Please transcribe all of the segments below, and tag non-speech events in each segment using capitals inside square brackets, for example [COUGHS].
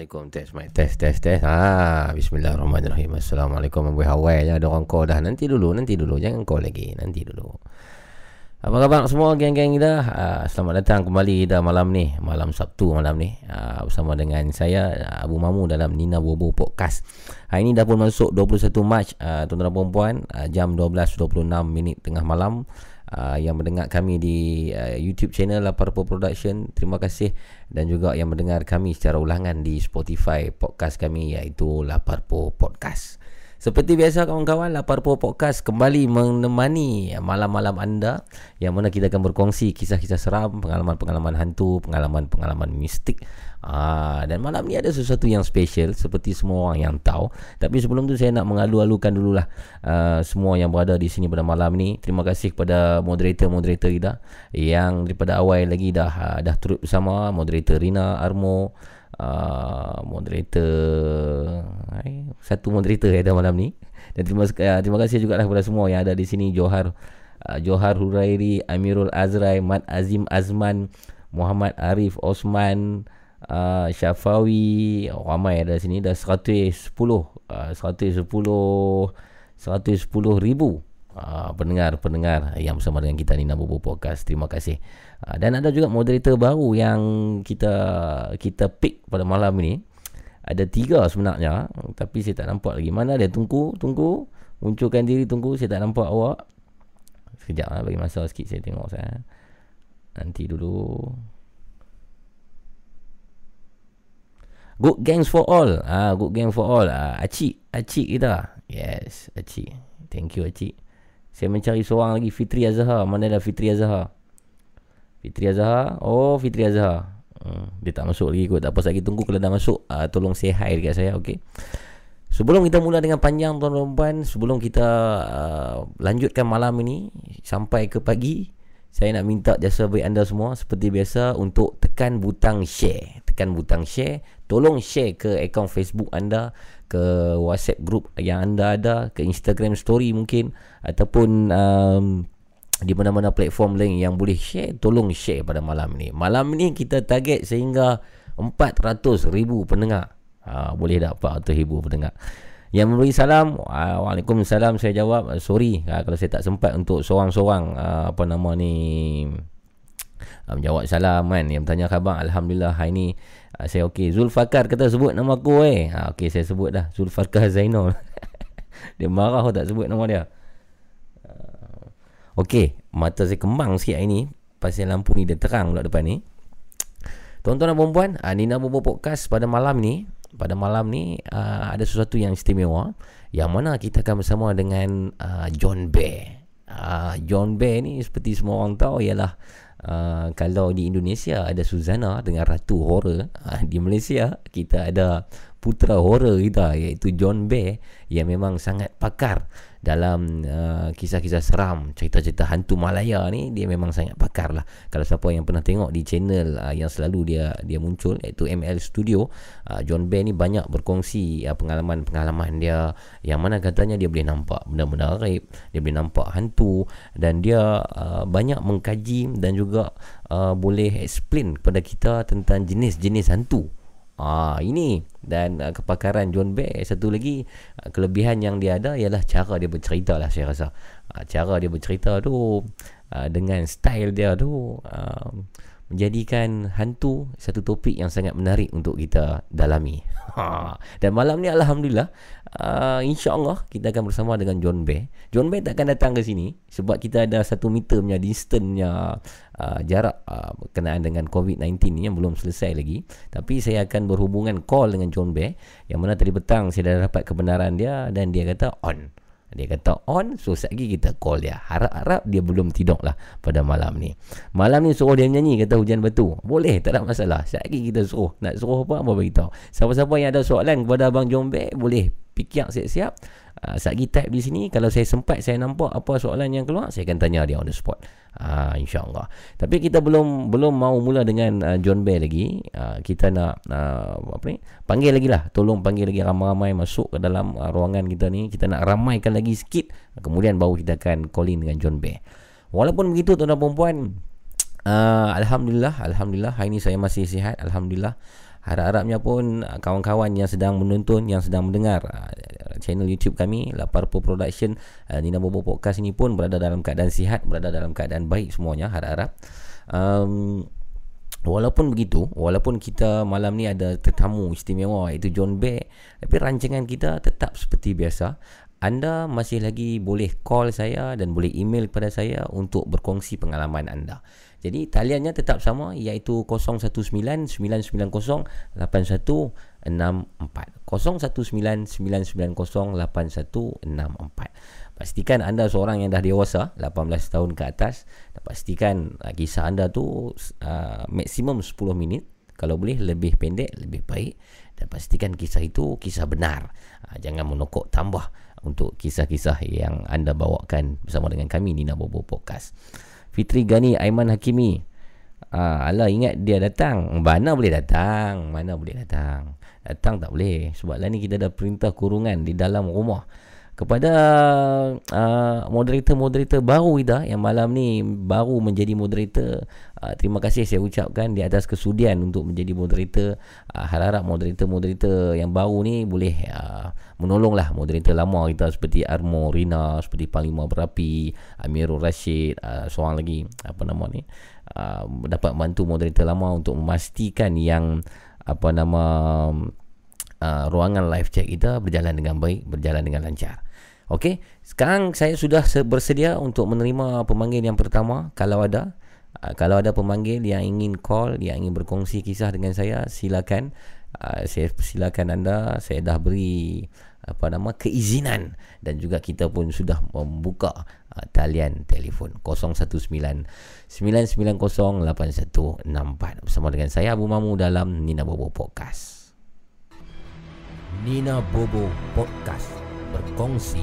Assalamualaikum. Test mic Test, test, test. Ah, Bismillahirrahmanirrahim. Assalamualaikum Abu Hawaii ya, Ada orang call dah. Nanti dulu, nanti dulu. Jangan call lagi. Nanti dulu. Apa khabar semua geng-geng kita? Ah, Selamat datang kembali kita malam ni. Malam Sabtu malam ni. Ah, Bersama dengan saya Abu Mamu dalam Nina Bobo Podcast. Hari ni dah pun masuk 21 Mac Tuan-tuan dan perempuan Jam 12.26 minit tengah malam uh, yang mendengar kami di uh, YouTube channel Laparpo Production. Terima kasih dan juga yang mendengar kami secara ulangan di Spotify podcast kami iaitu Laparpo Podcast. Seperti biasa kawan-kawan, Laparpo Podcast kembali menemani malam-malam anda yang mana kita akan berkongsi kisah-kisah seram, pengalaman-pengalaman hantu, pengalaman-pengalaman mistik. Ah, dan malam ni ada sesuatu yang special seperti semua orang yang tahu. Tapi sebelum tu saya nak mengalu-alukan dululah uh, semua yang berada di sini pada malam ni. Terima kasih kepada moderator-moderator kita yang daripada awal lagi dah uh, dah turut bersama moderator Rina Armo uh, moderator satu moderator ada malam ni. Dan terima uh, terima kasih juga lah kepada semua yang ada di sini Johar uh, Johar Hurairi, Amirul Azrai, Mat Azim Azman, Muhammad Arif Osman, uh, Syafawi ramai ada sini. Dah 110 uh, 110 110 ribu uh, pendengar-pendengar yang bersama dengan kita ni Nabu Podcast. Terima kasih. Uh, dan ada juga moderator baru yang kita kita pick pada malam ini ada tiga sebenarnya tapi saya tak nampak lagi. Mana dia tunggu tunggu. Munculkan diri tunggu. Saya tak nampak awak. Sekejap lah, bagi masa sikit saya tengok saya. Nanti dulu Good gangs for all. Ah, good gang for all. Ah, acik, acik kita. Yes, acik. Thank you acik. Saya mencari seorang lagi Fitri Azhar. Mana ada Fitri Azhar? Fitri Azhar. Oh, Fitri Azhar. Hmm, dia tak masuk lagi kot. Tak apa lagi tunggu kalau dah masuk. Ah, tolong say hi dekat saya, okey. Sebelum kita mula dengan panjang tuan-tuan sebelum kita uh, lanjutkan malam ini sampai ke pagi, saya nak minta jasa baik anda semua seperti biasa untuk tekan butang share. Tekan butang share. Tolong share ke akaun Facebook anda ke WhatsApp group yang anda ada ke Instagram story mungkin ataupun um, di mana-mana platform lain yang boleh share tolong share pada malam ni. Malam ni kita target sehingga 400 ribu pendengar. Ha, boleh tak 400 ribu pendengar yang memberi salam Waalaikumsalam saya jawab sorry ha, kalau saya tak sempat untuk seorang-seorang ha, apa nama ni menjawab salam kan yang bertanya khabar Alhamdulillah hari ni saya okey. Zulfakar kata sebut nama aku eh. Okey saya sebut dah. Zulfakar Zainal. [LAUGHS] dia marah tak sebut nama dia. Okey. Mata saya kembang sikit hari ni. Pasal lampu ni dia terang pula depan ni. Tuan-tuan dan perempuan. Nina Bobo Podcast pada malam ni. Pada malam ni. Uh, ada sesuatu yang istimewa. Yang mana kita akan bersama dengan uh, John Bear. Uh, John Bear ni seperti semua orang tahu ialah Uh, kalau di Indonesia ada Suzana dengan Ratu Horror uh, Di Malaysia kita ada putera horror kita iaitu John Bear Yang memang sangat pakar dalam uh, kisah-kisah seram, cerita-cerita hantu Malaya ni dia memang sangat pakar lah. Kalau siapa yang pernah tengok di channel uh, yang selalu dia dia muncul iaitu ML Studio, uh, John Bear ni banyak berkongsi uh, pengalaman-pengalaman dia yang mana katanya dia boleh nampak benda-benda raib, dia boleh nampak hantu dan dia uh, banyak mengkaji dan juga uh, boleh explain kepada kita tentang jenis-jenis hantu Ah ini dan uh, kepakaran John Bear satu lagi uh, kelebihan yang dia ada ialah cara dia bercerita lah saya rasa. Uh, cara dia bercerita tu uh, dengan style dia tu uh, menjadikan hantu satu topik yang sangat menarik untuk kita dalami. [LAUGHS] Ha. Dan malam ni alhamdulillah uh, insya-Allah kita akan bersama dengan John Bear. John Bear takkan datang ke sini sebab kita ada satu meter punya distance-nya uh, jarak uh, berkenaan dengan COVID-19 ni yang belum selesai lagi. Tapi saya akan berhubungan call dengan John Bear yang mana tadi petang saya dah dapat kebenaran dia dan dia kata on. Dia kata on So sekejap lagi kita call dia. Harap-harap dia belum tidur lah Pada malam ni. Malam ni suruh dia nyanyi Kata hujan batu. Boleh tak ada masalah. Sekejap lagi kita suruh. Nak suruh apa Apa beritahu. Siapa-siapa yang ada soalan Kepada Abang Jombe Boleh fikir siap-siap Sekejap lagi type di sini Kalau saya sempat Saya nampak apa soalan yang keluar Saya akan tanya dia on the spot. Uh, InsyaAllah. Tapi kita belum Belum mau mula dengan uh, John Bear lagi. Uh, Kita nak uh, Apa ni? Panggil lagi lah. Tolong panggil lagi ramai-ramai Masuk ke dalam uh, ruangan kita ni. Kita nak ramaikan lagi sikit. Kemudian baru kita akan call in dengan John Bear walaupun begitu tuan-tuan dan puan uh, Alhamdulillah Alhamdulillah. Hari ini saya masih sihat Alhamdulillah harap-harapnya pun uh, kawan-kawan yang sedang menonton yang sedang mendengar uh, channel YouTube kami Laparpo Production uh, Nina Bobo Podcast ini pun berada dalam keadaan sihat berada dalam keadaan baik semuanya harap-harap um, Walaupun begitu, walaupun kita malam ni ada tetamu istimewa iaitu John Bear, tapi rancangan kita tetap seperti biasa anda masih lagi boleh call saya dan boleh email kepada saya untuk berkongsi pengalaman anda. Jadi taliannya tetap sama iaitu 0199908164. 0199908164. Pastikan anda seorang yang dah dewasa, 18 tahun ke atas. Dan pastikan uh, kisah anda tu uh, maksimum 10 minit. Kalau boleh lebih pendek, lebih baik. Dan pastikan kisah itu kisah benar. Uh, jangan menokok tambah untuk kisah-kisah yang anda bawakan bersama dengan kami Nina Bobo Podcast. Fitri Gani Aiman Hakimi. Ah, Allah ingat dia datang. Mana boleh datang? Mana boleh datang? Datang tak boleh. Sebab lah ni kita ada perintah kurungan di dalam rumah kepada uh, moderator-moderator baru kita yang malam ni baru menjadi moderator uh, terima kasih saya ucapkan di atas kesudian untuk menjadi moderator. Uh, harap-harap moderator-moderator yang baru ni boleh uh, menolonglah moderator lama kita seperti Armo Rina seperti Panglima Berapi Amirul Rashid uh, seorang lagi apa nama ni uh, dapat bantu moderator lama untuk memastikan yang apa nama uh, ruangan live chat kita berjalan dengan baik berjalan dengan lancar Okey, sekarang saya sudah bersedia untuk menerima pemanggil yang pertama kalau ada. Uh, kalau ada pemanggil yang ingin call, yang ingin berkongsi kisah dengan saya, silakan. Uh, saya silakan anda. Saya dah beri apa nama keizinan dan juga kita pun sudah membuka uh, talian telefon 019 990 8164 bersama dengan saya Abu Mamu dalam Nina Bobo Podcast. Nina Bobo Podcast berkongsi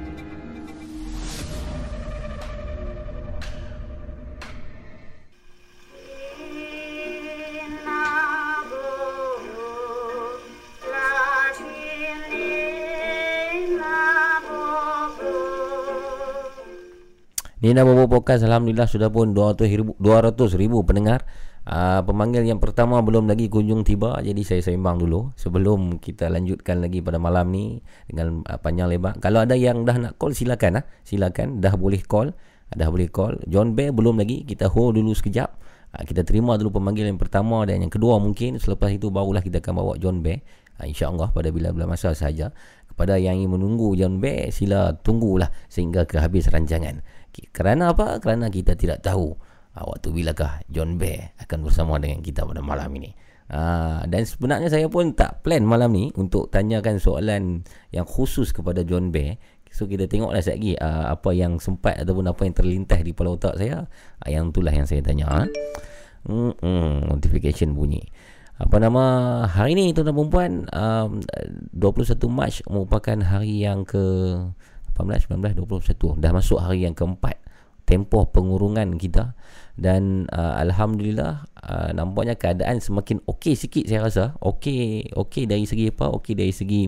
Nina Bobo Podcast Alhamdulillah sudah pun 200 ribu, 200 ribu pendengar. Uh, Pemanggil yang pertama belum lagi kunjung tiba Jadi saya seimbang dulu. Sebelum kita lanjutkan lagi pada malam ni Dengan uh, panjang lebar. Kalau ada yang dah nak call silakan uh, Silakan dah boleh call Dah boleh call. John Bear belum lagi Kita hold dulu sekejap. Uh, Kita terima dulu pemanggil yang pertama Dan yang kedua mungkin. Selepas itu barulah kita akan bawa John Bear uh, InsyaAllah pada bila-bila masa saja Kepada yang ingin menunggu John Bear Sila tunggulah Sehingga ke habis rancangan kerana apa? Kerana kita tidak tahu uh, waktu bilakah John Bear akan bersama dengan kita pada malam ini. Uh, dan sebenarnya saya pun tak plan malam ni untuk tanyakan soalan yang khusus kepada John Bear. So kita tengoklah sekejap lagi uh, apa yang sempat ataupun apa yang terlintas di kepala otak saya. Uh, yang itulah yang saya tanya. Hmm, notification bunyi. Apa nama hari ini tuan-tuan perempuan um, 21 Mac merupakan hari yang ke 18, 19, 21 Dah masuk hari yang keempat. Tempoh pengurungan kita. Dan uh, Alhamdulillah uh, Nampaknya keadaan semakin okey sikit saya rasa. Okey okey dari segi apa? Okey dari segi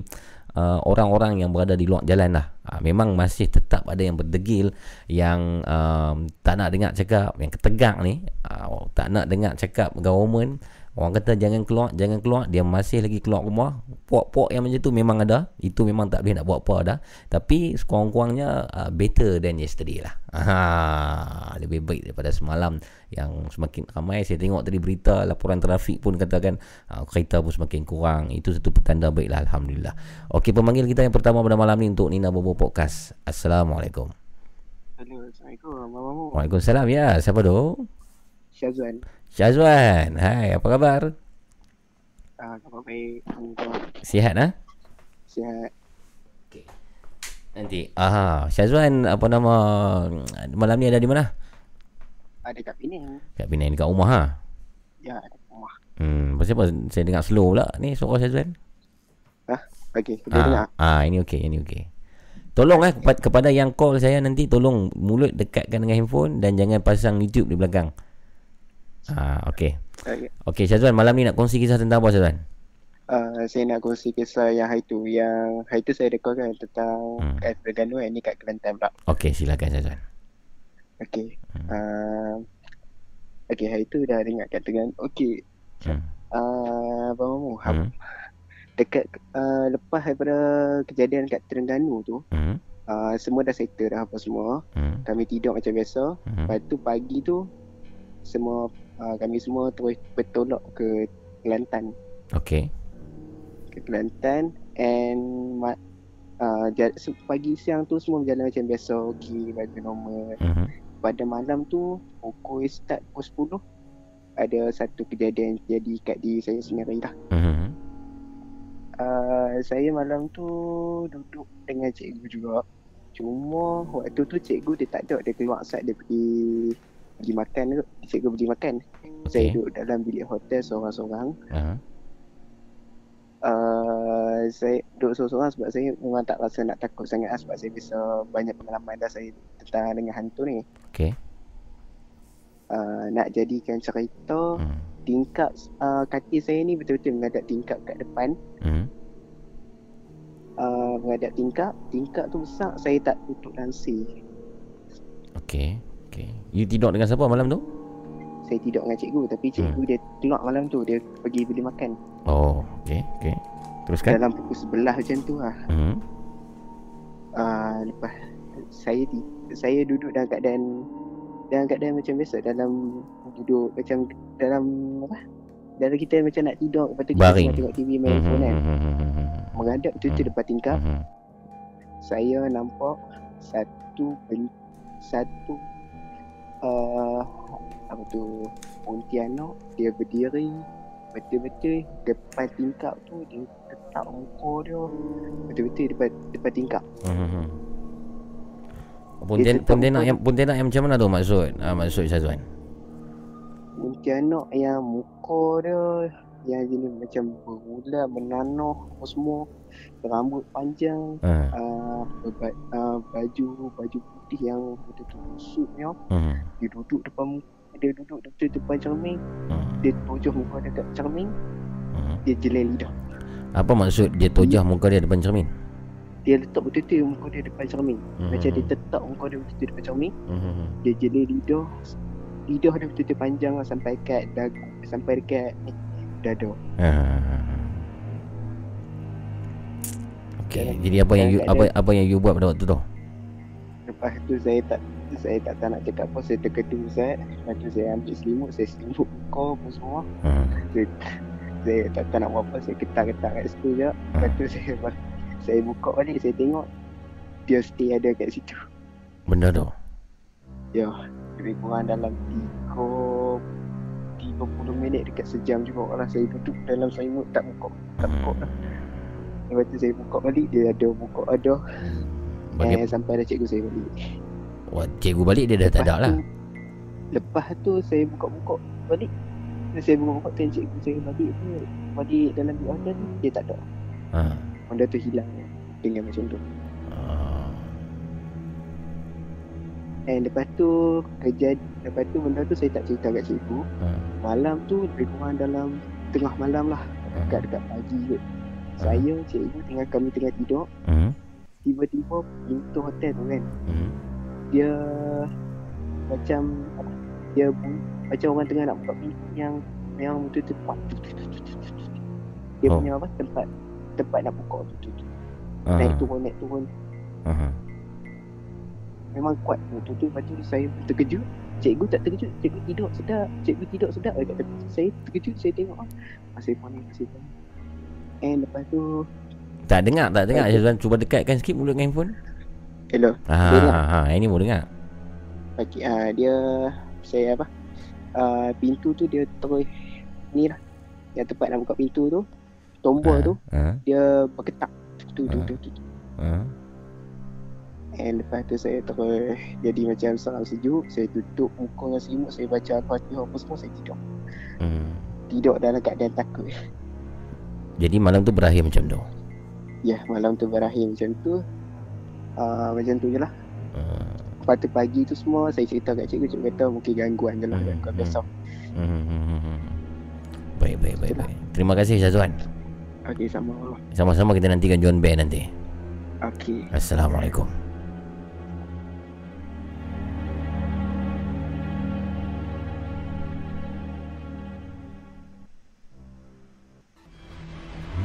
uh, Orang-orang yang berada di luar jalan lah. Uh, Memang masih tetap ada yang berdegil Yang uh, tak nak dengar cakap Yang ketegak ni. Uh, Tak nak dengar cakap government Orang kata jangan keluar, jangan keluar, dia masih lagi keluar rumah. Puak-puak yang macam tu memang ada. Itu memang tak boleh nak buat apa dah. Tapi sekurang-kurangnya uh, better than yesterday lah. Aha, lebih baik daripada semalam yang semakin ramai. Saya tengok tadi berita laporan trafik pun katakan uh, kereta pun semakin kurang. Itu satu petanda baik lah Alhamdulillah. Okey, pemanggil kita yang pertama pada malam ni untuk Nina Bobo Podcast. Assalamualaikum. Hello. Assalamualaikum. Waalaikumsalam ya. Siapa tu? Syazwan. Syazwan. Hai, apa khabar? Ah, khabar baik. Sihat ah? Sihat. Nanti. Aha, Syazwan apa nama malam ni ada di mana? Ada kat Penang. Kat Penang dekat rumah ha. Ya, ada kat rumah. Hmm, pasal apa saya dengar slow pula ni suara Syazwan? Okey, dia dengar. Ah, ah, ini okey, ini okey. Tolong eh kepada yang call saya nanti tolong mulut dekatkan dengan handphone dan jangan pasang YouTube di belakang. Ah, okey. Okey. Okey Syazwan, malam ni nak kongsi kisah tentang apa Syazwan? Uh, saya nak kongsi kisah yang hari tu Yang hari tu saya rekod kan Tentang Hmm. Terengganu Yang ni kat Kelantan pula Okey, silakan Syazwan. Okey Hmm. uh, Okey hari tu dah dengar kat Terengganu Okey Hmm. uh, Abang Mamu Hmm. Dekat uh, Lepas daripada Kejadian kat Terengganu tu Hmm. uh, Semua dah settle dah apa semua Hmm. Kami tidur macam biasa Hmm. Lepas tu pagi tu Semua uh, Kami semua terus bertolak ke Kelantan Okey. ke Kelantan and uh, pagi siang tu semua berjalan macam biasa okey bagi normal Hmm. pada malam tu pukul start pukul 10 ada satu kejadian jadi kat diri saya sendiri lah Hmm. uh, saya malam tu duduk dengan cikgu juga cuma waktu tu cikgu dia tak ada dia keluar saat dia pergi pergi makan tu cikgu pergi makan saya Okey. duduk dalam bilik hotel seorang-seorang Ah. uh, saya duduk seorang-seorang sebab saya memang tak rasa nak takut sangat lah sebab saya bisa banyak pengalaman dah saya tentang dengan hantu ni. Okey. Uh, nak jadikan cerita Hmm. tingkap uh, kaki saya ni betul-betul menghadap tingkap kat depan. Hmm. Uh, menghadap tingkap, tingkap tu besar saya tak tutup langsir. Okey. Okey. You tidur dengan siapa malam tu? Saya tidur dengan cikgu tapi cikgu dia keluar malam tu dia pergi beli makan. Oh, okey. Okey. Teruskan. Dalam pukul sebelah macam tu lah. Hmm. uh, lepas saya di, saya duduk dalam keadaan dalam keadaan macam biasa dalam duduk macam dalam apa dalam kita macam nak tidur lepas tu kita Baring. tengok, TV main phone kan Hmm. menghadap tu tu Hmm. depan tingkap Hmm. saya nampak satu satu uh, apa tu Pontianak dia berdiri betul-betul depan tingkap tu dia letak muka dia betul-betul depan depan tingkap Hmm. Dia Pontianak, tetap pontianak yang pontianak yang macam mana tu maksud? Ah maksud Syazwan. Pontianak yang muka dia yang jenis macam berular, menanah apa semua rambut panjang uh, uh, baju baju putih yang betul-betul suitnya Hmm. dia duduk depan dia duduk betul depan cermin Hmm. dia tujuh muka dia kat cermin Hmm. dia jelek lidah Apa maksud dia tojah muka dia depan cermin? dia letak betul-betul muka dia depan cermin Hmm. macam dia tetap muka dia betul-betul depan cermin Hmm. dia jelek lidah lidah dia betul-betul panjang lah sampai kat dagu sampai dekat ni dada Ah. Okey, Jangan- jadi apa yang you, apa apa yang you buat pada waktu tu? Lepas tu saya tak saya tak tahu nak cakap apa saya terkedu Ustaz. Lepas tu saya ambil selimut saya selimut muka apa semua. Hmm. Saya tak tahu nak buat apa saya ketar-ketar kat situ je. Lepas tu saya bal- saya buka balik saya tengok Dia stay ada kat situ. Benda tu. Ya lebih kurang dalam 3 30 minit dekat sejam juga lah saya duduk dalam selimut tak buka tak buka. Hmm. Lepas tu saya buka balik dia ada buka ada Bagi eh, sampai ada cikgu saya balik. Wah, cikgu balik dia dah tak ada lah. tu, Lepas tu saya buka-buka balik. Saya buka-buka tu cikgu saya balik tu Balik dalam bilik hotel tu Dia tak ada. Ha. Benda tu hilang Dengan macam tu. Ah. And lepas tu kejadian Lepas tu benda tu saya tak cerita kat cikgu. Ha. Malam tu lebih kurang dalam Tengah malam lah Dekat-dekat pagi kot. Saya, cikgu tengah kami tengah tidur. Hmm. Tiba-tiba pintu hotel tu kan Hmm. Dia Macam apa, Dia bunyi, Macam orang tengah nak buka pintu yang Yang tu, tu, tu, tu, tu, tu, tu. Dia Oh. punya apa Tempat Tempat nak buka tu, tu, tu. Ah. Naik turun naik turun Ah. Memang kuat tu, tu, tu. Lepas tu saya terkejut Cikgu tak terkejut Cikgu tidur sedap Cikgu tidur sedap dekat tepi Saya terkejut Saya tengok ah, Masih ni Masih ni And lepas tu Tak dengar, tak dengar. Okey. Syazwan cuba dekatkan sikit mulut dengan handphone. Hello Ha, Dengar. ha, ha, ini mau dengar. Bagi, uh, dia saya apa? Uh, pintu tu dia terus ni lah. Yang tempat nak buka pintu tu, tombol Ah, tu ah, dia bergetak. Tu tu Ah. tu tu. tu. ah. And lepas tu saya terus jadi macam seorang sejuk. Saya tutup muka dengan selimut. Saya baca Al-Fatihah apa semua. Saya tidur. Hmm. Tidur dalam keadaan takut. Jadi malam tu berakhir macam tu. Ya, malam tu berakhir macam tu. Uh, macam tu je lah. Hmm. Lepas tu pagi tu semua saya cerita kat cikgu. Cikgu kata mungkin gangguan je lah. Hmm, Gangguan hmm. biasa. Hmm, hmm. Baik, baik, baik, baik. Terima kasih Syazwan. Okey, sama. Sama-sama kita nantikan John Bear nanti. Okey. Assalamualaikum.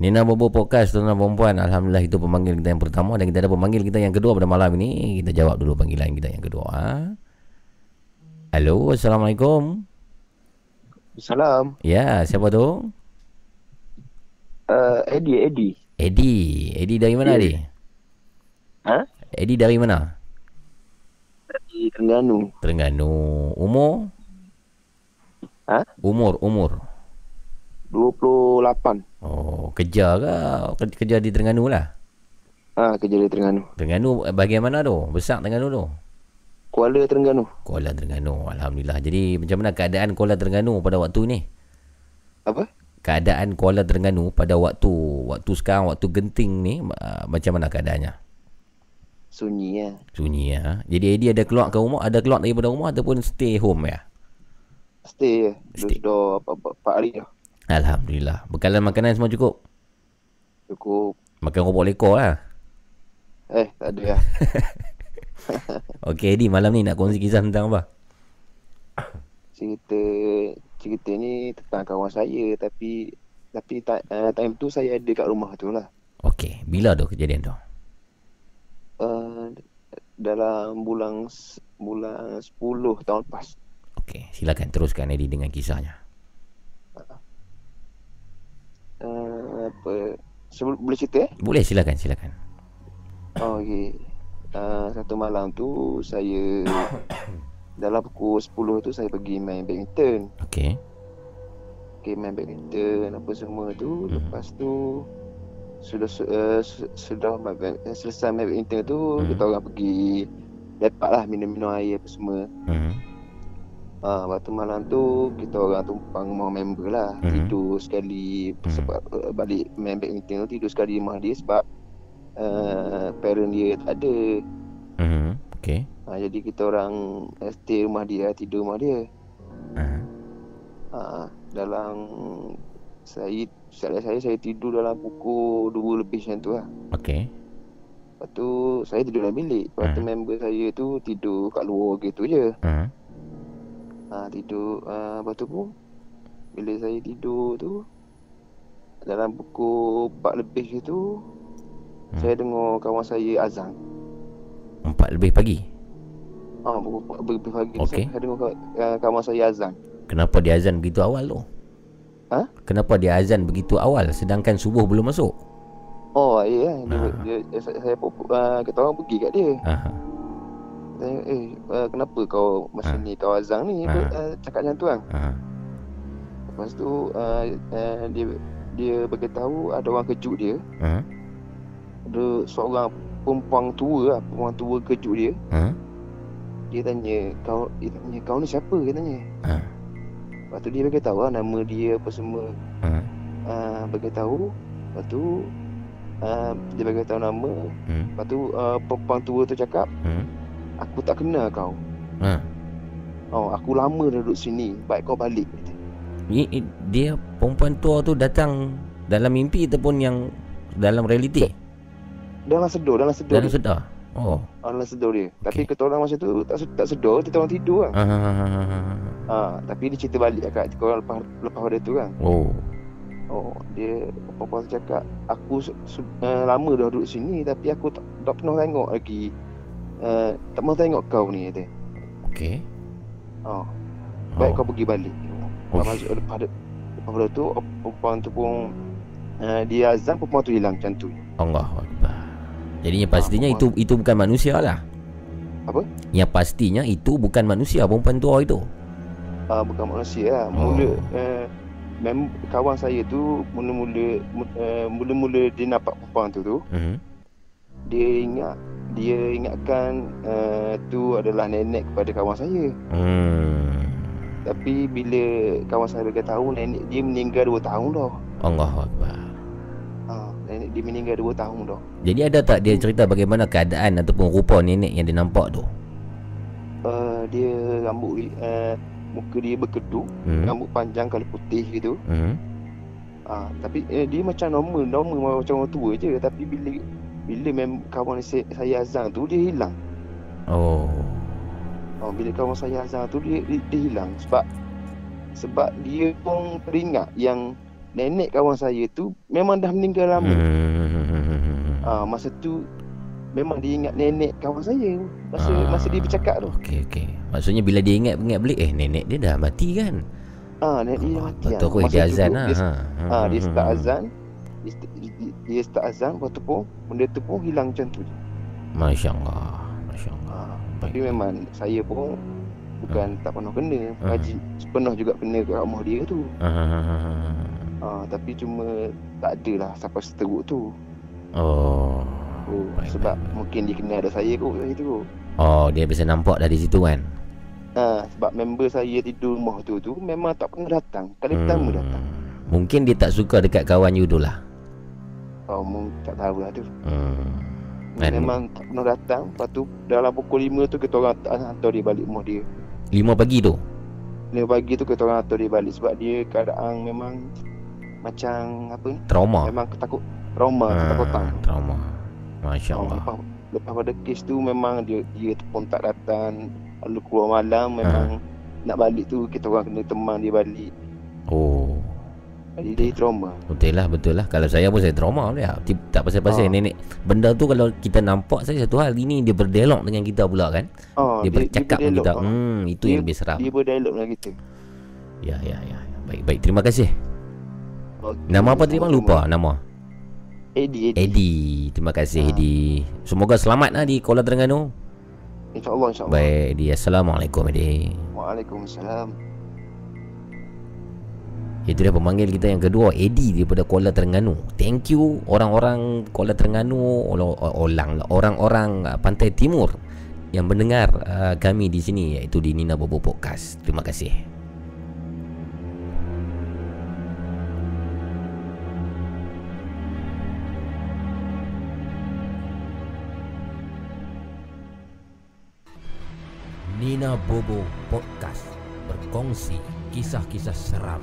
Nina Bobo Podcast tuan-tuan dan perempuan Alhamdulillah itu pemanggil kita yang pertama Dan kita ada pemanggil kita yang kedua pada malam ini Kita jawab dulu panggilan kita yang kedua ha? Halo Assalamualaikum Salam. Ya siapa tu? Uh, Eddie, Eddie. Eddie Eddie dari mana. Eddie? Ha? Eddie dari mana? Di Terengganu. Terengganu Umur? Ha? Umur Umur 28. Oh kerja ke? Ker- Kerja di Terengganu lah Ha, kerja di Terengganu. Terengganu eh, bahagian mana tu? Besar Terengganu tu? Kuala Terengganu. Kuala Terengganu Alhamdulillah Jadi macam mana keadaan Kuala Terengganu pada waktu ni? Apa? keadaan Kuala Terengganu pada waktu waktu sekarang waktu genting ni uh, macam mana keadaannya? Sunyi ya. Sunyi ya. Jadi Eddie ada keluar ke rumah, ada keluar daripada rumah ataupun stay home ya? Stay ya. Stay. Dah apa, apa, 4 hari dah. Alhamdulillah. Bekalan makanan semua cukup. Cukup. Makan ropok lekor lah. Eh, tak ada lah. [LAUGHS] Okey Eddie, malam ni nak kongsi kisah tentang apa? cerita cerita ni tentang kawan saya tapi tapi ta, uh, time tu saya ada kat rumah tu lah. Okey, bila tu kejadian tu? Uh, dalam bulan bulan 10 tahun lepas. Okey, silakan teruskan Eddie dengan kisahnya. Uh, apa sebelum boleh cerita eh? Boleh silakan, silakan. Oh, okey. Uh, satu malam tu saya [COUGHS] dalam pukul 10 tu saya pergi main badminton. Okey. Okay, main badminton apa semua tu. Hmm. Lepas tu sudah uh, sudah main selesai main badminton tu Hmm. kita orang pergi lepak lah minum-minum air apa semua. Hmm. Ah, waktu malam tu kita orang tumpang rumah member lah. Hmm. Tidur sekali Hmm. sebab uh, balik main badminton tu tidur sekali rumah dia sebab uh, parent dia tak ada. Hmm. Okey. Ha, jadi kita orang uh, stay rumah dia, tidur rumah dia. Uh. Ha, dalam saya saya saya saya tidur dalam pukul 2 lebih macam tu lah. Okey. Lepas tu saya tidur dalam bilik. Lepas tu Hmm. member saya tu tidur kat luar gitu je. Uh. Ha, tidur uh, lepas tu pun bila saya tidur tu dalam pukul 4 lebih gitu Hmm. saya dengar kawan saya azan. Empat lebih pagi. Ah ha, pukul 4 lebih pagi tu Okey. saya dengar kawan, uh, kawan saya azan. Kenapa dia azan begitu awal tu? Ha? Kenapa dia azan begitu awal sedangkan subuh belum masuk? Oh ya, dia, Ah. dia, dia, saya, saya uh, kita orang pergi kat dia. Aha. Saya, eh uh, kenapa kau masa Ah. ni kau azan ni Ah. uh, cakap macam tu kan. Aha. Lepas tu uh, uh, dia dia beritahu ada orang kejut dia. Aha. Ada seorang perempuan tua lah, perempuan tua kejut dia. Aha. Dia tanya kau dia tanya kau ni siapa dia tanya. Ha. Lepas tu dia beritahu lah nama dia apa semua. Aha. Uh, beritahu. Lepas tu uh, dia beritahu nama. Hmm. Lepas tu uh, perempuan tua tu cakap Hmm. Aku tak kenal kau. Ha. Oh, aku lama dah duduk sini. Baik kau balik. Ni ni- dia perempuan tua tu datang dalam mimpi ataupun yang dalam realiti? Dalam sedar, dalam sedar. Dalam sedar. Oh. Orang lain sedar dia. Tapi kata orang masa tu tak, tak sedar, kita orang tidur kan. Ah. Ha, tapi dia cerita balik kat kita orang lepas lepas pada tu kan. Oh. Oh, dia apa-apa cakap aku uh, lama dah duduk sini tapi aku tak, tak pernah tengok lagi uh, tak pernah tengok kau ni kata. Okey. Oh, baik Oh. kau pergi balik. Oh. Lepas masuk lepas pada lepas pada tu perempuan tu pun uh, dia azan perempuan tu hilang macam tu. Allah Akbar. Jadinya pastinya Ah, itu itu bukan manusia lah. Apa? Yang pastinya itu bukan manusia perempuan tua itu. Uh, bukan manusia lah. Oh. Mula uh, mem- kawan saya tu mula-mula mu- uh, mula-mula dia nampak perempuan tu tu Mhm. Dia ingat dia ingatkan uh, tu adalah nenek kepada kawan saya. Hmm. Tapi bila kawan saya bagi tahu nenek dia meninggal 2 tahun dah. Allah Akbar. Ha, nenek dia meninggal 2 tahun dah. Jadi ada tak dia cerita bagaimana keadaan ataupun rupa nenek yang dia nampak tu? Uh, dia rambut uh, muka dia berkedut, Hmm. rambut panjang kalau putih gitu. Hmm. Ha, tapi eh, dia macam normal, normal macam orang tua je tapi bila bila mem kawan saya, azan tu dia hilang. Oh. Oh, bila kawan saya azan tu dia, dia, dia hilang sebab sebab dia pun teringat yang nenek kawan saya tu memang dah meninggal lama. Hmm. Ah, masa tu memang dia ingat nenek kawan saya masa Ah. masa dia bercakap tu. Okey okey. Maksudnya bila dia ingat ingat balik eh nenek dia dah mati kan? Ah, nenek dia dah mati. Betul kan. kot Masa dia azan lah. Dia, Ha. ah, dia start azan. Dia, dia, start azan lepas tu pun benda tu pun hilang macam tu. je. Masya-Allah. Masya-Allah. Ah, Baik. tapi memang saya pun bukan tak pernah kena. Ah. Haji pernah juga kena kat rumah dia tu. Ah. Ah, tapi cuma tak adalah sampai seteruk tu. Oh. Oh, Baik, sebab baik, baik. mungkin dia kenal ada saya kot dari tu. Oh, dia bisa nampak dari situ kan? Ha, sebab member saya tidur rumah tu tu memang tak pernah datang. Kali pertama datang. Mungkin dia tak suka dekat kawan you tu lah. Oh, mungkin tak tahu lah tu. Hmm. Kan? Memang tak pernah datang. Lepas tu dalam pukul 5 tu kita orang hantar dia balik rumah dia. Lima pagi tu. 5 pagi tu kita orang hantar dia balik sebab dia keadaan memang macam apa ni? Trauma. Memang ketakut trauma, ketakutan. Ah, Trauma. Masya Oh, Allah. lepas, lepas pada kes tu memang dia dia pun tak datang. Lalu keluar malam memang nak balik tu kita orang kena teman dia balik. Oh. Jadi dia trauma. Betul lah, betul lah. Kalau saya pun saya trauma dia. Tip- Tak pasal-pasal Ah. nenek. Benda tu kalau kita nampak saya satu hal ini dia berdialog dengan kita pula kan. Oh, dia, bercakap dengan kita. Ah. Hmm, itu Dia- yang lebih seram. Dia berdialog dengan kita. Ya, ya, ya. Baik, baik. Terima kasih. Okey, Nama apa tadi bang? Lupa nama. Eddie, Eddie. Eddie. Terima kasih Ah. Eddie. Semoga selamat lah di Kuala Terengganu. InsyaAllah, insyaAllah. Baik Eddie. Assalamualaikum Eddie. Waalaikumsalam. Itu dia pemanggil kita yang kedua Eddie daripada Kuala Terengganu. Thank you orang-orang Kuala Terengganu Orang orang orang-orang uh, Pantai Timur Yang mendengar uh, kami di sini Iaitu di Nina Bobo Podcast. Terima kasih. Nina Bobo Podcast. Berkongsi kisah-kisah seram,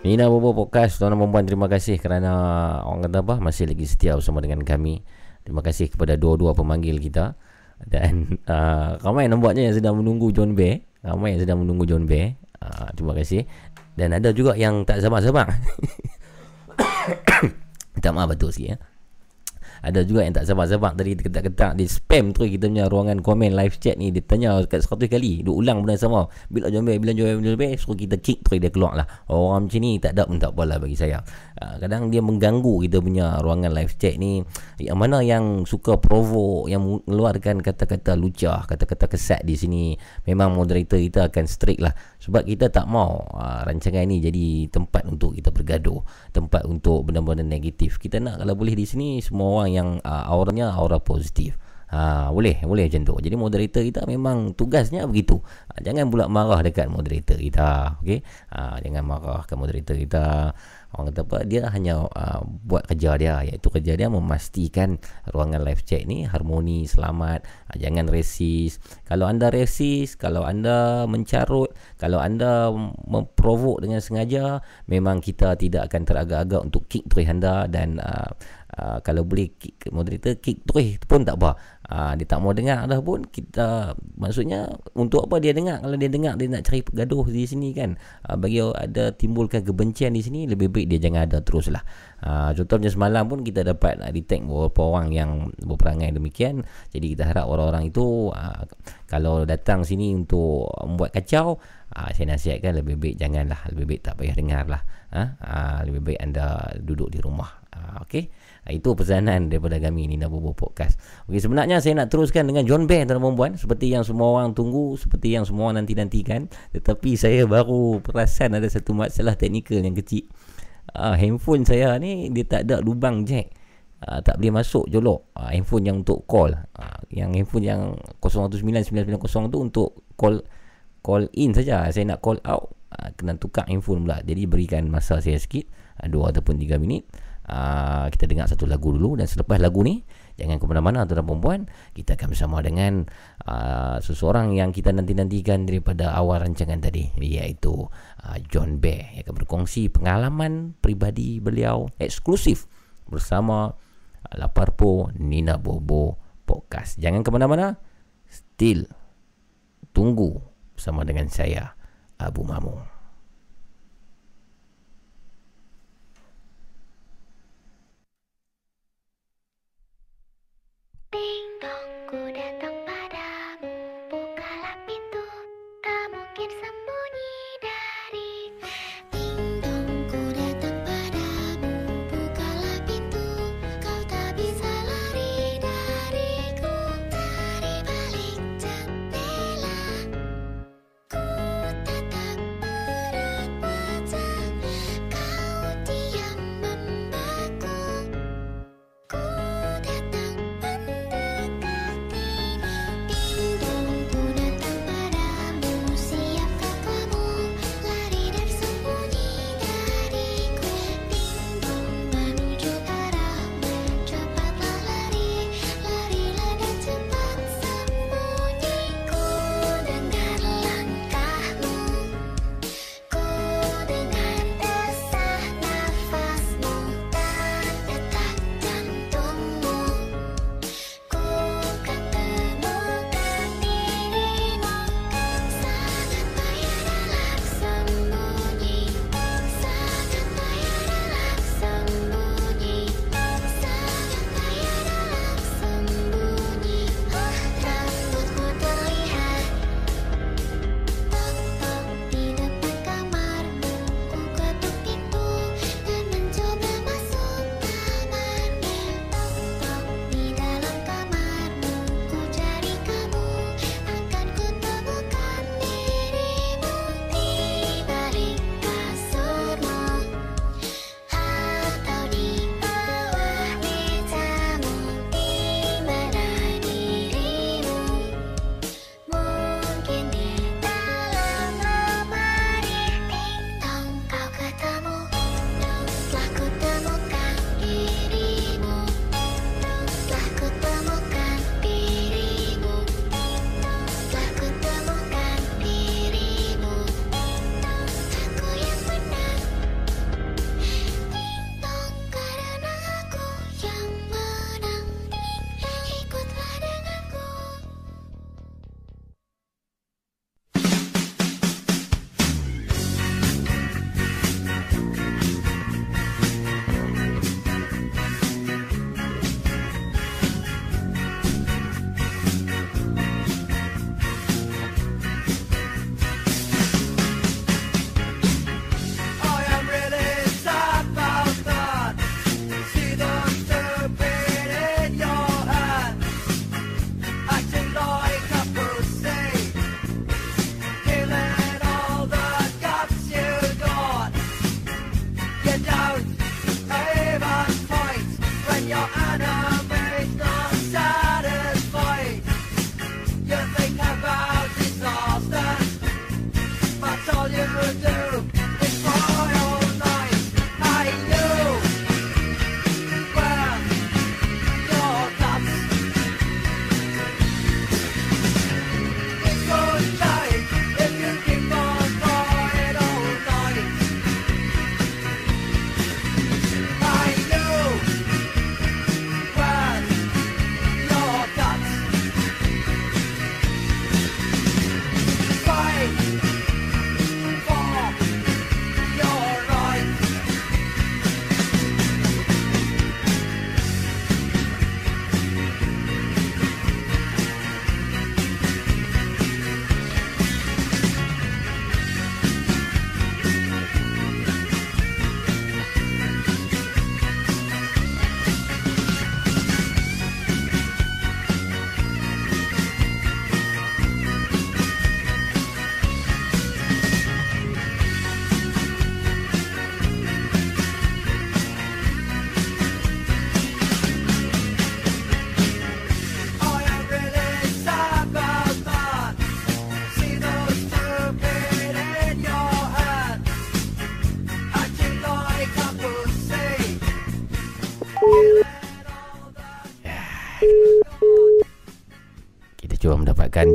Nina Bobo Podcast Tuan dan perempuan terima kasih kerana Orang kata apa Masih lagi setia bersama dengan kami. Terima kasih kepada dua-dua pemanggil kita. Dan [LAUGHS] uh, Ramai nampaknya yang sedang menunggu John Bear. Ramai yang sedang menunggu John Bear. Uh, Terima kasih. Dan ada juga yang tak sabar-sabar. [COUGHS] Minta maaf betul sikit ya ada juga yang tak sabar-sabar Tadi ketak-ketak Dia spam terus kita punya ruangan komen live chat ni. Dia tanya kat 100 kali Dia ulang benda sama. Bila jombe Bila jombe Bila jombe Suruh kita kick terus dia keluar lah Orang macam ni tak ada pun tak apalah bagi saya. Uh, Kadang dia mengganggu kita punya ruangan live chat ni. Yang mana yang suka provoke Yang mengeluarkan kata-kata lucah Kata-kata kesat di sini Memang moderator kita akan strict lah. Sebab kita tak mau uh, Rancangan ni jadi tempat untuk kita bergaduh Tempat untuk benda-benda negatif. Kita nak kalau boleh di sini Semua orang yang uh, auranya aura positif Ha, boleh, boleh macam tu. Jadi moderator kita memang tugasnya begitu. Ha, jangan pula marah dekat moderator kita. Okey. Ha, jangan marah ke moderator kita. Orang kata apa Dia hanya uh, buat kerja dia Iaitu kerja dia memastikan Ruangan live chat ni harmoni, selamat uh, Jangan resis Kalau anda resis Kalau anda mencarut Kalau anda memprovok dengan sengaja Memang kita tidak akan teragak-agak Untuk kick terus anda Dan uh, uh, kalau boleh kick, moderator kick terus pun tak apa. Uh, dia tak mau dengar dah pun kita maksudnya untuk apa dia dengar? Kalau dia dengar dia nak cari gaduh di sini kan? Uh, bagi ada timbulkan kebencian di sini lebih baik dia jangan ada terus lah uh, contohnya semalam pun kita dapat uh, detect beberapa orang yang berperangai demikian. Jadi kita harap orang-orang itu uh, kalau datang sini untuk membuat kacau uh, saya nasihatkan lebih baik janganlah. Lebih baik tak payah dengar lah uh, lebih baik anda duduk di rumah. Uh, okay Ha, itu pesanan daripada kami Nina Bobo Podcast. Okey, sebenarnya saya nak teruskan dengan John Bear tuan perempuan seperti yang semua orang tunggu, seperti yang semua orang nanti-nantikan. Tetapi saya baru perasan ada satu masalah teknikal yang kecil. Uh, handphone saya ni dia tak ada lubang jack. Uh, tak boleh masuk jolok uh, handphone yang untuk call. Uh, yang handphone yang 019990 tu untuk call call in saja. Saya nak call out uh, kena tukar handphone pula. Jadi berikan masa saya sikit, uh, 2 ataupun 3 minit. Ah, kita dengar satu lagu dulu dan selepas lagu ni jangan ke mana-mana tuan perempuan kita akan bersama dengan uh, seseorang yang kita nanti-nantikan daripada awal rancangan tadi iaitu uh, John Bear yang akan berkongsi pengalaman pribadi beliau eksklusif bersama uh, Laparpo Nina Bobo Podcast jangan ke mana-mana still tunggu bersama dengan saya Abu Mamu.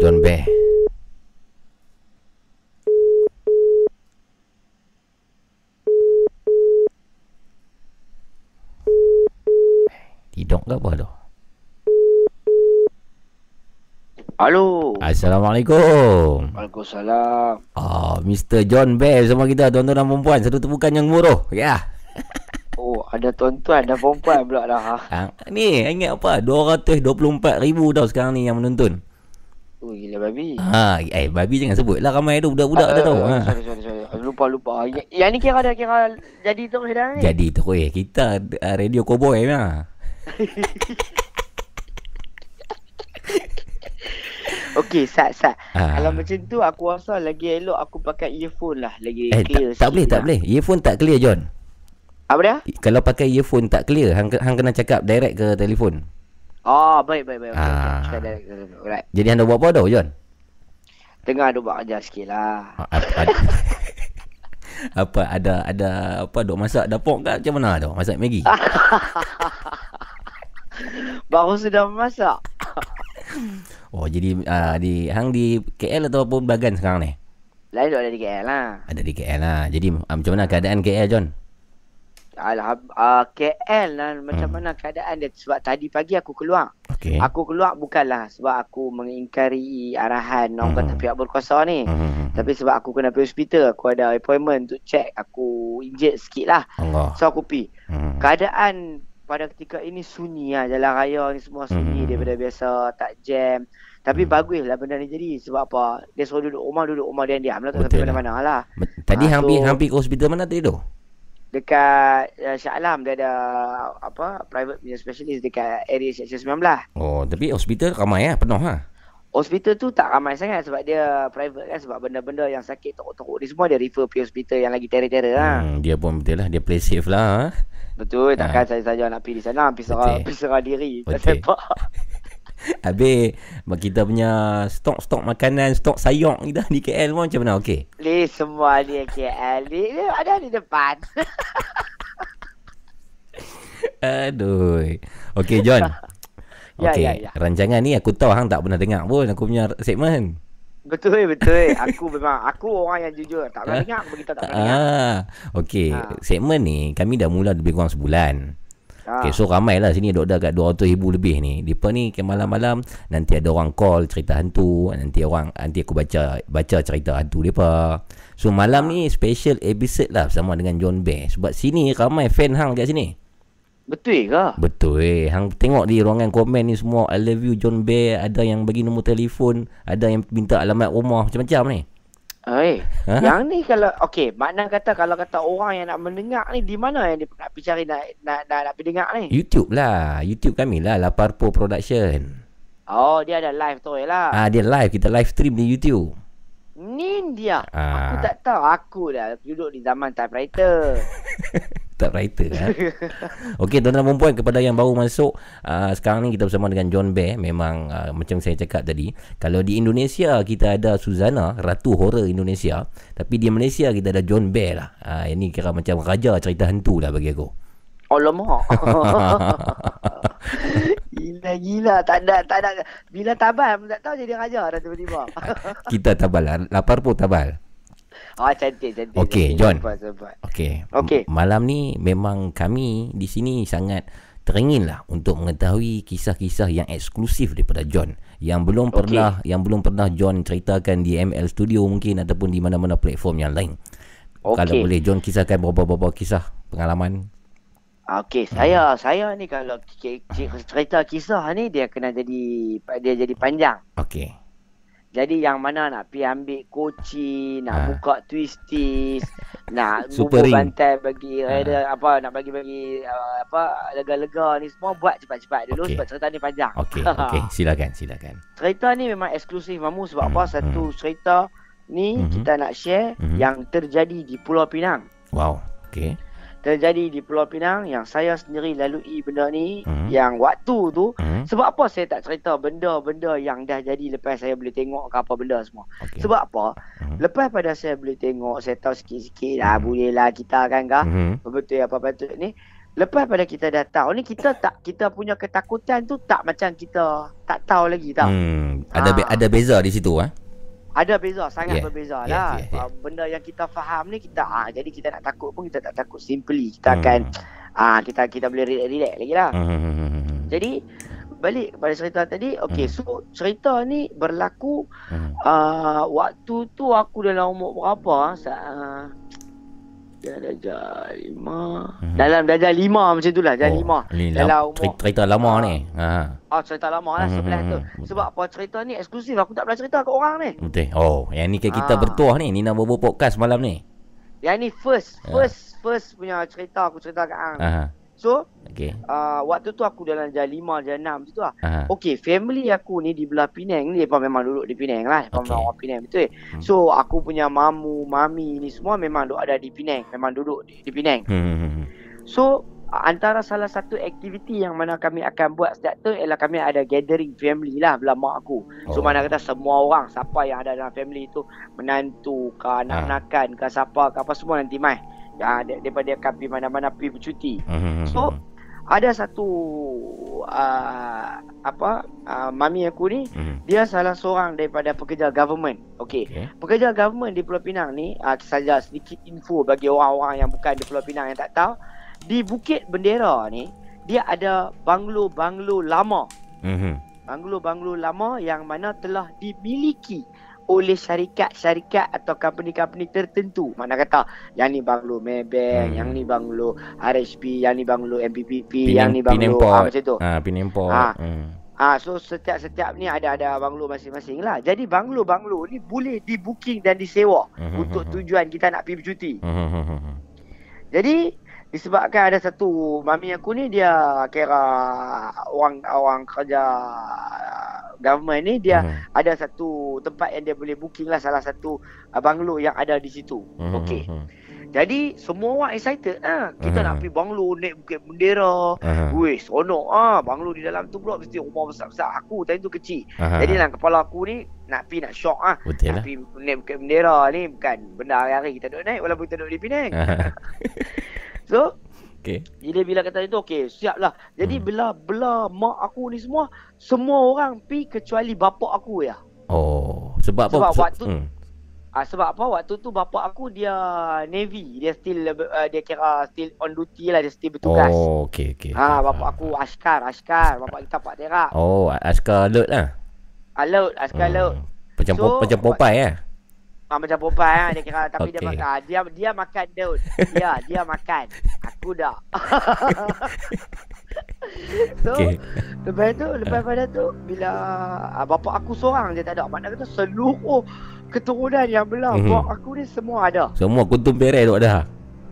John Bear. Tidur ke apa tu? Halo. Assalamualaikum. Waalaikumsalam. Oh, Mr. John Bear sama kita tuan-tuan dan perempuan. Satu tepukan yang muruh. Ya. [LAUGHS] Oh, ada tuan-tuan, ada perempuan pula dah. Ha. Ha, ni ingat apa? 224 ribu tau sekarang ni yang menonton. Oh, gila babi. Ha, eh babi jangan sebut lah ramai tu budak-budak dah Ah, tahu. ah, Ha. Sorry, sorry, sorry. Lupa, lupa. Yang, yang ni kira dah kira jadi terus dah ni. Jadi tu eh kita uh, radio cowboy lah. [LAUGHS] Okey, sat, sat. Ah. Kalau macam tu aku rasa lagi elok aku pakai earphone lah. Lagi Eh clear tak, tak boleh tak boleh. Earphone tak clear John. Apa dia? Kalau pakai earphone tak clear hang, hang kena cakap direct ke telefon. Oh, baik, baik, baik. Okay, Ah. okay. Alright. Jadi anda buat apa dah John? Tengah ada buat kerja sikit lah. Ha, Ada, ada, [LAUGHS] apa ada ada apa dok masak dapur ke macam mana tu? Masak Maggi. [LAUGHS] Baru sudah masak. [LAUGHS] Oh jadi uh, di hang di KL ataupun Bagan sekarang ni? Lain duk ada di KL lah. Ada di KL lah. Jadi uh, macam mana keadaan KL John? Alham, uh, KL lah macam Hmm. mana keadaan dia sebab tadi pagi aku keluar. Okey. Aku keluar bukanlah sebab aku mengingkari arahan orang kata Hmm. pihak berkuasa ni. Hmm. Tapi sebab aku kena pergi hospital, aku ada appointment untuk check, aku injet sikit lah. Allah. So aku pergi. Hmm. Keadaan pada ketika ini sunyi lah, jalan raya ni semua sunyi Hmm. daripada biasa, tak jam. Tapi Hmm. baguslah benda ni jadi sebab apa? Dia suruh duduk rumah, duduk rumah diam-diam lah, tak Betul sampai lah. mana-mana lah. Tadi Ah, hampir so- hampir ke hospital mana tadi tu? Dekat uh, Shah Alam dia ada apa private punya specialist dekat area section 19. Oh, tapi hospital ramai ah, penuh ah. Hospital tu tak ramai sangat sebab dia private kan sebab benda-benda yang sakit teruk-teruk ni semua dia refer pergi hospital yang lagi terror-terror lah. Hmm, dia pun betul lah, dia play safe lah. ah. Betul, takkan saya saja nak pergi di sana, pergi serah, Betul. pergi serah diri. Tak Betul. [LAUGHS] [LAUGHS] Habis kita punya stok-stok makanan, stok sayur kita di KL pun macam mana? Okey. Ni semua dia KL ni, ada di depan. [LAUGHS] Aduh. Okey John. [LAUGHS] Ya, Okey, ya, ya. rancangan ni aku tahu hang tak pernah dengar pun aku punya segmen. betul, betul. Aku memang, aku orang yang jujur. Tak pernah dengar, aku beritahu tak pernah dengar. Ah, okey. Ah. Segmen ni kami dah mula lebih kurang sebulan. Ha. Okay, so ramai lah sini dok dah kat 200 ribu lebih ni. Depa ni ke malam-malam nanti ada orang call cerita hantu, nanti orang nanti aku baca baca cerita hantu depa. So malam ni special episode lah bersama dengan John Bear sebab sini ramai fan hang kat sini. Betul ke? Betul eh. Hang tengok di ruangan komen ni semua I love you John Bear, ada yang bagi nombor telefon, ada yang minta alamat rumah macam-macam ni. Eh, Ha? yang ni kalau okey, makna kata kalau kata orang yang nak mendengar ni di mana yang dia nak pergi cari nak nak nak, nak pergi dengar ni? YouTube lah. YouTube kami lah Laparpo Production. Oh, dia ada live tu lah. Ah dia live, kita live stream di YouTube. Ni dia. Ah. Aku tak tahu aku dah duduk di zaman typewriter. Tak writer [LAUGHS] ha? Okey tuan-tuan dan perempuan kepada yang baru masuk uh, Sekarang ni kita bersama dengan John Bear Memang uh, macam saya cakap tadi Kalau di Indonesia kita ada Suzana Ratu Horror Indonesia Tapi di Malaysia kita ada John Bear lah uh, Ini kira macam raja cerita hantu lah bagi aku Alamak. [LAUGHS] Gila-gila. Tak ada, tak ada. Bila tabal tak tahu jadi raja dah tiba-tiba. [LAUGHS] Kita tabal lah Lapar pun tabal oh, cantik, cantik. Okey. John. Okey Okey. Malam ni memang kami di sini sangat teringin lah untuk mengetahui kisah-kisah yang eksklusif daripada John yang belum Okey. pernah yang belum pernah John ceritakan di ML Studio mungkin ataupun di mana-mana platform yang lain. Okey. Kalau boleh John kisahkan beberapa-beberapa kisah pengalaman. Okey, saya saya ni kalau cerita kisah ni dia kena jadi dia jadi panjang. Okey. Jadi yang mana nak pergi ambil koci, nak Ha. buka twisties, [LAUGHS] nak Super bubur ring. bantai bagi Ha. rider apa nak bagi-bagi uh, apa lega-lega ni semua buat cepat-cepat dulu Okey. sebab cerita ni panjang. Okey, [LAUGHS] okey, silakan, silakan. cerita ni memang eksklusif mamu sebab Hmm, apa satu cerita ni Mhm. kita nak share Mhm. yang terjadi di Pulau Pinang. Wow. Okey. Terjadi di Pulau Pinang yang saya sendiri lalui benda ni Mhm. yang waktu tu Hmm. sebab apa saya tak cerita benda-benda yang dah jadi lepas saya boleh tengok ke apa benda semua. Okey. Sebab apa? Mhm. Lepas pada saya boleh tengok, saya tahu sikit-sikit lah, Mhm. boleh lah kita kan kah? Mhm. Betul apa patut ni. Lepas pada kita dah tahu ni kita tak kita punya ketakutan tu tak macam kita tak tahu lagi tau. Hmm, ada be- Ah. ada beza di situ ah. Ada beza, sangat Yeah, berbeza yeah, lah. yeah, yeah. Ah, Benda yang kita faham ni kita ah jadi kita nak takut pun kita tak takut simply. Kita Hmm. akan ah kita kita boleh relax, relax lagi lah. Hmm, hmm, hmm, hmm, Jadi balik kepada cerita tadi, okey Hmm. so cerita ni berlaku hmm. uh, waktu tu aku dalam umur berapa ah? Ah, darjah lima Mhm. Dalam darjah lima macam tu lah Darjah lima Ni Dalam lam, umur- cerita, cerita lama Ah. ni. Ha. Oh cerita lama lah Mhm, sebelah tu mhm. Sebab apa cerita ni eksklusif Aku tak pernah cerita ke orang ni Betul. Oh, yang ni kita Ah. bertuah ni Nina Bobo podcast malam ni. Yang ni first Ya. First First punya cerita aku cerita kat Ang Ha. So Okey. uh, Waktu tu aku dalam darjah lima Darjah enam macam tu lah Ha. Okey, family aku ni di belah Penang ni Mereka memang duduk di Penang lah Okey. memang orang Penang betul Hmm. So aku punya mamu, mami ni semua memang duduk ada di Penang Memang duduk di, di Penang Hmm, hmm, hmm. So antara salah satu aktiviti yang mana kami akan buat setiap tu Ialah kami ada gathering family lah belah mak aku So Oh. mana kata semua orang Siapa yang ada dalam family tu Menantu ke anak-anakan ke siapa ke apa semua nanti mai ya, dar- Daripada kami mana-mana pergi bercuti Hmm, hmm, hmm, So, hmm. Ada satu uh, Apa uh, Mami aku ni Hmm. dia salah seorang daripada pekerja government. Okey. Okey. Pekerja government di Pulau Pinang ni, uh, saja sedikit info bagi orang-orang yang bukan di Pulau Pinang yang tak tahu, di Bukit Bendera ni dia ada banglo-banglo lama. Hmm. Banglo-banglo lama yang mana telah dimiliki oleh syarikat-syarikat atau company-company tertentu. Mana kata yang ni banglo Maybank, Hmm. yang ni banglo RHB, yang ni banglo MPPP, Penang- yang ni banglo Penempot. ah, macam tu. Ha, Penempot. Ah. Hmm. Ah, so setiap-setiap ni ada ada banglo masing-masing lah. Jadi banglo-banglo ni boleh di booking dan disewa Hmm, untuk hmm, tujuan kita nak pergi bercuti. hmm, hmm, hmm, hmm. Jadi disebabkan ada satu mami aku ni dia kira orang orang kerja government ni dia Hmm, ada satu tempat yang dia boleh booking lah salah satu uh, banglo yang ada di situ. hmm, Okey. Jadi semua orang excited ah. Kita Hmm. nak pergi banglo naik bukit bendera. Aha, Weh, seronok ah. Banglo di dalam tu pula mesti rumah besar-besar. Aku time tu kecil. aha. Jadi dalam kepala aku ni nak pergi nak shock ah. Betul Nak lah. pergi naik Bukit Bendera ni bukan benda hari-hari kita duduk naik walaupun kita duduk di Penang. Aha. [LAUGHS] So, Okey. bila bila kata itu okey, siap lah. Jadi Hmm. bila bila mak aku ni semua semua orang pi kecuali bapak aku ya. Oh, sebab apa? Sebab Se- waktu- hmm. Ah sebab apa waktu tu bapak aku dia navy, dia still uh, dia kira still on duty lah, dia still bertugas. Oh, okey okey. Ha, bapak faham. aku askar, askar. Bapak kita Pak Terak. Oh, askar alert lah. Ah, laut, askar laut. Macam So, so, macam Popeye eh. Ah, macam Popeye ah, dia kira tapi dia Okey. makan dia dia makan daun. Dia dia makan. Aku dah. [LAUGHS] so, Okey. lepas tu lepas pada tu bila ah, bapak aku seorang je tak ada. Makna kata seluruh keturunan yang belah Mhm. mm aku ni semua ada. Semua kuntum beres tu ada.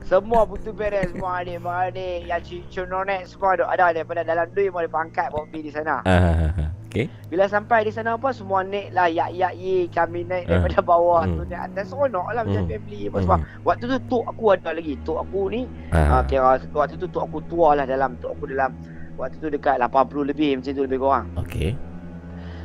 Semua putu beres semua adik beradik yang cucu nonek semua ada ada daripada dalam duit mau bawa pergi di sana. Ah, okey. Bila sampai di sana apa semua naik lah yak yak ye kami naik Ah. daripada bawah Hmm. tu naik atas seronok lah macam Hmm. family apa semua. Waktu tu tok aku ada lagi. Tok aku ni Ah. uh, kira waktu tu tok aku tua lah dalam tok aku dalam waktu tu dekat 80 lebih macam tu lebih kurang. Okey.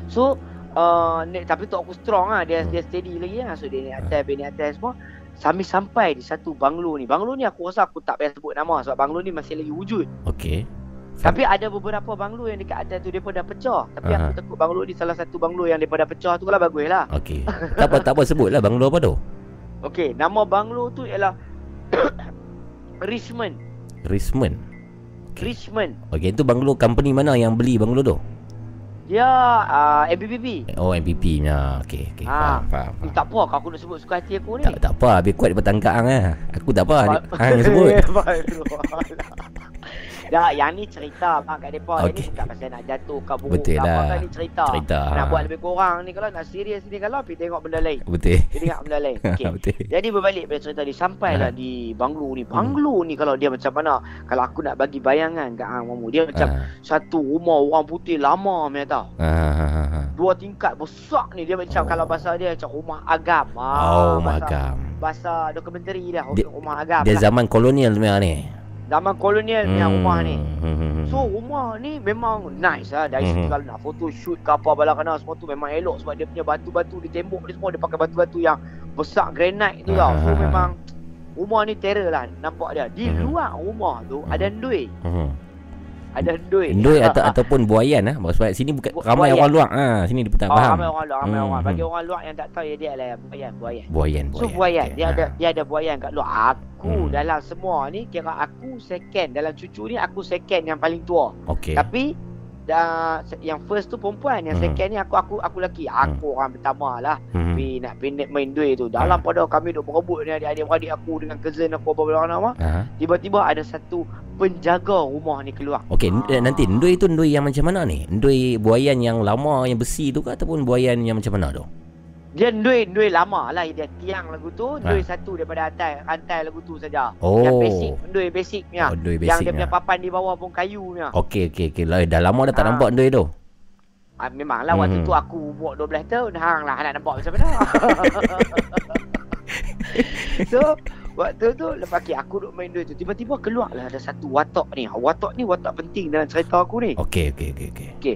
So uh, naik, tapi tok aku strong lah dia Hmm. dia steady lagi lah. So dia naik atas, dia naik atas semua. Sambil sampai di satu banglo ni. Banglo ni aku rasa aku tak payah sebut nama sebab banglo ni masih lagi wujud. Okey. Tapi ada beberapa banglo yang dekat atas tu depa dah pecah. Tapi Aha. aku takut banglo ni salah satu banglo yang depa dah pecah tu kalau bagus lah. Okey. tak apa tak apa sebutlah banglo apa tu? Okey, nama banglo tu ialah Richmond. [COUGHS] Richmond. Richmond. Okey, itu banglo company mana yang beli banglo tu? Dia uh, MBBB. Oh, MPP nya. Okey, okey. Ah. Faham, faham. Hmm, tak apa kalau aku nak sebut suka hati aku ni. Tak tak apa, habis kuat daripada tangkap hang ah. Aku tak apa. Ba- Hang sebut. [LAUGHS] Dah, yang ni cerita bang kat depa. Okay. Ini bukan pasal nak jatuh ke buruk Betul lah. kan ni cerita. Cerita. Nak ha. buat lebih kurang ni kalau nak serius ni kalau pergi tengok benda lain. Betul. Pergi tengok benda lain. [LAUGHS] Okey. Jadi berbalik pada cerita ni Sampailah Ah. di Banglo ni Banglo ni kalau dia macam mana Kalau aku nak bagi bayangan kat Hang Mamu Dia macam Ah. satu rumah orang putih lama punya tau ah, ah. Dua tingkat besar ni Dia macam Oh. kalau bahasa dia macam rumah agam Oh, bahasa, magam. Bahasa dokumentari dia, Dia- Rumah agam Dia lah. zaman kolonial sebenarnya ni. Zaman kolonial punya rumah ni. Hmm, hmm, hmm, So rumah ni memang nice lah Dari segi kalau nak photo shoot ke apa bala kena Semua tu memang elok Sebab dia punya batu-batu di tembok dia semua Dia pakai batu-batu yang besar granite tu tau. So [LAUGHS] memang Rumah ni terror lah nampak dia. Di luar rumah tu ada ndui. Hmm. Ada ndui. Endoi atau ataupun buayan ah. Sebab sini bukan Bu- ramai buayan. orang luar. Ha, sini dia tak Oh, faham. ramai orang luar, ramai Hmm, orang. Bagi hmm. orang luar yang tak tahu ya dia adalah buayan, buayan. Buayan, So buayan. buayan, Okey, dia ha. ada dia ada buayan kat luar. Aku Hmm. dalam semua ni kira aku second dalam cucu ni aku second yang paling tua. Okey. Tapi dah yang first tu perempuan, yang Hmm. second ni aku aku aku lelaki. Aku orang pertama lah. Hmm. Tapi nak pindah main duit tu. Dalam pada kami duk berebut ni adik-adik beradik aku dengan cousin aku apa-apa nama. Ha. Tiba-tiba ada satu penjaga rumah ni keluar. Okey, Ah. nanti ndui tu ndui yang macam mana ni? Ndui buayan yang lama yang besi tu ke ataupun buayan yang macam mana tu? Dia duit duit lama lah dia tiang lagu tu, duit Ha. satu daripada rantai rantai lagu tu saja. Oh. Yang basic, duit basic ni. Oh, yang basic. dia punya lah. papan di bawah pun kayu ni. Okey, okey, okey. Lah, dah lama dah tak Ah. nampak ndui tu. Ah, memanglah waktu Hmm. tu aku umur 12 tahun hang lah nak nampak macam mana. [LAUGHS] so waktu tu lepas okay, aku duk main duit tu tiba-tiba keluar lah ada satu watak ni. Watak ni watak penting dalam cerita aku ni. Okey, okey, okey, okey.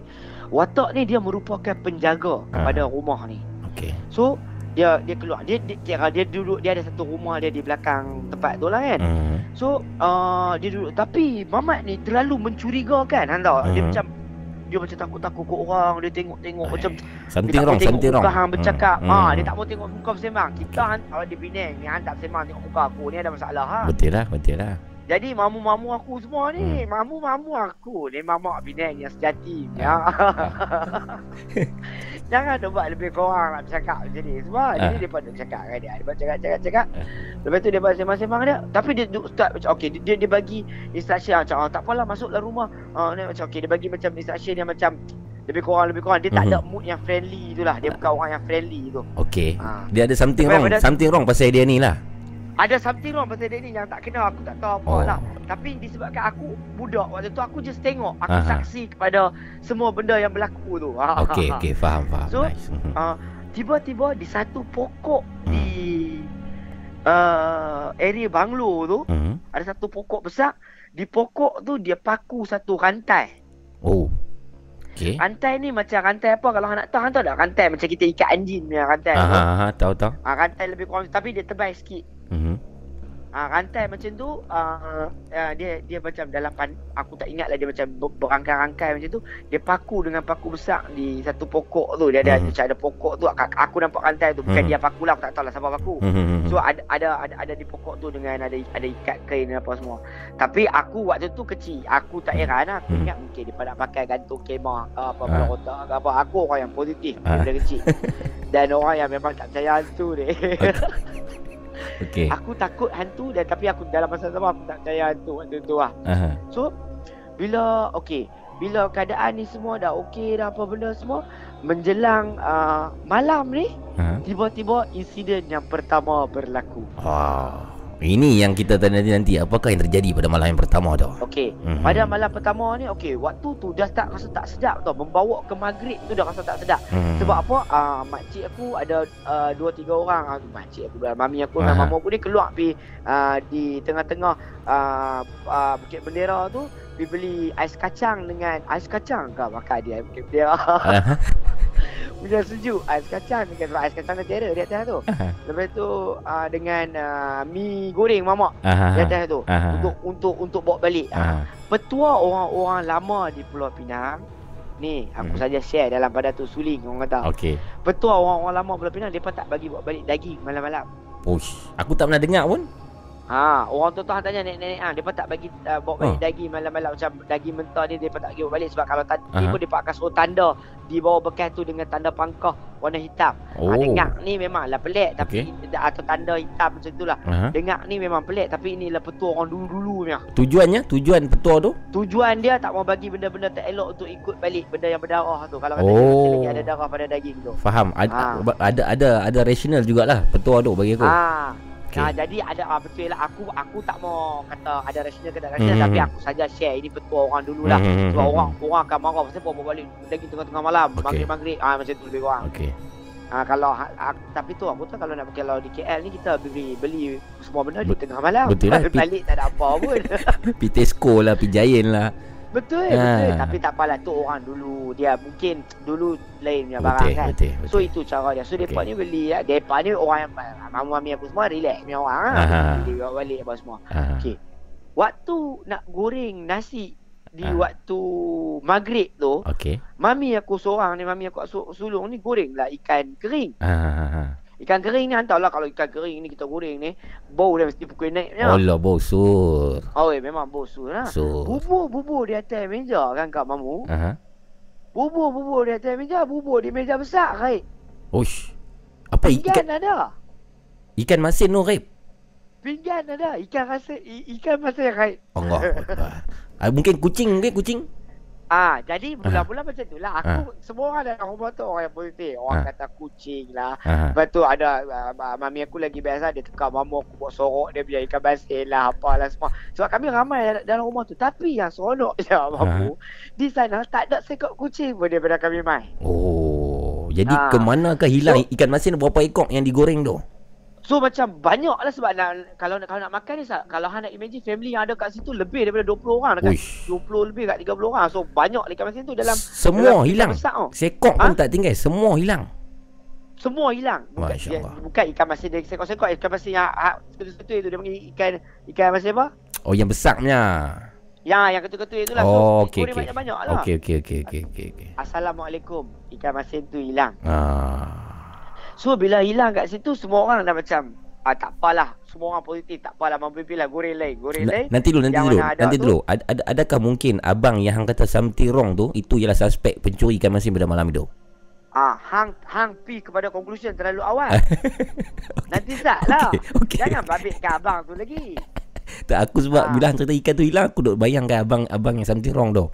Watak ni dia merupakan penjaga Ah. kepada rumah ni. Okey. So dia dia keluar dia, dia kira dia duduk dia ada satu rumah dia di belakang tempat tu lah kan. Hmm. So uh, dia duduk tapi Mamat ni terlalu mencurigakan hang tahu. Dia Hmm. macam dia macam takut-takut ke orang, dia tengok-tengok macam Something dia wrong, tengok something wrong. hang bercakap. Hmm, Ha, dia tak mau tengok muka bersembang. Kita han kalau di Penang ni hang tak bersembang tengok muka aku ni ada masalah ha. Betul lah, betul lah. Jadi mamu-mamu aku semua Hmm. ni, mamu-mamu aku ni mamak Penang yang sejati. Ya. [LAUGHS] Jangan dia buat lebih kurang nak bercakap macam ni. Sebab Ah. jadi dia pada cakap kan dia. Dia buat cakap-cakap-cakap. Ah. Lepas tu dia buat sembang-sembang dia. Tapi dia duk start macam okey dia, dia, dia bagi instruction macam oh, tak apalah masuklah rumah. Ah ni macam okey dia bagi macam instruction yang macam lebih kurang lebih kurang dia tak Mhm. ada mood yang friendly tu lah. Dia bukan orang yang friendly tu. Okey. Ha. Dia ada something Lepas wrong, pada- something wrong pasal dia ni lah. Ada something wrong pasal dia ni yang tak kena aku tak tahu apa Oh. lah. Tapi disebabkan aku budak waktu tu aku just tengok. Aku Aha. saksi kepada semua benda yang berlaku tu. Ha, Okey, ha, ha. okey, faham, faham. So, nice. Ah, tiba-tiba di satu pokok Hmm. di uh, area banglo tu Mhm. ada satu pokok besar di pokok tu dia paku satu rantai Oh. Okey. rantai ni macam rantai apa kalau nak tahu hang tahu tak rantai macam kita ikat anjing punya rantai Aha, tahu tahu. ah, rantai lebih kurang tapi dia tebal sikit Mhm. Ah, rantai macam tu uh, uh, dia dia macam dalam pan, aku tak ingat lah dia macam ber- berangkai-rangkai macam tu dia paku dengan paku besar di satu pokok tu dia ada Hmm. macam ada pokok tu aku, aku nampak rantai tu bukan Hmm. dia paku lah aku tak tahu lah siapa paku Mhm. So ada ada ada ada di pokok tu dengan ada ada ikat kain dan apa semua. Tapi aku waktu tu kecil. Aku tak heran lah. Aku ingat mungkin dia pada pakai gantung kemah ke apa Ah. bola kotak ke apa. Aku orang yang positif Ah. daripada kecil. [LAUGHS] Dan orang yang memang tak percaya hantu ni. [LAUGHS] Okey. aku takut hantu dan tapi aku dalam masa sama aku tak percaya hantu waktu tu lah. Aha. So bila okey, bila keadaan ni semua dah okey dah apa benda semua menjelang uh, malam ni Ha. tiba-tiba insiden yang pertama berlaku. Ah. Ini yang kita tanya nanti nanti apakah yang terjadi pada malam yang pertama tu? Okey. Mhm. Pada malam pertama ni okey, waktu tu dah start rasa tak sedap tau. Membawa ke maghrib tu dah rasa tak sedap. Mhm. Sebab apa? Ah uh, makcik aku ada uh, dua tiga orang. Uh, makcik aku dan mami aku dan Aha. mama aku ni keluar pi uh, di tengah-tengah uh, uh, Bukit Bendera tu pergi beli ais kacang dengan ais kacang ke makan dia Bukit Bendera. [LAUGHS] Punya sejuk ais kacang dengan sebab ais kacang dia ada di atas tu. Aha. Lepas tu uh, dengan uh, mi goreng mamak Aha. di atas tu. Aha. Untuk untuk untuk bawa balik. Aha. petua orang-orang lama di Pulau Pinang ni aku Hmm. saja share dalam pada tu suling orang kata. Okey. Petua orang-orang lama Pulau Pinang depa tak bagi bawa balik daging malam-malam. Push. Aku tak pernah dengar pun. Ha, orang tu tu hang tanya nenek-nenek ah depa tak bagi uh, bawa balik Oh. daging malam-malam macam daging mentah ni depa tak bagi bawa balik sebab kalau tadi Aha. pun depa akan suruh tanda di bawah bekas tu dengan tanda pangkah warna hitam. Oh. Ha, dengar ni memanglah pelik tapi atau tanda hitam macam tu lah. Aha. Dengar ni memang pelik tapi inilah petua orang dulu-dulu punya. Tujuannya, tujuan petua tu? Tujuan dia tak mau bagi benda-benda tak elok untuk ikut balik benda yang berdarah tu. Kalau kata Oh. lagi ada darah pada daging tu. Faham. Ada Ah. ada ada ada rasional jugalah petua tu bagi aku. Ah. Okey. Nah, jadi ada ah, betul lah aku aku tak mau kata ada rasional ke tak rasional Hmm. tapi aku saja share ini petua orang dulu lah. Mhm. Sebab orang orang akan marah pasal bawa balik daging tengah-tengah malam, Okey. maghrib-maghrib. Ah macam tu lebih kurang. Okey. Ah kalau ha- tapi tu aku tu kalau nak kalau di KL ni kita beli beli semua benda di tengah malam. betul lah. [LAUGHS] Balik tak ada apa pun. [LAUGHS] Pi Tesco lah, pi Giant lah. Betul, Ah. betul. Tapi tak apalah tu orang dulu dia mungkin dulu lain punya barang Betul, kan. betul, So betul. itu cara dia. So depa Okey. ni beli lah. Depa ni orang yang mami aku semua relax punya orang Aha. ah. Beli balik apa semua. Okey. Waktu nak goreng nasi di Ah. waktu maghrib tu, Okey. mami aku seorang ni, mami aku su- sulung ni goreng lah ikan kering. Ah, ah, ah. Ikan kering ni hantarlah kalau ikan kering ni kita goreng ni, bau dia mesti pukul naik punya. Allah bosur. Oh, eh, memang bosu lah. So. Bubur-bubur di atas meja kan Kak Mamu. Aha. Bubur-bubur di atas meja, bubur di meja besar, Raib. Ush. Apa ikan Pinggan ada. ikan masin tu Rip? Pinggan ada. Ikan rasa i- ikan masin Raib. Allah Akbar. Ah, mungkin kucing ke kucing? Ah, jadi mula-mula macam tu lah. Aku Ah. semua orang dalam rumah tu orang yang positif. Orang Ah. kata kucing lah. Aha. Lepas tu ada uh, mami aku lagi biasa dia tukar mamu aku buat sorok dia biar ikan masin lah apalah semua. Sebab kami ramai dalam, rumah tu. Tapi yang seronok je mamu di sana tak ada sekok kucing pun daripada kami main. Oh, jadi Ah. ke manakah hilang ikan masin berapa ekor yang digoreng tu? So macam banyak lah sebab nak, kalau nak kalau nak makan ni kalau hang nak imagine family yang ada kat situ lebih daripada 20 orang dekat Uish. 20 lebih kat 30 orang. So banyak ikan masin tu dalam Semua dalam hilang. besar tau. Sekok pun Ha? tak tinggal, semua hilang. Semua hilang. Bukan, bukan ikan masin dia sekok-sekok ikan masin yang ha, seketul-seketul itu dia panggil ikan ikan masin apa? Oh, yang besarnya. Yang yang ketul-ketul itulah. Oh, so, okey okey. banyak-banyak lah. Okey okey okey okey okey okey. Assalamualaikum. Ikan masin tu hilang. Ah. So bila hilang kat situ semua orang dah macam ah, tak apalah. Semua orang positif. Tak apalah mampu pilih goreng lain. Goreng lain. nanti dulu nanti dulu. ada Nanti dulu. Ad, ad, adakah mungkin abang yang hang kata something wrong tu itu ialah suspek pencuri ikan masin pada malam itu? Ah, hang hang pi kepada conclusion terlalu awal. [LAUGHS] Nanti sat lah. Okey, okey. Jangan babitkan abang tu lagi. [LAUGHS] Tak aku sebab Ah. bila hang cerita ikan tu hilang aku duk bayangkan abang abang yang something wrong tu.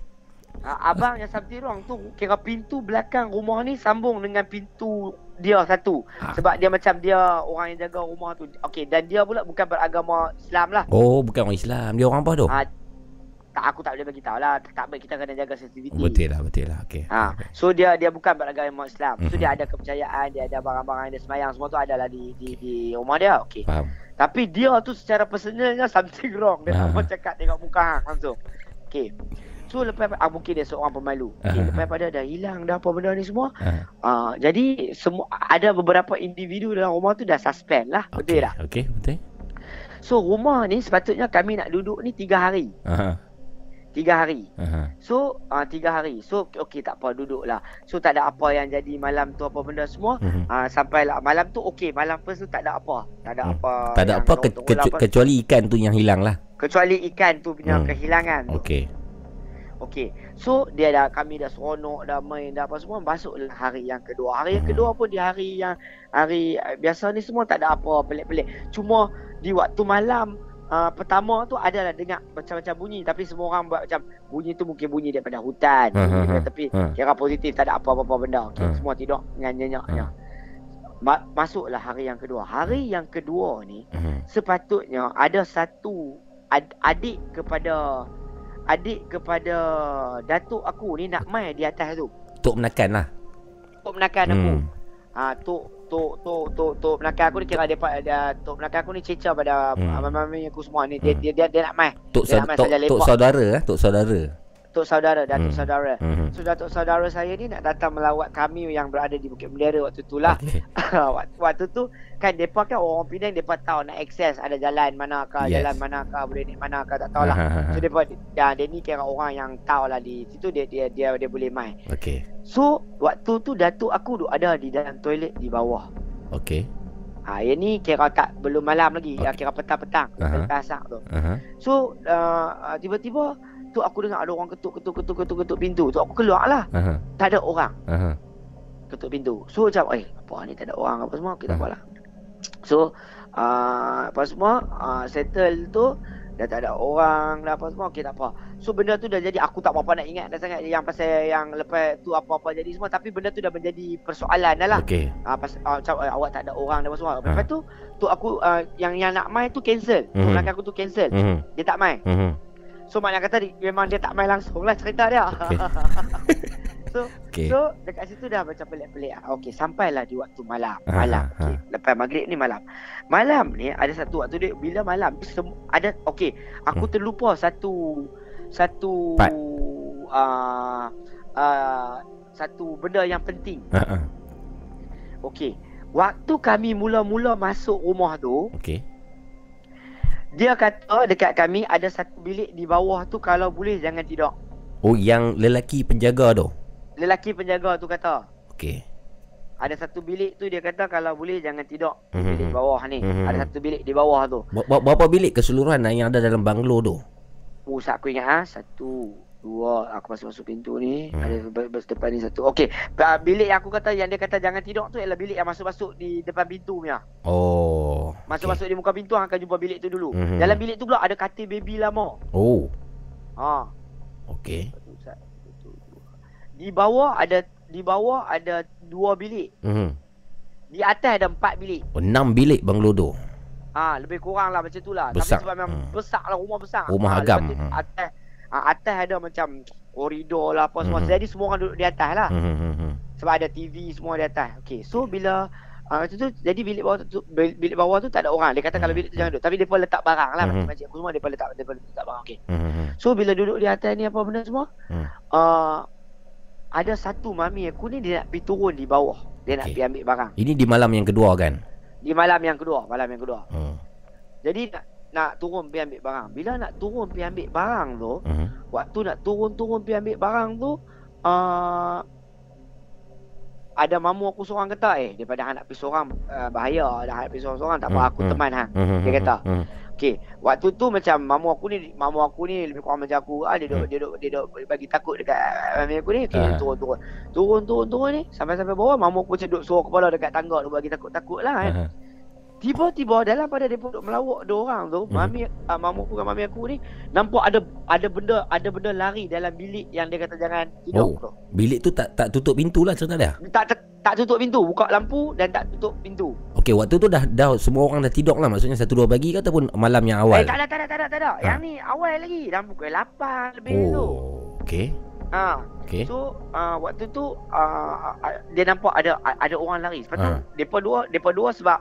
Ah, abang yang something wrong tu kira pintu belakang rumah ni sambung dengan pintu dia satu. Ah. Sebab dia macam dia orang yang jaga rumah tu. Okey, dan dia pula bukan beragama Islam lah. Oh, bukan orang Islam. Dia orang apa tu? Ah, tak aku tak boleh bagi tahu lah. Tak baik kita kena jaga sensitiviti. Betul lah, betul lah. Okey. Ha, so dia dia bukan beragama Islam. So Mhm. dia ada kepercayaan, dia ada barang-barang dia semayang semua tu adalah di di di rumah dia. Okey. Faham. Tapi dia tu secara personalnya [LAUGHS] something wrong. Dia tak Ah. mau cakap tengok muka hang langsung. Okey. So lepas ah, mungkin dia seorang pemalu. Okey, Ah. lepas pada dah hilang dah apa benda ni semua. Ah, jadi semua ada beberapa individu dalam rumah tu dah suspend lah. Okey, Betul tak? okey, betul. So rumah ni sepatutnya kami nak duduk ni tiga hari. Aha. Tiga hari. Aha. So uh, tiga hari. So okey tak apa duduklah. So tak ada apa yang jadi malam tu apa benda semua. Ah uh, sampailah malam tu okey malam first tu tak ada apa. Tak ada Hmm. apa. Tak ada apa ke, tunggu-tunggu lah apa. kecuali ikan tu yang hilang lah. kecuali ikan tu punya Hmm. kehilangan. Okey. Okey. So dia dah kami dah seronok dah main dah apa semua masuklah hari yang kedua. Hari yang kedua pun di hari yang hari biasa ni semua tak ada apa pelik-pelik. Cuma di waktu malam uh, pertama tu adalah dengar macam-macam bunyi tapi semua orang buat macam bunyi tu mungkin bunyi daripada hutan. Ha, ha, bunyi ha. Ha. Kira positif tak ada apa-apa benda. Okey, Ha. semua tidur dengan nyenyaknya. Ma- masuklah hari yang kedua. Hari yang kedua ni sepatutnya ada satu ad- adik kepada adik kepada datuk aku ni nak mai di atas tu. Tok menakan lah. Tok menakan aku. Hmm. Ha tok tok tok tok tok menakan aku ni kira depa ada tok menakan aku ni cecah pada Hmm. mami aku semua ni dia, Hmm. dia dia dia nak mai. Tok, Dia sa- nak main tok, tok saudara eh, tok saudara. Tok saudara datuk Hmm. saudara. Mhm. So datuk saudara saya ni nak datang melawat kami yang berada di Bukit Bendera waktu tu lah. Okey. [LAUGHS] waktu, waktu tu kan depa kan orang Penang depa tahu nak akses ada jalan manakah Yes. jalan manakah boleh naik manakah tak tahulah. Ha, ha, ha. So depa ya, dia ni kira orang yang tahu lah di situ dia dia dia, dia boleh main. Okey. So waktu tu datuk aku duk ada di dalam toilet di bawah. Okey. Ha yang ni kira tak belum malam lagi, Okey. okay. ya kira petang-petang, lepas asak tu. Aha. So uh, tiba-tiba tu aku dengar ada orang ketuk ketuk ketuk ketuk ketuk pintu. Tu aku keluar lah. Aha. Tak ada orang Aha. ketuk pintu. So macam eh apa ni tak ada orang apa semua kita Hmm. apalah. So uh, apa semua uh, settle tu dah tak ada orang dah apa semua okey tak apa. So benda tu dah jadi aku tak apa-apa nak ingat dah sangat yang pasal yang lepas tu apa-apa jadi semua tapi benda tu dah menjadi persoalan dah lah. Okey. Ah pas ah, macam eh, awak tak ada orang dah apa semua. Ha. Lepas tu tu aku uh, yang yang nak main tu cancel. Tu Mhm. belakang aku tu cancel. Mhm. Dia tak main. Mhm. So maknanya kata dia- memang dia tak main langsung lah cerita dia. Okey. [LAUGHS] so Okey. So dekat situ dah macam pelik-pelik. Ah, Okey, sampailah di waktu malam. Ha, Malam. ha, ha. Okey, lepas maghrib ni malam. Malam ni ada satu waktu dia bila malam sem- ada okey, aku Hmm. terlupa satu satu Part. uh, uh, satu benda yang penting. Ha ah. Okey. Waktu kami mula-mula masuk rumah tu, Okey. Dia kata dekat kami ada satu bilik di bawah tu kalau boleh jangan tidur. Oh yang lelaki penjaga tu. Lelaki penjaga tu kata, Okey. ada satu bilik tu dia kata kalau boleh jangan tidur. Mhm. Bilik bawah ni. Mhm. Ada satu bilik di bawah tu. Ber- ber- Berapa bilik keseluruhan yang ada dalam banglo tu? Oh, aku ingat ah. Satu, dua, aku masuk masuk pintu ni. Hmm. Ada ber- depan ni satu. Okey, ba- bilik yang aku kata yang dia kata jangan tidur tu ialah bilik yang masuk-masuk di depan pintu punya. Oh. Masuk-masuk di muka pintu hang akan jumpa bilik tu dulu. Mhm. Dalam bilik tu pula ada katil baby lama. Oh. Ha. Okey. Di bawah ada di bawah ada dua bilik. Mhm. Di atas ada empat bilik. Oh, enam bilik banglo tu. Ah, lebih kurang lah macam tu lah. Besar. Tapi sebab memang Hmm. besar lah rumah besar. Rumah Ah, agam. tu Hmm. Atas ah, atas ada macam koridor lah apa semua. Hmm. Jadi semua orang duduk di atas lah. Mhm, mhm, mhm. Sebab ada TV semua di atas. Okey. So bila Ah uh, tu, tu jadi bilik bawah tu bil- bilik bawah tu tak ada orang. Dia kata kalau Hmm. bilik tu jangan duduk. Tapi depa letak barang lah Hmm. macam-macam. Aku semua depa letak depa letak barang. Okey. Mhm, mhm. So bila duduk di atas ni apa benda semua? Hmm. Uh, ada satu mami aku ni dia nak pergi turun di bawah. Dia nak Okey. pergi ambil barang. Ini di malam yang kedua kan? Di malam yang kedua, malam yang kedua. Hmm. Jadi nak nak turun pergi ambil barang. Bila nak turun pergi ambil barang tu, Mhm. waktu nak turun-turun pergi ambil barang tu, uh, ada mamu aku seorang kata, eh daripada hang nak pergi seorang uh, bahaya, dah hang nak pergi seorang-seorang tak apa Hmm, aku hmm. teman hang. Mhm, Dia kata. mhm. Okey, waktu tu macam mamu aku ni mamu aku ni lebih kurang macam aku ah dia duk, dia duk, dia duk bagi takut dekat mami aku ni. Okey, Ah. turun turun. Turun turun turun ni sampai sampai bawah mamu aku macam duk suruh kepala dekat tangga tu bagi takut-takut lah kan. Aha. Tiba-tiba dalam pada depa duk melawak dua orang tu, Hmm. mami uh, mamu aku dengan mami aku ni nampak ada ada benda ada benda lari dalam bilik yang dia kata jangan tidur Oh. tu. Bilik tu tak tak tutup pintu lah cerita dia. Tak, tak tak tutup pintu, buka lampu dan tak tutup pintu. Okey, waktu tu dah dah semua orang dah tidur lah. Maksudnya satu dua pagi ke ataupun malam yang awal? Eh tak ada tak ada tak ada tak ada. Ha. Yang ni awal lagi dalam pukul 8 lebih tu. oh. Okey. Ha. Okey. So uh, waktu tu uh, dia nampak ada ada orang lari. Lepas tu Ha. depa dua depa dua sebab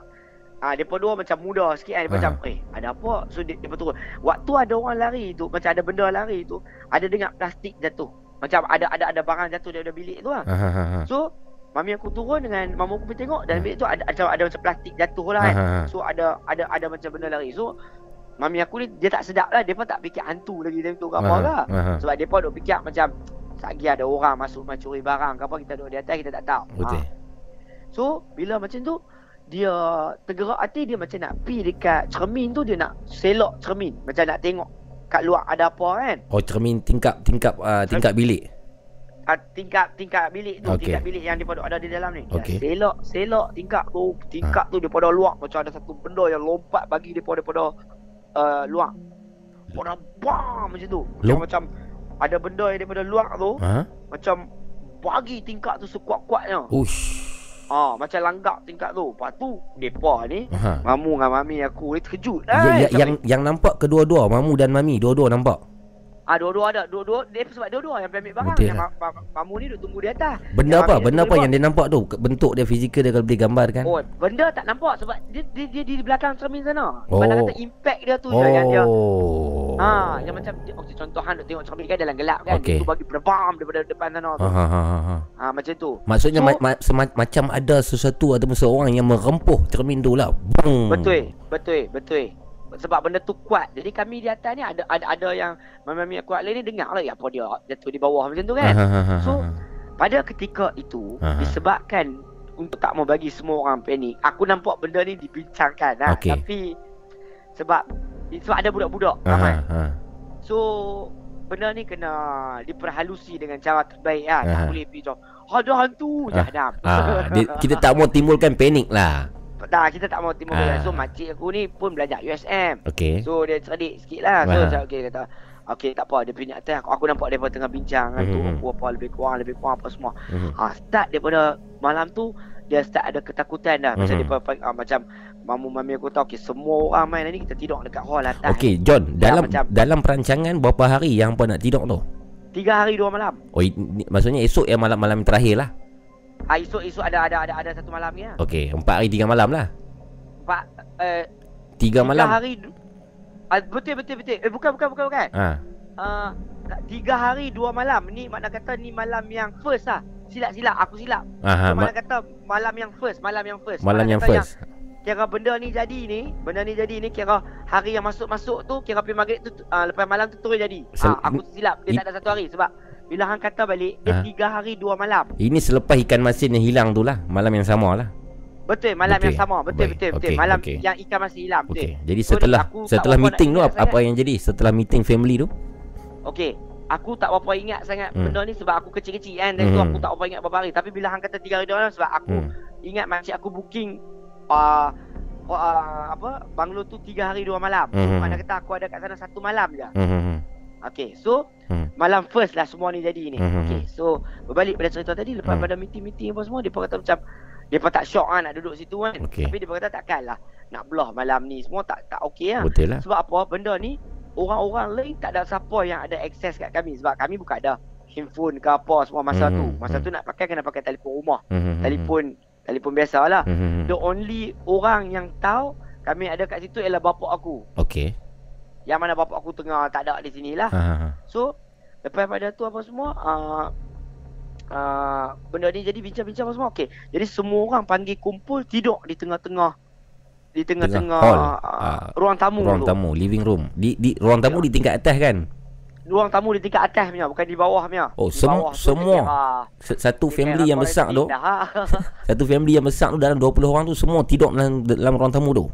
Ah, depa dua macam muda sikit kan. Depa Ha. macam, eh, ada apa? So, dia, depa turun. Waktu ada orang lari tu, macam ada benda lari tu, ada dengar plastik jatuh. Macam ada ada ada barang jatuh daripada bilik tu lah. Ha ha ha. ha. So, mami aku turun dengan mama aku pergi tengok dalam bilik tu ada ada, ada macam plastik jatuh lah kan. ha ha. So, ada ada ada macam benda lari. So, mami aku ni dia tak sedap lah. Depa tak fikir hantu lagi time tu ke apa Ha, lah. ha. Sebab depa duk fikir macam Sagi ada orang masuk mencuri barang ke apa kita duduk di atas kita tak tahu. Betul. Ha. So bila macam tu dia tergerak hati dia macam nak pi dekat cermin tu dia nak selok cermin macam nak tengok kat luar ada apa kan. Oh cermin tingkap tingkap uh, tingkap bilik. Ah, tingkap tingkap bilik tu, Okey. tingkap bilik yang dia pada ada di dalam ni. Dia Okey. Selok selok tingkap tu, tingkap tu daripada luar macam ada satu benda yang lompat bagi daripada daripada uh, luar. Pada bam macam tu. Yang Lom- macam ada benda yang daripada luar tu Ha? macam bagi tingkap tu sekuat-kuatnya. Ush. Ah, macam langgak tingkap tu. Lepas tu depa ni Ha. Mamu dengan mami aku ni terkejut Ya, lah. ya, yang yang nampak kedua-dua, mamu dan mami, dua-dua nampak. Ah dua-dua ada, dua-dua dia sebab dua-dua yang ambil barang. Betul Yang lah. ma- ma- mamu ni duk tunggu di atas. Benda Yang apa? Benda apa yang dia nampak tu? Bentuk dia fizikal dia kalau boleh gambarkan. Oh, benda tak nampak sebab dia dia, dia, di belakang cermin sana. Oh. Mana kata impact dia tu je yang dia Oh. Ha, yang macam dia- okey contoh hang tengok cermin kan dalam gelap kan. Okey. Dia tu bagi berbam daripada depan sana tu. Ha ha ha ha, ha. Ha, macam tu. Maksudnya So- ma- ma- sema- macam ada sesuatu ataupun seorang yang merempuh cermin tu lah. Bung. Betul, betul, betul. Sebab benda tu kuat. Jadi kami di atas ni ada ada ada yang mami aku lain ni dengar lah apa dia jatuh di bawah macam tu kan. ha ha, ha. So, Pada ketika itu disebabkan untuk tak mau bagi semua orang panik, aku nampak benda ni dibincangkan lah. Okey. Tapi sebab sebab ada budak-budak ramai. So benda ni kena diperhalusi dengan cara terbaik lah. Tak boleh pergi macam ada hantu Ah. Ah, kita tak mau timbulkan panik lah. Tak, kita tak mau timbul Ah. So makcik aku ni pun belajar USM. Okey. So dia cerdik sikit lah So macam okay kata Okay tak apa dia nak atas aku, aku nampak dia tengah bincang kan tu Mhm. Apa lebih kurang lebih kurang apa semua Mhm. ha, Start daripada malam tu Dia start ada ketakutan dah Macam Mhm. dia ha, macam Mamu mami aku tahu okay, Semua orang main ni kita tidur dekat hall atas Okey, John, Ya, dalam macam- dalam perancangan berapa hari yang apa nak tidur tu? Tiga hari dua malam Oh, i- ni, maksudnya esok yang malam-malam terakhir lah. Ha, Esok-esok ada ada ada ada satu malam ni lah Okey, empat hari tiga malam lah. Empat eh, Tiga Tiga malam. hari ah, Betul betul betul Eh bukan bukan bukan bukan Ha. uh, tiga hari dua malam. Ni makna kata ni malam yang first lah. Silap-silap aku silap. Aha, So, ma- makna kata malam yang first, malam yang first. malam yang first. kira benda ni jadi ni, benda ni jadi ni kira hari yang masuk-masuk tu kira pergi maghrib tu uh, lepas malam tu terus jadi. Sel- Ah, aku silap dia tak ada satu hari sebab bila hang kata balik dia Ah. tiga hari dua malam. Ini selepas ikan masin yang hilang tu lah. Malam yang sama lah. Betul malam Betul. yang sama. Betul Baik, betul betul. okey, Malam okey. yang ikan masih hilang betul. Okey. Jadi So, setelah aku tak setelah meeting tu apa, yang jadi? Setelah meeting family tu? Okey. Aku tak berapa ingat sangat Hmm. benda ni sebab aku kecil-kecil kan. Dan tu Hmm. aku tak berapa ingat berapa hari. Tapi bila hang kata tiga hari dua malam sebab aku Hmm. ingat makcik aku booking uh, uh, apa banglo tu tiga hari dua malam. So, Hmm. Mana kata aku ada kat sana satu malam je. Hmm. Hmm, hmm. Okay, so Hmm. malam first lah semua ni jadi ni. Hmm. Okay, so berbalik pada cerita tadi lepas Hmm. pada meeting-meeting apa semua dia kata macam dia pun tak syok kan nak duduk situ kan. Okey. Tapi dia kata takkan lah nak belah malam ni semua tak tak okey lah. Betul lah. Sebab apa benda ni orang-orang lain tak ada siapa yang ada akses kat kami sebab kami bukan ada handphone ke apa semua masa Hmm, tu. Masa hmm. tu nak pakai kena pakai telefon rumah. Hmm, hmm, hmm, Telefon telefon biasa lah. hmm, hmm, hmm. The only orang yang tahu kami ada kat situ ialah bapak aku. Okey. Yang mana bapak aku tengah tak ada di sini lah. Ha, ha, ha. So lepas pada tu apa semua uh, uh, benda ni jadi bincang-bincang apa semua okey. Jadi semua orang panggil kumpul tidur di tengah-tengah di tengah-tengah hall, uh, ah, ruang tamu Ruang tu. tamu, living room. Di di ruang tamu di tingkat atas kan? Ruang tamu di tingkat atas punya bukan di bawah punya. Oh, Di sem- bawah semua? dia Se- Satu family yang besar tu, dah. [LAUGHS] satu family yang besar tu dalam 20 orang tu semua tidur dalam dalam ruang tamu tu.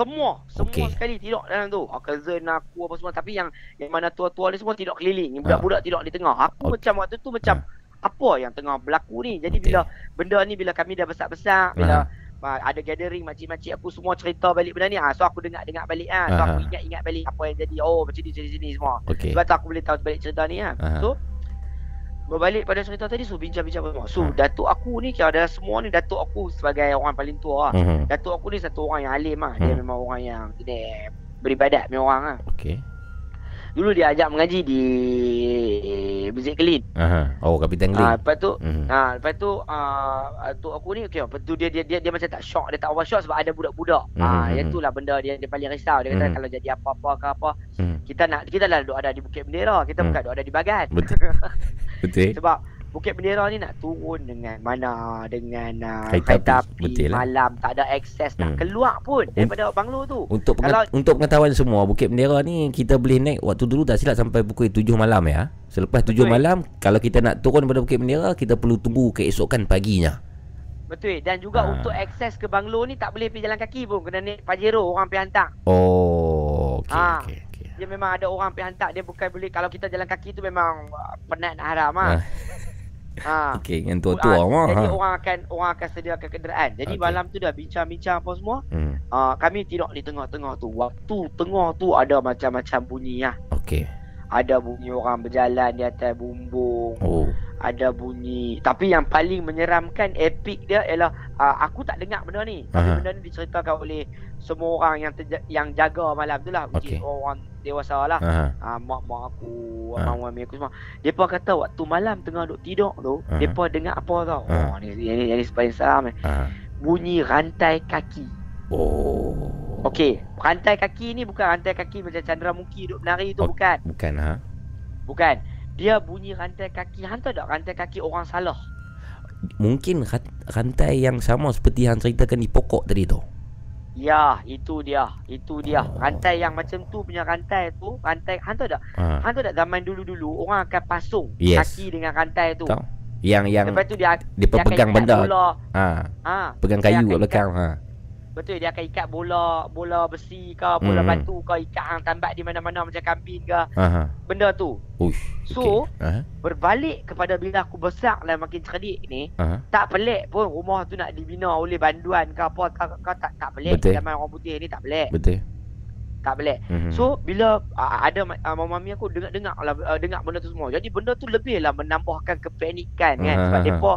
Semua, semua Okey. sekali tidur dalam tu. Ah, cousin aku apa semua tapi yang yang mana tua-tua ni semua tidur keliling. Budak-budak tidur di tengah. Aku Okey. macam waktu tu macam apa yang tengah berlaku ni. Jadi Okey. bila benda ni bila kami dah besar-besar, bila uh, ada gathering makcik-makcik aku semua cerita balik benda ni. Ah, so aku dengar-dengar balik ah. So Aha. aku ingat-ingat balik apa yang jadi. Oh, macam ni, macam ni, macam ni semua. Okey. Sebab tu aku boleh tahu balik cerita ni ah. Aha. So berbalik pada cerita tadi so bincang-bincang semua. So Ha. datuk aku ni kira ada semua ni datuk aku sebagai orang paling tua lah. Mhm. Datuk aku ni satu orang yang alim lah. Dia Hmm. memang orang yang dia beribadat punya orang lah. Okey. Dulu dia ajak mengaji di Masjid Kelin. Aha. Oh, Kapitan Ah, Glen. lepas tu Mhm. Ah, lepas tu ah datuk aku ni okey, lepas tu dia dia dia, dia macam tak shock, dia tak over shock sebab ada budak-budak. Ah, Mhm. yang itulah benda dia dia paling risau. Dia kata Mhm. kalau jadi apa-apa ke apa, Mhm. kita nak kita lah duduk ada di Bukit Bendera, kita Hmm. bukan duduk ada di Bagan. Betul. [LAUGHS] Betul. Sebab Bukit Bendera ni nak turun dengan mana dengan uh, Kereta kereta api, lah. malam tak ada akses nak Hmm. keluar pun daripada banglo tu. Untuk Kalau- pengat- untuk pengetahuan semua, Bukit Bendera ni kita boleh naik waktu dulu tak silap sampai pukul 7 malam ya. Selepas 7 Betul. malam, kalau kita nak turun daripada Bukit Bendera, kita perlu tunggu keesokan paginya. Betul dan juga Ah. untuk akses ke banglo ni tak boleh pergi jalan kaki pun kena naik Pajero orang pergi hantar. Oh, okey Ah. okey okey. Dia memang ada orang pergi hantar dia bukan boleh kalau kita jalan kaki tu memang uh, penat nak haram ah. Ah. Ha. [LAUGHS] Okey, yang tua-tua Ah, mah. Jadi Ha. orang akan orang akan sediakan kenderaan. Jadi Okey. malam tu dah bincang-bincang apa semua. Hmm. Uh, kami tidur di tengah-tengah tu. Waktu tengah tu ada macam-macam bunyi lah. Okey. Ada bunyi orang berjalan di atas bumbung. Oh. Ada bunyi. Tapi yang paling menyeramkan epic dia ialah uh, aku tak dengar benda ni. Tapi Aha. benda ni diceritakan oleh semua orang yang terja- yang jaga malam tu lah. Which is Okey. orang dewasa lah. Ah, mak-mak aku, abang mami aku semua. Depa kata waktu malam tengah duk tidur tu, depa dengar apa tau? Ha. Oh, ni ni ni, ni paling seram ni. Bunyi rantai kaki. Oh. Okey, rantai kaki ni bukan rantai kaki macam Chandramukhi duk menari tu Ok. bukan. Bukan ha. Bukan. Dia bunyi rantai kaki. Hang tahu tak rantai kaki orang salah? Mungkin rantai yang sama seperti yang ceritakan di pokok tadi tu. Ya, itu dia. Itu dia. Oh. Rantai yang macam tu punya rantai tu, rantai hang tahu tak? Ha. Hang tahu tak zaman dulu-dulu orang akan pasung Yes. kaki dengan rantai tu. Tahu. Yang yang Lepas tu dia dia dia pegang benda. Bola. Ha. Ha. Pegang kayu kat belakang ha. Betul dia akan ikat bola bola besi ke, bola Hmm. batu ke, ikat hang tambat di mana-mana macam kambing ke. Ha. ha. Benda tu. Uish. So, okey. ha. berbalik kepada bila aku besar dan makin cerdik ni, Ha. tak pelik pun rumah tu nak dibina oleh banduan ke apa ke, ke tak tak pelik Betul. zaman orang putih ni tak pelik. Betul. Tak pelik. Mhm. So bila uh, ada uh, mama mami aku dengar-dengar lah uh, dengar benda tu semua. Jadi benda tu lebih lah menambahkan kepanikan kan Ah, sebab depa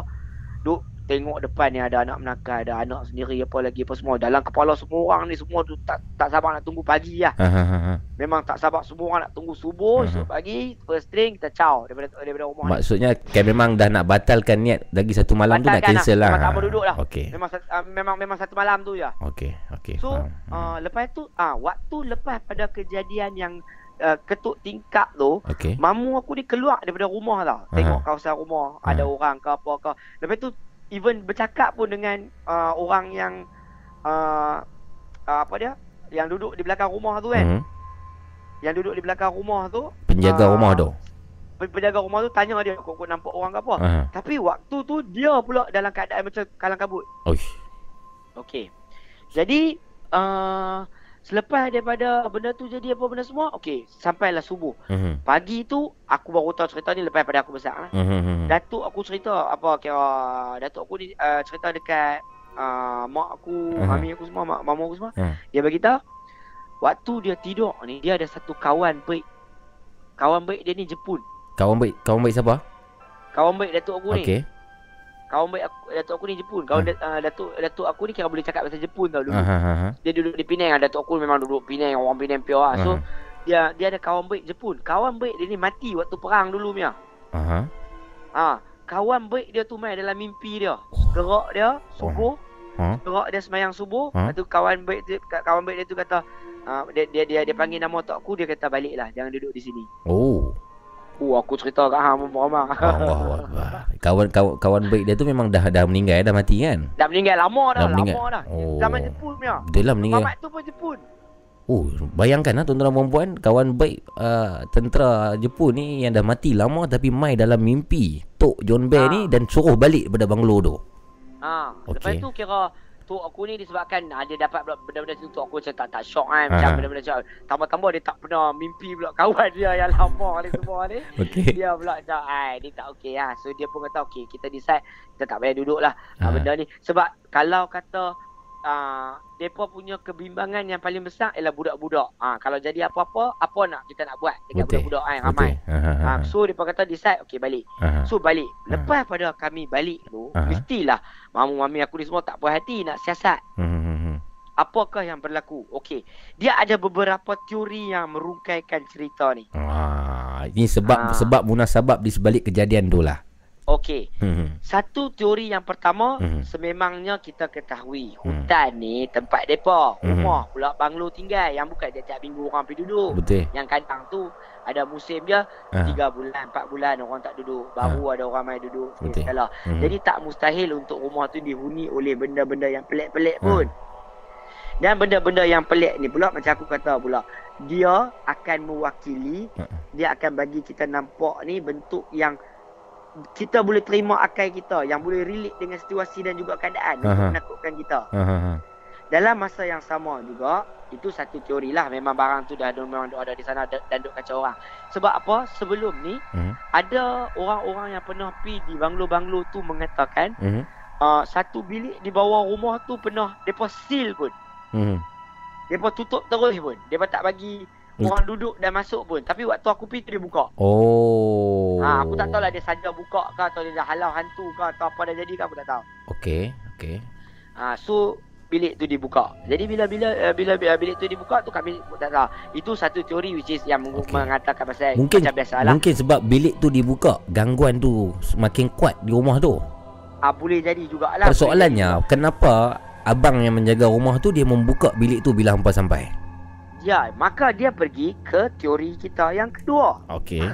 duk tengok depan ni ada anak menakal, ada anak sendiri apa lagi apa semua. Dalam kepala semua orang ni semua tu tak tak sabar nak tunggu pagi lah. Ha. Memang tak sabar semua orang nak tunggu subuh, Ah, esok pagi first thing kita caw daripada daripada rumah. ni. Maksudnya kan memang dah nak batalkan niat lagi satu malam tu nak Batalkan cancel lah. lah. Memang tak mau duduk lah. Okey. Memang uh, memang memang satu malam tu je. Okey, okey. So faham. uh, lepas tu ah uh, waktu lepas pada kejadian yang uh, ketuk tingkap tu Okey. Mamu aku ni keluar daripada rumah tau. Tengok kawasan rumah Aha. ada orang ke apa ke. Lepas tu even bercakap pun dengan uh, orang yang uh, uh, apa dia? Yang duduk di belakang rumah tu kan. Mhm. Yang duduk di belakang rumah tu, Penjaga Ah. rumah tu. pen- penjaga rumah tu tanya dia kok kok nampak orang ke apa. Ha. Tapi waktu tu dia pula dalam keadaan macam kalang kabut. Oish. Okey. Jadi uh, selepas daripada benda tu jadi apa benda semua, okey, sampailah subuh. Mhm. Pagi tu aku baru tahu cerita ni lepas pada aku besar. Mhm. Datuk aku cerita apa kira datuk aku ni uh, cerita dekat uh, mak aku, Aha. mami aku semua, mak mama aku semua. Hmm. Dia bagi tahu waktu dia tidur ni dia ada satu kawan baik. Kawan baik dia ni Jepun. Kawan baik, kawan baik siapa? Kawan baik datuk aku ni. Kawan baik aku, datuk aku ni Jepun. Kawan da, uh, datuk datuk aku ni kira boleh cakap bahasa Jepun tau dulu. Aha. Dia duduk di Penang. Datuk aku memang duduk Penang, orang Penang pure lah. So Aha. dia dia ada kawan baik Jepun. Kawan baik dia ni mati waktu perang dulu Mia. Aha. Ha, kawan baik dia tu main dalam mimpi dia. Gerak dia subuh. Ha? Gerak dia semayang subuh. Ha? Lepas tu kawan baik tu kawan baik dia tu kata uh, dia, dia dia dia panggil nama tok aku dia kata baliklah jangan duduk di sini. Oh. Oh aku cerita kat hang mama. Allah Akbar. Kawan kawan kawan baik dia tu memang dah dah meninggal dah mati kan? dah meninggal lama dah, Dah meninggal. lama dah. Oh. Zaman Jepun punya. Betul lah meninggal. Mamat tu pun Jepun. Oh, bayangkan lah tuan-tuan dan puan kawan baik uh, tentera Jepun ni yang dah mati lama tapi mai dalam mimpi Tok John Bear Ah. ni dan suruh balik pada banglo tu. Ha, Okey. lepas tu kira tu aku ni disebabkan ah, dia dapat benda-benda tu aku macam tak tak shock kan macam Aha. benda-benda macam tambah-tambah dia tak pernah mimpi pula kawan dia yang lama [LAUGHS] ni semua ni. Okey. dia pula macam ai dia tak okey lah. So dia pun kata okey kita decide kita tak payah duduk lah Ha. uh. benda ni sebab kalau kata uh, depa punya kebimbangan yang paling besar ialah budak-budak. Ah kalau jadi apa-apa apa nak kita nak buat dekat Betul. budak-budak kan ramai. Ha, ha, ha. Ah so depa kata decide okey balik. Ha. So balik. Ha. Lepas pada kami balik tu Ha. mestilah mamu mami aku ni semua tak puas hati nak siasat. Hmm, hmm, hmm. Apakah yang berlaku? Okey. Dia ada beberapa teori yang merungkaikan cerita ni. Ah, ini sebab Ah. sebab munasabab di sebalik kejadian tu lah. Okey. Hmm, hmm. Satu teori yang pertama Mhm. sememangnya kita ketahui Mhm. hutan ni tempat depa, Mhm. rumah pula banglo tinggal yang bukan tiap-tiap minggu orang pergi duduk. Betul. Yang kadang tu ada musim dia. 3 bulan, 4 bulan orang tak duduk. Baru ada orang main duduk Betul. sekali. Hmm. Jadi tak mustahil untuk rumah tu dihuni oleh benda-benda yang pelik-pelik pun. Dan benda-benda yang pelik ni pula macam aku kata pula, dia akan mewakili, dia akan bagi kita nampak ni bentuk yang kita boleh terima akal kita, yang boleh relate dengan situasi dan juga keadaan untuk Aha. menakutkan kita. Ha, ha, ha. Dalam masa yang sama juga, itu satu teori lah memang barang tu dah ada memang ada di sana dan duk kacau orang. Sebab apa? Sebelum ni Hmm. ada orang-orang yang pernah pi di banglo-banglo tu mengatakan Hmm. uh, satu bilik di bawah rumah tu pernah depa seal pun. Hmm. Depa tutup terus pun. Depa tak bagi. Orang duduk dan masuk pun. Tapi waktu aku tu dia buka. Oh. Ha, aku tak tahu lah dia saja buka ke atau dia dah halau hantu ke atau apa dah jadi ke aku tak tahu. Okey, okey. Ha, so bilik tu dibuka. Jadi bila bila uh, bila, bila bilik tu dibuka tu kami tak tahu. Itu satu teori which is yang okay. mengatakan pasal Mungkin macam biasalah. mungkin sebab bilik tu dibuka, gangguan tu semakin kuat di rumah tu. Ah, boleh jadi jugalah. Persoalannya kenapa abang yang menjaga rumah tu dia membuka bilik tu bila hampa sampai? Ya, maka dia pergi ke teori kita yang kedua. Okey.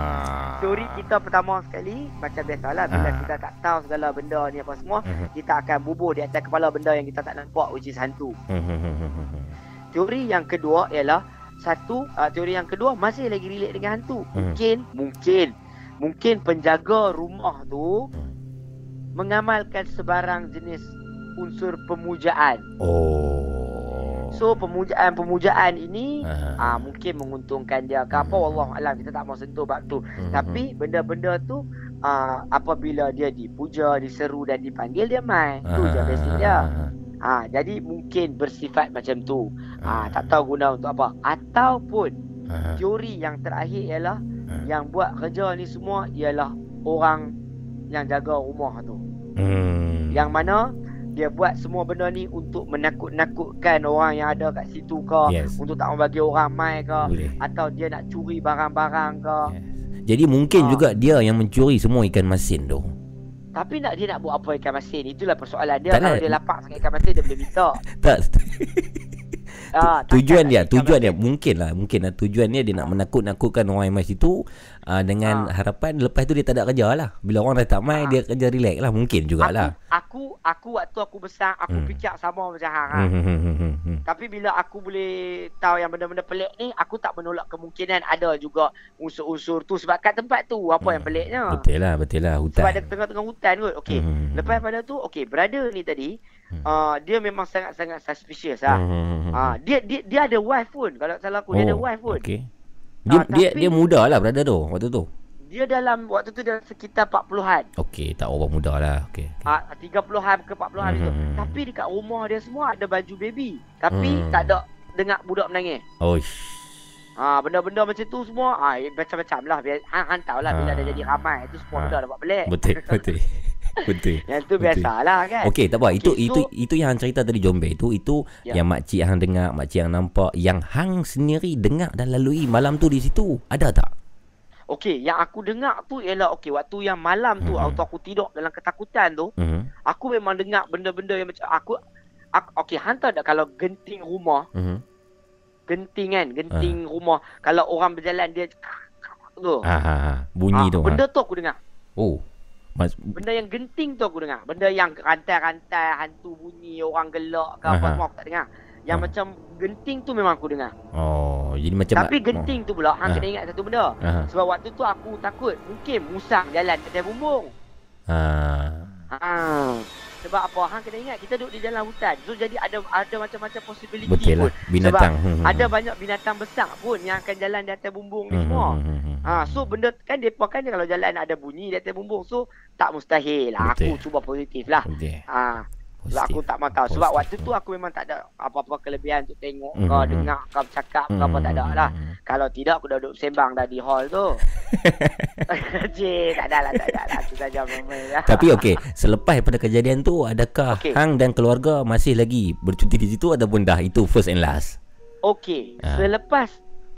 [LAUGHS] Teori kita pertama sekali macam biasalah bila kita tak tahu segala benda ni apa semua, Mhm. kita akan bubuh di atas kepala benda yang kita tak nampak which is hantu. Hmm. Teori yang kedua ialah satu uh, teori yang kedua masih lagi relate dengan hantu. Hmm. Mungkin mungkin mungkin penjaga rumah tu mengamalkan sebarang jenis unsur pemujaan. Oh. So pemujaan-pemujaan ini Ah. ah mungkin menguntungkan dia ke apa wallah alam kita tak mau sentuh bab tu. Hmm, Tapi benda-benda tu uh, apabila dia dipuja, diseru dan dipanggil dia mai. Tu je basic dia. Ha, jadi mungkin bersifat macam tu. Ha, tak tahu guna untuk apa. Ataupun Ah. teori yang terakhir ialah Ah. yang buat kerja ni semua ialah orang yang jaga rumah tu. Hmm. Yang mana dia buat semua benda ni untuk menakut-nakutkan orang yang ada kat situ ke, Yes. untuk tak mau bagi orang mai ke, Boleh. atau dia nak curi barang-barang ke. Yes. Jadi mungkin Ah. juga dia yang mencuri semua ikan masin tu. Tapi nak dia nak buat apa ikan masin? Itulah persoalan dia. Tak Kalau nak. dia lapak sangat ikan masin dia boleh minta. [LAUGHS] Tak. Ah, Tu- tujuan dia, tujuan dia mungkin lah, mungkin lah tujuan dia nak menakut-nakutkan orang yang mai situ uh, dengan Ah. harapan lepas tu dia tak ada kerja lah. Bila orang dah tak mai Ah. dia kerja relax lah mungkin jugalah. Aku, aku, aku waktu aku besar, aku Hmm. fikir sama macam hang. Hmm, ah. hmm, hmm, hmm, hmm. Tapi bila aku boleh tahu yang benda-benda pelik ni, aku tak menolak kemungkinan ada juga unsur-unsur tu sebab kat tempat tu apa yang peliknya. Betul lah, betul lah hutan. Sebab ada tengah-tengah hutan kot. Okey. Hmm, hmm, hmm. Lepas pada tu, okey, brother ni tadi, Hmm. uh, dia memang sangat-sangat suspicious lah. Hmm, Ah, dia dia dia ada wife pun. Kalau tak salah aku, dia ada wife pun. Okey. Dia, Ah, dia tapi- dia muda lah brother tu waktu tu. Dia dalam waktu tu dalam sekitar 40-an. Okey, tak orang muda lah. Okey. okey. Ah, 30-an ke 40-an Hmm, tu. hmm. Tapi dekat rumah dia semua ada baju baby. Tapi Hmm. tak ada dengar budak menangis. Oish. Ah, benda-benda macam tu semua eh, macam-macam lah. Tahu lah bila Ah. dah jadi ramai tu semua Ah. benda dapat pelik. Betul, [LAUGHS] betul. Betul. [LAUGHS] Yang tu biasalah kan. Okey, tak apa. Itu Okey, itu so- itu yang hang cerita tadi Jombe itu itu Ya. yang makcik hang dengar, makcik hang nampak, yang hang sendiri dengar dan lalui malam tu di situ. Ada tak? Okey, yang aku dengar tu ialah okey waktu yang malam tu Hmm. waktu aku tidur dalam ketakutan tu, Mhm. aku memang dengar benda-benda yang macam aku, aku okey hantar tak kalau genting rumah, Mhm. genting kan, genting rumah kalau orang berjalan dia tu. Ha ha ha. Bunyi Ah, tu. Benda Ha. tu aku dengar. Oh. Mas Benda yang genting tu aku dengar. Benda yang rantai-rantai, hantu bunyi, orang gelak ke apa semua aku tak dengar. Yang Ah. macam genting tu memang aku dengar. oh, jadi macam Tapi genting tu pula, hang Ah. kena ingat satu benda. Ha. Sebab waktu tu aku takut mungkin musang jalan atas bumbung. Ha. Ha. Sebab apa? Hang kena ingat kita duduk di dalam hutan. So jadi ada ada macam-macam possibility Betul pun. lah binatang. Hmm, Ada banyak binatang besar pun yang akan jalan di atas bumbung ni hmm, semua. hmm, hmm, hmm. Ha, so benda kan depa kan kalau jalan ada bunyi di atas bumbung. So tak mustahil lah. Aku Betul. cuba positif lah. Okey. Ha, sebab aku tak mau tahu. Sebab waktu tu aku memang tak ada apa-apa kelebihan untuk tengok Hmm, ke, hmm, dengar ke, bercakap ke Hmm, apa tak ada hmm, lah. Kalau tidak aku dah duduk sembang dah di hall tu. [LAUGHS] Cik, tak ada lah, tak ada lah. Itu saja memang lah. Tapi okey, selepas pada kejadian tu adakah Okey. hang dan keluarga masih lagi bercuti di situ ataupun dah itu first and last? Okey, Ah. selepas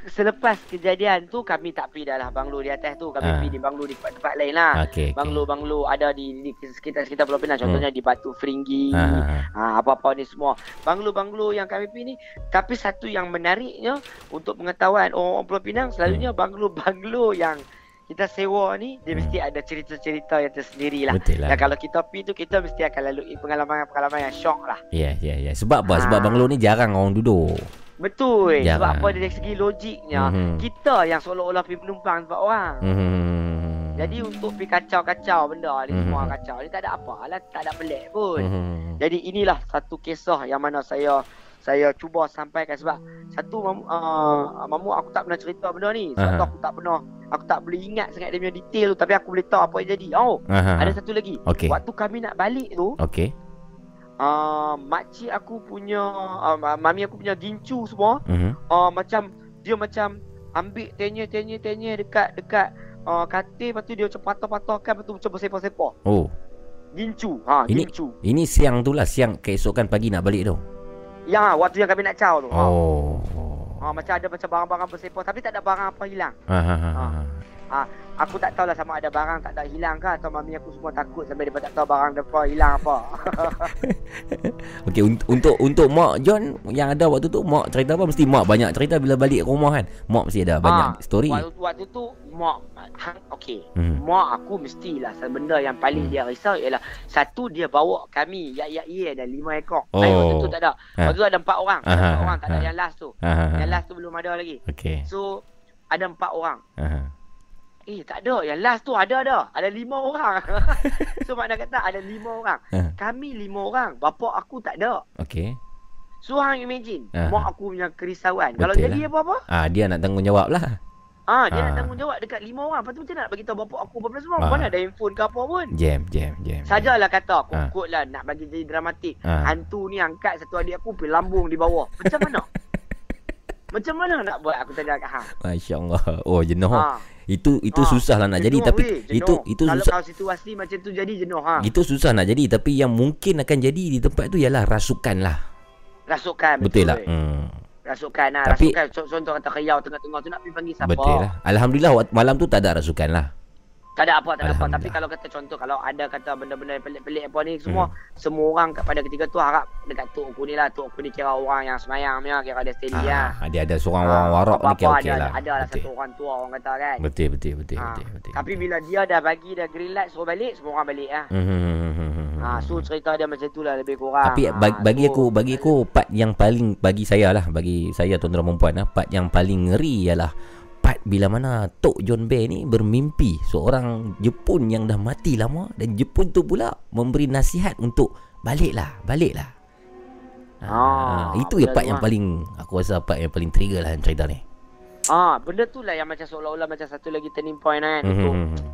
selepas kejadian tu kami tak pergi dah lah banglo di atas tu. Kami Ah. pergi di banglo di tempat-tempat lain lah. Okey. Banglo-banglo ada di, di sekitar-sekitar Pulau Pinang. Contohnya di Batu Feringgi. Ha, ha, ha. Ha, apa-apa ni semua. Banglo-banglo yang kami pergi ni. Tapi satu yang menariknya untuk pengetahuan orang-orang Pulau Pinang. Selalunya banglo-banglo yang kita sewa ni. Dia Hmm. mesti ada cerita-cerita yang tersendiri lah. Betul lah. Dan kalau kita pergi tu kita mesti akan lalui pengalaman-pengalaman yang syok lah. Ya, ya, ya. Sebab apa? Sebab Ah. banglo ni jarang orang duduk. Betul. Jarang. Sebab apa dari segi logiknya. Mhm. Kita yang seolah-olah pergi penumpang sebab orang. Hmm. Jadi untuk pergi kacau-kacau benda ni Mhm. semua kacau ni tak ada apa lah. Tak ada pelik pun. Hmm. Jadi inilah satu kisah yang mana saya saya cuba sampaikan sebab satu mamu, uh, mamu aku tak pernah cerita benda ni. Sebab tu aku tak pernah aku tak boleh ingat sangat dia punya detail tu tapi aku boleh tahu apa yang jadi. Oh, Aha. ada satu lagi. Okey. Waktu kami nak balik tu, Okey. Uh, makcik aku punya uh, mami aku punya gincu semua Mhm. uh, macam dia macam ambil tenya-tenya-tenya dekat dekat uh, katil lepas tu dia macam patah-patahkan lepas tu macam bersepah-sepah. Oh, Gincu. Ha, Ini- gincu. ini siang tu lah, siang keesokan pagi nak balik tu. Ya, waktu yang kami nak caw tu. Ha. Oh. Ha, macam ada macam barang-barang bersepah tapi tak ada barang apa hilang. Ha ha ha. Ah. ha. Aku tak tahulah sama ada barang tak ada hilang ke atau mami aku semua takut sampai dia tak tahu barang depa hilang apa. [LAUGHS] Okey untuk untuk untuk Mak John yang ada waktu tu Mak cerita apa mesti Mak banyak cerita bila balik rumah kan. Mak mesti ada banyak Ah, story. Waktu, waktu tu mak hang okey. Hmm. Mak aku mestilah benda yang paling Hmm. dia risau ialah satu dia bawa kami ya ya ye ada lima ekor. Oh. Lain waktu tu tak ada. Ha. Waktu tu ada empat orang. Aha, empat orang tak ada ha. yang last tu. Ha ha. ha. Yang last tu belum ada lagi. Okey. So ada empat orang. Ha ha. Eh tak ada Yang last tu ada ada Ada lima orang [LAUGHS] So makna kata ada lima orang Ha. Kami lima orang Bapa aku tak ada Okey. So hang imagine Ha. Mak aku punya kerisauan Kalau Betul jadi lah. apa-apa Ah dia nak tanggungjawab lah. Ah, dia Ha. nak tanggungjawab dekat lima orang Lepas tu macam nak bagi tahu bapa aku apa semua Ha. Mana ada handphone ke apa pun Jam jam jam. Sajalah kata Ha. Kukut lah nak bagi jadi dramatik Ha. Hantu ni angkat satu adik aku Pergi lambung di bawah Macam mana? [LAUGHS] Macam mana nak buat aku tanya kat hang Masya-Allah. Oh jenuh. ha. Itu itu Ah, susah lah nak jadi Jenuh, tapi weh, jenuh. itu itu Kalau susah kalau situasi macam tu jadi jenuh ha. itu susah nak jadi tapi yang mungkin akan jadi di tempat tu ialah rasukan lah. Rasukan Betul lah. weh. Hmm. Rasukan lah Tapi- Rasukan Co- Contoh kata kayau tengah-tengah tu Nak pergi panggil siapa Betul lah. Alhamdulillah malam tu tak ada rasukan lah. Tak ada apa, tak ada apa. Tapi kalau kata contoh, kalau ada kata benda-benda yang pelik-pelik apa ni, semua semua orang pada ketika tu harap dekat Tok aku ni lah. Tok aku ni kira orang yang semayang punya, kira dia steady lah. Ah, dia ada seorang orang warak ni kira okey ada, lah. Ada lah Betul. satu orang tua orang kata kan. Betul betul betul Ha, betul betul. Tapi bila dia dah bagi dah green light suruh balik, semua orang balik lah. Hmm, hmm, hmm, hmm, hmm, Ha, hmm. so cerita dia macam tu lah lebih kurang. Tapi ha, bagi, so- aku bagi aku part yang paling bagi saya lah bagi saya tuan-tuan perempuan lah part yang paling ngeri ialah part bila mana Tok John Bear ni bermimpi seorang Jepun yang dah mati lama dan Jepun tu pula memberi nasihat untuk baliklah baliklah. Ah, Ah, itu ya part yang paling aku rasa part yang paling trigger lah cerita ni. Ah, benda tu lah yang macam seolah-olah macam satu lagi turning point kan Hmm, untuk hmm, hmm,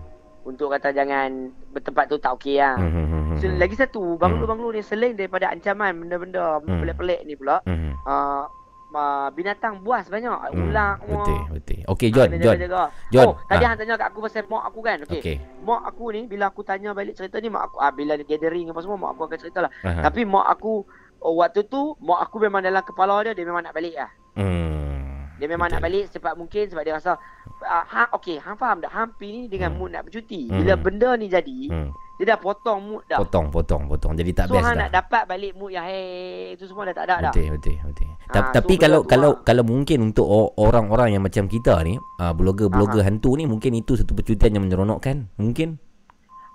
untuk kata jangan bertempat tu tak okey lah. hmm, hmm, hmm, So, lagi satu, banglo-banglo ni selain daripada ancaman benda-benda Hmm. pelik-pelik ni pula, Hmm, hmm. uh, uh, binatang buas banyak, Hmm, ular Betul semua. betul. Okey John Kena John. jaga-jaga. John, Oh, tadi ah. hang tanya kat aku pasal mak aku kan. Okey. Okey. Mak aku ni bila aku tanya balik cerita ni mak aku ah, bila gathering apa semua mak aku akan cerita lah. Aha. Tapi mak aku oh, waktu tu mak aku memang dalam kepala dia dia memang nak balik lah. Hmm. Dia memang nak Betul. balik secepat mungkin sebab dia rasa uh, ha okey hang faham tak hang ni dengan Hmm. mood nak bercuti. Hmm. Bila benda ni jadi Hmm. dia dah potong mood dah. Potong potong potong. Jadi tak so best hang dah. nak dapat balik mood yang hey itu semua dah tak ada dah. Betul betul betul. Ah, Ta- so tapi benda kalau tu kalau lah. kalau mungkin untuk orang-orang yang macam kita ni, uh, blogger-blogger hantu ni mungkin itu satu percutian yang menyeronokkan. Mungkin.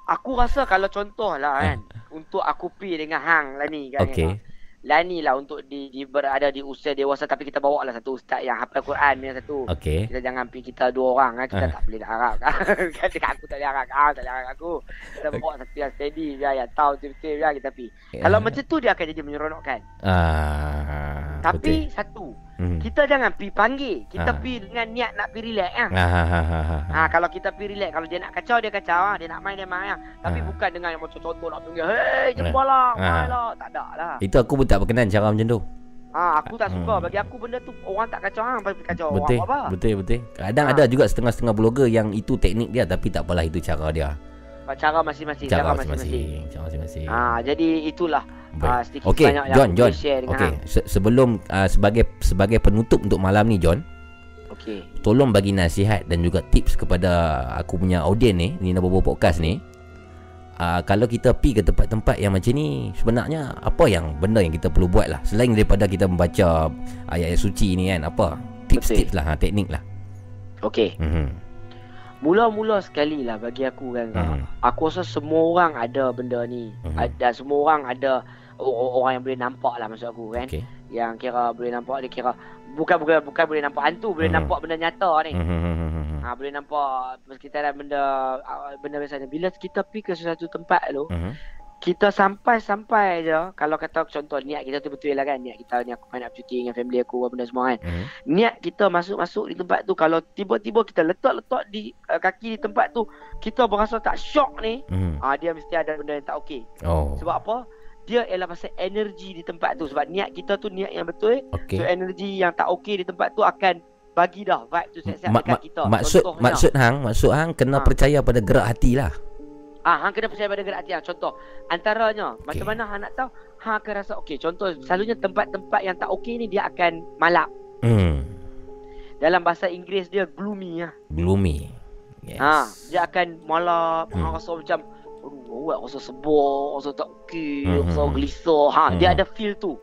Aku rasa kalau contoh lah kan Ah. untuk aku pi dengan hang lah ni kan. Lah ni lah untuk di, di berada di usia dewasa tapi kita bawa lah satu ustaz yang hafal Quran ni satu. Okey. Kita jangan pergi kita dua orang kan. Kita Ah. tak boleh nak harap [LAUGHS] kan. kan aku tak boleh harap. Ah, tak boleh harap aku. Kita bawa satu yang steady je. Yang tahu betul-betul je kita pergi. Kalau Ah. macam tu dia akan jadi menyeronokkan. Ah. Tapi betul. satu. Hmm. Kita jangan pergi panggil. Kita Ah. pergi dengan niat nak pergi relax. Ah, ha, ha, ha, ha. Ha, kalau kita pergi relax, kalau dia nak kacau, dia kacau. Ha. Dia nak main, dia main. Ha. Tapi Ah. bukan dengan yang macam contoh nak panggil, hei, jumpa lah, Ah. main lah. Tak ada lah. Itu aku pun tak berkenan cara macam tu. Ha, aku tak suka. Hmm. Bagi aku benda tu, orang tak kacau hang, pasti kacau Betul. orang apa. Betul betul. Kadang Ah. ada juga setengah-setengah blogger yang itu teknik dia tapi tak apalah itu cara dia. Cara masing-masing. Cara Cara masing-masing. masing-masing. Cara masing-masing. Ha, jadi itulah. Baik. Ah, sedikit Okey, sebanyak yang John, aku John. share dengan Okey, hang. se- sebelum uh, sebagai sebagai penutup untuk malam ni John, Okey. tolong bagi nasihat dan juga tips kepada aku punya audien ni, Nina Bobo Podcast ni. Uh, kalau kita pi ke tempat-tempat yang macam ni sebenarnya apa yang benda yang kita perlu buat lah selain daripada kita membaca ayat-ayat suci ni kan apa tips-tips lah ha, teknik lah Okey. mm-hmm. Mula-mula sekali lah bagi aku kan. Kak. Hmm. Aku rasa semua orang ada benda ni. Mhm. Ada semua orang ada orang yang boleh nampak lah maksud aku kan. Okey. Yang kira boleh nampak dia kira bukan bukan bukan boleh nampak hantu, boleh Mhm. nampak benda nyata ni. Mm-hmm. Ha, boleh nampak benda ah, benda biasa ni. Bila kita pergi ke sesuatu tempat tu, Mm-hmm. kita sampai-sampai je kalau kata contoh niat kita tu betul lah kan. Niat kita ni aku nak cuti dengan family aku apa benda semua kan. Mm-hmm. Niat kita masuk-masuk di tempat tu kalau tiba-tiba kita letak-letak di uh, kaki di tempat tu, kita berasa tak shock ni, Mm-hmm. ah dia mesti ada benda yang tak okey. Oh. Sebab apa? Dia ialah pasal energi di tempat tu sebab niat kita tu niat yang betul. Okey. So energi yang tak okey di tempat tu akan bagi dah vibe tu siap-siap Ma- dekat ma- kita. maksud Contohnya, maksud hang maksud hang kena Ha. percaya pada gerak hati lah. Ah, hang kena percaya pada gerak hati hang. Contoh, antaranya Okey. macam mana hang nak tahu? Hang akan rasa okey. Contoh, selalunya tempat-tempat yang tak okey ni dia akan malap. Hmm. Dalam bahasa Inggeris dia gloomy lah. Gloomy. Yes. Ha, dia akan malap, Hmm. hang rasa macam awak rasa sebab, rasa tak okey, Hmm, rasa hmm. gelisah. Ha, dia Hmm. ada feel tu.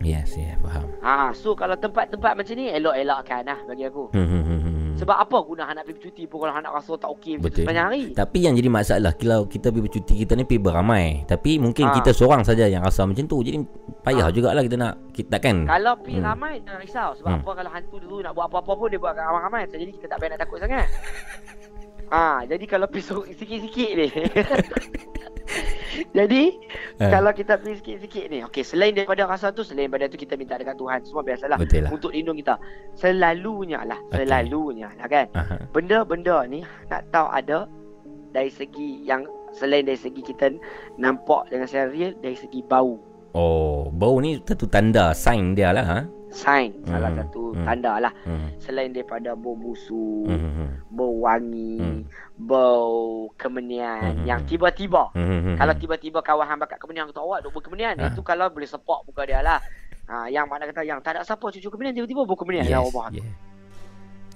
Yes, yeah, faham. Ha, so kalau tempat-tempat macam ni elok-elokkan lah bagi aku. Hmm, hmm, hmm, hmm. Sebab apa guna hang nak pergi bercuti pun kalau hang nak rasa tak okey Betul. sepanjang hari. Tapi yang jadi masalah kalau kita pergi bercuti kita ni pergi beramai. Tapi mungkin Ha. kita seorang saja yang rasa macam tu. Jadi payah Ha. jugalah kita nak kita kan. Kalau pergi Hmm. ramai jangan risau sebab Hmm. apa kalau hantu dulu nak buat apa-apa pun dia buat ramai-ramai. So, jadi kita tak payah nak takut sangat. [LAUGHS] Ah, jadi kalau pergi sikit-sikit ni. [LAUGHS] jadi Eh. kalau kita pergi sikit-sikit ni, okey selain daripada rasa tu selain daripada tu kita minta dekat Tuhan semua biasalah Betul lah. untuk lindung kita. Selalunya lah, Okey. selalunya lah kan. Aha. Benda-benda ni nak tahu ada dari segi yang selain dari segi kita nampak dengan secara real dari segi bau. Oh, bau ni satu tanda sign dia lah ha. Sign salah Hmm, satu hmm. tanda lah. Hmm. Selain daripada bau busuk, Hmm. hmm, bau wangi, Hmm. bau kemenian Hmm, yang hmm. tiba-tiba. Hmm. hmm, hmm. Kalau tiba-tiba kawan hang bakat kemenian kata awak duk berkemenian, Ah. itu kalau boleh support muka dia lah. Ha, yang mana kata yang tak ada siapa cucu kemenian tiba-tiba bau kemenian yes, ya Allah. yeah.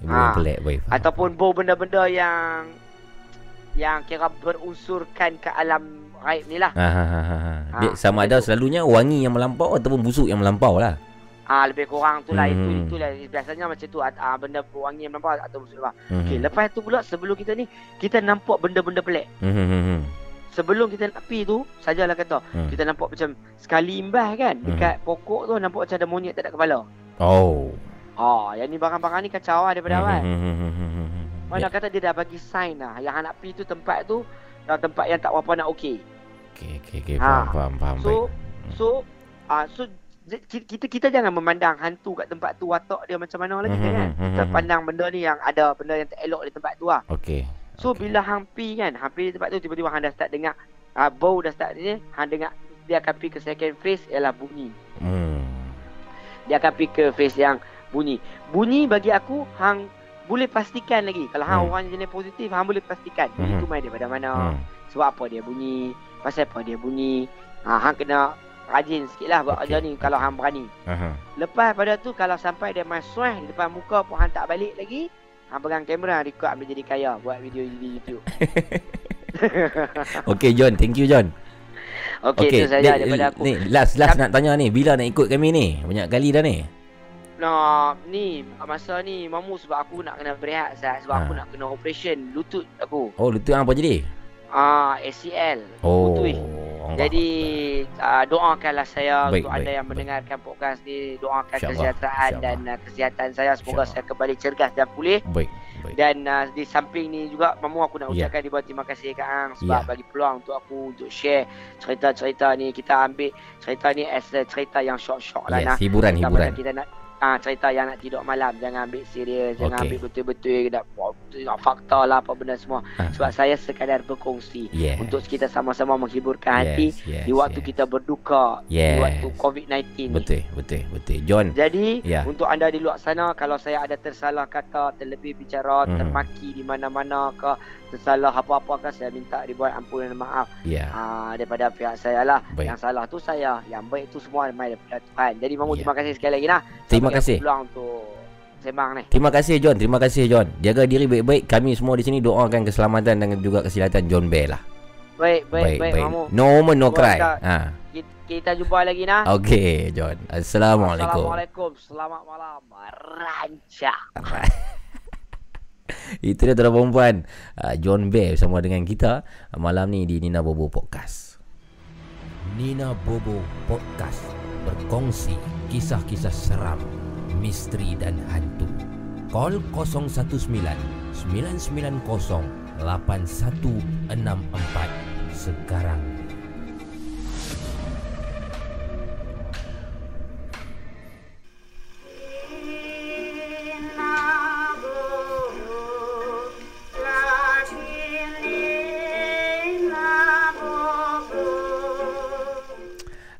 Ha. Ha. boy. Ataupun bau benda-benda yang yang kira berunsurkan ke alam gaib ni lah. Ha ha ha ha. ha. Dia Ha, sama ada macam tu. selalunya wangi yang melampau ataupun busuk yang melampau lah. Ah lebih kurang tu lah itu Hmm. itulah biasanya macam tu ah, benda wangi yang nampak atau busuk lah. Hmm. Okey, lepas tu pula sebelum kita ni kita nampak benda-benda pelik. Hmm, hmm, hmm, hmm. Sebelum kita nak pi tu, sajalah kata, Hmm. kita nampak macam sekali imbas kan dekat pokok tu nampak macam ada monyet tak ada kepala. Oh. Ha, yang ni barang-barang ni kacau lah daripada awal. Hmm, hmm, hmm, hmm, hmm, hmm. Mana Ya. kata dia dah bagi sign dah. Yang nak pi tu tempat tu dah tempat yang tak berapa nak okey. Okey, okey, okey. Ha. Faham, faham, faham. So Baik. so ah so j- ki- kita kita jangan memandang hantu kat tempat tu watak dia macam mana lagi Mhm, kan. mhm, Kita mhm. pandang benda ni yang ada benda yang tak elok di tempat tu lah. Okey. So okey. bila hang pi kan, hang pi di tempat tu tiba-tiba hang dah start dengar ah bau dah start ni, hang dengar dia akan pi ke second phase ialah bunyi. Hmm. Dia akan pi ke phase yang bunyi. Bunyi bagi aku hang boleh pastikan lagi. Kalau hang Hmm. orang jenis positif, hang boleh pastikan bunyi Mhm. tu main daripada mana. Hmm. Sebab apa dia bunyi, pasal apa dia bunyi. Ha, hang kena rajin sikit lah buat Okey, kerja ni kalau hang berani. Aha. Lepas pada tu kalau sampai dia main suah di depan muka pun hang tak balik lagi, hang pegang kamera record ambil jadi kaya buat video di YouTube. [LAUGHS] Okey John, thank you John. Okey, okay, itu saja daripada aku. Ni last last nak tanya ni, bila nak ikut kami ni? Banyak kali dah ni. Nah, ni masa ni mamu sebab aku nak kena berehat Zat. sebab Ha. aku nak kena operation lutut aku. Oh, lutut apa jadi? Ah, ACL. Oh. Lutut. Allah. Jadi uh, doakanlah saya Baik, untuk baik, anda yang baik. mendengarkan podcast ni doakan InsyaAllah, kesihatan dan uh, kesihatan saya semoga saya kembali cergas dan pulih baik, baik. dan uh, di samping ni juga mamu aku nak Ya. ucapkan bawah terima kasih Kak Ang sebab Ya. bagi peluang untuk aku untuk share cerita-cerita ni kita ambil cerita ni as a cerita yang short-short lah nah. Yes, hiburan, Tak hiburan. pasal kita nak ah cerita yang nak tidur malam jangan ambil serius jangan Okey. ambil betul-betul nak, nak fakta lah apa benda semua Ah. sebab saya sekadar berkongsi Yeah. untuk kita sama-sama menghiburkan hati yes, yes, di waktu yes. kita berduka Yes. di waktu COVID-19 ni. Betul, betul, betul. John. Jadi Ya. untuk anda di luar sana kalau saya ada tersalah kata, terlebih bicara, Mhm. termaki di mana-mana ke, tersalah apa-apa ke saya minta dibuat ampunan dan maaf Ya. ah daripada pihak saya lah. Baik. Yang salah tu saya, yang baik tu semua main daripada Tuhan. Jadi mamu Ya. terima kasih sekali lagi nah. Terima kasih. Peluang untuk sembang ni. Terima kasih John, terima kasih John. Jaga diri baik-baik. Kami semua di sini doakan keselamatan dan juga kesihatan John Bear lah. Baik, baik, baik, mamu. No woman no cry. Ha. Kita, kita jumpa lagi nah. Okey, John. Assalamualaikum. Assalamualaikum. Selamat malam. Rancak. [LAUGHS] [LAUGHS] Itu dia tuan perempuan uh, John Bear bersama dengan kita uh, malam ni di Nina Bobo Podcast. Nina Bobo Podcast berkongsi kisah-kisah seram, misteri dan hantu. Call 019 990 8164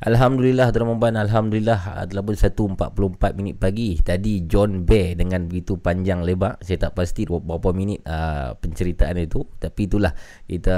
Alhamdulillah perempuan Alhamdulillah. Telah pun 1.44 minit pagi Tadi John Bear dengan begitu panjang lebar. Saya tak pasti berapa minit uh, penceritaan itu. Tapi itulah kita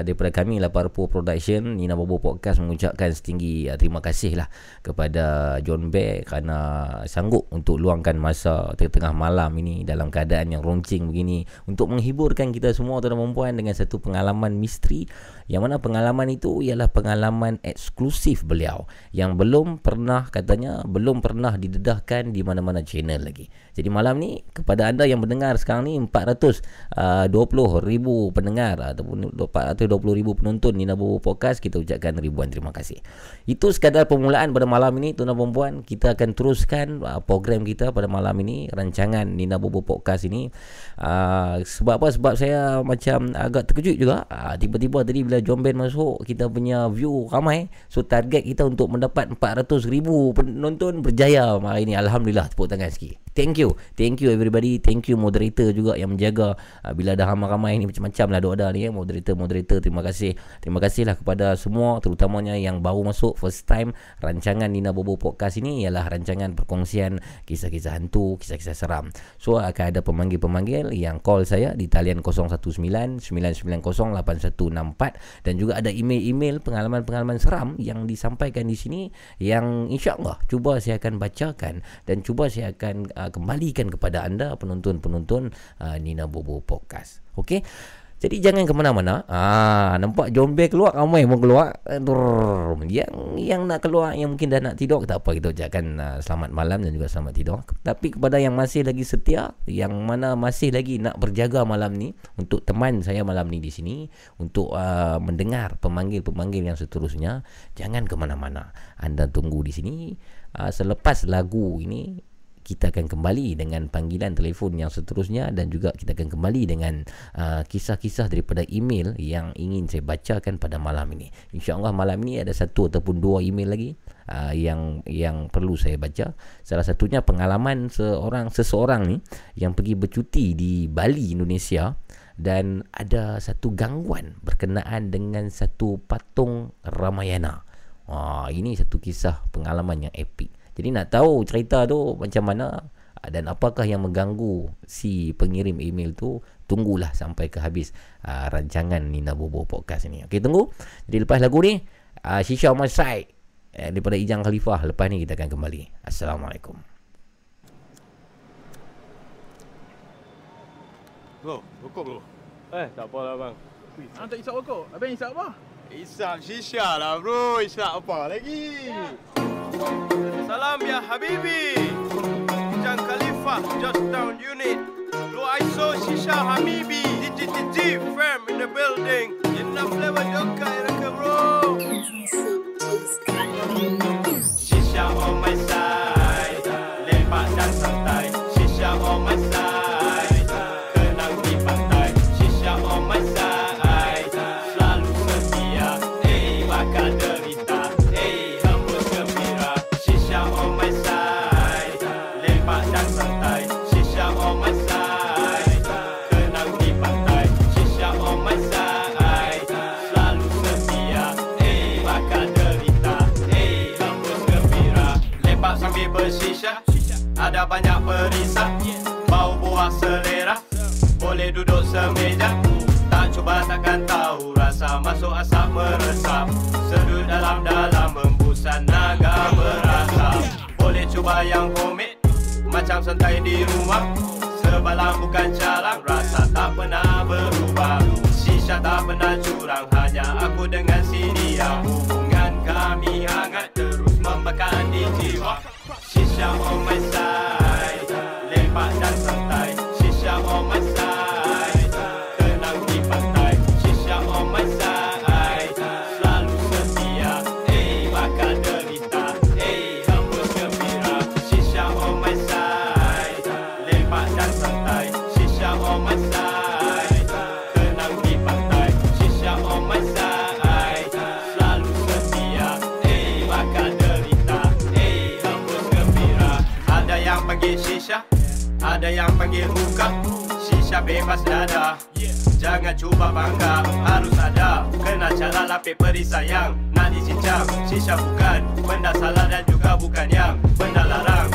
daripada kami Laparpo Production Nina Bobo Podcast mengucapkan setinggi uh, terima kasih lah Kepada John Bear Kerana sanggup untuk luangkan masa tengah-tengah malam ini Dalam keadaan yang roncing begini. Untuk menghiburkan kita semua tuan perempuan Dengan satu pengalaman misteri Yang mana pengalaman itu ialah pengalaman eksklusif beliau. Yang belum pernah katanya Belum pernah didedahkan di mana-mana channel lagi Jadi malam ni kepada anda yang mendengar sekarang ni 420 ribu pendengar Ataupun 420 ribu penonton Nina Bobo Podcast Kita ucapkan ribuan terima kasih. Itu sekadar permulaan pada malam ini Tuan dan perempuan Kita akan teruskan uh, program kita pada malam ini Rancangan Nina Bobo Podcast ini. Uh, Sebab apa? Sebab saya macam agak terkejut juga. Uh, Tiba-tiba tadi bila John Ben masuk Kita punya view ramai. So target kita untuk mendapat 400 ribu penonton berjaya hari ini. Alhamdulillah tepuk tangan sikit Thank you. Thank you everybody. Thank you moderator juga yang menjaga. Uh, Bila ada ramai-ramai ni macam-macam lah doa ni ya Moderator-moderator terima kasih. Terima kasihlah kepada semua Terutamanya yang baru masuk First time Rancangan Nina Bobo Podcast ini Ialah rancangan perkongsian Kisah-kisah hantu Kisah-kisah seram. So akan ada pemanggil-pemanggil Yang call saya Di talian 019-990-8164 Dan juga ada email-email Pengalaman-pengalaman seram Yang disampaikan di sini Yang insyaAllah Cuba saya akan bacakan Dan cuba saya akan uh, kembalikan kepada anda Penonton-penonton uh, Nina Bobo Podcast Okey Jadi jangan ke mana-mana. Ah, nampak jombe keluar, ramai pun keluar. Aduh, Yang yang nak keluar, yang mungkin dah nak tidur, tak apa kita ucapkan uh, selamat malam dan juga selamat tidur. Tapi kepada yang masih lagi setia, yang mana masih lagi nak berjaga malam ni untuk teman saya malam ni di sini, untuk uh, mendengar pemanggil-pemanggil yang seterusnya, jangan ke mana-mana. Anda tunggu di sini. Uh, selepas lagu ini kita akan kembali dengan panggilan telefon yang seterusnya dan juga kita akan kembali dengan uh, kisah-kisah daripada email yang ingin saya bacakan pada malam ini. InsyaAllah malam ini ada satu ataupun dua email lagi uh, yang yang perlu saya baca. Salah satunya pengalaman seorang seseorang ni yang pergi bercuti di Bali, Indonesia dan ada satu gangguan berkenaan dengan satu patung Ramayana. Wah, ini satu kisah pengalaman yang epik. Jadi nak tahu cerita tu macam mana dan apakah yang mengganggu si pengirim email tu tunggulah sampai ke habis uh, rancangan Nina Bobo podcast ni. Okey tunggu. Jadi lepas lagu ni uh, Shisha on my side eh, daripada Ijang Khalifah lepas ni kita akan kembali. Assalamualaikum. Bro, rokok bro. Eh, tak apa lah bang. Ah tak isap rokok. Abang isap apa? Isap shisha lah bro. Isap apa lagi? Salam ya Habibi. Jang Just Georgetown Unit. Lu ISO Shisha Habibi. DTTG firm in the building. Inna flavor joka iraka bro. Shisha on my side. Meresap. Sedut dalam-dalam embusan naga berasa. Boleh cuba yang homemade. Macam santai di rumah. Sebalang bukan calang. Rasa tak pernah berubah. Shisha tak pernah curang. Hanya aku dengan si dia. Hubungan kami hangat terus membakar di jiwa. My side. Bebas dada. Jangan cuba bangga, harus ada. Kena cara lapik perisai yang nak dicincang Shisha bukan. Benda salah dan juga bukan yang benda larang.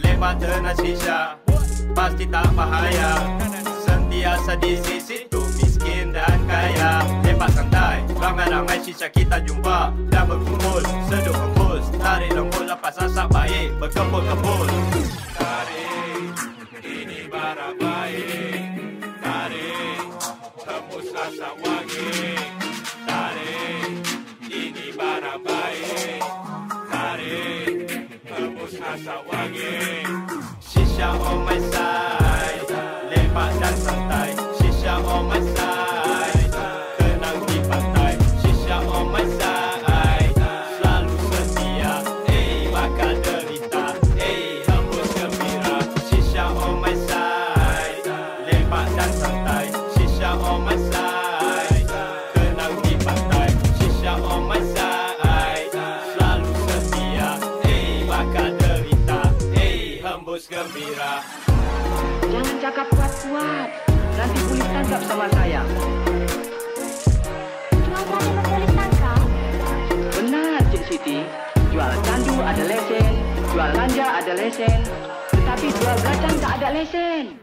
Lepas tenang shisha, pasti tak bahaya. Sentiasa di sisi tu miskin dan kaya. Lepas santai, ramai-ramai shisha kita jumpa. Dan berkumpul, seduh hembus. Tarik lembut lepas asap baik, berkebul-kebul Tarik, ini barang baik Shisha on my side Lepak dan santai tangkap sama saya. Jual tangkap? Benar, Cik Siti. Jual candu ada lesen, jual ganja ada lesen. Tetapi jual kacang tak ada lesen.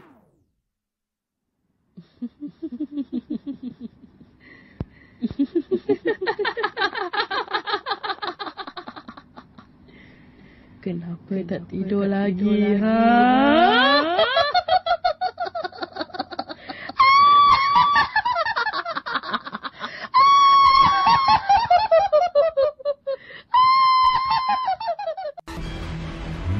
[LAUGHS] Kenapa tak tidur lagi, ha? [LAUGHS]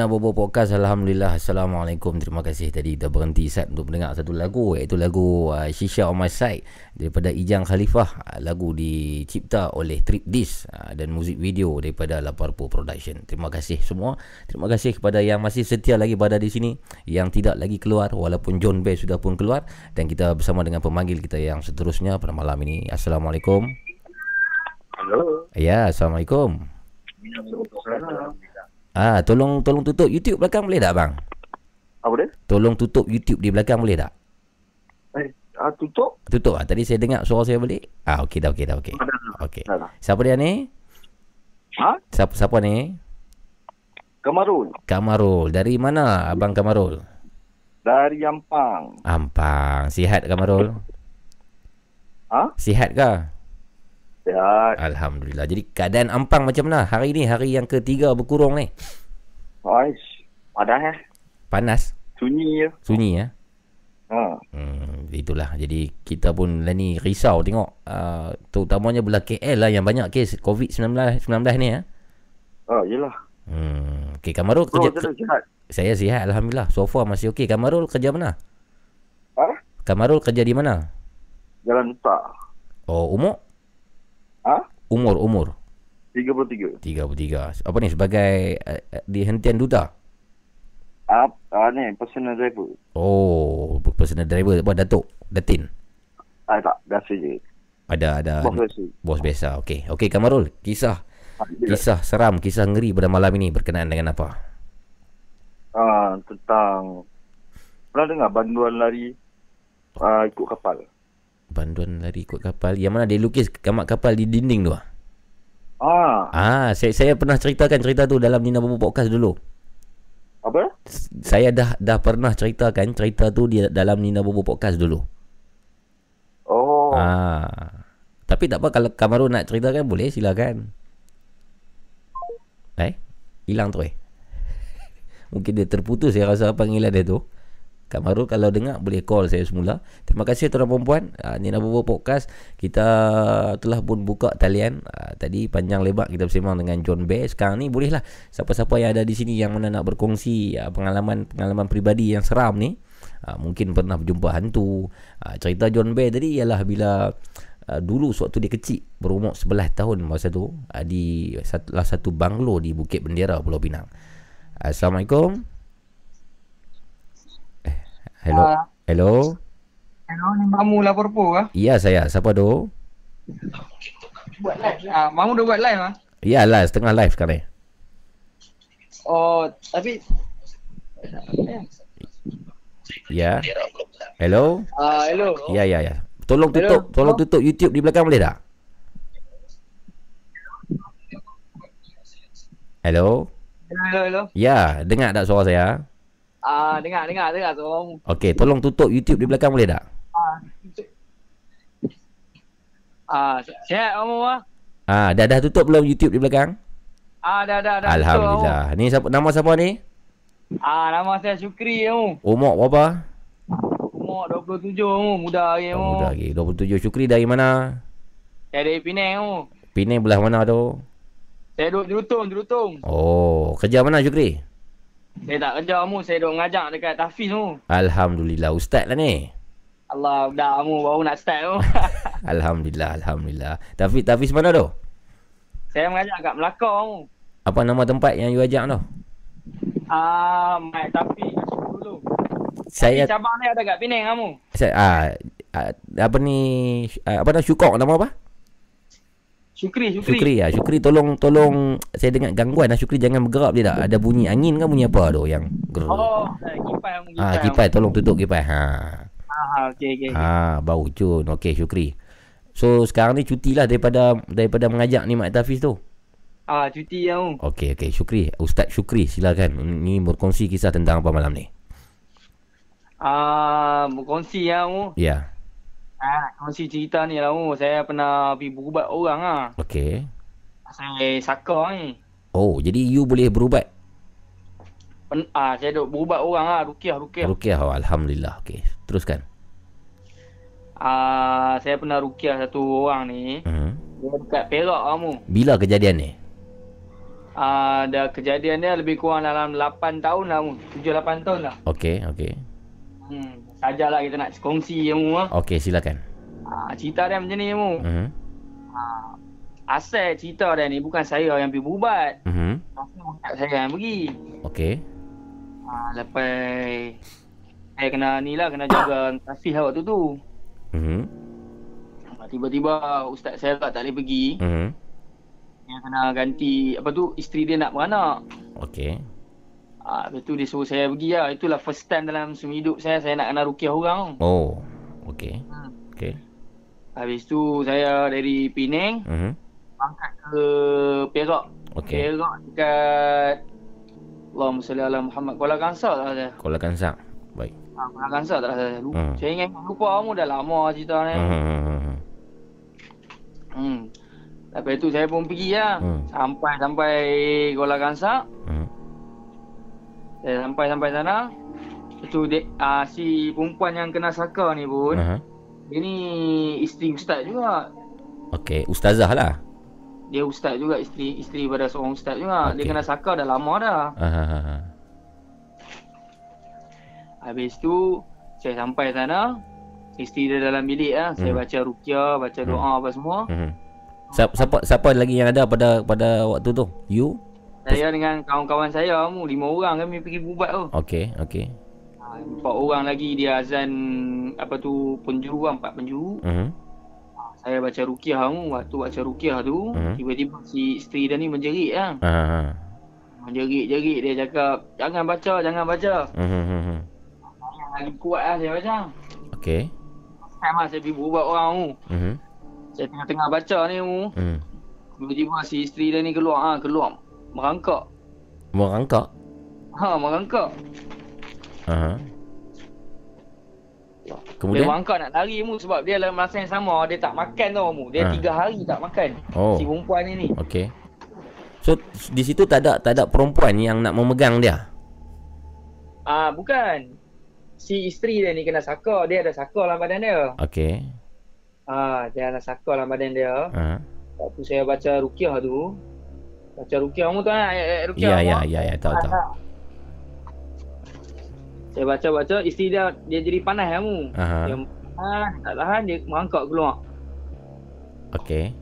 Nina Bobo Podcast Alhamdulillah. Assalamualaikum. Terima kasih tadi Kita berhenti set untuk mendengar satu lagu Iaitu lagu uh, Shisha on my side Daripada Ijang Khalifah. Uh, Lagu dicipta oleh Trip Dis uh, Dan muzik video daripada Laparpo Production. Terima kasih semua. Terima kasih kepada yang masih setia lagi berada di sini Yang tidak lagi keluar Walaupun John Bay sudah pun keluar. Dan kita bersama dengan pemanggil kita yang seterusnya pada malam ini. Assalamualaikum. Hello. Ya Assalamualaikum Ah, tolong tolong tutup YouTube belakang boleh tak bang? Apa dia? Tolong tutup YouTube di belakang boleh tak? Eh, ah, tutup? Tutup ah. Tadi saya dengar suara saya balik. Ah, okey dah okey dah okey. Okey. Siapa dia ni? Ha? Siapa siapa ni? Kamarul. Kamarul. Dari mana abang Kamarul? Dari Ampang. Ampang. Sihat Kamarul? Ha? Sihat ke? Sihat. Alhamdulillah. Jadi keadaan Ampang macam mana? Hari ni hari yang ketiga berkurung ni. Aish. Padah eh. Panas. Sunyi je. Sunyi ya. Ha. Hmm, itulah. Jadi kita pun lah ni risau tengok uh, terutamanya belah KL lah yang banyak kes COVID-19 19 ni ya. Oh, yelah. Hmm. Okey, Kamarul Oh, kerja saya sihat. Saya sihat alhamdulillah. So far masih okey. Kamarul kerja mana? Ha? Kamarul kerja di mana? Jalan Utak. Oh, umur? Ha? Umur, umur. 33. 33. Apa ni sebagai uh, uh, di hentian duta? Ah, ah ni, personal driver. Oh, personal driver apa Datuk? Datin. Ah, tak. Biasa je. Ada ada Bos biasa. Bos biasa. Okey. Okey Kamarul, kisah ya. kisah seram, kisah ngeri pada malam ini berkenaan dengan apa? Ah, tentang... Pernah dengar banduan lari ah, ikut kapal? Banduan lari ikut kapal. Yang mana dia lukis kamat kapal di dinding tu ah? Ah, Ah, saya saya pernah ceritakan cerita tu dalam Nina Bobo podcast dulu. apa? Saya dah dah pernah ceritakan cerita tu di dalam Nina Bobo podcast dulu. Oh. Ah. Tapi tak apa kalau Kamaru nak ceritakan boleh silakan. Eh? Hilang tu eh. [LAUGHS] Mungkin dia terputus saya rasa panggilan dia tu. Kak Marul kalau dengar boleh call saya semula. Terima kasih tuan dan puan. Uh, Nina Bobo Podcast. Kita telah pun buka talian. Uh, tadi panjang lebar kita bersama dengan John Bear. Sekarang ni bolehlah siapa-siapa yang ada di sini yang mana nak berkongsi uh, pengalaman-pengalaman peribadi yang seram ni. Uh, mungkin pernah berjumpa hantu. Uh, cerita John Bear tadi ialah bila uh, dulu sewaktu dia kecil berumur 11 tahun masa tu uh, di salah satu banglo di Bukit Bendera Pulau Pinang. Assalamualaikum. Hello. Ah. Hello. Hello, ni Mamu lapor po kah? Ya saya. Siapa tu? Buat live. Ah, Mamu dah buat live ah. Ya lah setengah live sekarang ni. Oh, tapi Ya. Hello. ah hello. Ya ya ya. Tolong Hello. tutup, tolong tutup YouTube di belakang boleh tak? Hello. Hello, hello, hello. Ya, dengar tak suara saya? Ah, dengar, dengar, dengar suara Mamu. Okey, tolong tutup YouTube di belakang boleh tak? Ah. Ah, sihat Mamu ah. Ah, dah dah tutup belum YouTube di belakang? Ah, dah dah dah. betul, Alhamdulillah. Ni siapa nama siapa ni? Ah, nama saya Syukri Mamu. Umur berapa? Umur 27 Mamu, muda lagi Mamu. Muda lagi. 27 Syukri dari mana? Saya dari Penang Mamu. Penang belah mana tu? Saya duduk Jerutung, Jerutung. Oh, kerja mana Syukri? Saya tak kerja Mamu, saya duduk mengajar dekat Tafiz Mamu. Alhamdulillah ustaz lah ni. Allah, dah Mamu baru nak start Mamu. [LAUGHS] Alhamdulillah, alhamdulillah. Tapi tapi mana tu? saya mengajar kat Melaka Mamu. Apa nama tempat yang you ajak tu? Ah, Mat Tafiz kat situ dulu. Saya cabang ni ada kat Penang Mamu. saya ah, ah, apa ni ah, apa nama Syukok nama apa? Syukri, Syukri. Syukri ah. Syukri tolong tolong saya dengar gangguan ah Syukri jangan bergerak dia tak? Ada bunyi angin ke bunyi apa tu yang ger. Oh, eh, kipas Mamu, ah kipas. tolong tutup kipas. Ha. Ah, okey okey. okey. Ah bau cun. Okey Syukri. So sekarang ni cutilah daripada daripada mengajak ni Mak Tafiz tu. Ah, cuti ya mu. Okey, okey. Syukri. Ustaz Syukri, silakan. Ni berkongsi kisah tentang apa malam ni? Ah, berkongsi ya mu. Ah, kongsi cerita ni lah mu. Saya pernah pergi berubat orang ah. Okey. Saya saka ni. Oh, jadi you boleh berubat? Pen, ah, saya duk berubat orang ah, rukiah rukiah. Rukiah. Oh, Alhamdulillah. Okey. Teruskan. Ah, saya pernah rukiah satu orang ni. Hmm. Dia dekat Perak kamu. Bila kejadian ni? Ah, dah kejadian dia lebih kurang dalam 8 tahun lah mu. 7 8 tahun lah. Okey, okey. Hmm. Sajalah kita nak kongsi kamu ah. Okey, silakan. Ah, cerita dia macam ni mu. Ah, asal cerita dia ni bukan saya yang pergi berubat. Mhm. Tak saya yang pergi. Okey. Ah, lepas saya kena ni lah kena jaga [COUGHS] kasih lah waktu tu. Mhm. Ah, Tiba-tiba ustaz saya tak boleh pergi. Mhm. Dia kena ganti apa tu isteri dia nak beranak. Okey. Ah, lepas tu dia suruh saya pergi lah. Itulah first time dalam semua hidup saya saya nak kena rukiah orang. Oh. Okey. Hmm. Okey. Habis tu saya dari Penang Mhm. angkat ke Perak. Okey. Perak dekat Allahumma salli ala Muhammad Kuala Kangsar tak saya. Kuala Kangsar. Baik. Ha, Kuala Kangsar tak saya. Lupa. Hmm. Saya ingat lupa kamu dah lama cerita ni. Mhm. Hmm. Lepas tu saya pun pergi lah. Hmm. Sampai sampai Kuala Kangsar. Mhm. Saya sampai sampai sana. Tu dia, uh, si perempuan yang kena saka ni pun. Aha. Dia ni isteri ustaz juga. Okey, ustazah lah. Dia ustaz juga isteri isteri pada seorang ustaz juga. Dia Okey. kena saka dah lama dah. Aha. Habis tu saya sampai sana. Isteri dia dalam bilik lah. Saya Hmm. baca ruqyah, baca doa apa semua. Mhm. Siapa, siapa siapa lagi yang ada pada pada waktu tu? You? Saya dengan kawan-kawan saya mu lima orang kami pergi berubat tu. Okey, okey. Ha, Empat orang lagi dia azan apa tu penjuru empat penjuru. Mhm. Saya baca ruqyah mu. Waktu baca ruqyah tu, Hmm. tiba-tiba si isteri dia ni menjerit lah. Aha. Menjerit-jerit dia cakap, jangan baca, jangan baca. Mhm. Yang lagi kuat lah saya baca. Okey. Time lah saya pergi berubat orang mu. Mhm. Saya tengah-tengah baca ni mu. Mhm. Tiba-tiba si isteri dia ni keluar ha, keluar. Merangkak. Merangkak. Ha, merangkak. Aha. Dia Kemudian merangkak nak lari mu sebab dia dalam masa yang sama dia tak makan tau mu. Dia Ha. tiga hari tak makan. Oh. Si perempuan ni ni. Okey. So di situ tak ada tak ada perempuan yang nak memegang dia. Ah bukan. Si isteri dia ni kena saka, dia ada saka dalam badan dia. Okey. Ah, dia ada saka dalam badan dia. Ha. Waktu saya baca ruqyah tu, baca ruqyah mu tu kan ayat-ayat ruqyah. Ya mu, ya ah? ya ya tahu tahu. Ah, Saya baca-baca isteri dia dia jadi panas kamu. Aha. Dia tahan, tak tahan dia merangkak keluar. Okey.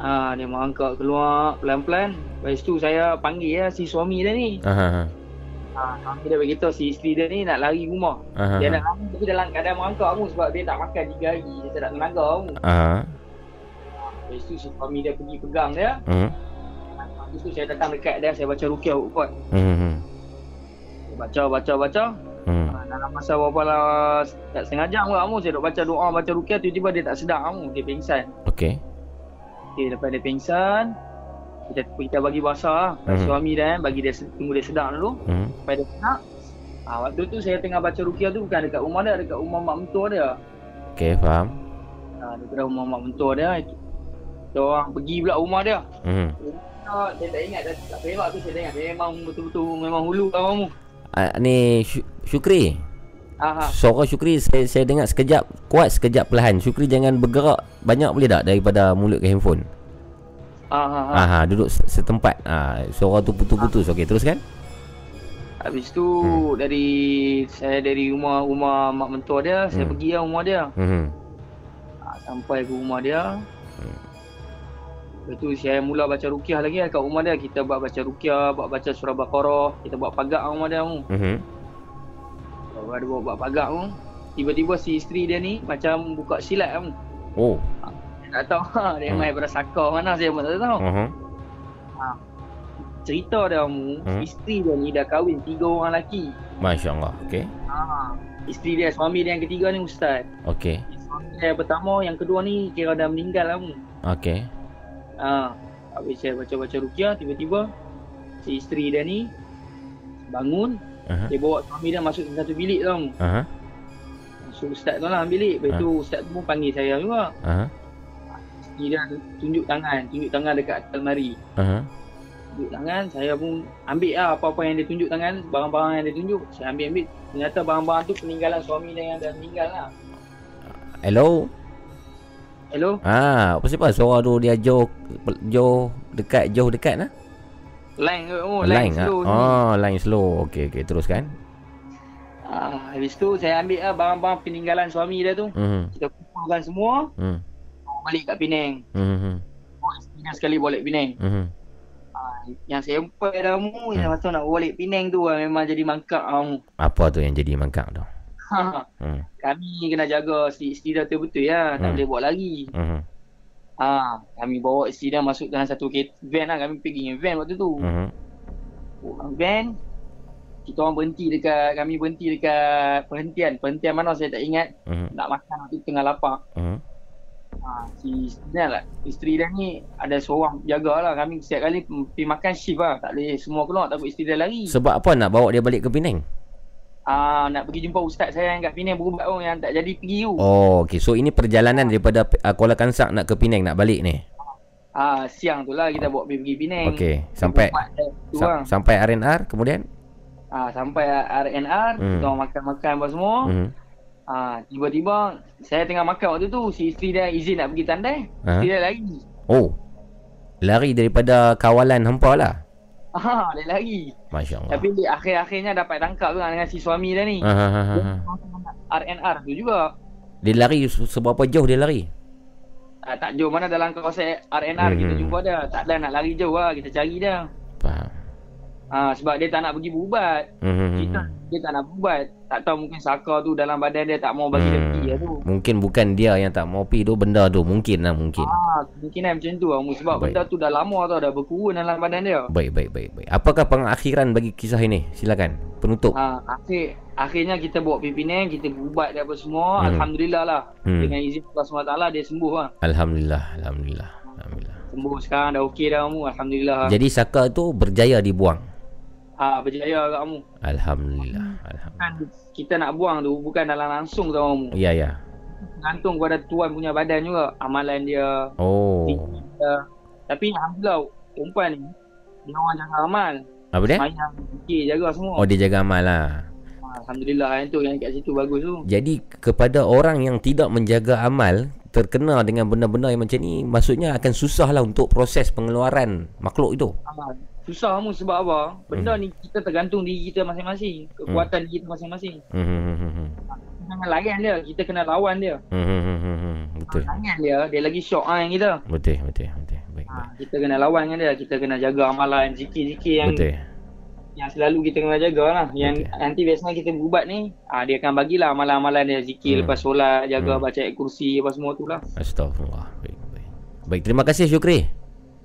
Ah, dia merangkak keluar pelan-pelan. Lepas tu saya panggil ya si suami dia ni. Aha. Ah, suami dia beritahu si isteri dia ni nak lari rumah. Aha. Dia nak lari tapi dalam keadaan merangkak kamu sebab dia tak makan 3 hari. Dia tak tenaga kamu. Aha. Lepas tu si suami dia pergi pegang dia. Mhm. Lepas tu saya datang dekat dia, saya baca rukiah kuat. Mhm. Saya baca, baca, baca. Mhm. Ah, Dalam masa berapa lah, tak setengah jam ke kamu, saya duk baca doa, baca rukiah, tiba-tiba dia tak sedar kamu, dia pingsan. Okey. Okay, lepas dia pingsan, kita, kita bagi basah lah. Mhm. suami dia, kan, bagi dia tunggu dia sedar dulu. Mhm. Lepas dia sedar, ah, waktu tu saya tengah baca rukiah tu bukan dekat rumah dia, dekat rumah mak mentua dia. Okey, faham. Ah, daripada rumah mak mentua dia, kita orang pergi pula rumah dia. Mhm. Saya tak ingat dah tak perak tu saya tak ingat. Memang betul-betul memang hulu kamu. Ah, ni Sy- Syukri. Ah, ah. Suara Syukri saya saya dengar sekejap kuat sekejap perlahan. Syukri jangan bergerak banyak boleh tak daripada mulut ke handphone. Ah, ah, ah. Ah, ha, duduk se- setempat. Ah, suara tu putus-putus. Okey, teruskan. Habis tu dari saya dari rumah rumah mak mentua dia, saya Hmm. pergi lah rumah dia. Mhm. Ah, sampai ke rumah dia. Lepas tu saya mula baca rukiah lagi kat rumah dia. Kita buat baca rukiah, buat baca surah Baqarah, kita buat pagak rumah dia tu. Mhm. Baru ada buat, buat pagak tu. Tiba-tiba si isteri dia ni macam buka silat tu. Oh. Tak tahu [LAUGHS] ha, dia Hmm. main pada saka mana saya pun tak tahu. Mhm. Cerita dia mu, Hmm. isteri dia ni dah kahwin tiga orang lelaki. Masya-Allah. Okey. Ha. Isteri dia, suami dia yang ketiga ni ustaz. Okey. Suami dia yang pertama, yang kedua ni kira dah meninggal lah mu. Okey. Ha. Habis saya baca-baca rukiah Tiba-tiba Si isteri dia ni Bangun Aha. Dia bawa suami dia masuk ke satu bilik tau Aha. So ustaz tu lah bilik Lepas Ha. tu ustaz tu pun panggil saya juga Aha. Isteri dia tunjuk tangan Tunjuk tangan dekat atas almari Aha. Tunjuk tangan Saya pun ambil lah apa-apa yang dia tunjuk tangan Barang-barang yang dia tunjuk Saya ambil-ambil Ternyata barang-barang tu peninggalan suami dia yang dah meninggal lah Hello. Hello Ah, apa sebab suara tu dia jauh jauh dekat jauh dekat nah? Line ke oh, line line, slow ah. ni Oh, line slow. Okey okey teruskan. ah, Habis tu saya ambil lah barang-barang peninggalan suami dia tu Mhm. Kita kumpulkan semua Hmm. Bawa balik kat Penang isteri dia sekali balik Penang Mhm. ah, Yang sampai dah mu Yang masa nak balik Penang tu lah, memang jadi mangkak mu Apa tu yang jadi mangkak tu? Ha, Hmm. kami kena jaga si isteri dia betul-betul ya, tak Hmm. boleh buat lagi. Mhm. Ha, kami bawa isteri dia masuk dalam satu van lah, kami pergi dengan van waktu tu. Orang van, kita orang berhenti dekat, kami berhenti dekat perhentian. Perhentian mana saya tak ingat. Mhm. Nak makan waktu tu tengah lapar. Mhm. Ha, si isteri dia lah, isteri dia ni ada seorang jaga lah. Kami setiap kali pergi makan shift lah. Tak boleh semua keluar takut isteri dia lari. Sebab apa nak bawa dia balik ke Penang? Ah, nak pergi jumpa ustaz saya yang kat Penang berubat tu yang tak jadi pergi tu. Oh, okey. So ini perjalanan daripada uh, Kuala Kansak nak ke Penang nak balik ni. Ah, siang tu lah kita bawa pergi Penang. Okey. Sampai sa- lah. sampai RNR kemudian? Ah, sampai RNR, Hmm. kita makan-makan apa semua. Mhm. Ah, tiba-tiba saya tengah makan waktu tu, si isteri dia izin nak pergi tandai. Isteri dia lari. Oh. Lari daripada kawalan hampa lah. Ah, dia lari. Masya-Allah. Tapi di akhir-akhirnya dapat tangkap juga dengan si suami dia ni. Ha ha ha. ha. RNR tu juga. Dia lari se- seberapa jauh dia lari? Ah, tak jauh mana dalam kawasan RNR kita Hmm. jumpa dia. Tak ada nak lari jauh lah, kita cari dia. Faham. Ah, sebab dia tak nak pergi berubat. Mhm. Kita, dia tak nak berubat. Tak tahu mungkin saka tu dalam badan dia tak mau bagi dia pergi lah tu. Mungkin bukan dia yang tak mau pergi tu benda tu mungkin lah mungkin. Ah, kemungkinan macam tu lah. Sebab Baik. benda tu dah lama tau, dah berkurun dalam badan dia. Baik baik baik baik. Apakah pengakhiran bagi kisah ini? Silakan. Penutup. Ha, akhir akhirnya kita bawa pergi Penang, kita berubat dia apa semua. Hmm. Alhamdulillah lah. Hmm. Dengan izin Allah SWT dia sembuh lah. Alhamdulillah, alhamdulillah. Alhamdulillah. Sembuh sekarang dah okey dah kamu. Alhamdulillah. Jadi saka tu berjaya dibuang. Ha, berjaya kat kamu. Alhamdulillah. Alhamdulillah. Kan kita nak buang tu bukan dalam langsung tau kamu. Ya ya. Gantung kepada tuan punya badan juga. Amalan dia. Oh. dia. Tapi Alhamdulillah perempuan ni dia orang jaga amal. Apa dia? Semayang, fikir, jaga semua. Oh dia jaga amal lah. Alhamdulillah yang tu yang kat situ bagus tu. Jadi kepada orang yang tidak menjaga amal terkena dengan benda-benda yang macam ni maksudnya akan susah lah untuk proses pengeluaran makhluk itu. Ha, susah kamu sebab apa? Benda Hmm. ni kita tergantung diri kita masing-masing. Kekuatan diri kita masing-masing. Hmm, hmm, hmm, hmm, hmm. Jangan layan dia, kita kena lawan dia. Hmm, hmm, hmm, hmm, hmm. Betul. Layan dia, dia lagi syok ah yang kita. Betul, betul, betul. Baik, Ha, kita kena lawan dengan dia, kita kena jaga amalan zikir-zikir yang betul. yang selalu kita kena jaga lah. Yang nanti biasanya kita berubat ni, ah dia akan bagilah amalan-amalan dia zikir Hmm. lepas solat, jaga Hmm. baca ayat kursi apa semua tu lah. Astagfirullah. Baik, baik. Baik, terima kasih Syukri.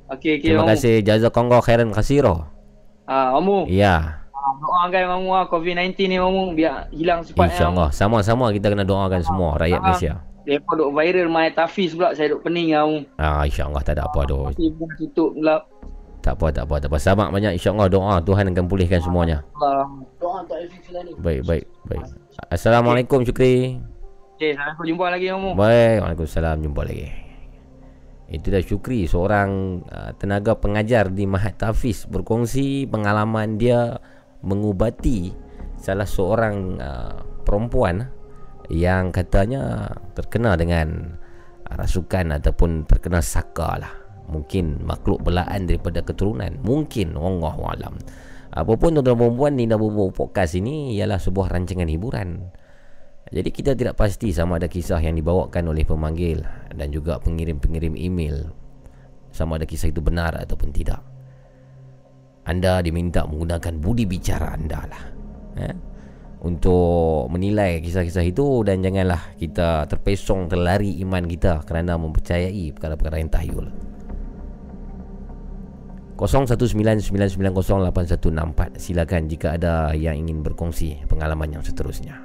Okey, okey. Terima Mamu. kasih jazakallah khairan kasira. Ah, Mamu. Ya, Ah, doakan Mamu ah COVID-19 ni Mamu biar hilang cepat. ya, insya-Allah. Sama-sama kita kena doakan semua rakyat Ah. Malaysia. Depa duk viral mai tafiz pula saya duk pening ah. Mamu. Ah, insya-Allah tak ada apa. Masih pun tutup pula. Tak apa, tak apa, tak apa. Sabar banyak insya-Allah doa Tuhan akan pulihkan semuanya. Allah. Doa untuk Afiq ni. Baik, baik, baik. Assalamualaikum Syukri. Okay, sampai jumpa lagi Mamu. Baik, Waalaikumsalam. Jumpa lagi. Itu dah Syukri, seorang uh, tenaga pengajar di Mahat Tafiz berkongsi pengalaman dia mengubati salah seorang uh, perempuan yang katanya terkena dengan rasukan ataupun terkena saka lah. Mungkin makhluk belaan daripada keturunan. Mungkin Allah. Apapun tuan-tuan perempuan di Nabu Podcast ini ialah sebuah rancangan hiburan. Jadi kita tidak pasti sama ada kisah yang dibawakan oleh pemanggil dan juga pengirim-pengirim email sama ada kisah itu benar ataupun tidak. Anda diminta menggunakan budi bicara anda lah. Eh? Untuk menilai kisah-kisah itu dan janganlah kita terpesong terlari iman kita kerana mempercayai perkara-perkara yang tahyul. 0199908164 Silakan jika ada yang ingin berkongsi pengalaman yang seterusnya.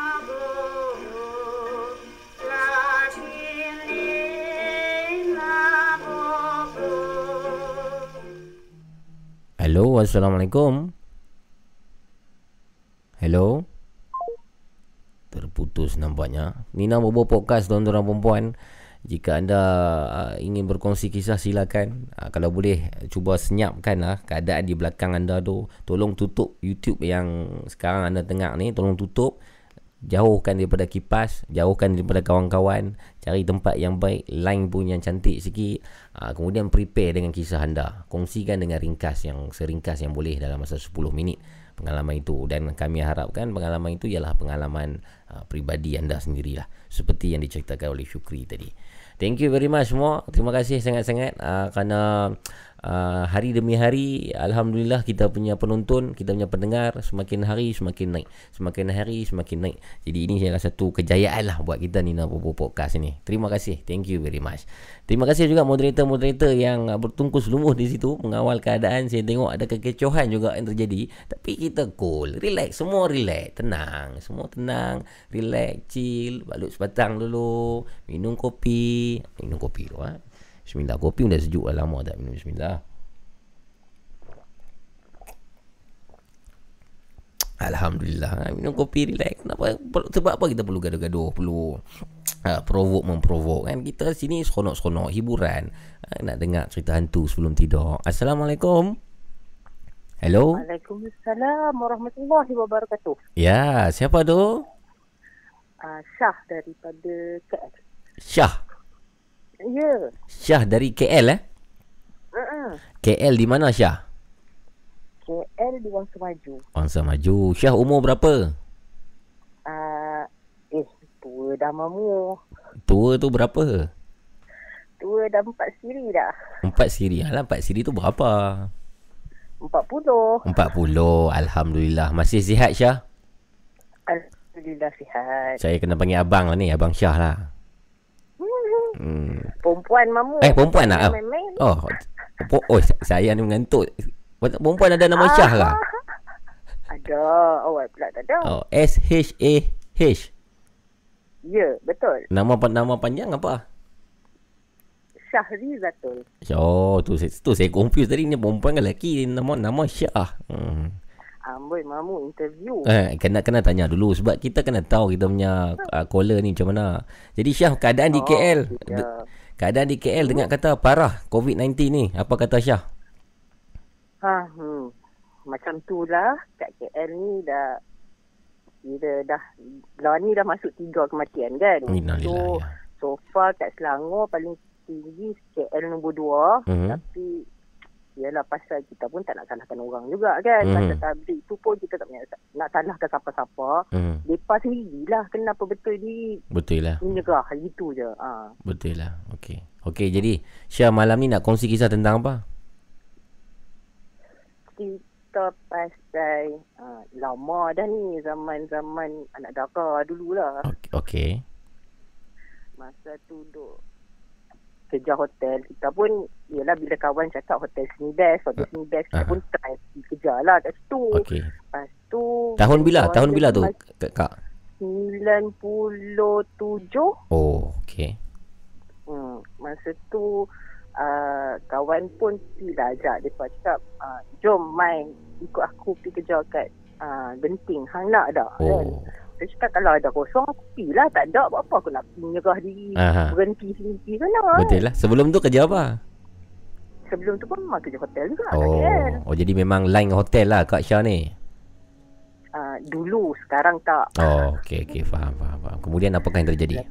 Hello, Assalamualaikum. Hello. Terputus nampaknya. Nina Bobo Podcast tuan-tuan dan puan Jika anda uh, ingin berkongsi kisah silakan. Uh, kalau boleh cuba senyapkan lah keadaan di belakang anda tu. Tolong tutup YouTube yang sekarang anda tengok ni. Tolong tutup. Jauhkan daripada kipas, jauhkan daripada kawan-kawan, cari tempat yang baik, line pun yang cantik sikit. Uh, kemudian prepare dengan kisah anda. Kongsikan dengan ringkas yang seringkas yang boleh dalam masa 10 minit pengalaman itu dan kami harapkan pengalaman itu ialah pengalaman uh, peribadi anda sendirilah seperti yang diceritakan oleh Syukri tadi. Thank you very much semua. Terima kasih sangat-sangat uh, kerana uh, hari demi hari alhamdulillah kita punya penonton, kita punya pendengar semakin hari semakin naik. Semakin hari semakin naik. Jadi ini adalah satu kejayaan lah buat kita Nina Bobo Podcast ini. Terima kasih. Thank you very much. Terima kasih juga moderator-moderator yang bertungkus lumuh di situ mengawal keadaan. Saya tengok ada kekecohan juga yang terjadi. Tapi kita cool, relax, semua relax, tenang, semua tenang, relax, chill, balut sebatang dulu, minum kopi, minum kopi dulu ah. Bismillah, kopi pun dah sejuk dah lama tak minum. Bismillah. Alhamdulillah. Minum kopi relax. Kenapa? Sebab apa kita perlu gaduh-gaduh? Perlu uh, Provoke memprovok kan? Kita sini seronok-seronok Hiburan. Uh, Nak dengar cerita hantu sebelum tidur. Assalamualaikum. Hello. Waalaikumsalam warahmatullahi wabarakatuh. Ya Siapa tu? Uh, Syah daripada KL. Syah Ya. Syah dari KL eh Uh-uh. KL di mana Syah KL di Wangsa Maju. Bangsa Maju Syah umur berapa Uh, eh, tua dah mamu. Tua tu berapa Tua dah empat siri dah. Empat siri Alah empat siri tu berapa Empat puluh. Empat puluh Alhamdulillah Masih sihat Syah Alhamdulillah sihat. Saya kena panggil abang lah ni Abang Syah lah hmm. Perempuan mamu. Eh perempuan lah. Oh po- Oh saya ni mengantuk Perempuan ada nama Syah lah [LAUGHS] Ada. Awak pula tak ada. Oh S-H-A-H Ya, betul. Nama nama panjang apa Syahri Zatul. Oh tu, saya- tu saya confuse tadi Ni perempuan ke lelaki Nama nama Syah hmm. Amboi mamu interview. Eh, kena kena tanya dulu sebab kita kena tahu kita punya uh, caller ni macam mana. Jadi Syah keadaan di Oh, KL. tidak. De- keadaan di KL dengar kata parah COVID-19 ni. Apa kata Syah? Ha, hmm. Macam tu lah kat KL ni dah Kira dah Lawan ni dah masuk tiga kematian kan Innalillah, So so far kat Selangor paling tinggi KL nombor dua Mhm. Tapi Yalah pasal kita pun tak nak salahkan orang juga kan Mhm. Pasal tablik tu pun kita tak nak, nak salahkan siapa-siapa Hmm. Mereka sendirilah kenapa betul ni Betul lah. Menyerah gitu je ha. Betul lah. Okey. Okey jadi Syah malam ni nak kongsi kisah tentang apa? Kita pasal ha, Lama dah ni zaman-zaman anak dara dululah Okey. masa tu duduk kerja hotel kita pun ialah bila kawan cakap hotel sini best hotel sini best kita Aha. pun try kerja lah kat situ Okey. lepas tu Tahun bila? Tahun bila tu? Kak. Kak? 97 Oh, okey. hmm, masa tu uh, kawan pun tidak ajak dia cakap uh, jom main ikut aku pergi kerja kat uh, Genting hang nak tak kan Oh. dia cakap kalau ada kosong aku pergi lah tak ada buat apa aku nak menyerah diri Aha. berhenti sini sana Betul lah. Sebelum tu kerja apa? sebelum tu pun memang kerja hotel juga kat KL. Oh, oh jadi memang line hotel lah Kak Syah ni. Uh, dulu, sekarang tak. Oh, okey okey faham faham faham. Kemudian apakah yang terjadi?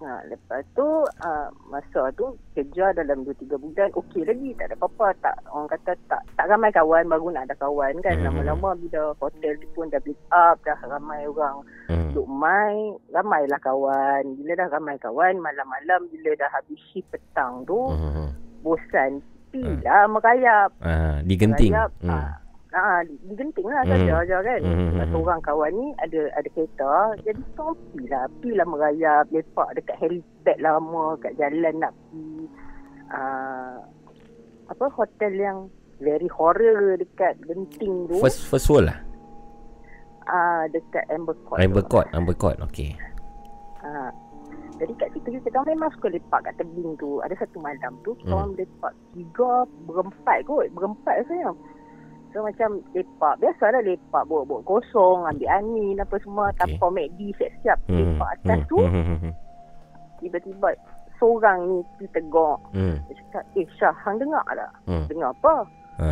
Ha, lepas tu, uh, masa tu kerja dalam 2-3 bulan, okey lagi, tak ada apa-apa. Tak, orang kata tak tak ramai kawan, baru nak ada kawan kan. Hmm. Lama-lama bila hotel tu pun dah build up, dah ramai orang Hmm. duk main, ramailah kawan. Bila dah ramai kawan, malam-malam bila dah habis shift petang tu, Hmm. bosan. Pilah merayap. Ah, di Genting. Merayap, Hmm. Ah, Ah, digenting lah Hmm. saja je kan. Hmm, hmm, Satu hmm. orang kawan ni ada ada kereta, jadi kita pergi lah. Pergi lah merayap, lepak dekat helipad lama, kat jalan nak pergi. Uh, apa, hotel yang very horror dekat Genting tu. First first world lah. Ah, dekat Amber Court tu. Amber Court, Amber Court. Okey. Ha. Jadi kat situ kita orang memang suka lepak kat tebing tu. Ada satu malam tu kita Hmm. orang lepak tiga berempat kot. Berempat saya. So macam lepak. Biasalah lepak bawa-bawa kosong, ambil angin apa semua. Okey. Tanpa MACD siap-siap Hmm. lepak atas Hmm. tu. Hmm. Hmm. Hmm. Tiba-tiba seorang ni pergi tegur. Hmm. Dia cakap, eh Syah, hang dengar tak? Hmm. Dengar apa? Ha.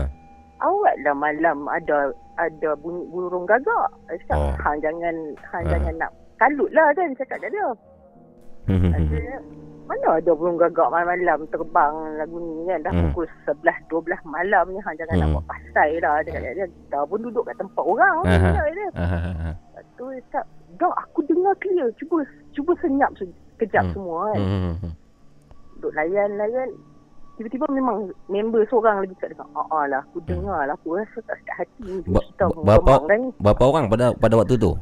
Awak lah malam ada ada bunyi burung gagak. Dia cakap, Oh. hang jangan hang Ah. jangan nak kalut lah kan cakap kat dia. Hmm. Hmm. Hmm. Mana ada burung gagak malam-malam terbang lagu ni kan dah Hmm. pukul 11 12 malam ni hang jangan nak Hmm. buat pasal lah dekat dia. Kita pun duduk kat tempat orang cakap dia. Ah. Lepas tu dia cakap, "Dah aku dengar clear. Cuba cuba senyap se- kejap Hmm. semua kan." Hmm. Hmm. Duduk layan-layan Tiba-tiba memang member seorang lagi kat dekat. Ah, ah lah, aku dengar lah. Aku rasa tak sedap hati ni. Ba- Kita ba- berapa berapa orang pada pada waktu tu?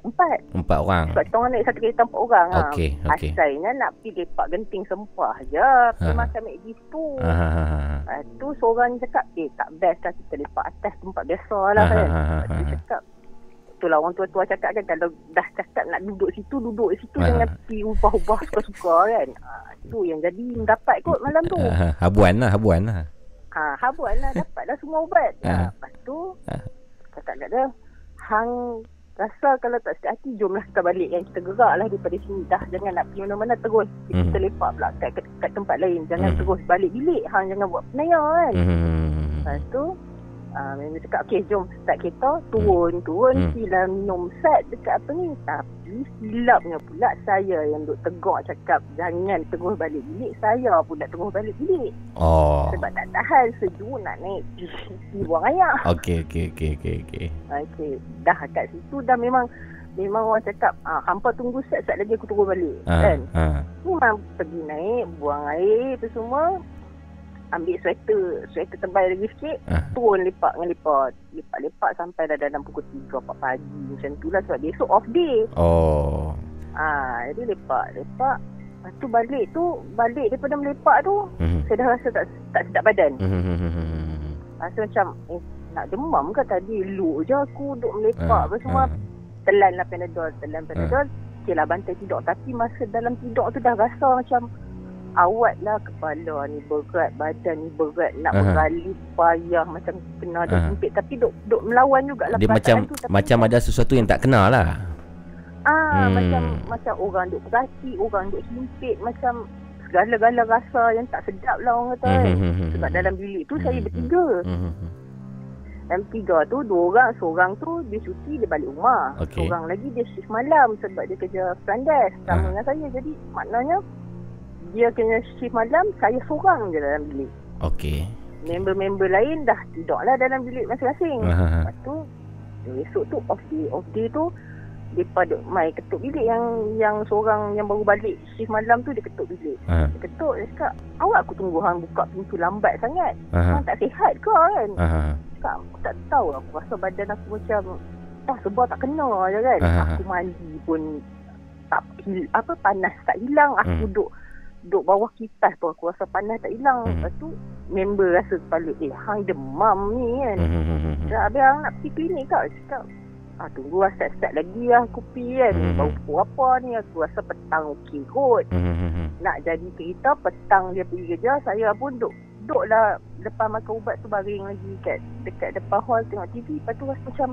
Empat. Empat orang. Sebab kita orang naik satu kereta empat orang lah. Okey, okey. Asalnya nak pergi lepak genting sempah je. Pergi Ha. makan McD tu. Ah, ah, ah, ah. Lepas tu seorang cakap, eh tak best lah kita lepak atas tempat biasa lah Ah, kan. ah, ah, Lepas tu ah, ah. cakap, itulah orang tua-tua cakap kan kalau dah cakap nak duduk situ, duduk situ Ah. jangan pergi ubah-ubah suka-suka kan. Ha, tu yang jadi mendapat kot malam tu. Ah, habuan lah, habuan lah. Ha, habuan lah dapat dah semua ubat. Ah. Ha, lepas tu, Ah. cakap kat dia, hang rasa kalau tak sedap hati, jomlah kita balik kan. Kita gerak lah daripada sini. Dah jangan nak pergi mana-mana terus. Hmm. Kita lepak pula kat, kat, kat tempat lain. Jangan Hmm. terus balik bilik. Hang jangan buat penayar kan. Hmm. Lepas tu, uh, member cakap, okay jom start kereta. Turun, turun. Hmm. Sila minum set dekat apa ni. Tapi silapnya pula saya yang duk tegur cakap, jangan terus balik bilik. Saya pula terus balik bilik. Oh. Sebab tak tahan sejuk nak naik [LAUGHS] pergi buang air. Okey, okey, okey, okey, okey. Okey, dah kat situ dah memang memang orang cakap, ah hampa tunggu set set lagi aku turun balik. Ah, Kan? ah. Memang pergi naik, buang air tu semua. Ambil sweater, sweater tebal lagi sikit. Ah. Turun lepak dengan lepak. Lepak-lepak sampai dah dalam pukul 3, 4 pagi. Macam tu lah sebab besok off day. Oh. Ah, jadi lepak, lepak. Lepas tu balik tu, balik daripada melepak tu, Hmm. saya dah rasa tak, tak sedap badan. Hmm. hmm, hmm, hmm. Rasa macam eh, nak demam ke tadi Elok je aku duduk melepak apa semua ah. Telan lah Panadol Telan Panadol Okey lah bantai tidur Tapi masa dalam tidur tu dah rasa macam Awat lah kepala ni berat Badan ni berat Nak Aha. beralih payah Macam kena ada Aha. himpit Tapi duk, duk melawan jugalah Dia macam tu, macam ada sesuatu yang tak kenal lah. Ah, Hmm. macam macam orang duk perhati, orang duk himpit, macam segala-gala rasa yang tak sedap lah orang kata kan. Hmm, hmm, hmm, Sebab dalam bilik tu saya bertiga. Dalam tiga tu, dua orang, seorang tu dia cuti, dia balik rumah. Okey. Seorang lagi dia shift malam sebab dia kerja front sama Ah. dengan saya. Jadi maknanya dia kena shift malam, saya seorang je dalam bilik. Okey. Member-member lain dah tidur lah dalam bilik masing-masing. Ah. Lepas tu, esok tu off day. Off day tu, Mereka duk mai ketuk bilik yang yang seorang yang baru balik shift malam tu dia ketuk bilik. Ha. Dia ketuk dia cakap, awak aku tunggu hang buka pintu lambat sangat. Aha. Hang tak sihat ke kan? Aha. Cakap, aku tak tahu aku rasa badan aku macam ah sebab tak kena je kan. Aha. Aku mandi pun tak apa panas tak hilang. Aku Hmm. duk duk bawah kipas pun aku rasa panas tak hilang. Hmm. Lepas tu member rasa kepala eh hang demam ni kan. Hmm. Dah habis hang nak pergi klinik kau cakap Ah, tunggu lah start-start lagi lah aku pergi kan. Hmm. Baru pukul apa ni aku rasa petang okey kot. Hmm. Nak jadi cerita petang dia pergi kerja saya pun duk duk lah lepas makan ubat tu baring lagi kat dekat depan hall tengok TV. Lepas tu rasa macam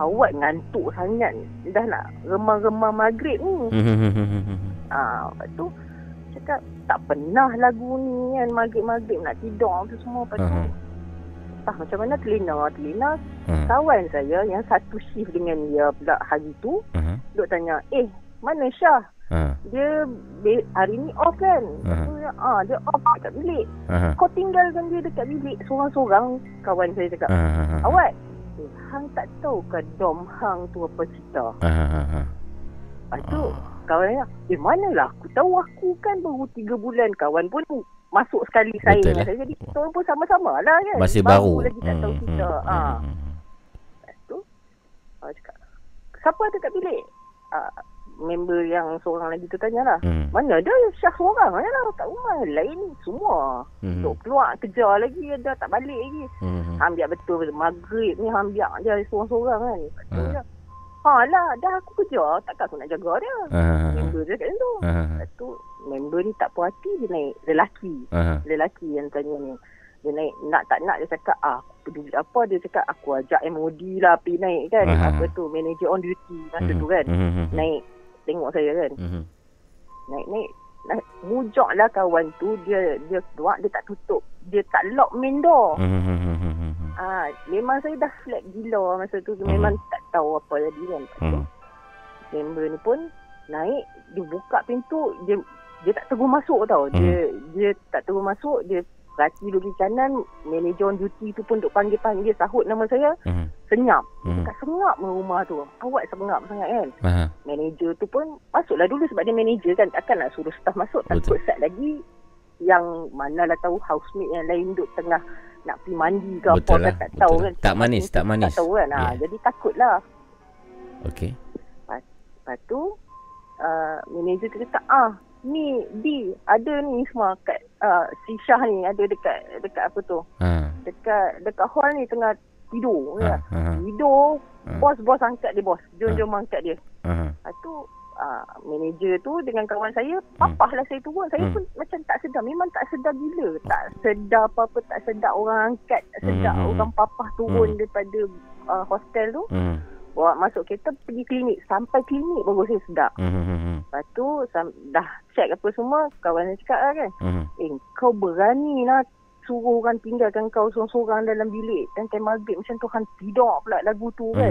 awak ngantuk sangat. Dah nak remang-remang maghrib ni. Hmm. Ah, lepas tu cakap tak pernah lagu ni kan maghrib-maghrib nak tidur tu semua. Lepas tu Aha. ah, macam mana telina telina Hmm. kawan saya yang satu shift dengan dia pula hari tu Aha. duk tanya eh mana Syah Ha. dia be, hari ni off kan tu dia, ah dia off dekat bilik Aha. kau tinggalkan dia dekat bilik seorang-seorang kawan saya cakap Aha. awak eh, hang tak tahu ke dom hang tu apa cerita Aha. lepas tu kawan saya eh manalah aku tahu aku kan baru 3 bulan kawan pun masuk sekali saya Betul dengan lah. saya. Jadi kita orang pun sama-sama lah kan. Masih baru. lagi tak tahu Hmm, kita. hmm, hmm, hmm. Lepas tu, ah, cakap, siapa ada kat bilik? Ah, member yang seorang lagi tu tanyalah. Hmm. Mana ada Syah seorang je lah kat rumah. Lain semua. Hmm. Duk keluar kejar lagi dah tak balik lagi. Hmm. Hang biar betul maghrib ni biar je seorang-seorang kan. Ah. Dia, Ha lah, dah aku kerja. Takkan aku nak jaga dia. Ah. Member dia kat situ. Lepas tu, member ni tak puas hati dia naik lelaki. Ah. Lelaki yang tanya ni. Dia naik, nak tak nak dia cakap, ah aku peduli apa. Dia cakap, aku ajak MOD lah pergi naik kan. Ah. Apa tu, manager on duty masa Mhm. tu kan. Mhm. Naik, tengok saya kan. Mhm. Naik-naik. Naik, mujak lah kawan tu. Dia dia keluar, dia tak tutup. Dia tak lock main door. Mhm. Ah, memang saya dah flat gila masa tu. Memang tak tahu apa jadi kan. Hmm. member ni pun naik, dia buka pintu, dia dia tak tegur masuk tau. Dia dia tak tegur masuk, dia perhati dulu di kanan, manager on duty tu pun duk panggil-panggil sahut nama saya. Mhm. Senyap. Hmm. Dekat sengap rumah tu. Awak sengap sangat kan. Ah. Manager tu pun masuklah dulu sebab dia manager kan. Takkan nak suruh staff masuk. Takut sat lagi yang manalah tahu housemate yang lain duk tengah nak pergi mandi ke apa Betul kan lah, tak betul tahu lah. kan. Tak manis, tak manis. Tak tahu kan. Ha, Ya. Jadi takutlah. Okey. Lepas, lepas tu uh, manager tu kata ah ni di ada ni semua kat uh, si Syah ni ada dekat dekat apa tu Ah. dekat dekat hall ni tengah tidur Ah. ya. Ah. tidur Ah. bos bos angkat dia bos jom Ah. jom angkat dia Ah. lepas tu uh, manager tu dengan kawan saya papah lah saya turun saya Hmm. pun macam tak sedar memang tak sedar gila tak sedar apa-apa tak sedar orang angkat tak sedar Hmm. orang papah turun Hmm. daripada uh, hostel tu Hmm. bawa masuk kereta pergi klinik sampai klinik baru saya sedar Mhm. Lepas tu sam- dah check apa semua Kawan saya cakap lah kan Mhm. Eh kau berani lah Suruh orang tinggalkan kau seorang-seorang dalam bilik Dan time maghrib macam tu Han tidur pula lagu tu kan.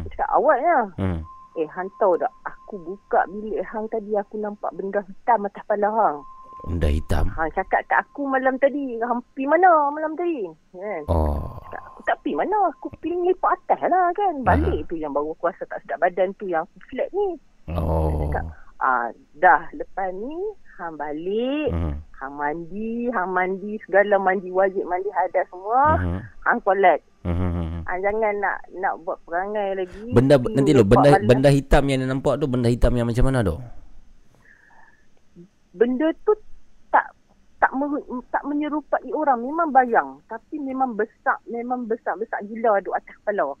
Dia cakap awak ya Mhm. Eh Han tahu tak? Aku buka bilik Hang tadi Aku nampak benda hitam atas kepala Hang. Benda hitam. Hang cakap kat aku malam tadi Hang pergi mana malam tadi? Kan? Oh. Aku tak pergi mana. Aku pergi lepak atas lah kan? Balik tu yang baru aku rasa tak sedap badan tu Yang aku flat ni. Oh. Ah, dah lepas ni hang balik, Mhm. hang mandi, hang mandi segala mandi wajib mandi hadas semua, Mhm. hang collect. Mhm. Ah, jangan nak nak buat perangai lagi. Benda Pergi nanti lo benda malam. benda hitam yang nampak tu benda hitam yang macam mana tu? benda tu tak tak mer, tak menyerupai orang memang bayang tapi memang besar memang besar-besar gila duk atas kepala.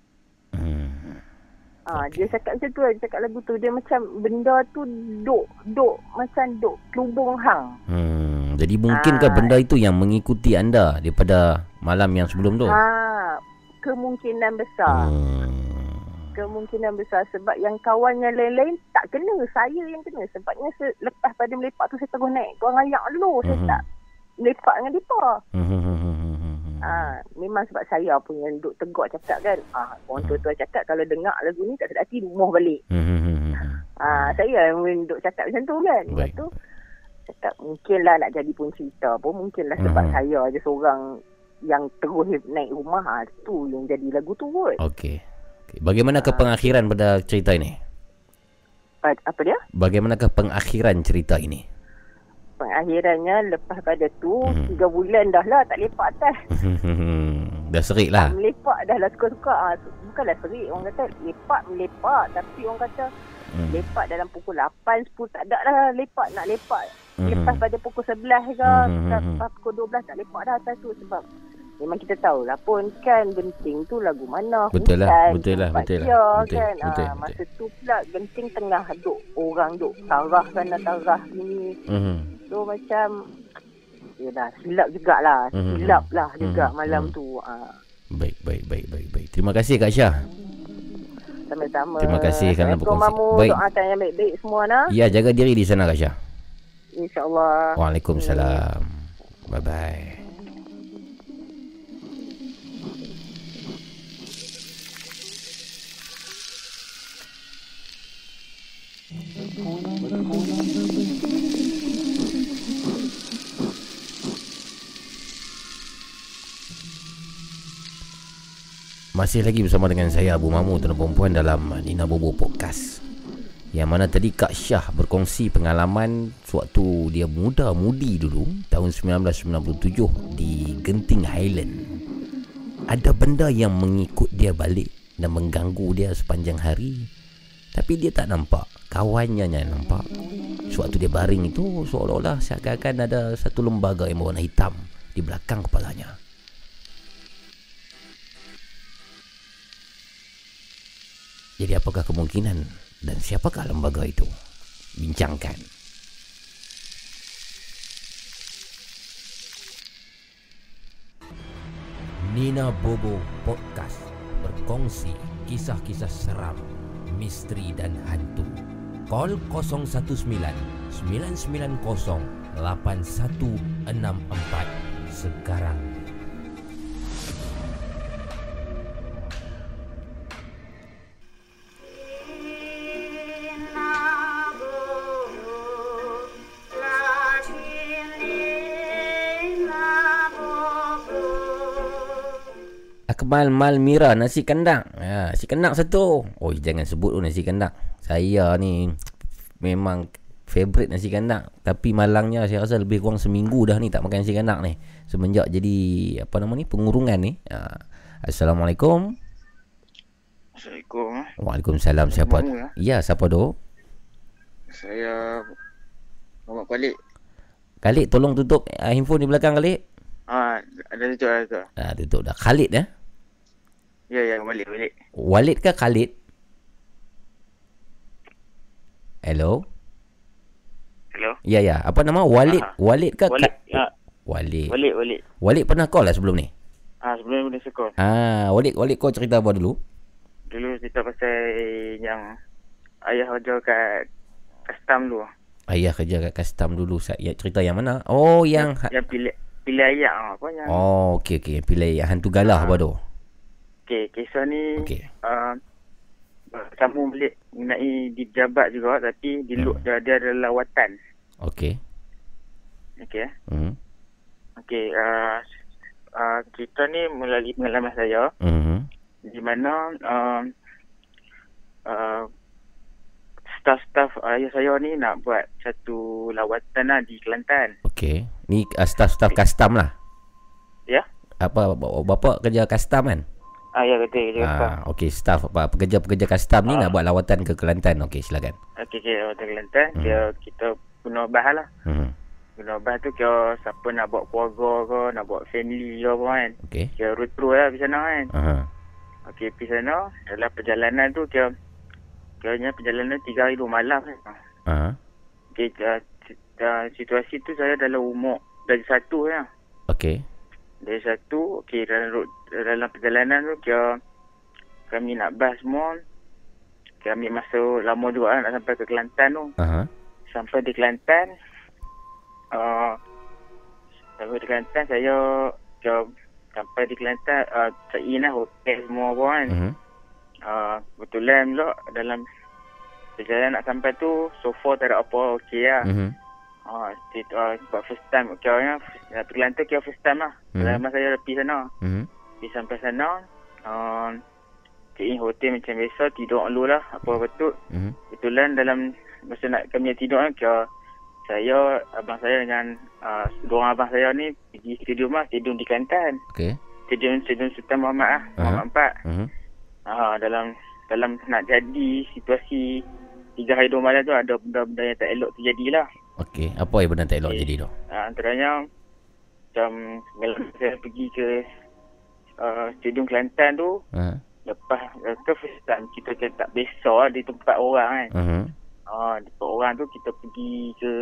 Ah, dia cakap macam tu, dia cakap lagu tu dia macam benda tu duk duk macam duk kelubung hang. Hmm. Jadi mungkinkah Ah. benda itu yang mengikuti anda daripada malam yang sebelum tu? Ha, kemungkinan besar. Hmm. Kemungkinan besar sebab yang kawan yang lain-lain tak kena. Saya yang kena. Sebabnya se- lepas pada melepak tu saya terus naik. Kau ayak dulu. Saya Mhm. tak melepak dengan mereka. Hmm. Ha, memang sebab saya pun yang duk tegak cakap kan. Ha, orang tua-tua cakap kalau dengar lagu ni tak sedap hati rumah balik. Hmm. Ha, saya yang duk cakap macam tu kan. Lepas tu cakap mungkinlah nak jadi pun cerita pun mungkinlah sebab Mhm. saya je seorang yang terus naik rumah ha, tu yang jadi lagu tu kot. Okey. Okey. Bagaimanakah pengakhiran pada cerita ini? Pa- Apa dia? Bagaimanakah pengakhiran cerita ini? Pengakhirannya lepas pada tu Mhm. tiga bulan dah lah tak lepak atas. [LAUGHS] Dah serik lah. Melepak dah lah suka-suka. Ha, bukanlah serik. Orang kata lepak melepak. Tapi orang kata Hmm. lepak dalam pukul 8, 10 tak ada lah lepak. Nak lepak Mhm. lepas pada pukul 11 ke. Mhm. Lepas pukul 12 tak lepak dah atas tu. Sebab memang kita tahu lah pun kan genting tu lagu mana. Betul lah, Hutan, betul lah, betul lah. Betul, kan. betul, ha, masa tu pula genting tengah duk orang duk tarah sana tarah ni. Mhm. So macam Yelah silap jugalah Mhm. Silap lah juga Mhm. malam Mhm. tu ha, Baik, baik, baik, baik, baik. Terima kasih Kak Syah. Sama-sama Terima kasih kerana berkongsi. Mamu Baik. Doakan yang baik-baik semua nah Ya, jaga diri di sana Kak Syah. InsyaAllah Waalaikumsalam. Bye bye. Masih lagi bersama dengan saya Abu Mamu tuan perempuan dalam Nina Bobo Podcast. Yang mana tadi Kak Syah berkongsi pengalaman Sewaktu dia muda-mudi dulu Tahun 1997 Di Genting Highland. Ada benda yang mengikut dia balik Dan mengganggu dia sepanjang hari Tapi dia tak nampak. Kawannya yang nampak. Sewaktu dia baring itu Seolah-olah seakan-akan ada Satu lembaga yang berwarna hitam Di belakang kepalanya Jadi apakah kemungkinan dan siapakah lembaga itu? Bincangkan. Nina Bobo Podcast berkongsi kisah-kisah seram, misteri dan hantu. Call 019 990 8164 sekarang. Akmal Malmira nasi kandang. Ha, nasi kandang satu. Oh, jangan sebut tu nasi kandang. Saya ni memang favourite nasi kandang. Tapi malangnya saya rasa lebih kurang seminggu dah ni tak makan nasi kandang ni. Semenjak jadi apa nama ni pengurungan ni. Ha. Assalamualaikum. Assalamualaikum. Waalaikumsalam. Siapa? Ya? Ya, siapa tu? Saya Muhammad Khalid. Khalid tolong tutup uh, handphone di belakang Khalid. Ah, ada tu ada tu. Ah, tutup dah. Khalid eh? Ya ya balik balik. Walid ke Khalid? Hello? Hello. Ya ya, apa nama? Walid. Ah. Walid ke Walid. Ka- Ya. Walid. Balik balik. Walid pernah call lah sebelum ni. Ah sebelum benda sekolah. Ah, Walid Walid kau cerita apa dulu? Dulu cerita pasal yang ayah kerja kat custom dulu. Ayah kerja kat custom dulu. Saya cerita yang mana? Oh, yang ha- Yang pilih pilih ayah ah, apa yang. Oh, okey okey. Pilih yang hantu galah apa tu? Okey, kisah ni Okey. uh, sambung balik mengenai di pejabat juga tapi di hmm. dia, dia ada lawatan. Okey. Okey. Hmm. Okey, uh, uh, kita ni melalui pengalaman saya Mhm. di mana uh, uh, staff-staff ayah saya ni nak buat satu lawatan lah di Kelantan. Okey. Ni uh, staff-staff custom lah. Ya? Apa bapa bapa kerja custom kan? Ah ya betul kerja custom. Ah, okey, staff apa pekerja-pekerja custom ni Ah. nak buat lawatan ke Kelantan. Okey, silakan. Okey okey lawatan Kelantan hmm. dia kita guna bahan lah. Hmm. Guna bahan tu kira siapa nak buat keluarga ke, nak buat family ke apa kan. Okey. Kira road tour lah pergi sana kan. Aha. Okey pergi sana dalam perjalanan tu kira kiranya perjalanan 3 hari 2 malam kan. Aha. Okey uh, situasi tu saya dalam umur dari satu ya. Okey. Dari satu, okey dalam road, dalam perjalanan tu kira kami nak bas semua. Kami masuk lama juga lah nak sampai ke Kelantan tu. Aha. Sampai di Kelantan, uh, sampai di Kelantan saya kira sampai di Kelantan uh, check in lah hotel semua apa kan. Mhm. Uh, kebetulan pula dalam perjalanan nak sampai tu so far tak ada apa okey lah. Mhm. Ah, uh, uh, sebab first time kira uh, pergi Kelantan kira first time lah. Mhm. Pengalaman saya pergi sana. Mhm. Pergi sampai sana, uh, check in hotel macam biasa, tidur dulu lah, apa betul. Mhm. Kebetulan dalam masa nak kami tidur kan, kira saya, abang saya dengan uh, dua orang abang saya ni pergi stadium lah, stadium di Kelantan. Okey. Stadium, stadium Sultan Muhammad lah, Aha. Muhammad Empat. Mhm. Ah, dalam dalam nak jadi situasi tiga hari dua malam tu ada benda-benda yang tak elok terjadi lah. Okey, apa yang benar tak elok jadi tu? Uh, antaranya macam kalau saya pergi ke uh, Stadium Kelantan tu Ha. lepas uh, ke first time kita kata tak biasa lah di tempat orang kan. Mhm. Uh, di tempat orang tu kita pergi ke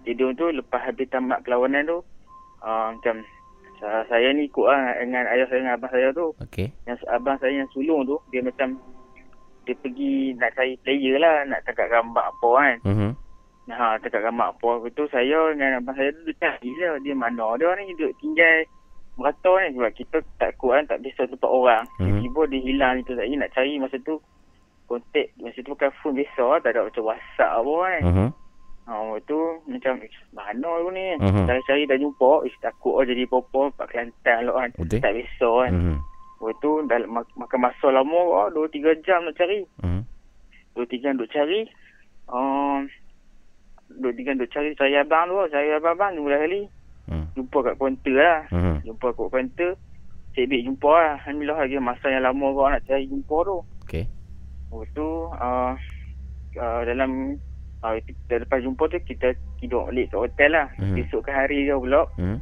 stadium tu lepas habis tamat perlawanan tu uh, macam saya, saya ni ikut lah dengan ayah saya dengan abang saya tu. Okey. Yang abang saya yang sulung tu dia macam dia pergi nak cari player lah nak tangkap gambar apa kan. Mhm. Ha, dekat gambar apa tu saya dengan abang saya tu cari lah dia mana dia ni duduk tinggal merata ni sebab kita tak kuat kan tak biasa tempat orang. Mhm. Tiba-tiba dia hilang itu saya nak cari masa tu kontak masa tu bukan phone biasa tak ada macam WhatsApp apa kan. Mhm. Ha, waktu tu macam "Ish, mana aku ni? Mhm. Cari-cari dah jumpa, ish, takut lah jadi apa-apa Pak Kelantan lah kan. Betul. Tak biasa kan. Mhm. Waktu tu dalam mak- makan masa lama lah, 2-3 jam nak cari. Mhm. dua tiga duk cari. Um, dua tiga duk cari saya abang tu. Saya abang-abang mula kali. Hmm. Jumpa kat kaunter lah. Hmm. Jumpa kat kaunter. Cik Bik jumpa lah. Alhamdulillah lagi masa yang lama kau nak cari jumpa tu. Okey. Lepas tu uh, uh, dalam uh, kita lepas jumpa tu kita tidur balik kat hotel lah. Hmm. Esok ke hari dia pula Hmm.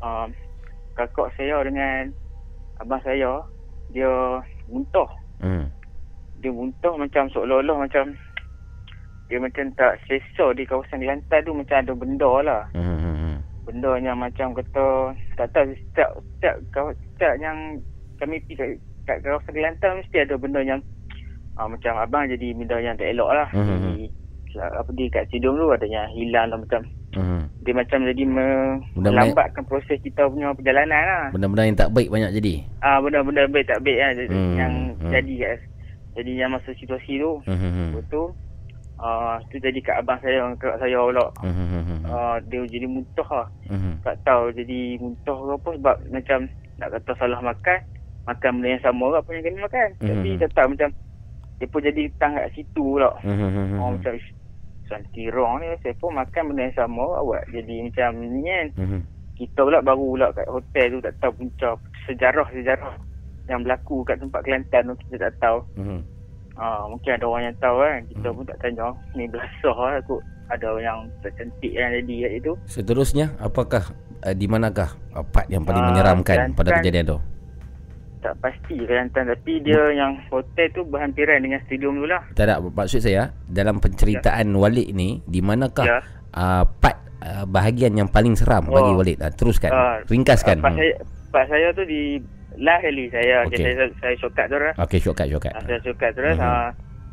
uh, kakak saya dengan abang saya dia muntah. Hmm. Dia muntah macam seolah-olah macam dia macam tak selesa di kawasan Kelantan tu macam ada benda lah. Hmm. hmm, hmm. Benda yang macam kata tak tahu setiap setiap setiap yang kami pergi kat, kat kawasan Kelantan mesti ada benda yang uh, macam abang jadi benda yang tak elok lah. Hmm. Jadi apa dia kat Sidong tu ada yang hilang lah macam Hmm. dia macam jadi me- melambatkan proses kita punya perjalanan lah. Benda-benda yang tak baik banyak jadi. Ah benda-benda baik tak baik lah Hmm, yang hmm. jadi guys. Jadi yang masa situasi tu. Hmm. hmm, hmm. Tu uh, tu jadi kat abang saya dengan kakak saya pula. Hmm. hmm, hmm, hmm. Uh, dia jadi muntah lah. Hmm. Tak tahu jadi muntah ke apa sebab macam nak kata salah makan. Makan benda yang sama ke apa yang kami makan. Hmm. Tapi tak tahu macam dia pun jadi tang kat situ pula. Hmm. hmm, hmm, Oh hmm. macam "Ish, Santi wrong ni Saya pun makan benda yang sama Awak. Jadi macam ni kan. Hmm. Kita pula baru pula kat hotel tu Tak tahu punca Sejarah-sejarah Yang berlaku kat tempat Kelantan tu Kita tak tahu. Hmm. ha, Mungkin ada orang yang tahu kan. Kita pun tak tanya. Ni belasah lah kot. Ada yang tercantik yang jadi kat Seterusnya apakah uh, di manakah uh, part yang paling Ah, menyeramkan pada kejadian tu? Tak pasti Kelantan Tapi dia yang hotel tu Berhampiran dengan stadium tu lah Tak ada maksud saya dalam penceritaan Walid ni di manakah Ya. uh, part uh, bahagian yang paling seram bagi Oh. Walid? Uh, teruskan. Ah, Ringkaskan. Part Hmm. saya, part saya tu di Last kali saya Okey. okay. Saya, saya shortcut tu lah Okey, shortcut shortcut. Ah, Saya suka terus Mhm. uh,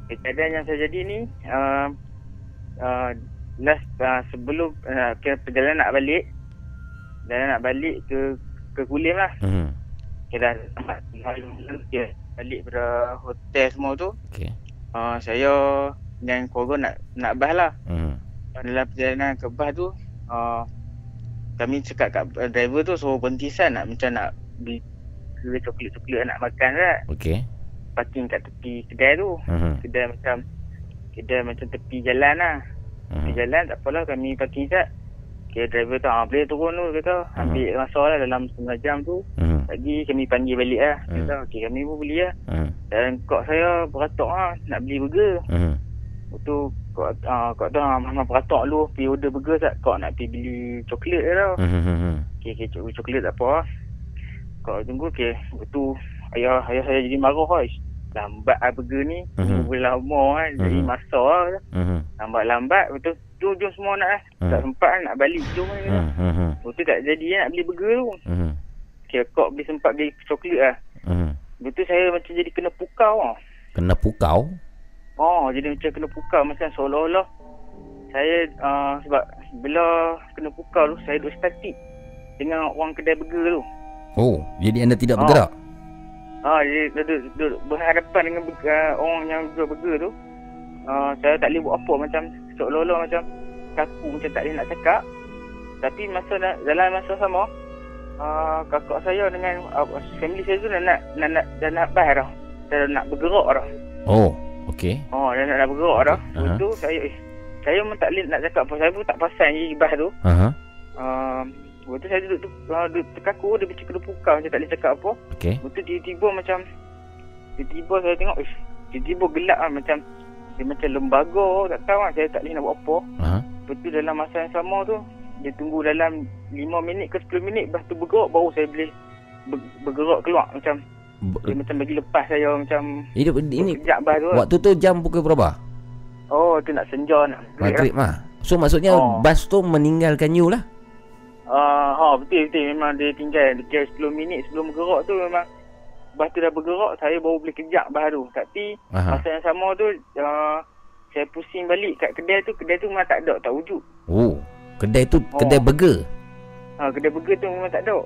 kejadian yang terjadi ni uh, uh, last uh, sebelum uh, perjalanan nak balik perjalanan nak balik ke ke Kulim lah Hmm. kira tempat ya, balik pada hotel semua tu Okey. uh, saya dengan keluarga nak nak bas lah Hmm. dalam perjalanan ke bas tu uh, kami cakap kat driver tu suruh berhenti san nak macam nak beli coklat-coklat nak makan kan Okey. parking kat tepi kedai tu. Mhm. Kedai macam kedai macam tepi jalan lah. Tepi Mhm. jalan tak apalah kami parking sekejap. Okay, driver tu ah, boleh turun tu kata. Ambil masa lah dalam setengah jam tu. Mhm. Lagi kami panggil balik lah. Mhm. Kata okay kami pun beli lah. Mhm. Dan kok saya beratok lah nak beli burger. Mhm. Lepas tu kok, uh, kok tu ah, mama beratok lu pergi order burger tak. Kok nak pergi beli coklat je tau. Mhm. Okay, okay coklat, coklat tak apa lah. Kau tunggu okay. Lepas tu ayah ayah saya jadi marah lah. Lambat lah burger ni. Tunggu lama kan. Jadi Mhm. masa lah. Mhm. Lambat-lambat. Betul. Jom, jom semua nak lah. Mhm. Tak sempat kan nak balik. Jom. Mhm. Lepas tu tak jadi kan nak beli burger tu. Mhm. Okay, kau beli sempat beli coklat lah. Mhm. Lepas tu saya macam jadi kena pukau lah. Kena pukau. Oh, jadi macam kena pukau. Macam seolah-olah. Saya uh, sebab bila kena pukau tu, saya duduk statik. Dengan orang kedai burger tu. Oh, jadi anda tidak Oh. bergerak. Ah, jadi duduk, duduk berhadapan dengan burger, uh, orang yang jual burger tu. Uh, saya tak boleh buat apa macam seolah-olah macam kaku macam tak boleh nak cakap. Tapi masa na- dalam masa sama uh, kakak saya dengan uh, family saya tu dah nak nak nak dah nak bah dah. Dah nak bergerak dah. Oh, okey. Oh, dah nak, nak bergerak dah. Aha. Lepas tu saya eh, saya memang tak boleh nak cakap apa. Saya pun tak pasal je bah tu. Aha. Uh, Lepas tu saya duduk, tu, uh, duduk terkaku Dia macam kena pukau Macam tak boleh cakap apa Okey. Lepas tu tiba-tiba macam Tiba-tiba saya tengok ish, Tiba-tiba gelap lah macam Dia macam lembaga Tak tahu lah Saya tak boleh nak buat apa. Lepas tu dalam masa yang sama tu Dia tunggu dalam 5 minit ke 10 minit Lepas tu bergerak Baru saya boleh ber- Bergerak keluar Macam Dia macam bagi lepas saya Macam Ini ini tu lah. waktu tu jam pukul berapa? Oh tu nak senja nak Maghrib mah. So maksudnya Oh. bas tu meninggalkan you lah. Ah, ha, betul betul memang dia tinggal dia 10 minit sebelum bergerak tu memang bas tu dah bergerak saya baru boleh kejap bas tu. Tapi Aha. masa yang sama tu uh, saya pusing balik kat kedai tu, kedai tu memang tak ada, tak wujud. Oh, kedai tu Oh. kedai burger. Ha, kedai burger tu memang tak ada.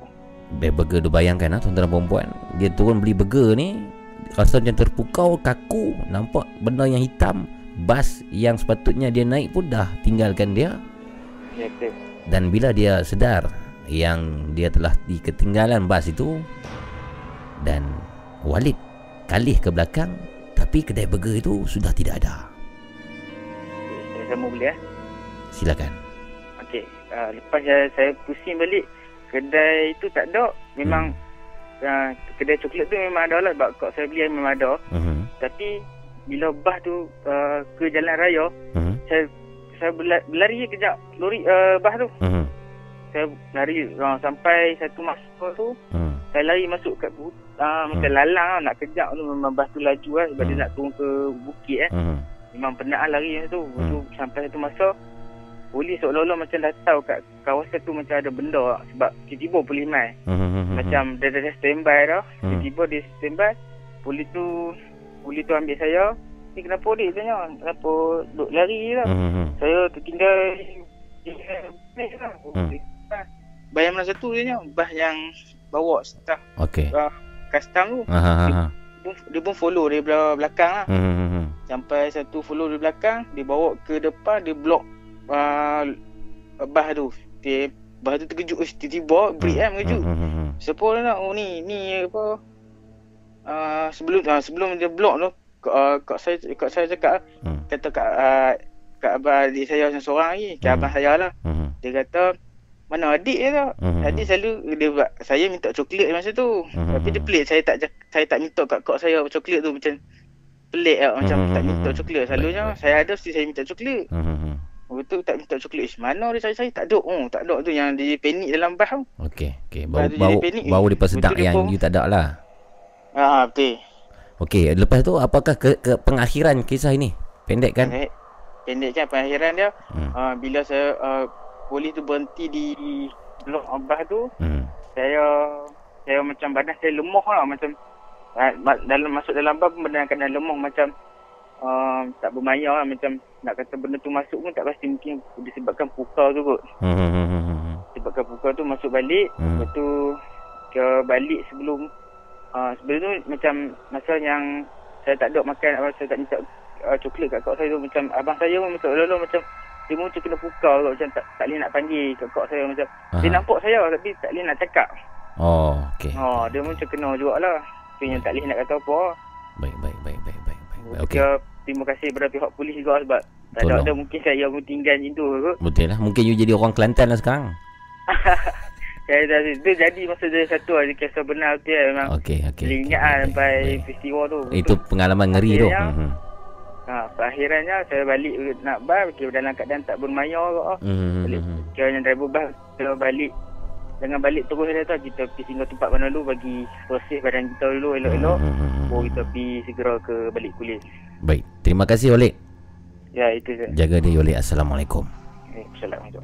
Kedai burger tu bayangkan lah tuan-tuan dan perempuan. Dia turun beli burger ni rasa macam terpukau, kaku, nampak benda yang hitam. Bas yang sepatutnya dia naik pun dah tinggalkan dia Ya dan bila dia sedar yang dia telah di ketinggalan bas itu dan Walid kalih ke belakang tapi kedai burger itu sudah tidak ada. sambung boleh eh. Silakan. Okey, uh, lepas saya, saya pusing balik kedai tu tak ada. Memang uh, kedai coklat tu memang ada lah sebab kak saya beli memang ada. Mhm. Tapi bila bas tu uh, ke jalan raya, Mhm. saya saya berla- berlari kejap lori uh, bas tu. Mhm. Saya lari uh, sampai satu masa tu Mhm. saya lari masuk kat bu- uh, macam lalang lah, nak kejap tu memang bas tu laju lah sebab dia nak turun ke bukit eh. Mhm. Memang penat lah lari tu. Tu sampai satu masa Polis seolah-olah macam dah tahu kat kawasan tu macam ada benda lah. sebab tiba-tiba polis mai. Mhm. Macam dia dah standby dah. Hmm. Tiba-tiba dia standby. Polis tu polis tu ambil saya. Ni kenapa dia tanya? Kenapa duk lari lah? Mhm. Saya tertinggal ni lah. Hmm. Bayar mana satu dia tanya? Bah yang bawa staff Okey. uh, custom tu. Aha. Dia, pun, dia pun follow dari belakang lah. Mhm. Sampai satu follow dari belakang, dia bawa ke depan, dia block uh, bah tu. Dia bah tu terkejut, eh, tiba-tiba break kan mengejut. Mhm. Siapa dia nak? Oh ni, ni apa? Uh, sebelum uh, sebelum dia block tu, uh, kak saya kak saya cakap Hmm. kata kak uh, kak abang adik saya yang seorang lagi, kak abang saya lah. Mhm. Dia kata mana adik dia tu? Mhm. Adik selalu dia buat saya minta coklat masa tu. Mhm. Tapi dia pelik saya tak saya tak minta kat kak saya coklat tu macam pelik lah macam Mhm. tak minta coklat. Selalunya saya ada mesti saya minta coklat. Mhm. Betul tak minta coklat. Ish, mana dia saya saya tak ada. Oh, tak ada tu yang dia panik dalam bas tu. Okey, okey. Lepas Bau bau bau dia sedap yang you tak ada lah. Ah, betul. Okey, lepas tu apakah ke, ke pengakhiran kisah ini? Pendek kan? Pendek kan pengakhiran dia. Hmm. Uh, bila saya uh, polis tu berhenti di blok abah tu, Hmm. saya saya macam badan saya lemah lah. Macam ma- dalam masuk dalam bab badan kena lemah macam uh, tak bermaya lah. Macam nak kata benda tu masuk pun tak pasti. Mungkin disebabkan pukau tu kot. Hmm. sebabkan pukau tu masuk balik. Hmm. lepas tu ke balik sebelum uh, sebelum tu macam masa yang saya tak ada makan saya tak minta uh, coklat kat kak saya tu. Macam abang saya pun macam lalu macam dia pun macam kena pukau kot macam tak, tak boleh nak panggil kat kak saya macam dia Aha. nampak saya tapi tak boleh nak cakap Oh, okey. Ha, dia pun macam kena jugalah. Tu yang tak boleh nak kata apa. Baik, baik, baik, baik, baik. baik. Okey. Okay. terima kasih kepada pihak polis juga sebab tak ada, ada mungkin saya pun tinggal macam tu kot. Betul lah. Mungkin you jadi orang Kelantan lah sekarang. [LAUGHS] Saya dah tu jadi masa dia satu hari kisah benar tu ya, memang. Okey, okey. Ingat lah sampai peristiwa tu. Itu pengalaman ngeri tu. Akhirnya, Mhm. Ha, akhirannya saya balik nak bar kira dalam keadaan tak bermaya kot. ah. Mhm. Balik kira yang driver bas kita balik Jangan balik terus dia tu kita pergi singgah tempat mana dulu bagi proses badan kita dulu elok-elok. Mhm. Baru kita pergi segera ke balik kulit. Baik. Terima kasih Olik. Ya itu saja. Jaga diri Olik. Assalamualaikum. Eh, Assalamualaikum.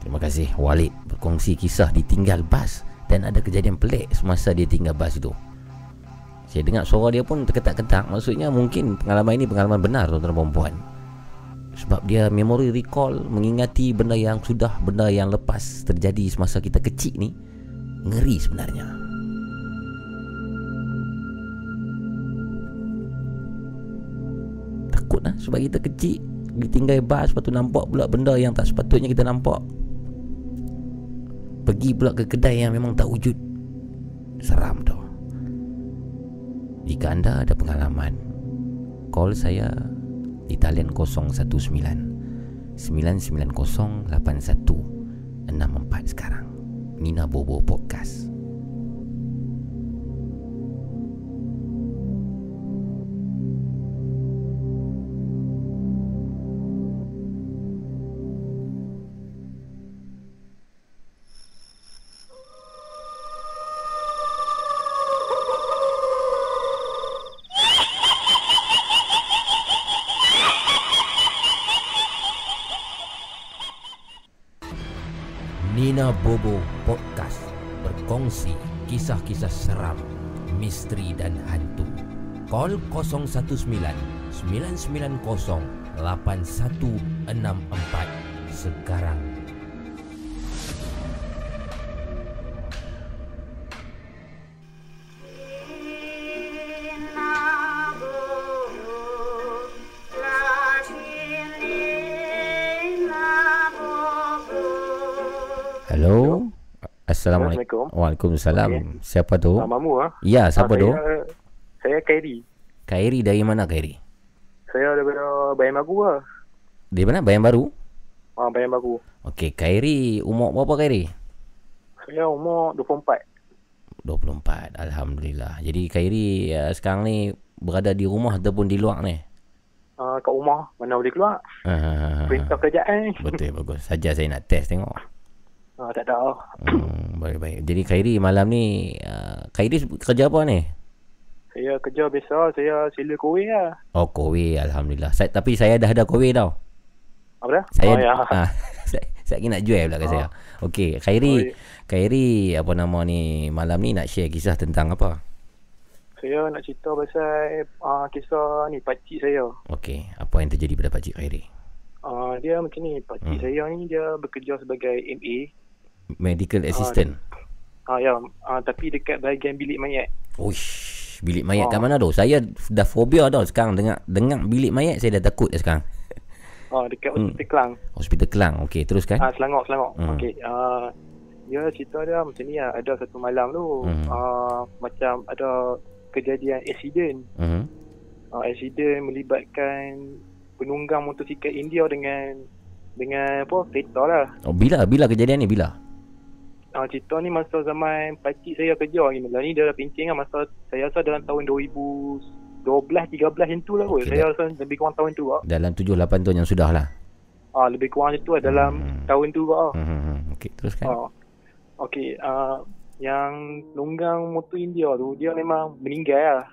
Terima kasih Walid berkongsi kisah ditinggal bas dan ada kejadian pelik semasa dia tinggal bas itu. Saya dengar suara dia pun terketak-ketak. Maksudnya mungkin pengalaman ini pengalaman benar tuan-tuan perempuan. Sebab dia memory recall mengingati benda yang sudah benda yang lepas terjadi semasa kita kecil ni ngeri sebenarnya. Takut lah sebab kita kecil ditinggal bas lepas tu nampak pula benda yang tak sepatutnya kita nampak. Pergi pula ke kedai yang memang tak wujud. Seram tu. Jika anda ada pengalaman, call saya di talian 019 990 8164 sekarang. Nina Bobo Podcast. Call 019 990 8164 sekarang. Halo. Assalamualaikum. Waalaikumsalam. Siapa tu? Mamu ah. Ya, siapa Ah, tu? Saya, saya Kairi. Kairi dari mana Kairi? Saya daripada Bayan Magu lah. Di mana? Bayan Baru? Ah, Bayan Baru. Okey, Khairi umur berapa Khairi? Saya umur 24. 24. Alhamdulillah. Jadi Khairi uh, sekarang ni berada di rumah ataupun di luar ni? Ah, kat rumah. Mana boleh keluar? Ah, Perintah kerjaan. Betul bagus. Saja saya nak test tengok. Ah, tak ada. Hmm, baik baik. Jadi Khairi malam ni uh, Khairi kerja apa ni? Saya kerja biasa. Saya sila kowe lah. Oh, kowe alhamdulillah. Saya, tapi saya dah ada kowe tau. Apa dah? Saya oh, ya. [LAUGHS] ah, saya, saya nak jual pula kat saya. Okey, Khairi. Oh, ya. Khairi apa nama ni malam ni nak share kisah tentang apa? Saya nak cerita pasal uh, kisah ni pakcik saya. Okey, apa yang terjadi pada Pak Cik Khairi? Uh, dia macam ni. Pakcik Hmm. saya ni dia bekerja sebagai MA. Medical assistant. Ah ya, uh, tapi dekat bahagian bilik mayat. Uish, bilik mayat Oh. kat mana tu? Saya dah fobia dah sekarang dengar dengar bilik mayat saya dah takut dah sekarang. [LAUGHS] Ah dekat Hmm. Hospital Kelang. Hospital Kelang. Okey, teruskan. Ah Selangor, Selangor. Hmm. Okey, ah dia cerita dia macam ni lah. Ada satu malam tu Hmm. ah macam ada kejadian accident. Mhm. Ah accident melibatkan penunggang motosikal India dengan dengan apa? Kereta lah. Oh, bila bila kejadian ni bila? Ah cerita ni masa zaman pakcik saya kerja lagi. Mula ni dia dah pencing lah masa saya rasa dalam tahun 2012 13 macam tu lah kot. Okey, Saya rasa lebih kurang tahun tu lah. Dalam 7 8 tahun yang sudah lah. Ah lebih kurang macam tu lah dalam tahun tu lah. Hmm. Okey, teruskan. Ah. Okey, uh, yang longgang motor India tu dia memang meninggal lah.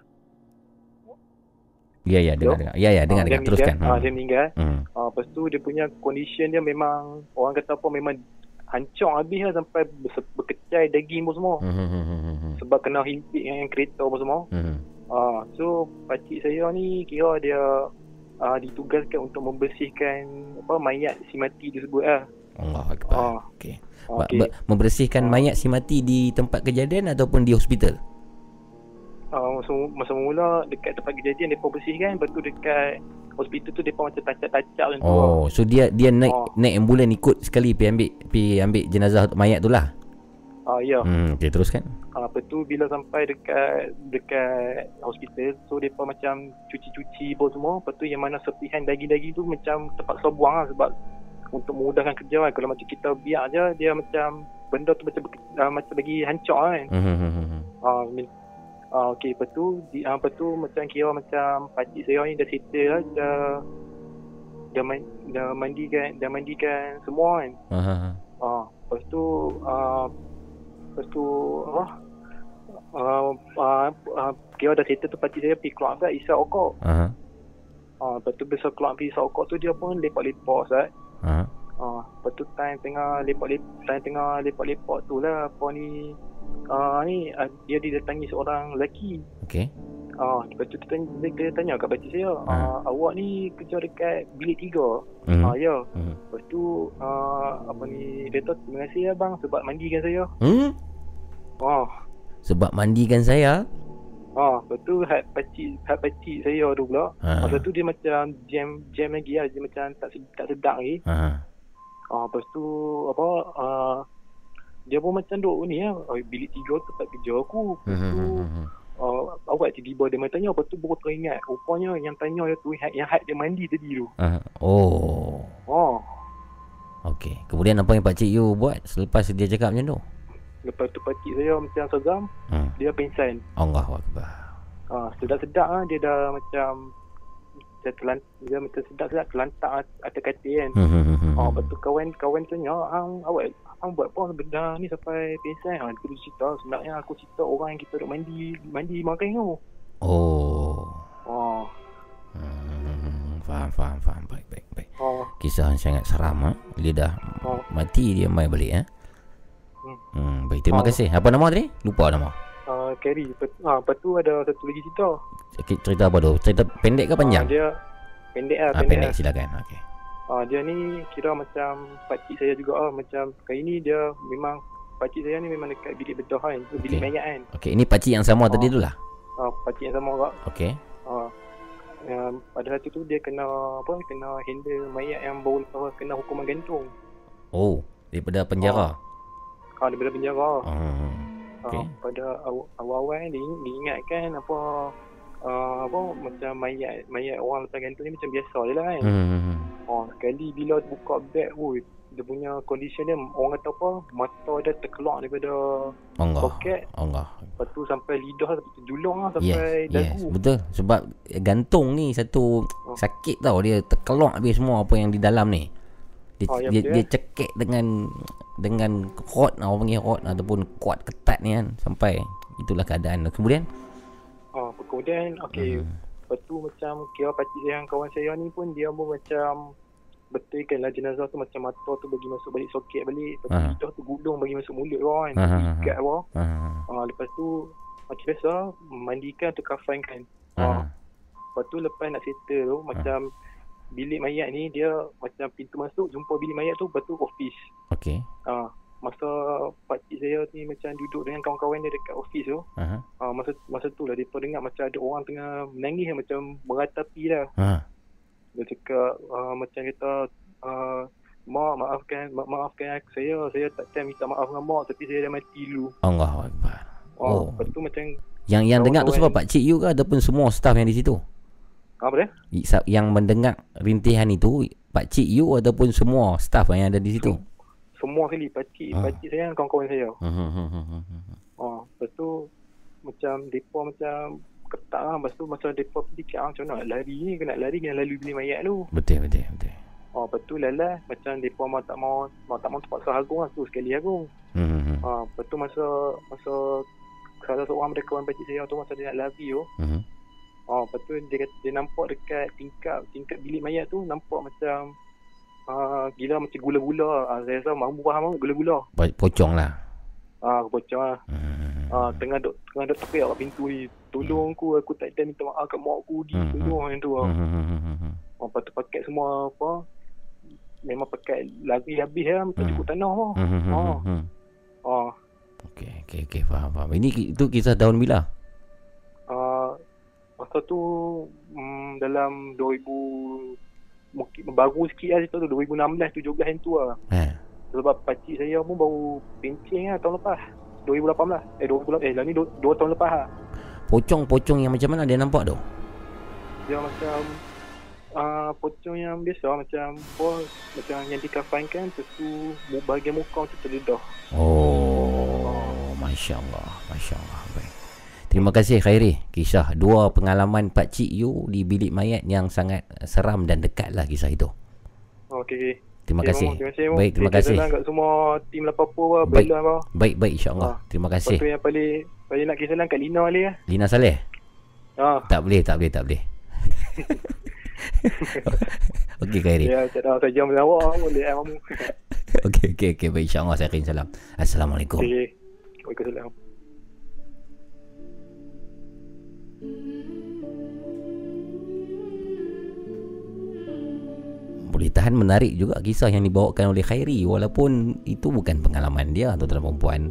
Ya ya dengar Hello? dengar. Ya ya dengar dengar dia teruskan. Ah, dia meninggal. Hmm. Ah, lepas tu dia punya condition dia memang orang kata apa memang hancur habis lah sampai berkecai daging pun semua. Hmm, hmm, hmm, hmm, hmm. Sebab kena himpit dengan kereta apa semua. Hmm. Ah, so pakcik saya ni kira dia ah, ditugaskan untuk membersihkan apa mayat si mati tersebut lah. Allah Akbar. Ah. Okey. Ah, Ba- okey. ba- membersihkan mayat si mati di tempat kejadian ataupun di hospital? Uh, masa, masa mula dekat tempat kejadian mereka bersihkan Lepas tu dekat hospital tu mereka macam tacap-tacap macam tu lah. Oh, so dia dia naik Oh. naik ambulan ikut sekali pi ambil pi ambil jenazah mayat tu lah. Ah ya. Hmm, okey teruskan. Ah, lepas tu bila sampai dekat dekat hospital so mereka macam cuci-cuci bau semua Lepas tu yang mana serpihan daging-daging tu macam terpaksa buang lah sebab untuk memudahkan kerja kan Kalau macam kita biar je dia macam benda tu macam ah, macam bagi hancur kan Hmm, hmm, Ah, ah okey lepas tu di ah, lepas tu macam kira macam pakcik saya ni dah settle lah dah dah, man, dah mandikan dah mandikan semua kan. Ah, ah, ah. Ah lepas tu ah lepas tu apa? Ah, ah, ah, kira dah settle tu pakcik saya pergi keluar agak isap okok. Ah, Ah lepas tu besok keluar pergi isap okok tu dia pun lepak-lepak Ustaz. ah. Ah, lepas tu time tengah lepak-lepak time tengah lepak-lepak tu lah apa ni ah ni ah, dia didatangi seorang lelaki. Okey. Ah, lepas tu dia tanya, dia, tanya kat pakcik saya, ah, awak ni kerja dekat bilik tiga. Mhm. Ah, ya. Mhm. Lepas tu ah, apa ni dia kata terima kasih ya bang sebab mandikan saya. Hmm? Ah, Sebab mandikan saya. ah, lepas tu hat pakcik hat pakcik saya tu pula. Ah. Masa tu dia macam jam jam lagi lah, dia macam tak tak sedap lagi. Ah. Ah, lepas tu apa ah, dia pun macam duk ni lah, oh, bilik tiga tempat kerja aku. Hmm, Lepas hmm, tu hmm, hmm. uh, awak tiba-tiba dia main tanya Lepas tu baru teringat Rupanya yang tanya dia tu Yang, yang had dia mandi tadi tu Ah. Oh. Oh Okey. Kemudian apa yang pak cik you buat selepas dia cakap macam tu? Lepas tu pakcik saya macam sezam Hmm. Dia pingsan Allahu akbar. uh, Sedap-sedap lah Dia dah macam Macam terlant, Dia macam sedap-sedap Terlantak atas katil kan Hmm, hmm, hmm, hmm. Oh, lepas tu kawan kawan tanya, "Ang awak ang buat apa benda ni sampai pingsan?" Ah, aku cerita sebenarnya aku cerita orang yang kita duk mandi mandi makan tu. Oh. Oh, Hmm, faham, faham, faham. Baik, baik, baik. oh, Kisah yang sangat seram ha? Dia dah oh. mati dia mai balik ha? Hmm. Hmm, baik, terima Oh. kasih. Apa nama tadi? Lupa nama. Uh, carry. Ah, lepas tu ada satu lagi cerita. Cerita apa tu? Cerita pendek ke panjang? Ah, dia pendek lah, ah, pendek. pendek lah. silakan. Okey. Ah, dia ni kira macam pakcik saya juga ah. Macam kali ni dia memang pakcik saya ni memang dekat bilik bedah kan. Tu bilik mayat kan. Okey, ini pakcik yang sama tadi Oh. tu lah. Ah, pakcik yang sama juga. Okey. Ah. Yang pada hari tu dia kena apa kena handle mayat yang baru lepas kena hukuman gantung. Oh, daripada penjara. Ah daripada penjara. Hmm. Ah, Okey. pada aw- awal-awal dia diingatkan apa uh, apa macam mayat mayat orang lepas gantung ni macam biasa je lah kan. Hmm. Oh, sekali bila buka beg, oi, dia punya condition dia orang kata apa, mata dia terkeluar daripada Allah. soket. Allah. Lepas tu sampai lidah terjulung lah Yes, sampai yes, dagu. betul. Sebab gantung ni satu Oh. sakit tau. Dia terkelak habis semua apa yang di dalam ni. Dia, Oh, ya, dia, betul, dia eh? cekik dengan dengan rod orang panggil rod ataupun kuat ketat ni kan sampai itulah keadaan. Kemudian Ah, kemudian okey. Hmm. Lepas tu macam kira pakcik yang kawan saya ni pun dia pun macam betulkan lah jenazah tu macam mata tu bagi masuk balik soket balik. Lepas tu lidah tu gulung bagi masuk mulut kau kan. Ikat apa. ah, Ah, lepas tu macam biasa mandikan atau kafankan. ah, Lepas tu lepas nak settle tu macam bilik mayat ni dia macam pintu masuk jumpa bilik mayat tu lepas tu office. okey. Ah, masa pakcik saya ni macam duduk dengan kawan-kawan dia dekat office tu. Aha. Ah, masa masa tu lah dia dengar macam ada orang tengah menangis macam meratapi lah. Ha. Dia cakap uh, macam kata uh, Mak maafkan ma- maafkan aku saya saya tak time minta maaf dengan mak tapi saya dah mati dulu. Allahu akbar. Oh, Oh. lepas tu macam Yang yang dengar tu sebab kawan-kawan- pak cik you ke ataupun semua staff yang di situ? apa dia? Yang mendengar rintihan itu pak cik you ataupun semua staff yang ada di situ? Semua sekali pakcik, Ah. pakcik saya dengan kawan-kawan saya. Hmm, hmm, hmm, hmm. Oh, lepas tu macam depa macam ketak lah. Lepas tu macam depa fikir ah, macam mana nak lari ni, kena lari kena lalu bilik mayat tu. Betul betul betul. Oh, lepas tu lalas macam depa mau tak mau mau tak mau terpaksa agung lah tu sekali agung. Hmm. Ah, lepas tu masa masa salah seorang daripada kawan pakcik saya tu masa dia nak lari tu. Hmm. Oh, lepas tu dia, dia nampak dekat tingkap tingkap bilik mayat tu nampak macam uh, gila macam gula-gula. Ah, saya rasa mahu faham apa gula-gula. Po- Pocong lah. Ah, aku pocong lah. Hmm. Ah, tengah duk tengah duk teriak kat pintu ni. Tolong aku, aku tak ada minta maaf kat mak aku di. Hmm, Tolong yang tu. Hmm, Ah. hmm, hmm, hmm, hmm. Oh, lepas tu paket semua apa memang pakai lari habis lah macam Hmm. cukup tanah lah. Hmm, hmm, hmm, hmm, hmm. Oh. Okey okey okey faham faham. Ini itu kisah tahun bila? Uh, masa tu um, dalam 2000 mungkin baru sikit lah cerita tu 2016 17 yang tu lah. Eh. Sebab pakcik saya pun baru pencing lah tahun lepas. 2018. Eh 2018 eh lah ni 2, tahun lepas lah. Pocong-pocong yang macam mana dia nampak tu? Dia macam uh, pocong yang biasa macam apa macam yang dikafankan lepas tu bahagian muka macam terdedah. Oh, Masya Allah, Masya Allah. Baik. Terima kasih Khairi. Kisah dua pengalaman Pak Cik you di bilik mayat yang sangat seram dan dekat lah kisah itu. Okey. Okay. Terima Okay, kasih. Terima kasih. Baik, terima kasih. Salam kat semua tim Lapapo lah. Baik. Bella lah. Baik, baik insyaAllah. Terima Lepas kasih. tu yang paling paling nak kisah kat Lina ni lah. Lina Saleh? Ha. Tak boleh, tak boleh, tak boleh. [LAUGHS] Okey Khairi. Ya, tak tahu saya jam awak boleh eh. [LAUGHS] Okey, okey, okey. Baik insyaAllah saya akan salam. Assalamualaikum. Okey. Waalaikumsalam. Boleh tahan menarik juga kisah yang dibawakan oleh Khairi walaupun itu bukan pengalaman dia tuan-tuan dan perempuan.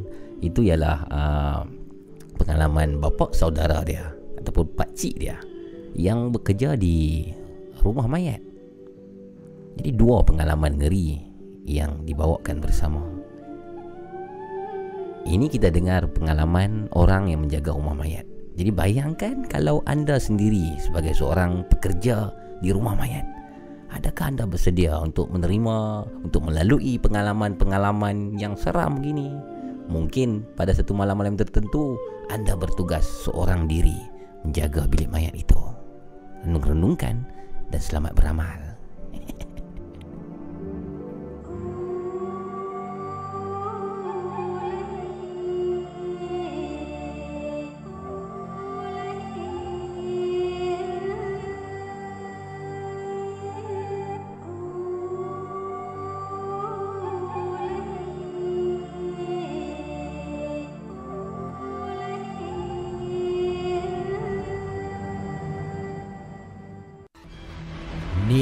Itu ialah uh, pengalaman bapa saudara dia ataupun pak cik dia yang bekerja di rumah mayat. Jadi dua pengalaman ngeri yang dibawakan bersama. Ini kita dengar pengalaman orang yang menjaga rumah mayat. Jadi bayangkan kalau anda sendiri sebagai seorang pekerja di rumah mayat. Adakah anda bersedia untuk menerima, untuk melalui pengalaman-pengalaman yang seram begini? Mungkin pada satu malam-malam tertentu anda bertugas seorang diri menjaga bilik mayat itu. Renung-renungkan dan selamat beramal.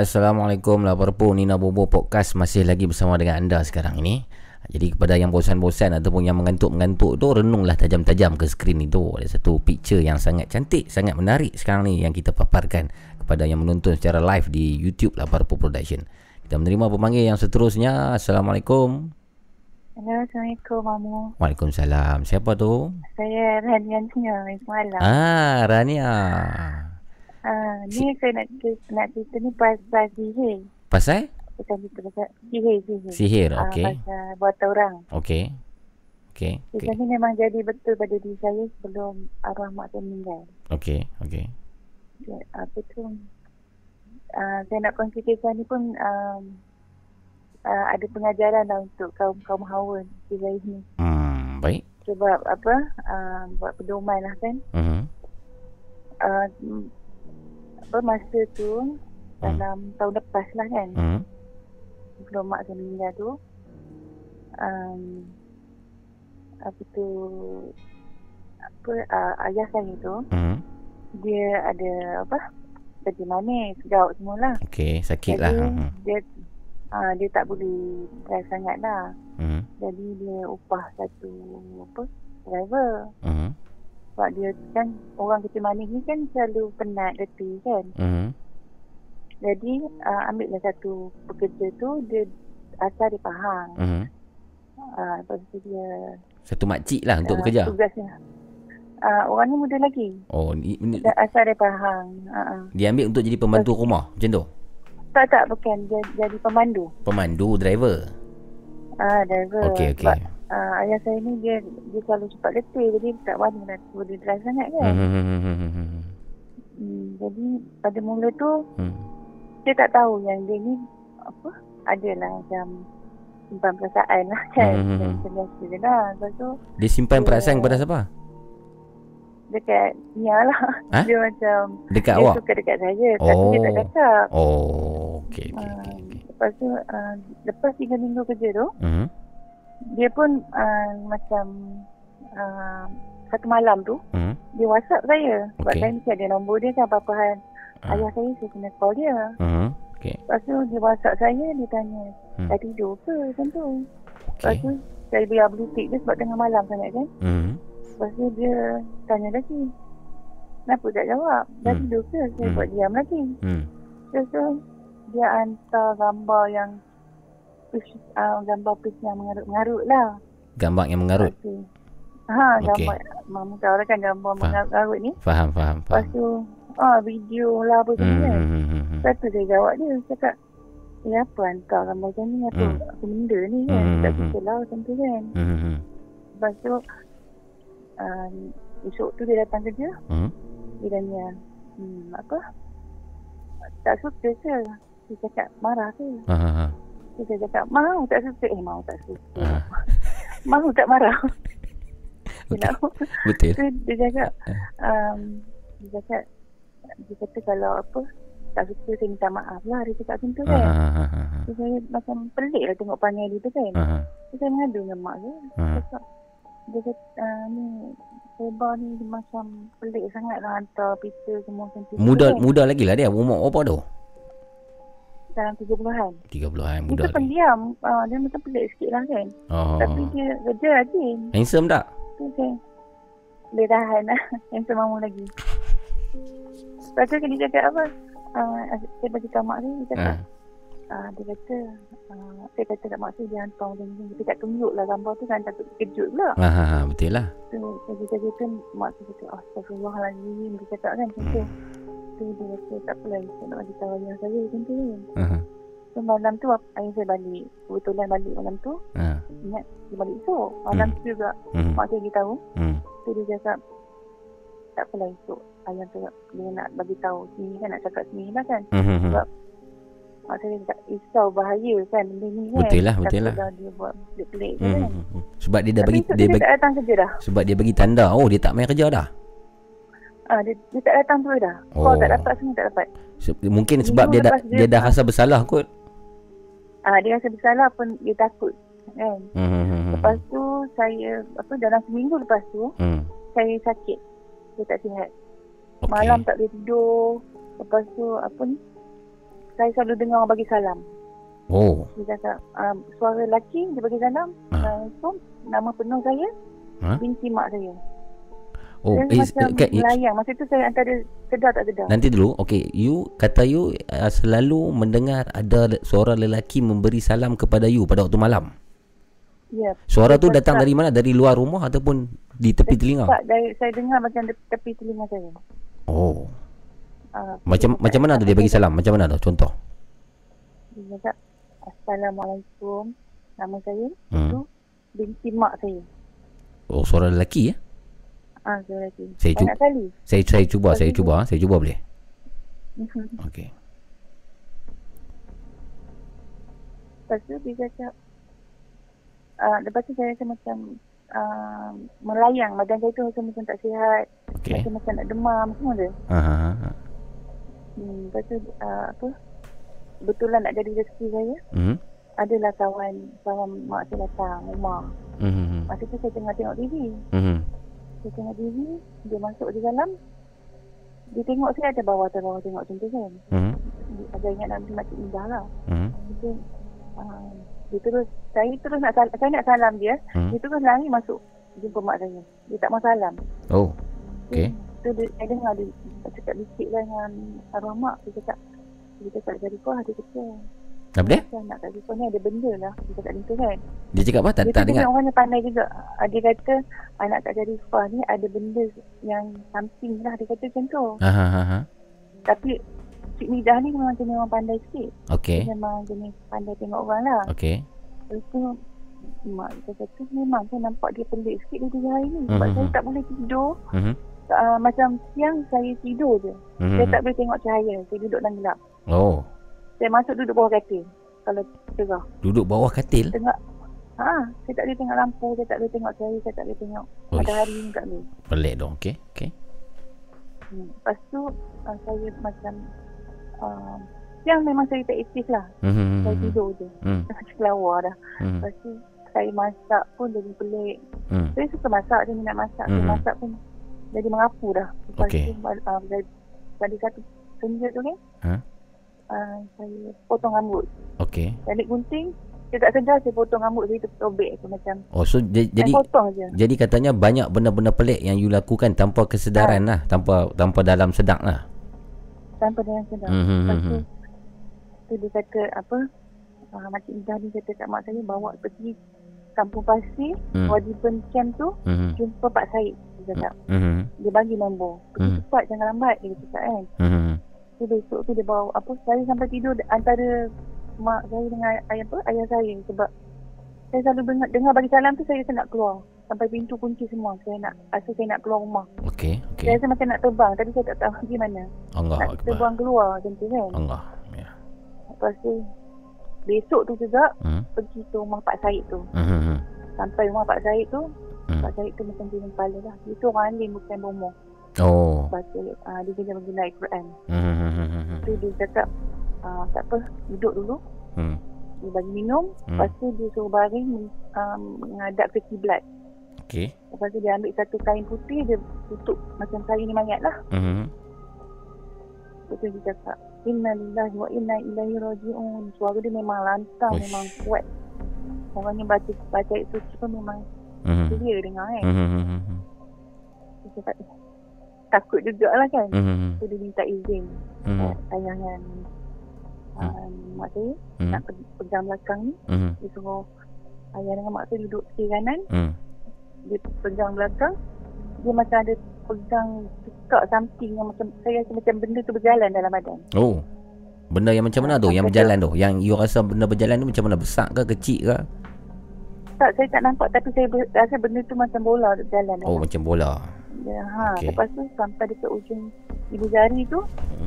Assalamualaikum Laparpo Nina Bobo Podcast Masih lagi bersama dengan anda sekarang ini. Jadi kepada yang bosan-bosan Ataupun yang mengantuk-mengantuk tu Renunglah tajam-tajam ke skrin itu Ada satu picture yang sangat cantik Sangat menarik sekarang ni Yang kita paparkan Kepada yang menonton secara live Di YouTube Laparpo Production. Kita menerima pemanggil yang seterusnya. Assalamualaikum. Hello, Assalamualaikum Mamu. Waalaikumsalam. Siapa tu? Saya Rania semalam. Ah, Rania Ah, ni saya nak cerita, nak cerita ni pasal sihir. Pasal? Pasal cerita pasal sihir, sihir. Sihir, Ah, okey. pasal buatan orang. Okey Okey Kisah ni memang jadi betul pada diri saya sebelum arwah mak saya meninggal. Okey Okey Ya, Apa tu? Uh, saya nak kongsi kisah ni pun um, uh, ada pengajaran lah untuk kaum-kaum hawa di Zahid ni. Hmm, baik Sebab apa? Uh, buat pedoman lah kan. Mhm. Uh, apa masa tu dalam tahun lepas lah kan. Mhm. Sebelum mak saya meninggal tu. Um, apa tu apa uh, ayah saya tu Mhm. dia ada apa kerja manis gaut semualah Okey, sakit lah. jadi Mhm. dia uh, dia tak boleh drive sangat lah Mhm. jadi dia upah satu apa driver Mhm. Sebab dia kan orang kerja manis ni kan selalu penat letih kan Mhm. jadi uh, ambillah satu pekerja tu dia asal di Pahang Mhm. uh, lepas tu dia Satu makcik lah untuk ah, bekerja. tugasnya uh, orang ni muda lagi Oh, ni, ni, Dia asal dari Pahang uh-uh. dia ambil untuk jadi pembantu rumah macam tu. tak tak bukan dia jadi pemandu Pemandu driver. ah driver Okey, okey. Uh, ayah saya ni dia dia selalu cepat letih jadi tak wani nak boleh drive sangat kan Mhm. hmm, jadi pada mula tu Hmm. dia tak tahu yang dia ni apa adalah macam simpan perasaan lah kan Hmm, hmm, macam hmm. biasa je lah lepas tu Dia simpan Dia- perasaan kepada siapa? dekat Nia lah Ha? [LAUGHS] dia macam Dekat dia awak? suka dekat saya tapi dia tak cakap Oh, okey okey. Ah, lepas tu uh, lepas tiga minggu kerja tu Mhm. Dia pun uh, macam uh, satu malam tu Mhm. dia whatsapp saya sebab Okey. saya mesti ada nombor dia kan apa-apa hal Ah. ayah saya saya kena call dia Mhm. Okey. lepas tu dia whatsapp saya dia tanya Hmm. dah tidur ke macam tu lepas tu saya biar beli tik dia sebab tengah malam sangat kan Mhm. lepas tu dia tanya lagi kenapa tak jawab dah Hmm. tidur ke saya Hmm. buat diam lagi Hmm. Lepas tu dia hantar gambar yang uh, gambar fish yang mengarut-mengarut lah. Gambar yang mengarut. Lepas tu, ha, gambar, Mama tahu lah kan gambar Faham. mengarut-mengarut ni. Faham, faham, Lepas faham. tu, ah, video lah apa semua Hmm, kan. hmm, hmm, hmm, hmm. Lepas tu saya jawab dia, cakap, eh apa hantar gambar macam ni, apa, Hmm. apa benda ni kan. Hmm, Tak suka lah macam tu kan. Hmm, Lepas tu, uh, esok tu dia datang kerja, hmm. dia tanya, hmm, apa, tak suka ke? Dia cakap, marah ke? Ha, ha, ha. Terus saya cakap, mahu tak suka. Eh, mahu tak suka. Ah, [LAUGHS] Mahu tak marah. Dia nak Betul. [LAUGHS] Terus dia cakap, um, dia cakap, dia kata kalau apa, tak suka saya minta maaf lah. Dia cakap macam tu Ha, kan. ha, ha, ha, ha. Terus saya macam pelik lah tengok panggil dia tu kan. Ha, ha. Terus saya mengadu dengan mak saya. Ha. Dia cakap, dia kata, uh, ni, Seba ni macam pelik sangat lah hantar picture semua macam tu. Muda kan. muda lagi lah dia. Umur apa tu? Dalam 30-an. 30-an Dia muda tu lagi. pendiam. Uh, dia macam pelik sikit lah kan. Oh. Tapi dia kerja rajin. Handsome tak? Tu saya Boleh tahan lah [LAUGHS] Yang semamu lagi Lepas tu dia cakap apa uh, Saya bagi tahu mak saya Dia cakap Ha. uh, Dia kata uh, Saya kata kat mak saya Dia hantar macam ni Dia tak tunjuk lah gambar tu kan Takut kejut pula Ha, ha, ha, betul lah. Tu saya kata-kata Mak saya kata Astagfirullahaladzim Dia cakap kan macam tu Tu dia kata tak apalah Saya nak bagi tahu ayah saya macam tu kan ha. So malam tu ayah saya balik Kebetulan balik malam tu Ha. Ingat dia balik esok Malam Hmm. tu juga Hmm. Mak saya beritahu Hmm. Tu dia cakap Tak apalah esok Ayah tu dia nak bagi tahu sini kan Nak cakap sini lah kan hmm. Sebab Mak saya cakap risau bahaya kan benda ni kan Betul lah, betul lah. Dia buat pelik-pelik Hmm, kan. Sebab dia dah Tapi bagi dia dia, bagi tak datang kerja dah sebab dia bagi tanda oh dia tak main kerja dah. Ah, dia, dia tak datang tu dah Oh. Call tak dapat semua tak dapat Se- mungkin sebab dia dah lepas dia- dia dah rasa bersalah kot. ah, Dia rasa bersalah pun dia takut kan Hmm, hmm, hmm, hmm. Lepas tu saya apa dalam seminggu lepas tu Hmm. saya sakit. Saya tak sihat. Okey. Malam tak boleh tidur. Lepas tu apa ni? saya selalu dengar orang bagi salam. Oh. Dia cakap uh, suara lelaki dia bagi salam. Assalamualaikum. Nama penuh saya Ha? binti mak saya. Oh, eh, macam kat, melayang. Masa tu saya antara sedar tak sedar. nanti dulu. Okay, you kata you uh, selalu mendengar ada suara lelaki memberi salam kepada you pada waktu malam. Ya. Suara tu Dia datang dari mana? Dari luar rumah ataupun di tepi telinga? Tak, dari, saya dengar macam de- tepi telinga saya. Oh. Uh, Macam macam mana tu dia bagi salam? Macam mana tu? Contoh. Dia cakap, Assalamualaikum. Nama saya, Hmm. tu binti mak saya. Oh, suara lelaki ya? Ah, saya lagi. Saya cu- Banyak kali. Saya saya cuba, saya cuba, saya cuba boleh. Mhm. Okey. Lepas tu dia cakap, uh, lepas tu saya rasa macam uh, melayang. Badan saya tu rasa macam tak sihat. Okey. Rasa macam nak demam semua tu. Ha ha ha. Hmm, lepas tu uh, apa, kebetulan nak jadi rezeki saya, Mhm. adalah kawan kawan mak saya datang rumah. Mhm. Masa tu saya tengah tengok TV. Mhm. Saya tengok TV, dia masuk di dalam. Dia tengok saya ada bawah atas bawah tengok macam tu kan. Dia agak ingat nama Makcik Indah lah. Mhm. Dia, uh, dia terus, saya terus nak salam, saya nak salam dia. Hmm. Dia terus lari masuk jumpa mak saya. Dia tak mau salam. Oh. Okey. Tu dia, saya dengar dia cakap bisik lah dengan arwah mak. Dia cakap, dia cakap dari kau dia kata. Apa dia? Anak kat Zifah ni ada benda lah. Dia cakap macam tu kan. Dia cakap apa? Tak dia tak dengar. dia orang yang pandai juga. Ah, Dia kata anak Kak Zarifah ni ada benda yang something lah. Dia kata macam tu. Ha ha ha. ha. Tapi Cik Midah ni memang jenis orang pandai sikit. Okey. Dia memang jenis pandai tengok orang lah. Okey. Lepas tu mak saya kata memang saya nampak dia pelik sikit dia tiga hari ni. Sebab Mhm. saya tak boleh tidur. Mhm. Uh, macam siang saya tidur je. Mhm. Saya tak boleh tengok cahaya. Saya duduk dalam gelap. Oh. Saya masuk duduk bawah katil. Kalau cerah. Duduk bawah katil. Tengok Ha, saya tak boleh tengok lampu, saya tak boleh tengok cahaya, saya tak boleh tengok Uish. matahari ni tak boleh. Pelik dong. Okey. Okey. Hmm. Lepas tu uh, saya macam uh, siang memang saya tak aktif lah. Mhm, Saya mhm, tidur je. Hmm. [LAUGHS] Macam kelawar dah. Hmm. Lepas tu saya masak pun jadi pelik. Hmm. Saya suka masak, saya minat masak. Saya Mhm. masak pun jadi mengapu dah. Lepas Okey. tu uh, satu senja tu kan, Ha? Uh, saya potong rambut. Okey. Balik gunting, saya tak sedar saya potong rambut saya tertobek tu macam Oh, so j- jadi potong je. jadi katanya banyak benda-benda pelik yang you lakukan tanpa kesedaran lah, tanpa tanpa dalam sedak lah. Tanpa dengan sedar. Mhm, Lepas tu, mhm. tu dia kata apa, uh, Makcik Indah ni kata kat mak saya bawa pergi kampung pasir, Hmm. Wadipen Camp tu, Mhm. jumpa Pak Said. Dia cakap, Mhm. dia bagi nombor. Pergi Hmm. cepat, jangan lambat. Dia cakap kan. Mhm. Tu besok tu dia bawa apa, saya sampai tidur antara mak saya dengan ayah apa, ayah saya. Sebab saya selalu dengar, dengar bagi salam tu saya rasa nak keluar. Sampai pintu kunci semua. Saya nak, rasa saya nak keluar rumah. Okey, Saya okey. rasa macam nak terbang. Tapi saya tak tahu [LAUGHS] pergi mana. Allah nak akbar. terbang keluar macam tu kan. Allah. Ya. Lepas tu besok tu juga Hmm. pergi ke rumah Pak Said tu. Mhm. Sampai rumah Pak Said tu, Hmm. Pak Said tu macam jenis kepala lah. Dia tu orang alim bukan bomoh. Oh. Baca, uh, dia kena mengenai Quran. Mhm. Tu dia cakap, uh, tak apa, duduk dulu. Hmm. Dia bagi minum. Hmm. Lepas tu dia suruh baring um, menghadap ke kiblat. Okey. Lepas tu dia ambil satu kain putih, dia tutup macam kain ni mayat lah. Lepas tu dia cakap, Inna lillahi wa inna ilaihi raji'un. Suara dia memang lantang, Uish. memang kuat. Orangnya baca baca ayat suci pun memang Mhm. clear dengar kan. Mhm. Dia cakap, takut jugalah kan. Mhm. So dia minta izin Mhm. kat ayah dengan uh, mak saya Mhm. nak pe- pegang belakang ni. Mhm. Dia suruh ayah dengan mak saya duduk kiri kanan. Hmm. Dia pegang belakang. Dia macam ada pegang tukar something yang macam saya rasa macam benda tu berjalan dalam badan. Oh. Benda yang macam mana tu? Yang Apa berjalan tu? Yang you rasa benda berjalan tu macam mana? Besar ke kecil ke? Tak, saya tak nampak tapi saya rasa benda tu macam bola berjalan. Oh, macam bola. Ya, ha. Okey. Lepas tu sampai dekat ujung ibu jari tu,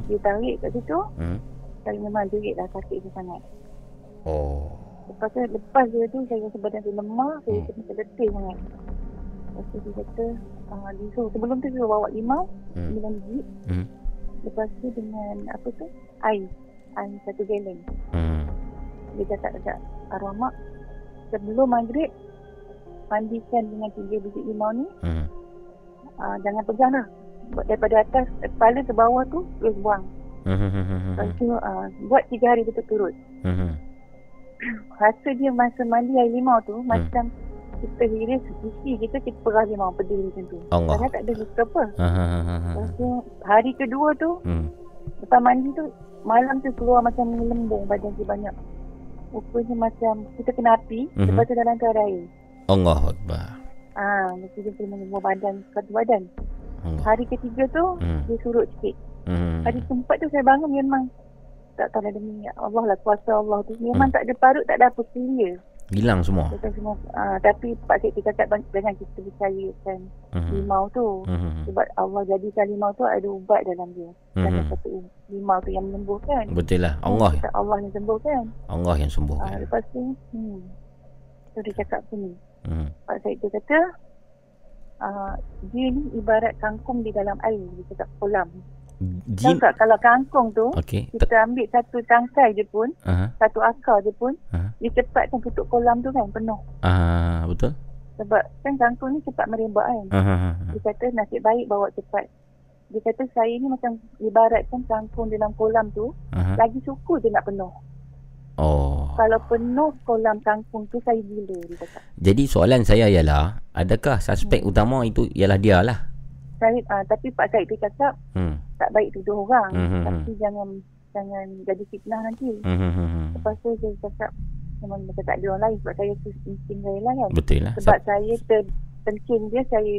dia tarik kat situ. Hmm. Saya memang jerit lah sakit tu sangat. Oh. Lepas tu, lepas dia tu, saya rasa badan saya lemah, saya Hmm. rasa macam letih sangat. Lepas tu dia kata, uh, dia suruh, sebelum tu dia bawa limau, Hmm. sembilan biji. Hmm. Lepas tu dengan, apa tu, air. Air satu galon. Hmm. Dia cakap dekat arwah mak, sebelum maghrib, mandikan dengan tiga biji limau ni, Hmm. Uh, jangan pegang dah. Daripada atas, kepala ke bawah tu, terus buang. Mhm, mhm, mhm, Lepas tu uh, buat tiga hari berturut-turut. [COUGHS] Rasa dia masa mandi air limau tu Hmm. macam kita hiris sisi kita kita perah limau pedih macam tu. Allah. Padahal tak ada luka apa. Lepas tu hari kedua tu Hmm. lepas mandi tu malam tu keluar macam lembung badan dia banyak. Rupanya macam kita kena api Mhm. lepas tu dalam tu ada air. Allah Akbar. Ah, mesti dia kena mengubah badan satu badan. Allah. Hari ketiga tu Hmm. dia surut sikit. Hmm. Hari keempat tu saya bangun memang tak tahu demi Allah lah kuasa Allah tu memang Hmm. tak ada parut tak ada apa clear. Hilang semua. Kita semua ah, tapi Pak Cik cakap jangan kita percayakan Mhm. limau tu. Mhm. Sebab Allah jadikan limau tu ada ubat dalam dia. Dan Mhm. satu limau tu yang menyembuhkan. Betul lah. Allah Kita Allah yang sembuhkan. Allah yang sembuhkan. lepas tu hmm. So dia cakap sini. Hmm. Pak Syed dia kata uh, dia ni ibarat kangkung di dalam air dia cakap kolam. Jin. Tahu tak kalau kangkung tu Okey. kita ambil satu tangkai je pun, Aha. satu akar je pun, Aha. dia cepatkan tutup kolam tu kan penuh. Ah, betul. Sebab kan kangkung ni cepat merebak kan. Aha. Dia kata nasib baik bawa cepat. Dia kata saya ni macam ibaratkan kangkung dalam kolam tu, Aha. lagi suku je nak penuh. Oh. Kalau penuh kolam kangkung tu saya gila dia. Jadi soalan saya ialah adakah suspek utama itu ialah dia lah? Saya, uh, tapi Pak Syed dia cakap Hmm. tak baik tuduh orang Mhm. tapi jangan jangan jadi fitnah nanti Mhm, mhm. lepas tu saya cakap memang macam tak ada orang lain sebab saya tu insting saya lah kan Betul lah. sebab Siap- saya ter, terkencing dia saya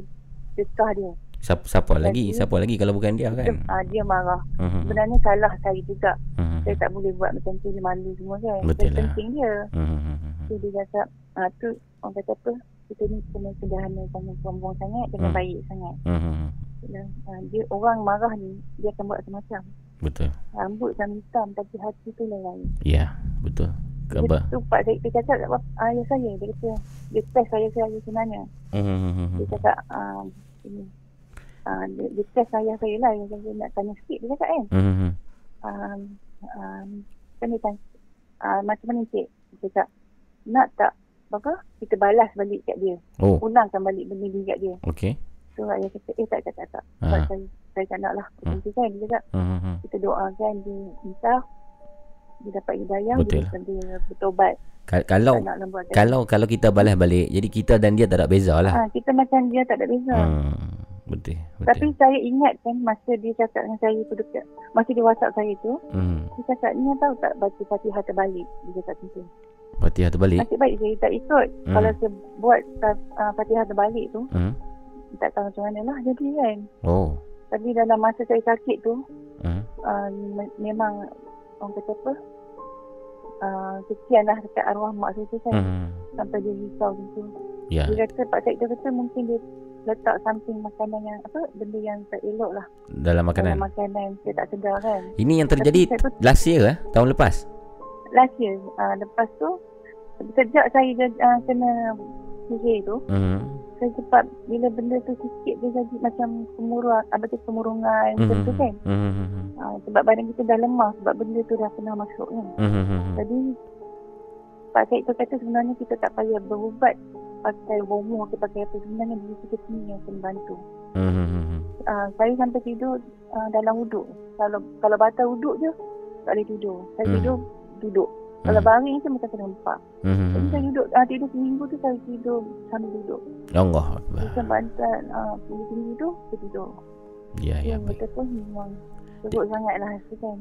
dekah dia Siapa, siapa lagi? Jadi- Siapa lagi kalau bukan dia dia, kan? uh, dia marah Mhm. sebenarnya salah saya juga Mhm. saya tak boleh buat macam tu dia malu semua kan Betul saya lah. kencing dia Mhm. so dia cakap ah tu orang kata apa kita ni kena sederhana jangan sombong sangat jangan Hmm. baik sangat Mhm. Dan, ah, dia orang marah ni dia akan buat macam-macam Betul. rambut macam hitam tapi hati tu lain Ya, betul. Dia Khabar. tu Pak Syed dia cakap kat bap- ayah saya dia kata dia test ayah saya sebenarnya Mhm. dia cakap ah, ini ah, dia, dia test ayah saya lah yang saya nak tanya sikit dia cakap kan Mhm. um, um, kan dia tanya ah, macam mana cik dia cakap nak tak apa kita balas balik kat dia Oh. ulangkan balik benda ni kat dia Okey. so ayah kata eh tak tak tak tak sebab Ah. saya saya tak nak lah Hmm. Nanti kan dia cakap Mhm. kita doakan dia minta dia dapat hidayah Betul. dia, dia bertobat Ka- Kalau kalau kalau kita balas balik, jadi kita dan dia tak ada beza lah. Ah, kita macam dia tak ada beza. Hmm. Betul. Tapi saya ingat kan masa dia cakap dengan saya tu dekat masa dia WhatsApp saya tu, Hmm. dia cakap ni tahu tak baca Fatihah terbalik. Dia cakap macam tu. Fatihah terbalik. Nasib baik saya tak ikut. Hmm. Kalau saya buat uh, Fatihah terbalik tu, Hmm. tak tahu macam mana lah jadi kan. Oh. Tapi dalam masa saya sakit tu, Hmm. uh, me- memang orang kata apa, uh, kesian lah dekat arwah mak saya tu kan. Hmm. Sampai dia risau macam tu. Ya. Dia kata, Pak Syed kata mungkin dia letak samping makanan yang apa benda yang tak elok lah Dalam makanan. dalam makanan saya tak sedar kan Ini yang terjadi Tapi tu- last year eh? Tahun lepas? last year uh, lepas tu sejak saya uh, kena sihir tu Hmm. saya cepat bila benda tu sikit dia jadi macam kemurungan apa tu kemurungan macam tu kan Hmm. uh, sebab badan kita dah lemah sebab benda tu dah pernah masuk kan Hmm. jadi Pak Syed tu kata sebenarnya kita tak payah berubat pakai bomo ke pakai apa sebenarnya diri kita sendiri yang akan bantu Hmm. uh, saya sampai tidur uh, dalam wuduk. Kalau kalau batal wuduk je tak boleh tidur. Saya Hmm. tidur duduk. Kalau baring je macam kena empak. Jadi Hmm. saya duduk uh, tidur seminggu tu saya tidur sambil duduk. Allah Akbar. Macam bantal uh, tinggi tu saya tidur. Ya, ya, Yang kata pun memang teruk sangat lah rasa kan.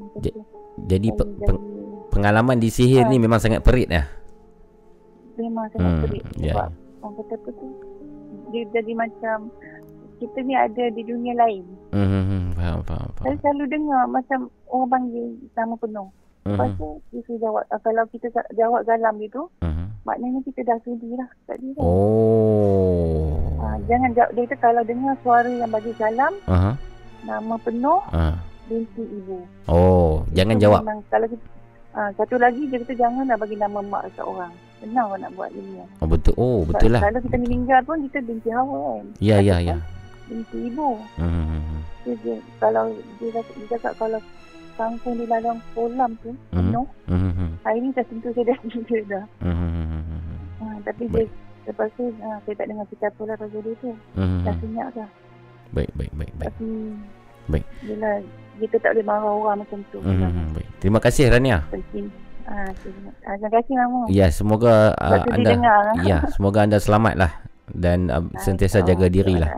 Jadi pe- peng- pengalaman di sihir Ha. ni memang sangat perit lah. memang sangat Hmm, pelik. ya. Sebab orang kata apa tu dia jadi macam kita ni ada di dunia lain. Hmm. Faham, faham, faham. Saya selalu dengar macam orang panggil nama penuh. Lepas Mhm. tu dia suruh jawab. Uh, kalau kita jawab galam dia tu, Mhm. maknanya kita dah sudi lah kat dia. Oh. Uh, jangan jawab. Dia kata kalau dengar suara yang bagi galam, Aha. nama penuh, Ah. binti ibu. Oh, jangan Itu jawab. Memang, kalau kita, uh, satu lagi dia kata janganlah bagi nama mak dekat orang. Senang orang nak buat ini. Oh betul. Oh, betul lah. Kalau kita meninggal pun kita binti hawa kan. Ya, ya, ya. Binti ibu. Hmm. Dia, dia, kalau dia, dia cakap kalau kangkung di dalam kolam tu Mhm. penuh, Hmm. hari ni dah tentu saya dah tidur dah. Hmm. Ha, tapi dia lepas tu ha, saya tak dengar cerita apa lah pasal dia tu. Mhm. Dah senyap dah. Baik, baik, baik, baik. Tapi Baik. Bila kita tak boleh marah orang macam tu. Hmm, baik. Terima kasih Rania. Terima, ah, terima kasih Mamu. Ya, semoga uh, anda dengar. ya, semoga anda selamatlah dan uh, sentiasa jaga diri lah.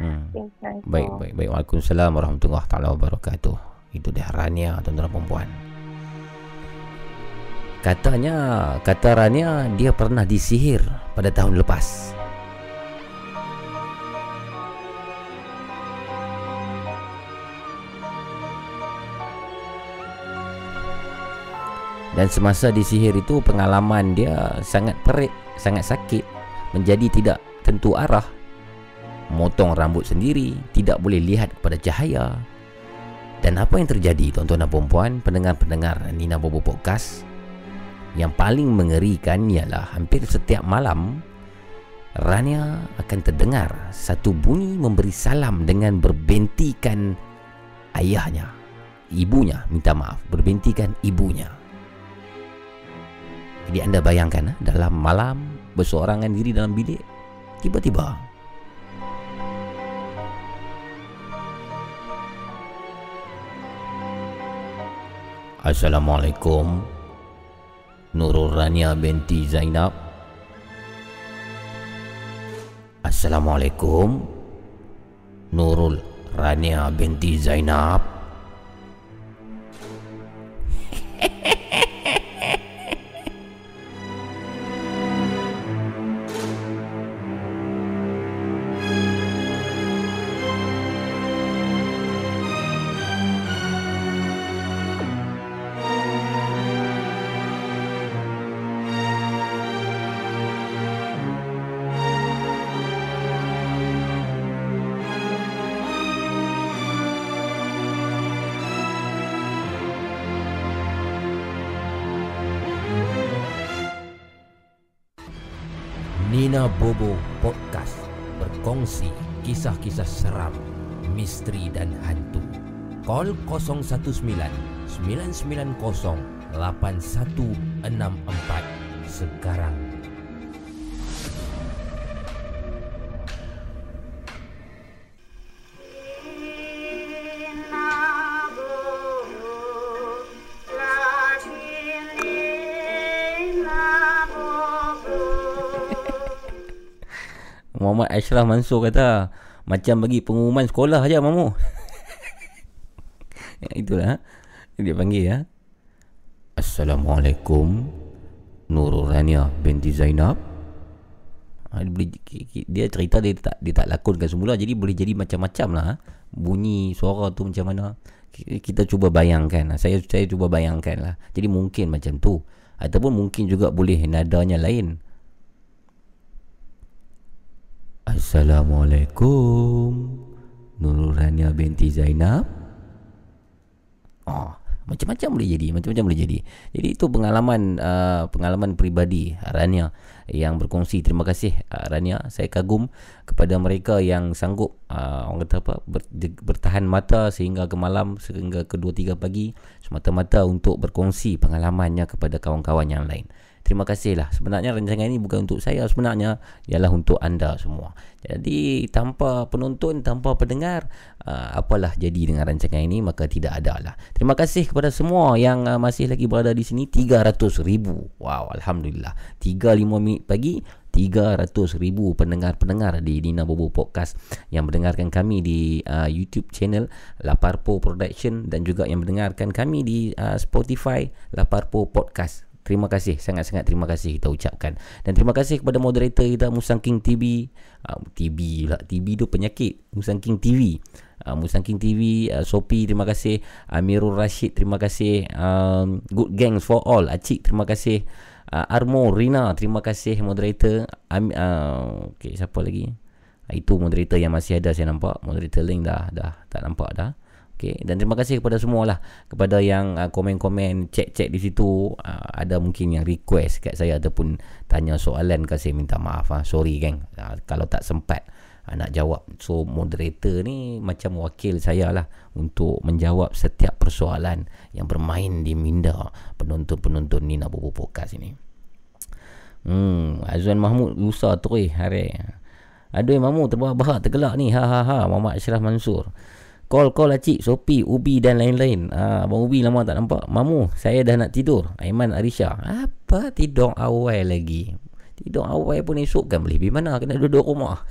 Hmm. [LAUGHS] Baik, baik, baik. Waalaikumsalam warahmatullahi taala wabarakatuh. Itu dia Rania tuan-tuan dan puan. Katanya, kata Rania dia pernah disihir pada tahun lepas. Dan semasa disihir itu pengalaman dia sangat perit, sangat sakit, menjadi tidak tentu arah. Motong rambut sendiri, tidak boleh lihat kepada cahaya. Dan apa yang terjadi tuan-tuan dan puan pendengar-pendengar Nina Bobo Podcast? Yang paling mengerikan ialah hampir setiap malam Rania akan terdengar satu bunyi memberi salam dengan berbentikan ayahnya. Ibunya, minta maaf, berbentikan ibunya. Jadi anda bayangkan eh, dalam malam berseorangan diri dalam bilik tiba-tiba Assalamualaikum. Nurul Rania binti Zainab. Assalamualaikum. Nurul Rania binti Zainab [LAUGHS] misteri dan hantu. Call 019 990 8164 sekarang. [LAUGHS] Muhammad Ashraf Mansur kata macam bagi pengumuman sekolah aja mamu. [LAUGHS] ya, itulah. Dia panggil ya. Assalamualaikum Nurul Rania binti Zainab. Ha, dia, cerita dia tak dia tak lakonkan semula jadi boleh jadi macam-macam lah ha. bunyi suara tu macam mana kita cuba bayangkan lah. saya saya cuba bayangkan lah jadi mungkin macam tu ataupun mungkin juga boleh nadanya lain Assalamualaikum Nurul Rania binti Zainab Oh, macam-macam boleh jadi, macam-macam boleh jadi. Jadi itu pengalaman uh, pengalaman peribadi Rania yang berkongsi. Terima kasih uh, Rania. Saya kagum kepada mereka yang sanggup uh, orang kata apa ber, bertahan mata sehingga ke malam sehingga ke 2 3 pagi semata-mata untuk berkongsi pengalamannya kepada kawan-kawan yang lain. Terima kasih lah. Sebenarnya rancangan ini bukan untuk saya. Sebenarnya ialah untuk anda semua. Jadi tanpa penonton Tanpa pendengar uh, Apalah jadi dengan rancangan ini Maka tidak ada lah. Terima kasih kepada semua Yang uh, masih lagi berada di sini. 300 ribu. Wow Alhamdulillah. 3-5 minit pagi 300 ribu pendengar-pendengar di Nina Bobo Podcast yang mendengarkan kami di uh, YouTube channel Laparpo Production dan juga yang mendengarkan kami di uh, Spotify Laparpo Podcast Terima kasih, sangat-sangat terima kasih kita ucapkan. Dan terima kasih kepada moderator kita Musang King TV. Uh, TB pula, TB tu penyakit. Musang King TV. Uh, Musang King TV, uh, Sopi terima kasih. Amirul Rashid terima kasih. Um, Good Gangs for All, Acik terima kasih. Uh, Armo Rina terima kasih moderator. Um, uh, okay, siapa lagi? Itu moderator yang masih ada saya nampak. Moderator link dah dah tak nampak dah. Okay. Dan terima kasih kepada semua lah Kepada yang uh, komen-komen Cek-cek di situ uh, Ada mungkin yang request kat saya Ataupun tanya soalan Saya minta maaf ha. Sorry geng uh, Kalau tak sempat uh, Nak jawab So moderator ni Macam wakil saya lah Untuk menjawab setiap persoalan Yang bermain di minda Penonton-penonton Nina Bobo Podcast ini Hmm, Azwan Mahmud lusa tu eh hari. Aduh Mamu terbahak-bahak tergelak ni. Ha ha ha Muhammad Ashraf Mansur. Call call lah cik Sopi Ubi dan lain-lain. Ah, Abang Ubi lama tak nampak. Mamu Saya dah nak tidur. Aiman Arisha. Apa tidur awal lagi? Tidur awal pun esok kan boleh. Pergi mana? Kena duduk rumah.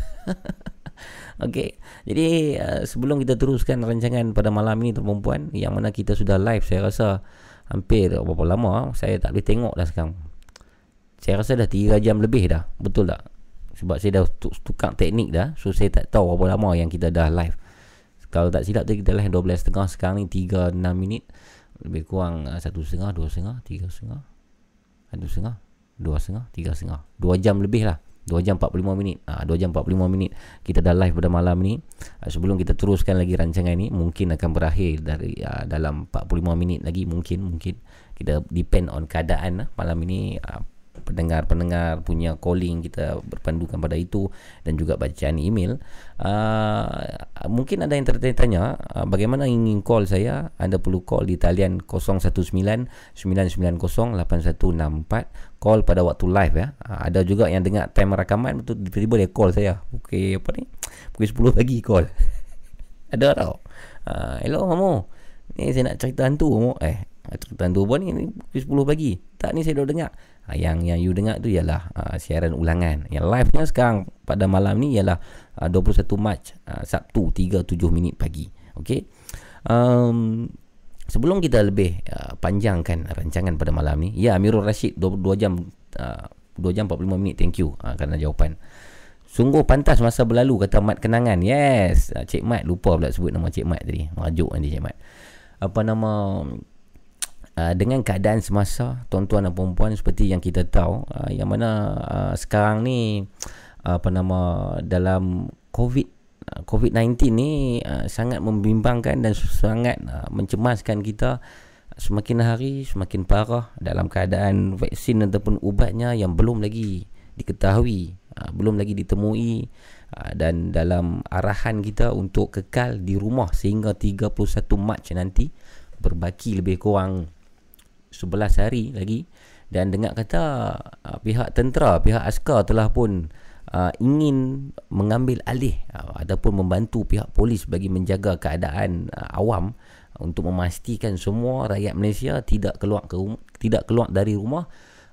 [LAUGHS] Okey. Jadi uh, sebelum kita teruskan rancangan pada malam ini Tuan Perempuan Yang mana kita sudah live Saya rasa Hampir berapa lama Saya tak boleh tengok dah sekarang. Saya rasa dah 3 jam lebih dah. Betul tak? Sebab saya dah tu- tukar teknik dah. So saya tak tahu berapa lama yang kita dah live kalau tak silap tu kita live 12.30 sekarang ni 3-6 minit. Lebih kurang uh, satu setengah, dua setengah, tiga setengah. Satu setengah, dua setengah, tiga setengah. Dua jam lebih lah. Dua jam 45 minit. Ha, dua jam 45 minit. Kita dah live pada malam ni. Uh, sebelum kita teruskan lagi rancangan ni mungkin akan berakhir dari uh, dalam 45 minit lagi. Mungkin mungkin. Kita depend on keadaan uh, malam ini. Uh, pendengar-pendengar punya calling kita berpandukan pada itu dan juga bacaan email. Uh, mungkin ada yang tertanya uh, bagaimana ingin call saya? Anda perlu call di talian 019-990-8164 call pada waktu live ya. Uh, ada juga yang dengar time rakaman tu tiba-tiba dia call saya. Okey apa ni? Pukul 10 pagi call. [LAUGHS] Ada tau. Uh, hello mamu. Ni saya nak cerita hantu mamu. Eh cerita hantu apa ni, ni pukul 10 pagi. Tak ni saya dah dengar Ha, yang yang you dengar tu ialah uh, siaran ulangan. Yang live-nya sekarang pada malam ni ialah uh, 21 Mac uh, Sabtu 3.7 minit pagi. Okey. Um, sebelum kita lebih uh, panjangkan rancangan pada malam ni, ya Amirul Rashid 2, 2 jam uh, 2 jam 45 minit. Thank you uh, kerana jawapan. Sungguh pantas masa berlalu kata Mat Kenangan. Yes, uh, Cik Mat lupa pula sebut nama Cik Mat tadi. Merajuk nanti Cik Mat. Apa nama Uh, dengan keadaan semasa tuan-tuan dan puan seperti yang kita tahu uh, yang mana uh, sekarang ni uh, apa nama dalam covid uh, covid-19 ni uh, sangat membimbangkan dan sangat uh, mencemaskan kita. Semakin hari semakin parah dalam keadaan vaksin ataupun ubatnya yang belum lagi diketahui uh, belum lagi ditemui uh, dan dalam arahan kita untuk kekal di rumah sehingga 31 Mac nanti berbaki lebih kurang 11 hari lagi dan dengar kata uh, pihak tentera, pihak askar telah pun uh, ingin mengambil alih uh, ataupun membantu pihak polis bagi menjaga keadaan uh, awam untuk memastikan semua rakyat Malaysia tidak keluar ke tidak keluar dari rumah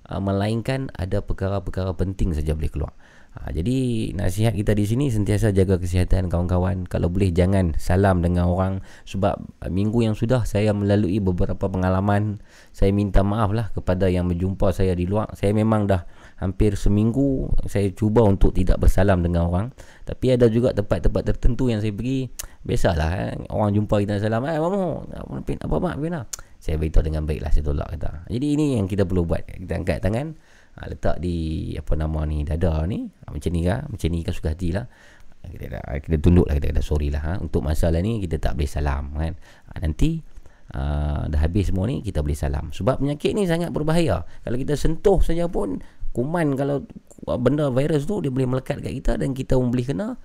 uh, melainkan ada perkara-perkara penting saja boleh keluar. Ha, jadi nasihat kita di sini sentiasa jaga kesihatan kawan-kawan. Kalau boleh jangan salam dengan orang sebab uh, minggu yang sudah saya melalui beberapa pengalaman. Saya minta maaf lah kepada yang berjumpa saya di luar. Saya memang dah hampir seminggu saya cuba untuk tidak bersalam dengan orang. Tapi ada juga tempat-tempat tertentu yang saya pergi. Biasalah eh, orang jumpa kita salam. Eh mamu, apa mak bina? Saya beritahu dengan baiklah saya tolak kata. Jadi ini yang kita perlu buat. Kita angkat tangan ha, letak di apa nama ni dada ni. Ha, macam ni kan macam ni kan suka hati lah. Ha, kita, dah, kita tunduk lah kita kata sorry lah ha. untuk masalah ni kita tak boleh salam kan. Ha, nanti uh, dah habis semua ni kita boleh salam. Sebab penyakit ni sangat berbahaya. Kalau kita sentuh saja pun kuman kalau benda virus tu dia boleh melekat kat kita dan kita pun boleh kena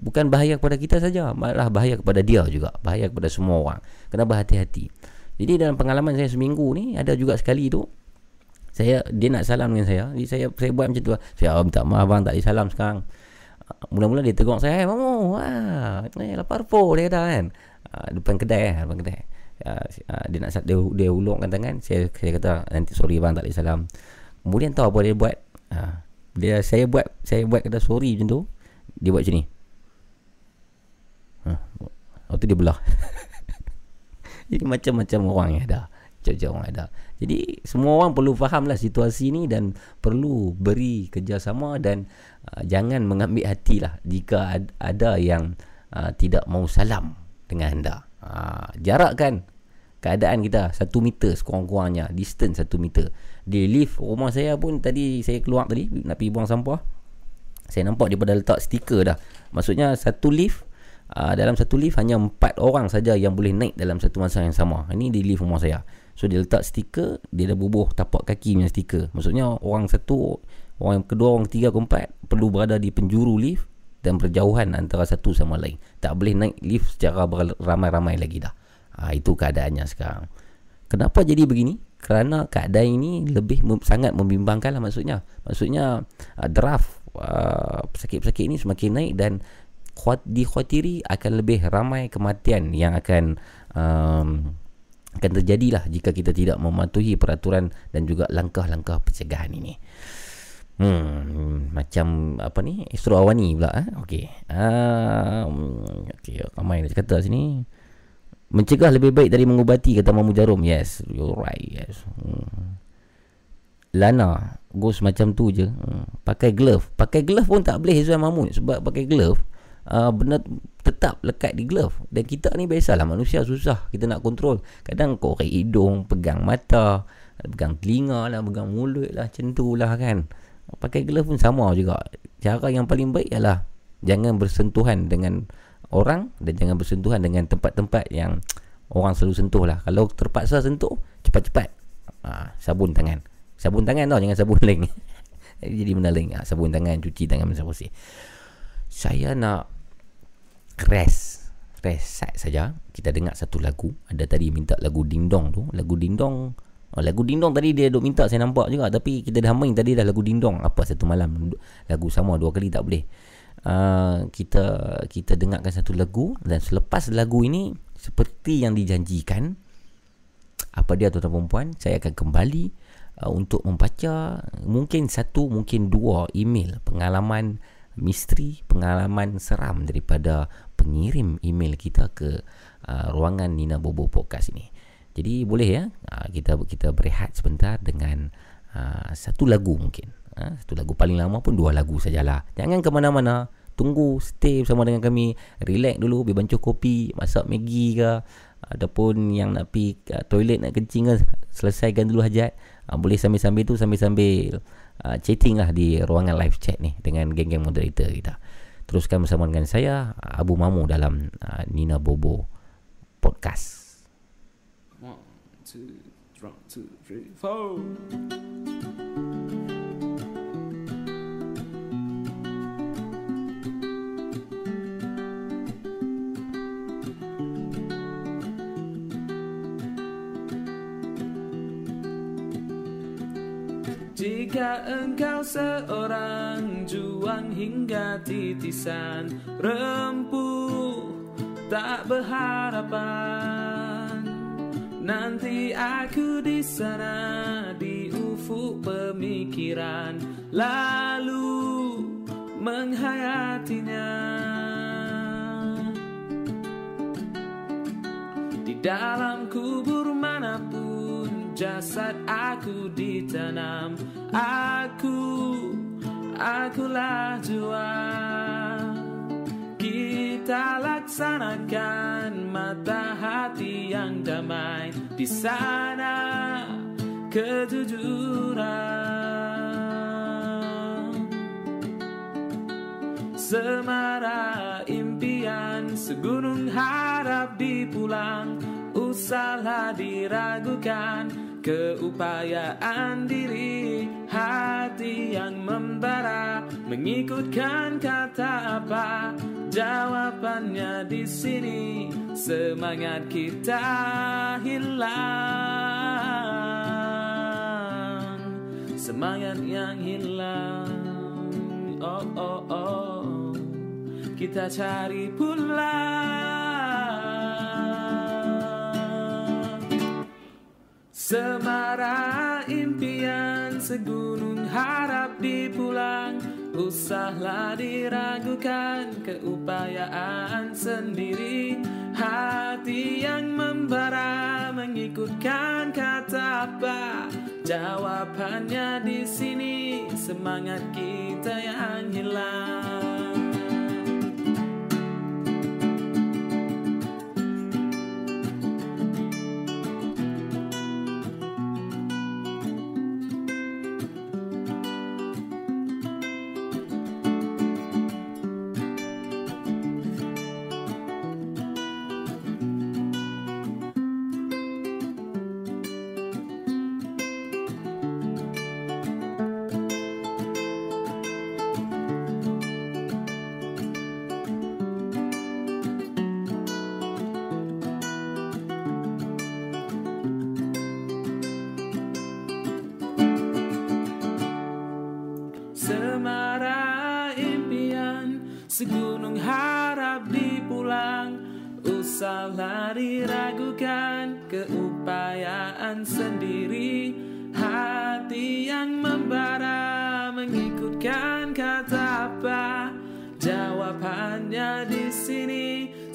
bukan bahaya kepada kita saja malah bahaya kepada dia juga bahaya kepada semua orang. Kena berhati-hati. Jadi dalam pengalaman saya seminggu ni ada juga sekali tu saya dia nak salam dengan saya. Jadi saya saya buat macam tu. Saya oh, minta maaf bang. Tak boleh salam sekarang. Ah, mula-mula dia tegur saya hey, mamu wah ni lapar po dia kata kan. Uh, depan kedai eh depan kedai. Uh, uh, dia nak dia, dia ulungkan tangan. Saya saya kata nanti sorry bang tak boleh salam. Kemudian tahu apa dia buat? Dia saya buat saya buat kata sorry macam tu. Dia buat macam ni. Uh, waktu dia belah. [LAUGHS] Jadi macam-macam orang yang ada. Macam-macam orang ada jadi semua orang perlu fahamlah situasi ni dan perlu beri kerjasama dan uh, jangan mengambil hatilah jika ad, ada yang uh, tidak mau salam dengan anda. Uh, jarakkan keadaan kita satu meter sekurang-kurangnya distance satu meter. Di lift rumah saya pun tadi saya keluar tadi nak pergi buang sampah. Saya nampak dia pada letak stiker dah. Maksudnya satu lift uh, dalam satu lift hanya empat orang saja yang boleh naik dalam satu masa yang sama. Ini di lift rumah saya. So dia letak stiker Dia dah bubuh tapak kaki punya stiker. Maksudnya orang satu Orang yang kedua, orang ketiga, keempat Perlu berada di penjuru lift Dan berjauhan antara satu sama lain. Tak boleh naik lift secara ramai-ramai lagi dah. Ha, Itu keadaannya sekarang. Kenapa jadi begini? Kerana keadaan ini lebih mem- sangat membimbangkan lah maksudnya. Maksudnya uh, draft uh, pesakit-pesakit ini semakin naik dan khuat- dikhawatiri akan lebih ramai kematian yang akan um, akan terjadilah jika kita tidak mematuhi peraturan dan juga langkah-langkah pencegahan ini. Hmm, macam apa ni? Istro Awani pula eh. Okey. Um, okey, ramai nak kata sini. Mencegah lebih baik dari mengubati kata Mamu Jarum. Yes, you're right. Yes. Hmm. Lana Ghost macam tu je hmm. Pakai glove Pakai glove pun tak boleh Zuan Mahmud Sebab pakai glove uh, Benda tetap lekat di glove. Dan kita ni biasalah Manusia susah Kita nak kontrol. Kadang korek hidung Pegang mata Pegang telinga lah Pegang mulut lah Macam tu lah kan. Pakai glove pun sama juga. Cara yang paling baik ialah Jangan bersentuhan dengan Orang Dan jangan bersentuhan dengan tempat-tempat yang Orang selalu sentuh lah. Kalau terpaksa sentuh Cepat-cepat. Uh, Sabun tangan. Sabun tangan tau Jangan sabun leng [LAUGHS] Jadi benda leng ha, Sabun tangan Cuci tangan bersih. Saya nak Rest. Rest sat saja. Kita dengar satu lagu. Ada tadi minta lagu Dingdong tu. Lagu Dingdong oh, Lagu Dingdong tadi dia duk minta Saya nampak juga. Tapi kita dah main tadi dah lagu Dingdong Apa satu malam. Lagu sama dua kali tak boleh. Uh, Kita Kita dengarkan satu lagu. Dan selepas lagu ini Seperti yang dijanjikan Apa dia tuan-tuan perempuan? Saya akan kembali uh, untuk membaca mungkin satu mungkin dua email pengalaman misteri pengalaman seram daripada pengirim email kita ke uh, ruangan Nina Bobo podcast ini. Jadi boleh ya uh, kita kita berehat sebentar dengan uh, satu lagu mungkin. Uh, satu lagu paling lama pun dua lagu sajalah. Jangan ke mana-mana. Tunggu stay bersama dengan kami. Relax dulu, ambil bancuh kopi, masak Maggi ke ataupun yang nak pergi uh, toilet nak kencing ke selesaikan dulu hajat uh, boleh sambil-sambil tu sambil-sambil uh, chatting lah di ruangan live chat ni dengan geng-geng moderator kita teruskan bersama dengan saya Abu Mamu dalam uh, Nina Bobo podcast One, two, three, four. Jika engkau seorang juang hingga titisan rempuh tak berharapan. Nanti aku di sana di ufuk pemikiran lalu menghayatinya. Di dalam kubur mana pun jasad aku ditanam. Aku, akulah jua. Kita laksanakan mata hati yang damai. Di sana kejujuran. Semara impian segunung harap dipulang. Usahlah diragukan keupayaan diri Hati yang membara mengikutkan kata apa Jawabannya di sini. Semangat kita hilang. Semangat yang hilang. Oh oh oh. Kita cari pulang Semara impian segunung harap dipulang. Usahlah diragukan keupayaan sendiri. Hati yang membara mengikutkan kata apa? Jawabannya di sini semangat kita yang hilang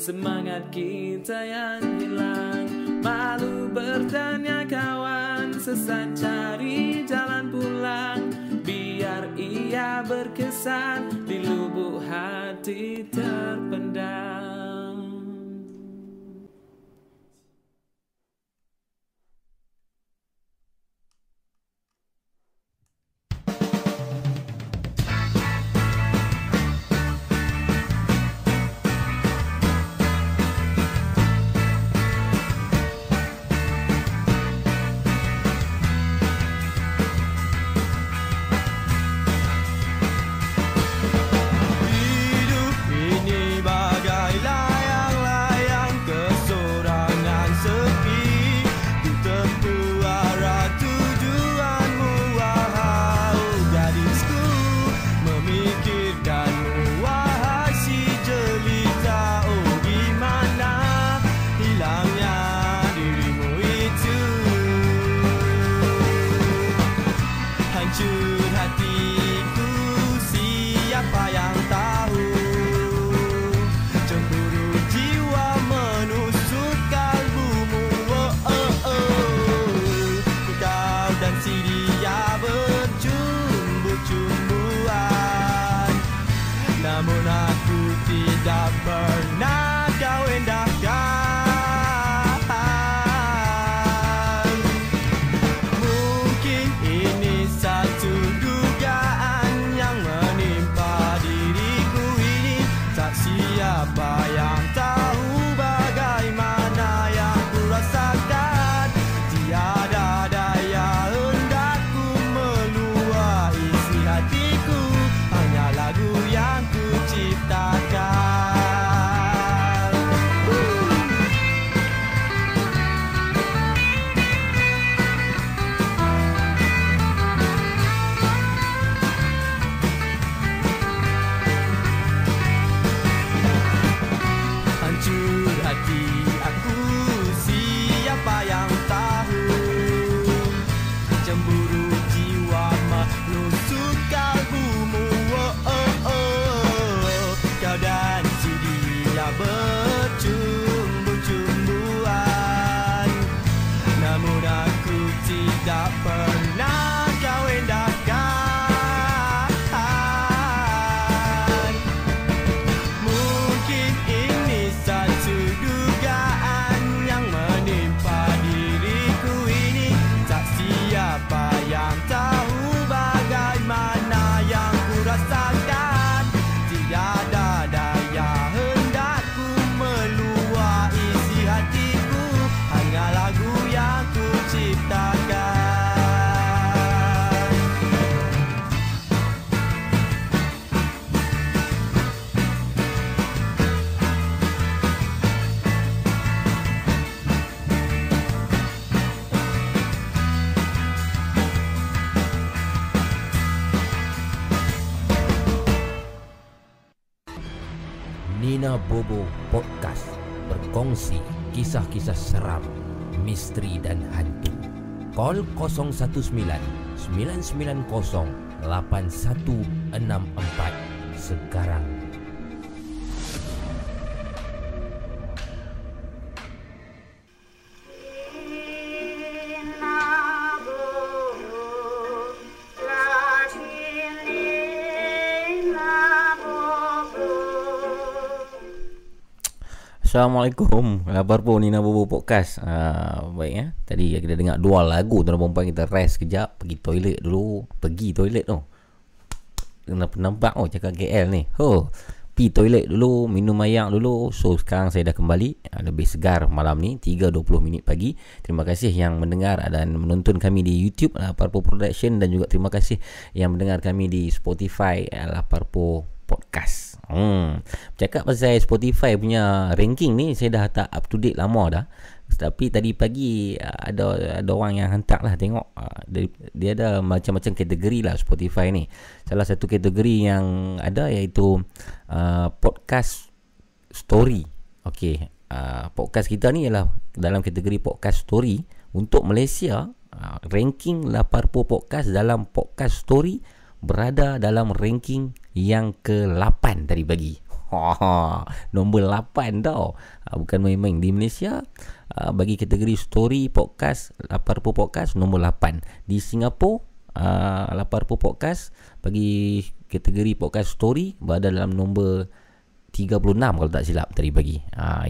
semangat kita yang hilang. Malu bertanya kawan sesat cari jalan pulang. Biar ia berkesan di lubuk hati terpendam Call 019 990 8164 sekarang. Assalamualaikum. Khabar pun Nina Bobo Podcast. Uh, Baik ya Tadi kita dengar dua lagu Tuan perempuan kita rest kejap Pergi toilet dulu. Pergi toilet tu. Kenapa nampak oh cakap KL ni. Oh Pergi toilet dulu Minum ayak dulu. So sekarang saya dah kembali. Uh, Lebih segar malam ni 3.20 minit pagi. Terima kasih yang mendengar Dan menonton kami di YouTube Laparpo Production. Dan juga terima kasih Yang mendengar kami di Spotify Laparpo Podcast. Hmm. Cakap pasal Spotify punya ranking ni Saya dah tak up to date lama dah Tapi tadi pagi uh, ada ada orang yang hantar lah tengok uh, dia, dia ada macam-macam kategori lah Spotify ni. Salah satu kategori yang ada iaitu uh, podcast story. Okey, uh, podcast kita ni ialah dalam kategori podcast story untuk Malaysia uh, ranking 80 podcast dalam podcast story berada dalam ranking yang ke-8 tadi pagi. Nombor 8 tau. Uh, bukan main-main di Malaysia uh, bagi kategori story podcast 80 podcast nombor 8. Di Singapura uh, 80 podcast bagi kategori podcast story berada dalam nombor 36 kalau tak silap tadi pagi.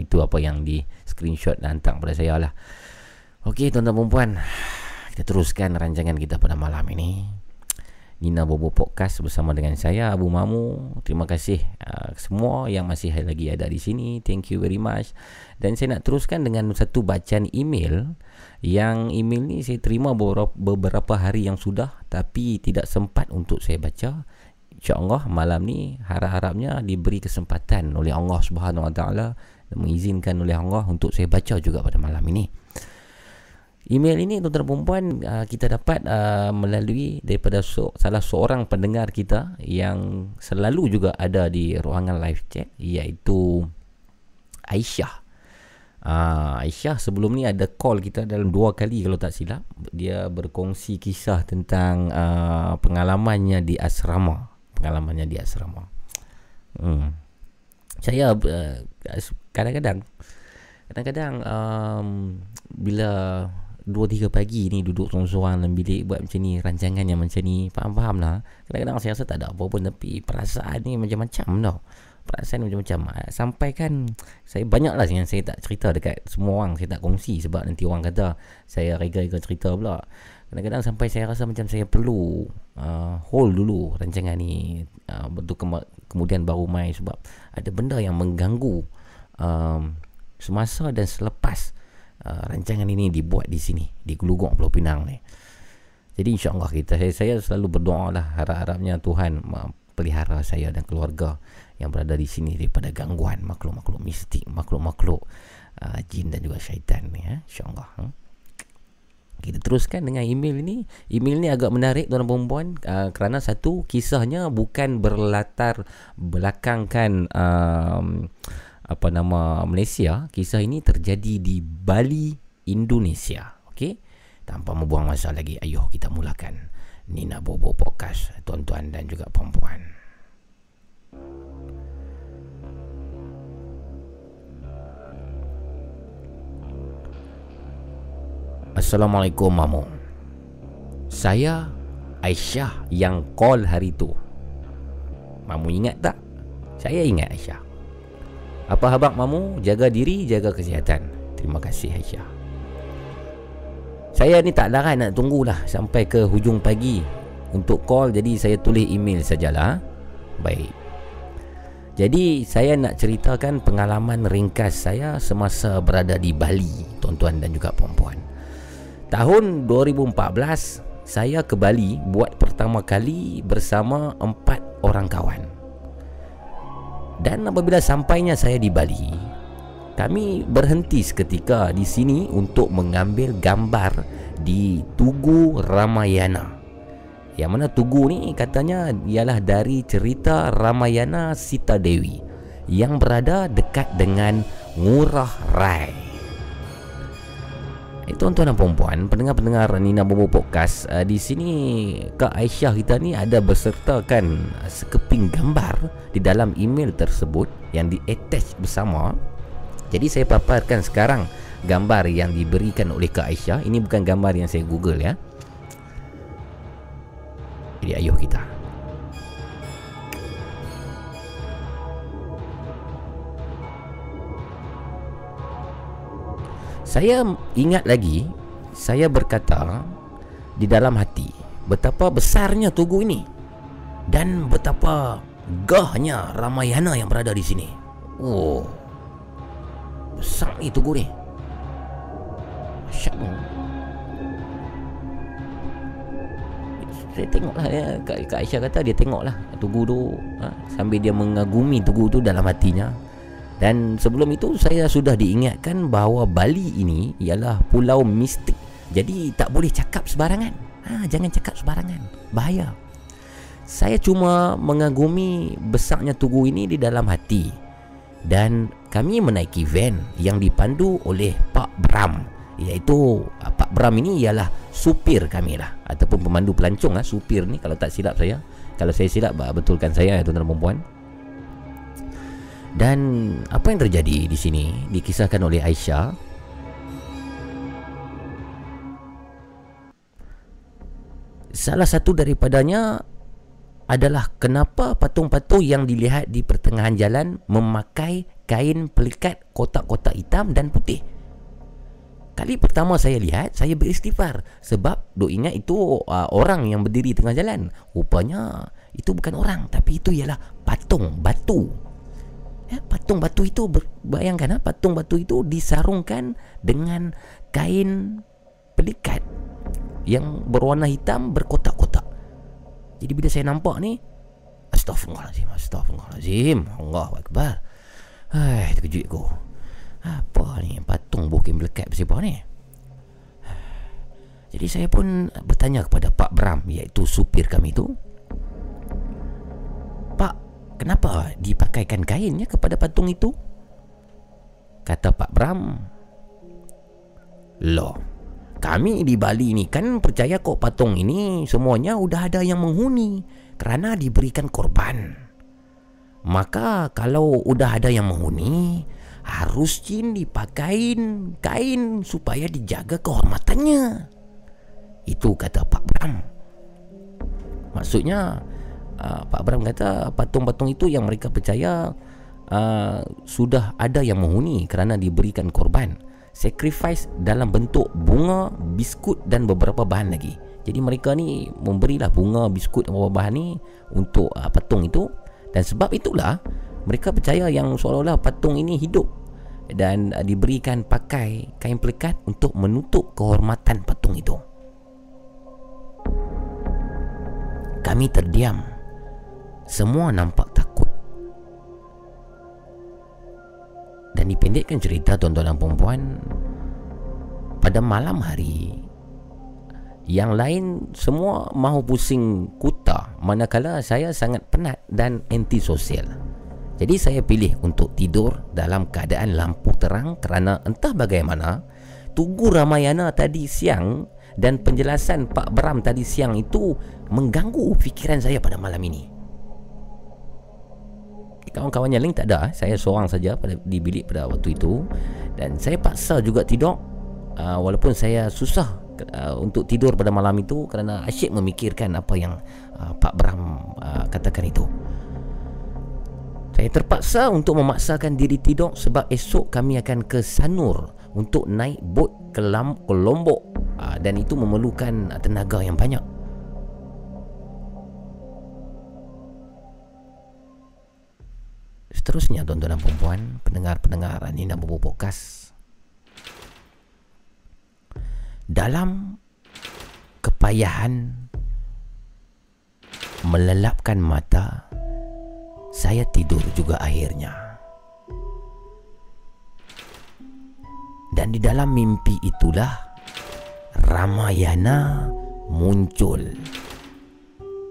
Itu apa yang di screenshot dan hantar kepada saya lah. Okey tuan-tuan dan puan, kita teruskan rancangan kita pada malam ini. Nina Bobo Podcast bersama dengan saya Abu Mamu. Terima kasih uh, semua yang masih lagi ada di sini. Thank you very much. Dan saya nak teruskan dengan satu bacaan email yang email ni saya terima beberapa, hari yang sudah tapi tidak sempat untuk saya baca. InsyaAllah malam ni harap-harapnya diberi kesempatan oleh Allah Subhanahu Wa Taala mengizinkan oleh Allah untuk saya baca juga pada malam ini. Email ini tuan-tuan perempuan uh, kita dapat uh, melalui daripada so, salah seorang pendengar kita yang selalu juga ada di ruangan live chat iaitu Aisyah. Uh, Aisyah sebelum ni ada call kita dalam dua kali kalau tak silap. Dia berkongsi kisah tentang uh, pengalamannya di asrama. Pengalamannya di asrama. Hmm. Saya uh, kadang-kadang kadang-kadang um, bila Dua tiga pagi ni duduk seorang-seorang dalam bilik buat macam ni rancangan yang macam ni faham-faham lah. Kadang-kadang saya rasa tak ada apa pun tapi perasaan ni macam-macam tau. Perasaan ni macam-macam. Ah, sampai kan saya banyak lah yang saya tak cerita dekat semua orang. Saya tak kongsi sebab nanti orang kata saya rega-rega cerita pula. Kadang-kadang sampai saya rasa macam saya perlu uh, hold dulu rancangan ni uh, kema- kemudian baru main sebab ada benda yang mengganggu um, semasa dan selepas uh, rancangan ini dibuat di sini di Gelugong Pulau Pinang ni. Jadi insya-Allah kita saya, saya selalu berdoa lah harap-harapnya Tuhan pelihara saya dan keluarga yang berada di sini daripada gangguan makhluk-makhluk mistik, makhluk-makhluk uh, jin dan juga syaitan ni ya. Insya-Allah. Hmm? Kita teruskan dengan email ini. Email ni agak menarik tuan dan perempuan uh, kerana satu kisahnya bukan berlatar belakangkan um, apa nama Malaysia, kisah ini terjadi di Bali, Indonesia. Okey. Tanpa membuang masa lagi, ayuh kita mulakan Nina Bobo Podcast, tuan-tuan dan juga puan-puan. Assalamualaikum Mamu. Saya Aisyah yang call hari tu. Mamu ingat tak? Saya ingat Aisyah. Apa habak mamu? Jaga diri Jaga kesihatan. Terima kasih Aisyah. Saya ni tak larat nak tunggulah Sampai ke hujung pagi Untuk call. Jadi saya tulis email sajalah. Baik. Jadi saya nak ceritakan Pengalaman ringkas saya Semasa berada di Bali Tuan-tuan dan juga perempuan Tahun 2014 Saya ke Bali Buat pertama kali Bersama empat orang kawan dan apabila sampainya saya di Bali, kami berhenti seketika di sini untuk mengambil gambar di Tugu Ramayana. Yang mana Tugu ni katanya ialah dari cerita Ramayana Sita Dewi yang berada dekat dengan Ngurah Rai. Eh, tuan-tuan dan perempuan, pendengar-pendengar Nina Bobo Podcast uh, Di sini Kak Aisyah kita ni ada bersertakan sekeping gambar Di dalam email tersebut Yang di-attach bersama. Jadi saya paparkan sekarang Gambar yang diberikan oleh Kak Aisyah. Ini bukan gambar yang saya google ya. Jadi ayuh kita Saya ingat lagi Saya berkata Di dalam hati Betapa besarnya tugu ini Dan betapa Gahnya Ramayana yang berada di sini. Oh Besar ni tugu ni. Syak Saya tengoklah ya, Kak, Kak Aisyah kata dia tengoklah Tugu tu ha, Sambil dia mengagumi tugu tu dalam hatinya Dan sebelum itu saya sudah diingatkan bahawa Bali ini ialah pulau mistik. Jadi tak boleh cakap sebarangan. Ha, jangan cakap sebarangan. Bahaya. Saya cuma mengagumi besarnya tugu ini di dalam hati. Dan kami menaiki van yang dipandu oleh Pak Bram. Iaitu ah, Pak Bram ini ialah supir kami lah. Ataupun pemandu pelancong lah. Supir ni kalau tak silap saya. Kalau saya silap ah, betulkan saya tuan-tuan dan perempuan. Dan apa yang terjadi di sini dikisahkan oleh Aisyah Salah satu daripadanya adalah kenapa patung-patung yang dilihat di pertengahan jalan memakai kain pelikat kotak-kotak hitam dan putih. Kali pertama saya lihat, saya beristighfar sebab duk ingat itu uh, orang yang berdiri tengah jalan. Rupanya itu bukan orang tapi itu ialah patung batu. Ya, patung batu itu bayangkan ha, patung batu itu disarungkan dengan kain pelikat yang berwarna hitam berkotak-kotak. Jadi bila saya nampak ni Astaghfirullahalazim, astaghfirullahalazim. Allahu akbar. Hai, terkejut aku. Apa ni patung bukin melekat bersepah ni? Jadi saya pun bertanya kepada Pak Bram iaitu supir kami tu. Kenapa dipakaikan kainnya kepada patung itu? Kata Pak Bram. Loh, kami di Bali ni kan percaya kok patung ini semuanya udah ada yang menghuni kerana diberikan korban. Maka kalau udah ada yang menghuni, harus jin dipakain kain supaya dijaga kehormatannya. Itu kata Pak Bram. Maksudnya uh, Pak Bram kata patung-patung itu yang mereka percaya uh, sudah ada yang menghuni kerana diberikan korban. Sacrifice dalam bentuk bunga, biskut dan beberapa bahan lagi. Jadi mereka ni memberilah bunga, biskut dan beberapa bahan ni untuk uh, patung itu dan sebab itulah mereka percaya yang seolah-olah patung ini hidup dan uh, diberikan pakai kain pelikat untuk menutup kehormatan patung itu. Kami terdiam. Semua nampak takut. Dan dipendekkan cerita tuan-tuan dan puan pada malam hari yang lain semua mahu pusing kuta manakala saya sangat penat dan antisosial. Jadi saya pilih untuk tidur dalam keadaan lampu terang kerana entah bagaimana Tugu Ramayana tadi siang dan penjelasan Pak Bram tadi siang itu mengganggu fikiran saya pada malam ini. Kawan-kawan yang lain tak ada, saya seorang saja pada di bilik pada waktu itu dan saya paksa juga tidur uh, walaupun saya susah uh, untuk tidur pada malam itu kerana asyik memikirkan apa yang uh, Pak Bram uh, katakan itu. Saya terpaksa untuk memaksakan diri tidur sebab esok kami akan ke Sanur untuk naik bot ke, Lombok uh, dan itu memerlukan tenaga yang banyak. Seterusnya tuan-tuan dan puan pendengar-pendengar Nina Bobo Podcast. Dalam kepayahan melelapkan mata, saya tidur juga akhirnya. Dan di dalam mimpi itulah Ramayana muncul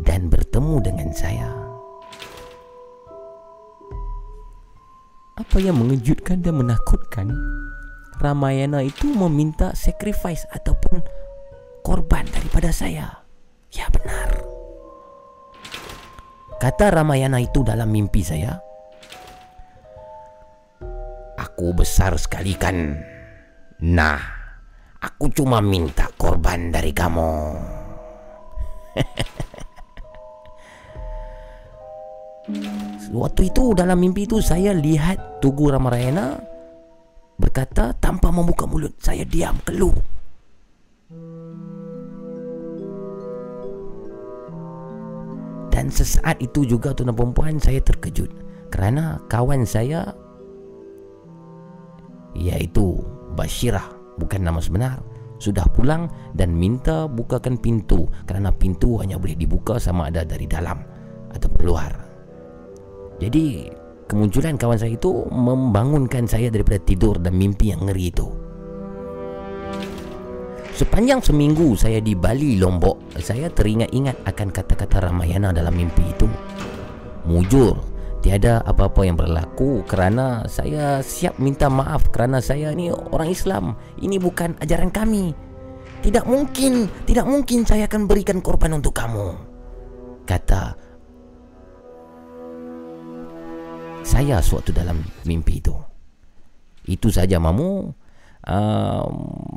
dan bertemu dengan saya. Apa yang mengejutkan dan menakutkan? Ramayana itu meminta sacrifice ataupun korban daripada saya. Ya benar. Kata Ramayana itu dalam mimpi saya. Aku besar sekali kan. Nah, aku cuma minta korban dari kamu. [LAUGHS] Waktu itu dalam mimpi itu saya lihat Tugu Ramayana berkata tanpa membuka mulut. Saya diam keluh. Dan sesaat itu juga tuan dan perempuan saya terkejut kerana kawan saya iaitu Bashirah bukan nama sebenar sudah pulang dan minta bukakan pintu kerana pintu hanya boleh dibuka sama ada dari dalam atau luar. Jadi kemunculan kawan saya itu membangunkan saya daripada tidur dan mimpi yang ngeri itu. Sepanjang seminggu saya di Bali, Lombok, saya teringat-ingat akan kata-kata Ramayana dalam mimpi itu. Mujur, tiada apa-apa yang berlaku kerana saya siap minta maaf kerana saya ni orang Islam. Ini bukan ajaran kami. Tidak mungkin, tidak mungkin saya akan berikan korban untuk kamu. Kata saya suatu dalam mimpi itu. Itu saja mamu. Uh,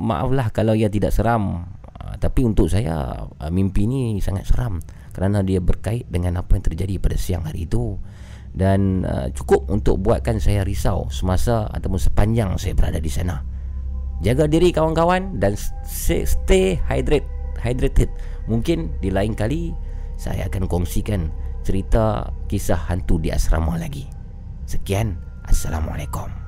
maaflah kalau ia tidak seram. Uh, tapi untuk saya uh, mimpi ini sangat seram kerana dia berkait dengan apa yang terjadi pada siang hari itu dan uh, cukup untuk buatkan saya risau semasa ataupun sepanjang saya berada di sana. Jaga diri kawan-kawan dan stay hydrate, hydrated. Mungkin di lain kali saya akan kongsikan cerita kisah hantu di asrama lagi. Sekian, Assalamualaikum.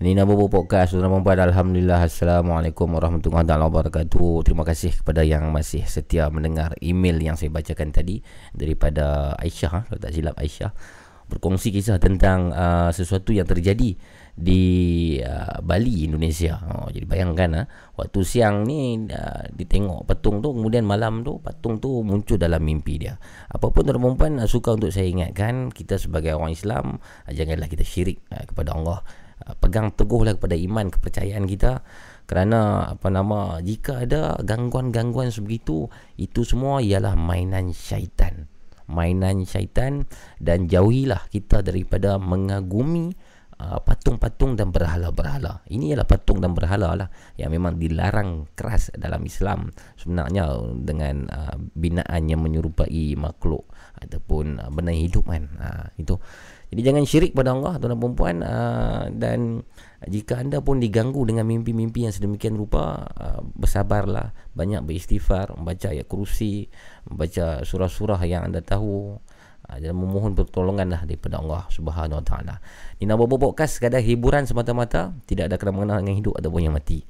Nina Bobo Podcast Saudara perempuan Alhamdulillah. Assalamualaikum warahmatullahi wabarakatuh. Terima kasih kepada yang masih setia mendengar email yang saya bacakan tadi Daripada Aisyah? Kalau tak silap Aisyah. Berkongsi kisah tentang uh, sesuatu yang terjadi di uh, Bali, Indonesia. Oh, Jadi bayangkan ha? Waktu siang ni uh, ditengok patung tu Kemudian malam tu patung tu muncul dalam mimpi dia. Apapun tuan perempuan uh, suka untuk saya ingatkan Kita sebagai orang Islam uh, Janganlah kita syirik uh, kepada Allah Uh, pegang teguhlah kepada iman kepercayaan kita. Kerana apa nama jika ada gangguan-gangguan sebegitu itu semua ialah mainan syaitan. Mainan syaitan dan jauhilah kita daripada mengagumi uh, patung-patung dan berhala-berhala. Ini ialah patung dan berhala lah yang memang dilarang keras dalam Islam. Sebenarnya dengan uh, binaan yang menyerupai makhluk ataupun uh, benda hidup kan. Uh, itu jadi jangan syirik pada Allah tuan dan perempuan uh, dan jika anda pun diganggu dengan mimpi-mimpi yang sedemikian rupa uh, bersabarlah banyak beristighfar membaca ayat kursi membaca surah-surah yang anda tahu uh, dan memohon pertolonganlah daripada Allah Subhanahu Wa Taala. Ini nama podcast sekadar hiburan semata-mata tidak ada kena mengenal dengan hidup ataupun yang mati.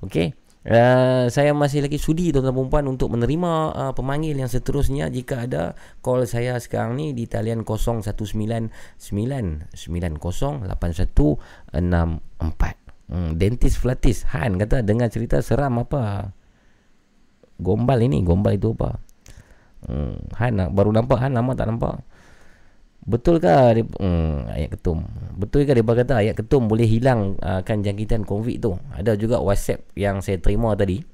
Okey. Uh, saya masih lagi sudi tuan-tuan perempuan untuk menerima uh, pemanggil yang seterusnya jika ada call saya sekarang ni di talian 0199908164 hmm, Dentist Flatis Han kata dengar cerita seram apa? Gombal ini Gombal itu apa? Hmm, Han baru nampak Han lama tak nampak Betul ke hmm, ayat ketum? Betul ke dia berkata ayat ketum boleh hilang uh, kan jangkitan COVID tu? Ada juga WhatsApp yang saya terima tadi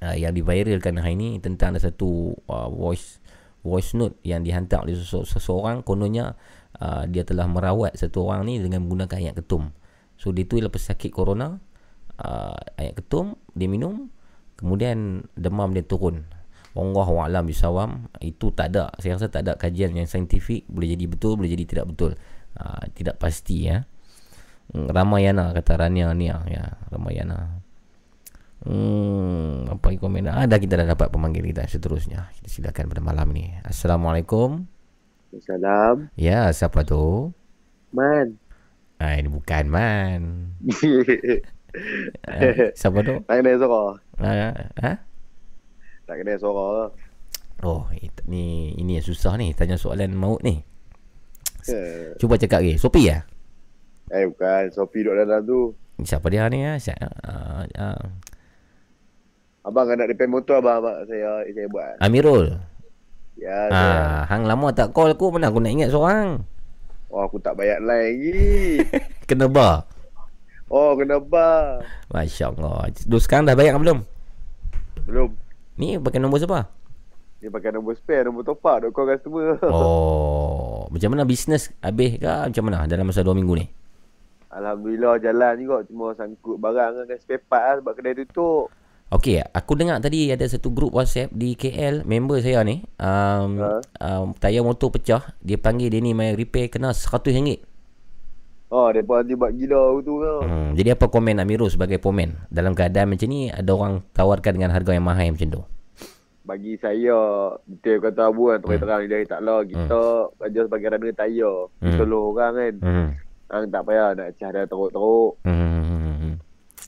uh, yang diviralkan hari ini tentang ada satu uh, voice voice note yang dihantar oleh seseorang kononnya uh, dia telah merawat satu orang ni dengan menggunakan ayat ketum. So dia tu lepas sakit corona uh, ayat ketum dia minum kemudian demam dia turun Allah wa'alam bisawam itu tak ada. Saya rasa tak ada kajian yang saintifik boleh jadi betul boleh jadi tidak betul. Uh, tidak pasti ya. Hmm, Ramayana kata Rania Nia ya Ramayana. Hmm, apa komen? Ada kita dah dapat pemanggil kita seterusnya. Kita silakan pada malam ni. Assalamualaikum. Salam. Ya siapa tu? Man. Ah, ini bukan Man. [LAUGHS] Eh, siapa tu? Kena suara? Ah, ha? Tak kena suara Oh, ni ini yang susah ni tanya soalan maut ni. Eh. Cuba cakap lagi. Sopi ya? Eh bukan, Sophie duduk dalam tu Siapa dia ni ya? Siapa, uh, uh, Abang nak repair motor abang, abang saya saya buat. Amirul. Ya, saya. Ah, hang lama tak call aku mana aku nak ingat seorang. Oh, aku tak bayar line lagi. [LAUGHS] Kena bar. Oh, kena bar. Masya-Allah. Lu sekarang dah bayar belum? Belum. Ni pakai nombor siapa? Dia pakai nombor spare, nombor top up, call customer. Oh, [LAUGHS] macam mana bisnes habis ke macam mana dalam masa 2 minggu ni? Alhamdulillah jalan juga cuma sangkut barang dengan spare part lah sebab kedai tutup. Okey, aku dengar tadi ada satu grup WhatsApp di KL, member saya ni, um, Ha? um, tayar motor pecah, dia panggil dia ni main repair kena RM100. Oh, depa nanti buat gila tu ke. Hmm, jadi apa komen Amirul sebagai pomen? Dalam keadaan macam ni ada orang tawarkan dengan harga yang mahal macam tu. Bagi saya, betul kata Abu kan, terus terang dari taklah kita kerja sebagai runner tayar. Hmm. Tolong orang kan. Hmm. Hang tak payah nak cah dia teruk-teruk. Hmm.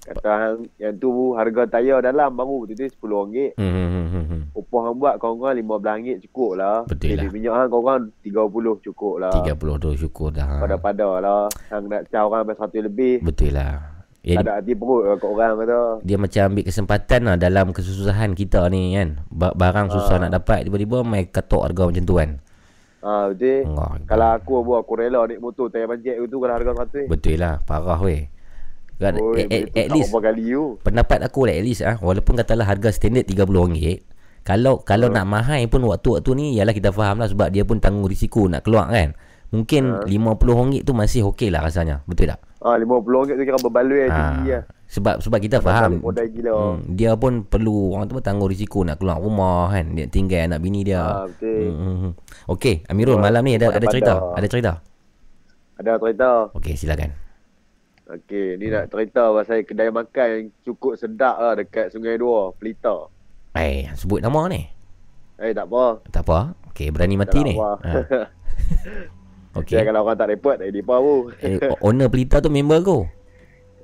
Kata hang yang tu harga tayar dalam baru tu tu RM10. Hmm. Upah hang buat kawan-kawan RM15 cukup lah. Betul lah. minyak hang kawan-kawan $30 cukup lah. 30 tu syukur dah. Pada-pada lah. Hang nak cah orang sampai satu lebih. Betul lah. Ya, tak ada hati perut lah kat orang kata. dia macam ambil kesempatan lah dalam kesusahan kita ni kan. Ba- Barang susah Ah. nak dapat tiba-tiba mai katok harga macam tu kan. Ha, betul. Allah. Kalau aku buat aku rela naik motor tayar pancet tu kalau harga 100. Betul lah, parah weh. Kan Oi, at, at, tu at tak least kali you. pendapat aku lah at least ah walaupun katalah harga standard RM30 kalau kalau Ah. nak mahal pun waktu-waktu ni ialah kita faham lah sebab dia pun tanggung risiko nak keluar kan. Mungkin Ah. RM50 tu masih okey lah rasanya. Betul tak? Ha, RM50 tu kira berbaloi Ah. tinggi lah. Sebab sebab kita faham gila. hmm, dia pun perlu orang tu pun tanggung risiko nak keluar rumah kan dia tinggal anak bini dia. Ah, betul. Hmm, hmm, hmm. Okey, Amirul malam ni ada ada cerita, ada cerita. Ada cerita. Okey, silakan. Okey, ni nak cerita pasal kedai makan yang cukup sedap lah dekat Sungai Dua, Pelita. Eh, sebut nama ni. Eh, tak apa. Tak apa. Okey, berani mati Tak ni. Ha. [LAUGHS] Okey. Kalau orang tak report, ada apa pun. Eh, owner pelita tu member aku.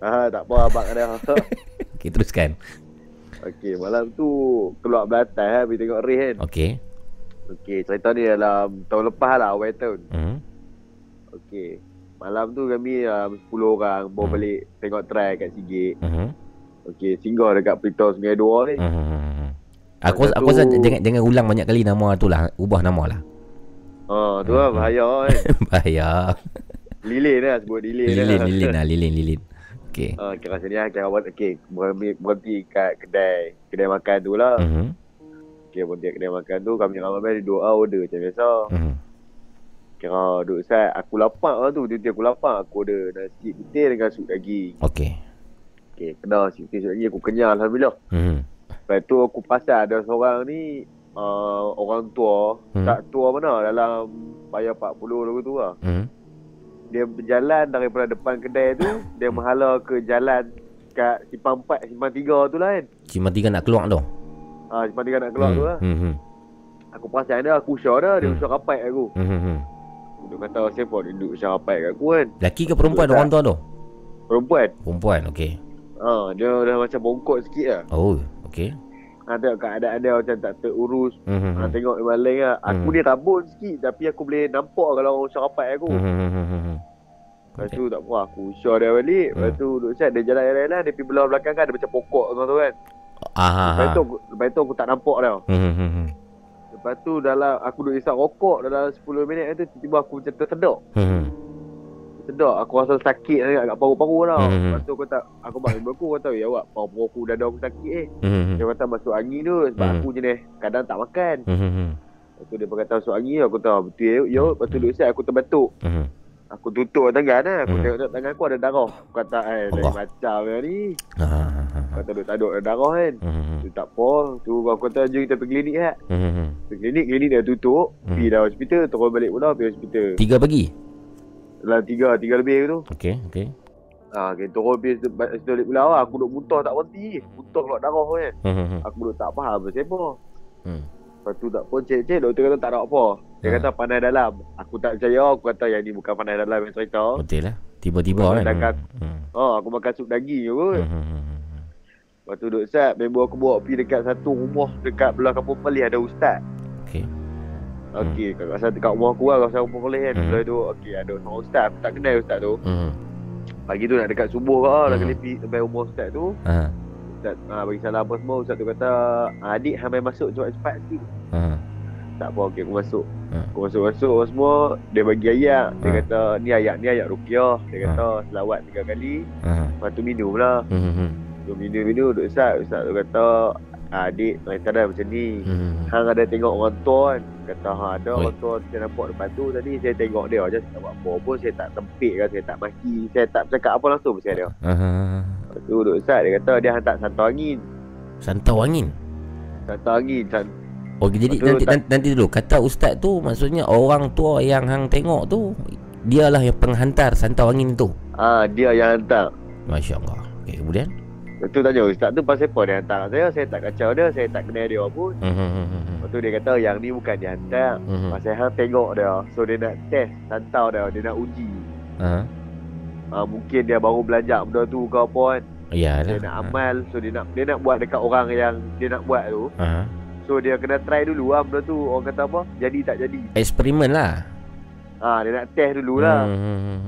Ah, tak apa abang ada. [LAUGHS] Okey, teruskan. Okey, malam tu keluar belatai lah, pergi tengok race kan. Okey. Okey, cerita ni dalam tahun lepas lah, awal tahun. Hmm. Okey. Malam tu kami um, 10 orang bawa Hmm. balik tengok try kat Sigit. Hmm. Okey, singgah dekat Pelita Sungai Dua ni. Hmm. Aku Lepas aku rasa jangan jangan ulang banyak kali nama tu lah. Ubah nama lah. Ha, tu lah bahaya [LAUGHS] kan. Bahaya. Lilin lah sebut lilin, Lilin, lilin lah, lilin, lilin. Okey. Ha, kira sini lah, kira buat, okey, berhenti, berhenti kat kedai, kedai makan tu lah. Mhm. Okey, berhenti kat kedai makan tu, kami ramai-ramai ada doa order macam biasa. Mhm. Kira duduk set, aku lapar lah tu, tiba-tiba aku lapar, aku order nasi putih dengan sup daging. Okey. Okey, kena nasi putih sup daging, aku kenyal Alhamdulillah. Mhm. Lepas tu aku pasal ada seorang ni, uh, orang tua, Hmm. tak tua mana, dalam bayar 40 lagu tu lah. Mhm. Dia berjalan daripada depan kedai tu, dia menghala ke jalan kat simpang 4, simpang 3 tu lah kan. Cuma tiga nak keluar tu. Ha, simpang 3 nak keluar tu lah. Mhm. Aku perasan dia, aku usah dah, dia Hmm. usah rapat aku. Mhm. Dia kata, siapa dia duduk usah rapat kat aku kan. Laki ke perempuan Betul orang tua tu? Perempuan. Perempuan, okey. Ha, dia dah macam bongkok sikit lah. Oh, okey. Ha, tengok keadaan dia macam tak terurus. Mhm. Ha, tengok memang lain lah. Aku Hmm. ni rabun sikit tapi aku boleh nampak kalau orang usah rapat aku. Mhm. Lepas tu tak apa, aku usah dia balik. Lepas Hmm. tu duduk set, dia jalan-jalan, dia pergi belah belakang kan, ada macam pokok kau tu kan. Ah, Lepas tu, aku- lepas tu aku tak nampak dah. Mhm. Lepas tu dalam, aku duduk isap rokok dalam 10 minit tu, tiba-tiba aku macam tersedak. Mhm. Tersedak, aku rasa sakit sangat kat paru-paru tau. Hmm. Lepas tu aku tak, aku bang ibu aku kata, ya awak, paru-paru aku dada aku sakit eh. Mhm. Dia kata masuk angin tu sebab Hmm. aku jenis kadang tak makan. Mhm. Lepas tu dia berkata masuk angin aku tahu betul ya. Ya, lepas tu duduk aku terbatuk. Mhm. Aku tutup tangan lah. Aku Hmm. tengok tangan aku ada darah. Aku kata eh lain macam ni. Ah, Kata duduk taduk ada darah kan. Mhm. Tu tak apa. Tu aku kata jom kita pergi klinik kan. Mhm. Pergi klinik, klinik dah tutup. Hmm. Pergi dah hospital, turun balik pula pergi hospital. Tiga pagi? Dalam tiga, tiga lebih tu. Okey, okey. Ha, okay, turun pergi hospital balik pula lah. Aku duduk muntah tak berhenti. Muntah keluar darah kan. Mhm. Aku duduk tak faham pasal apa. Hmm. Lepas tu tak pun cek-cek doktor kata tak ada apa. Dia Ha. kata pandai dalam. Aku tak percaya. Aku kata yang ni bukan pandai dalam yang cerita. Betul lah. Tiba-tiba Aku kan. makan, Hmm. oh, aku makan sup daging je kot. Mhm. Lepas tu duduk set. Member aku bawa pergi dekat satu rumah dekat belah kampung Pelih ada ustaz. Okey. Okey, kat kawasan dekat rumah aku lah kawasan kampung Pelih kan. Hmm. Tu, okey ada seorang ustaz. Aku tak kenal ustaz tu. Mhm. Pagi tu nak dekat subuh lah. Dah Hmm. kena pergi sampai rumah ustaz tu. Ah. Ustaz ah, bagi salam apa semua Ustaz tu kata adik hamil masuk cepat-cepat sikit. Ha. Tak apa okey aku masuk. Ha. Aku masuk-masuk apa semua dia bagi ayat. Dia Ha. kata ni ayat ni ayat ruqyah. Dia kata selawat tiga kali. Ha. Lepas tu minum lah. Hmm. hmm. Tu minum-minum duduk Ustaz. Ustaz tu kata ah, adik lain kadang macam ni. Hmm. Hang ada tengok orang tua kan. Kata ha ada Oi. orang tua saya nampak depan tu tadi saya tengok dia je saya tak buat apa pun saya tak tempik kan saya tak maki saya tak cakap apa langsung pasal dia. Ha. Lepas tu duduk Ustaz dia kata dia hantar santau angin. Santau angin. Santau angin. Sant- Oh jadi nanti, tak- nanti nanti dulu kata ustaz tu maksudnya orang tua yang hang tengok tu dialah yang penghantar santau angin tu. ah dia yang hantar. Masya-Allah. Okey kemudian Lepas tu tanya Ustaz tu pasal apa dia hantar saya saya tak kacau dia saya tak kenal dia pun. Hmm. hmm, hmm. Lepas tu dia kata yang ni bukan dia hantar. Pasal hang tengok dia. So dia nak test santau dia dia nak uji. Ha. Ah mungkin dia baru belajar benda tu ke apa kan. Iyalah. Dia nak amal so dia nak dia nak buat dekat orang yang dia nak buat tu. Ha. So dia kena try dulu lah benda tu Orang kata apa Jadi tak jadi Eksperimen lah. ha, Dia nak test dulu lah hmm.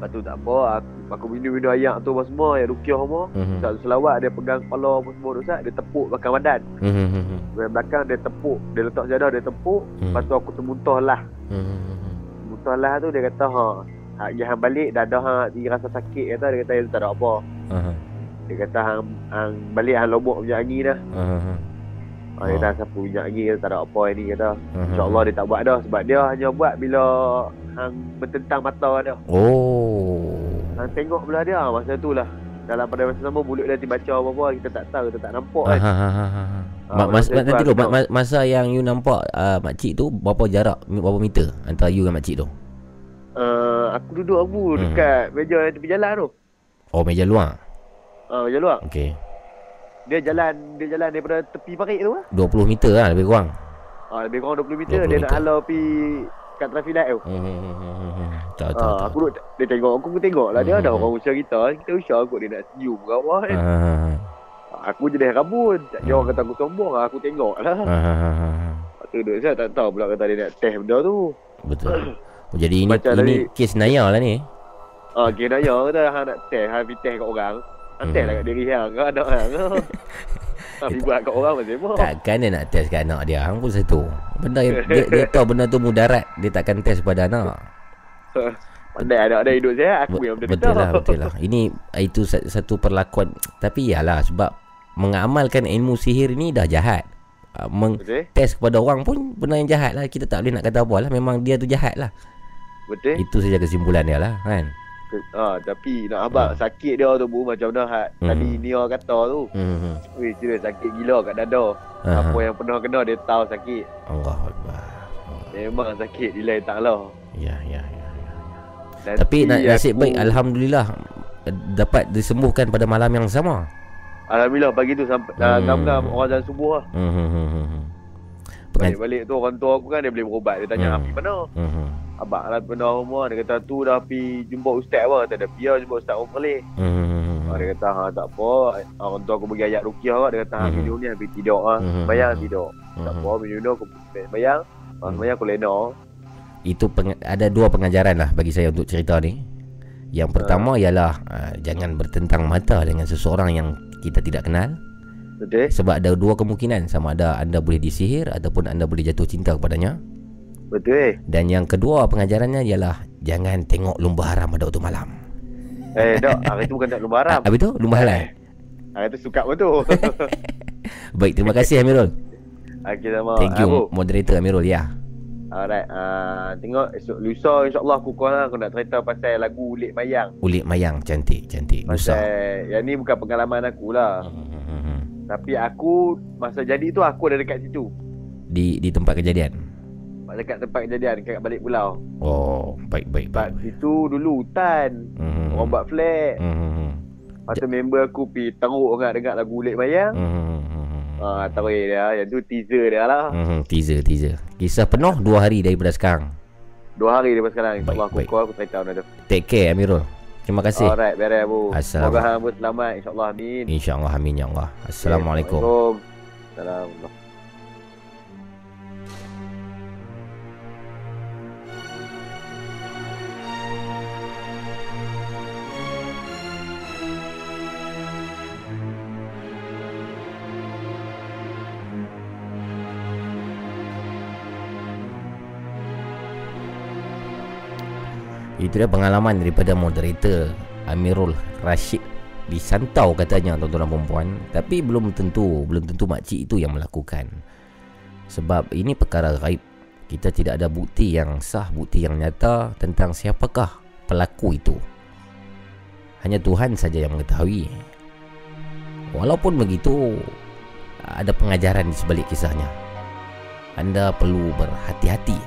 Lepas tu tak apa Aku, aku minum-minum ayat tu apa semua Yang rukiah semua Mhm. Ustaz selawat Dia pegang kepala apa semua tu Ustaz Dia tepuk belakang badan Hmm, hmm, hmm, hmm. Dari belakang dia tepuk Dia letak jadah dia tepuk Hmm. Lepas tu aku termuntah lah Hmm, hmm, hmm. Muntah lah tu dia kata ha Hak hang balik Dadah hang dia rasa sakit kata Dia kata dia tak ada apa ha. Dia kata hang, hang balik hang lobok minyak angin dah ha, ha. ha, Dia kata sapu minyak angin kata, Tak ada apa ni kata Mhm. InsyaAllah dia tak buat dah Sebab dia hanya buat bila Hang bertentang mata dia Oh. Hang tengok belah dia ah, masa tu lah Dalam pada masa sama mulut dia baca apa-apa Kita tak tahu, kita tak nampak Ha, kan ha, ha, ha, ha. Ah, Ma- mas, masa tu nanti tengok. ma- masa yang you nampak uh, makcik tu berapa jarak berapa meter antara you dengan makcik tu? uh, Aku duduk aku Hmm. dekat meja yang tepi jalan tu Oh meja luar. uh, Meja luar Okey. Dia jalan Dia jalan daripada tepi parit tu lah 20 meter lah lebih kurang. uh, Lebih kurang 20 meter 20 Dia nak meter. halau pergi Kat traffic light tu Hmm, hmm, hmm, hmm, hmm. Tahu tahu. tahu. Aku duduk Dia tengok aku Aku tengok lah Dia ada orang usia kita Kita usia kot Dia nak senyum ke apa kan Ha, ha, ha. Aku je dah rambut Dia orang kata aku sombong lah Aku tengok lah Ha, ha, ha, ha. Tu duduk saya tak tahu pula kata dia nak test benda tu Betul. [COUGHS] Oh, jadi ini Macam ini tadi- kes Naya lah ni. Ah, kira nanya kata hang nak test, hang pergi test kat orang. Hang test lah kat diri hang ke anak hang [LAUGHS] buat kat orang macam apa? Takkan dia nak test kat anak dia. Hang pun satu. Benda yang dia, dia tahu benda tu mudarat. Dia takkan test pada anak. Pandai anak dia hidup saya, aku yang benda Betul lah betul lah. Ini itu sa- satu perlakuan. Tapi yalah sebab Mengamalkan ilmu sihir ni dah jahat. Ah, Meng Betul. test kepada orang pun Benda yang jahat lah. Kita tak boleh nak kata apa lah. Memang dia tu jahat lah. Betul? Itu saja kesimpulan dia lah kan Ah, tapi nak abang sakit dia tu bu macam mana hak Hmm. tadi Nia kata tu. hmm. Weh, serius sakit gila kat dada. Aha. Apa yang pernah kena dia tahu sakit. Allah Memang sakit di lain tak lah. Ya ya ya, Nanti Tapi na- nasib aku- baik Alhamdulillah Dapat disembuhkan pada malam yang sama Alhamdulillah pagi tu sampai hmm. Hmm. ngam-ngam orang jalan subuh lah. hmm. Hmm, hmm, hmm, hmm. Pengan- Balik-balik tu orang tua aku kan dia boleh berubat. Dia tanya Hmm. Hafiz mana? hmm, hmm. Abang lah pernah rumah Dia kata tu dah pergi jumpa ustaz apa Kata dia pergi lah jumpa ustaz Umar Khalid Hmm, hmm, hmm, Ah, Dia kata ha tak apa Orang tua aku bagi ayat rukiah Dia kata ha minum ni habis tidur lah Mhm. Bayang tidur Tak Mhm. apa minum ni aku bayang Ha bayang aku lena Itu peng- ada dua pengajaran lah bagi saya untuk cerita ni. Yang pertama ialah uh, jangan bertentang mata dengan seseorang yang kita tidak kenal. Betul Sebab ada dua kemungkinan sama ada anda boleh disihir ataupun anda boleh jatuh cinta kepadanya. Betul eh Dan yang kedua pengajarannya ialah jangan tengok lumba haram pada waktu malam. Eh dok hari tu bukan tak lumba haram Habis tu lumba halal. Hari tu suka betul [LAUGHS] Baik, terima kasih Amirul. Okay sama Thank you Aku moderator Amirul ya. Alright uh, Tengok esok lusa InsyaAllah aku call lah Aku nak cerita pasal lagu Ulik Mayang Ulik mayang cantik, cantik. Lusa. Pasal Yang ni bukan pengalaman aku lah Hmm, Tapi aku Masa jadi tu aku ada dekat situ Di di tempat kejadian. Dekat tempat kejadian Dekat balik pulau Oh, baik baik baik. situ dulu hutan Hmm. Orang buat flat Hmm, hmm, hmm. Lepas tu member aku pergi teruk sangat dengar lagu Ulik Mayang Hmm, hmm, hmm, hmm. Ah, tahu dia Yang tu teaser dia lah Hmm, teaser, teaser. Kisah penuh dua hari daripada sekarang. Dua hari daripada sekarang InsyaAllah aku baik. call Aku benda tu Take care Amirul. Terima kasih. Alright beres Abu Assalamu- Semoga hang berselamat InsyaAllah amin InsyaAllah amin ya Allah. Assalamualaikum. Assalamualaikum Itu dia pengalaman daripada moderator Amirul Rashid. Di Santau katanya tuan-tuan dan perempuan tapi belum tentu belum tentu makcik itu yang melakukan. Sebab ini perkara gaib. Kita tidak ada bukti yang sah bukti yang nyata tentang siapakah pelaku itu. Hanya Tuhan saja yang mengetahui. Walaupun begitu ada pengajaran di sebalik kisahnya. Anda perlu berhati-hati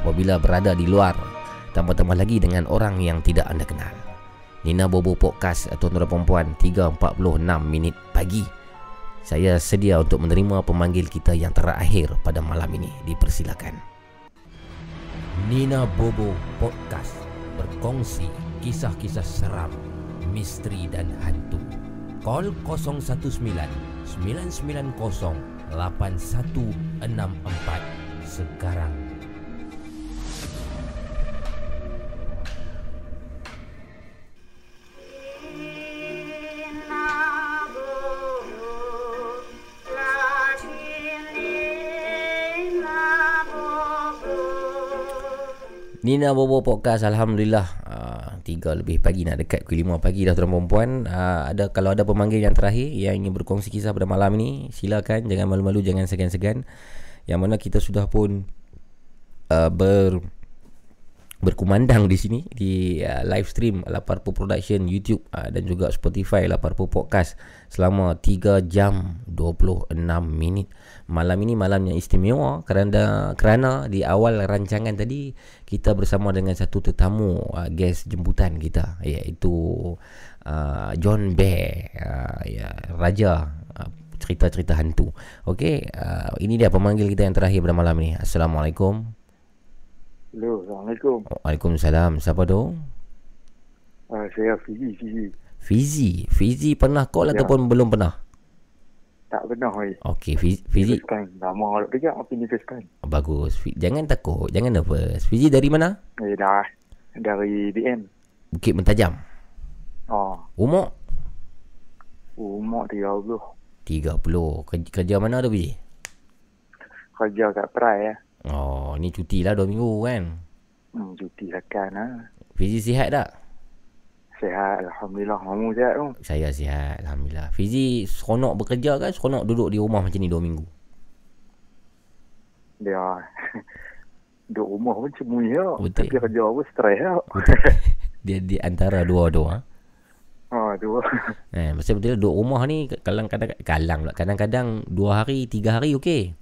apabila berada di luar tambah-tambah lagi dengan orang yang tidak anda kenal. Nina Bobo Podcast Tuan-tuan dan perempuan 3.46 minit pagi. Saya sedia untuk menerima pemanggil kita yang terakhir pada malam ini. Dipersilakan. Nina Bobo Podcast. Berkongsi kisah-kisah seram, misteri dan hantu. Call 019 990 8164 sekarang. Nina Bobo Podcast Alhamdulillah. Uh, Tiga lebih pagi nak dekat Pukul 5 pagi dah tuan perempuan uh, ada Kalau ada pemanggil yang terakhir Yang ingin berkongsi kisah pada malam ini Silakan. Jangan malu-malu Jangan segan-segan. Yang mana kita sudah pun uh, Ber berkumandang di sini di uh, live stream Laparpo Production YouTube uh, dan juga Spotify Laparpo Podcast selama 3 jam 26 minit. Malam ini malam yang istimewa kerana kerana di awal rancangan tadi kita bersama dengan satu tetamu uh, guest jemputan kita iaitu uh, John Bear uh, ya raja uh, cerita-cerita hantu. Okey, uh, ini dia pemanggil kita yang terakhir pada malam ini. Assalamualaikum. Hello, Assalamualaikum. Waalaikumsalam. Siapa tu? Uh, saya Fizi, Fizi. Fizi. Fizi pernah call Ya. ataupun belum pernah? Tak pernah, oi. Okey, Fizi. Fizi. Lama orang kerja, tapi ni first time. Bagus. Fi- Jangan takut. Jangan nervous. Fizi dari mana? Eh, dah. Dari BN. Bukit Mentajam. Oh, Umur? umur 30. 30. Kerja, kerja mana tu, Fizi? Kerja kat Perai, ya. Oh, ni cuti lah 2 minggu kan? Hmm, cuti akan, ha. Fizi sihat tak? Sehat, Alhamdulillah. Kamu sihat, tu? Saya sihat. Alhamdulillah. Fizi seronok bekerja kan? Seronok duduk di rumah macam ni 2 minggu? Dia... [LAUGHS] Duduk rumah pun cemui, ya. Betul. Tapi kerja pun stres, ya. [LAUGHS] Dia di antara dua tu ha? Oh, tu. Eh, pasal betul duduk rumah ni kadang-kadang kalang pula. Kadang-kadang 2 hari, 3 hari okey.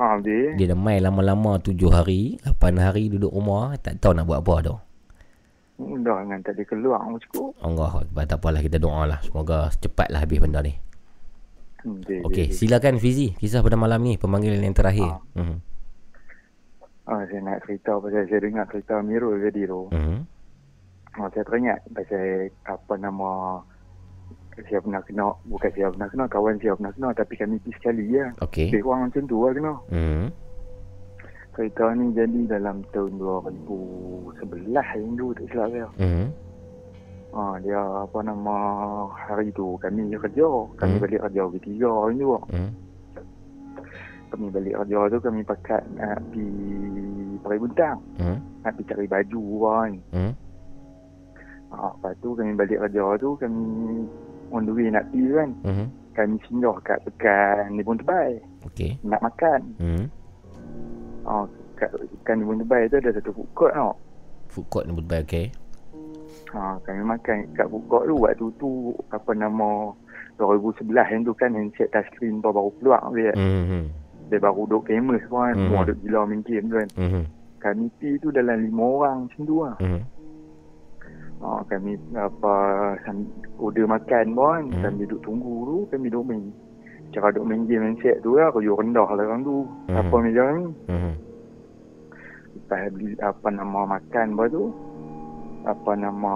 Ha, dia. Dia dah main lama-lama 7 hari, 8 hari duduk rumah, tak tahu nak buat apa tu. Hmm, Dah dengan tak ada keluar pun cukup. Allah Akbar, tak apalah kita doa lah. Semoga cepatlah habis benda ni. Hmm, Okey, silakan Fizi. Kisah pada malam ni, pemanggilan yang terakhir. Hmm. Ah, saya nak cerita pasal saya dengar cerita Mirul tadi tu. Hmm. Ah, saya teringat pasal apa nama saya pernah kena, bukan saya pernah kena, kawan saya pernah kena tapi kami pergi sekali ya. Okey. Lebih kurang macam tu lah kena. Hmm. Cerita ni jadi dalam tahun 2011 yang dulu tak silap saya. Hmm. Ah, dia apa nama hari tu kami kerja, kami Hmm. balik kerja pukul 3 hari tu. Hmm. Kami balik kerja tu kami pakat nak pergi Parai Buntang. Hmm. Nak pergi cari baju kan. Hmm. Ah, lepas tu kami balik kerja tu kami on the way nak pergi kan. Hmm. Kami singgah kat pekan Nibun Tebai. Okey. Nak makan. Hmm. Ah, kat pekan Nibun Tebai tu ada satu food court tau. Food court ni baik okey. Ha, kami makan kat food court tu waktu tu apa nama 2011 yang tu kan handset touchscreen tu baru keluar dia. Hmm. hmm. Dia baru duk famous pun kan. Mhm. Semua duk gila main game tu kan. Hmm. Kami pergi tu dalam lima orang macam tu lah. Hmm. Ha, kami apa order makan pun Hmm. kami duduk tunggu tu kami duduk main cara duduk main game handset tu lah kerja rendah lah orang tu Hmm. apa meja ni Hmm. lepas beli apa nama makan apa tu apa nama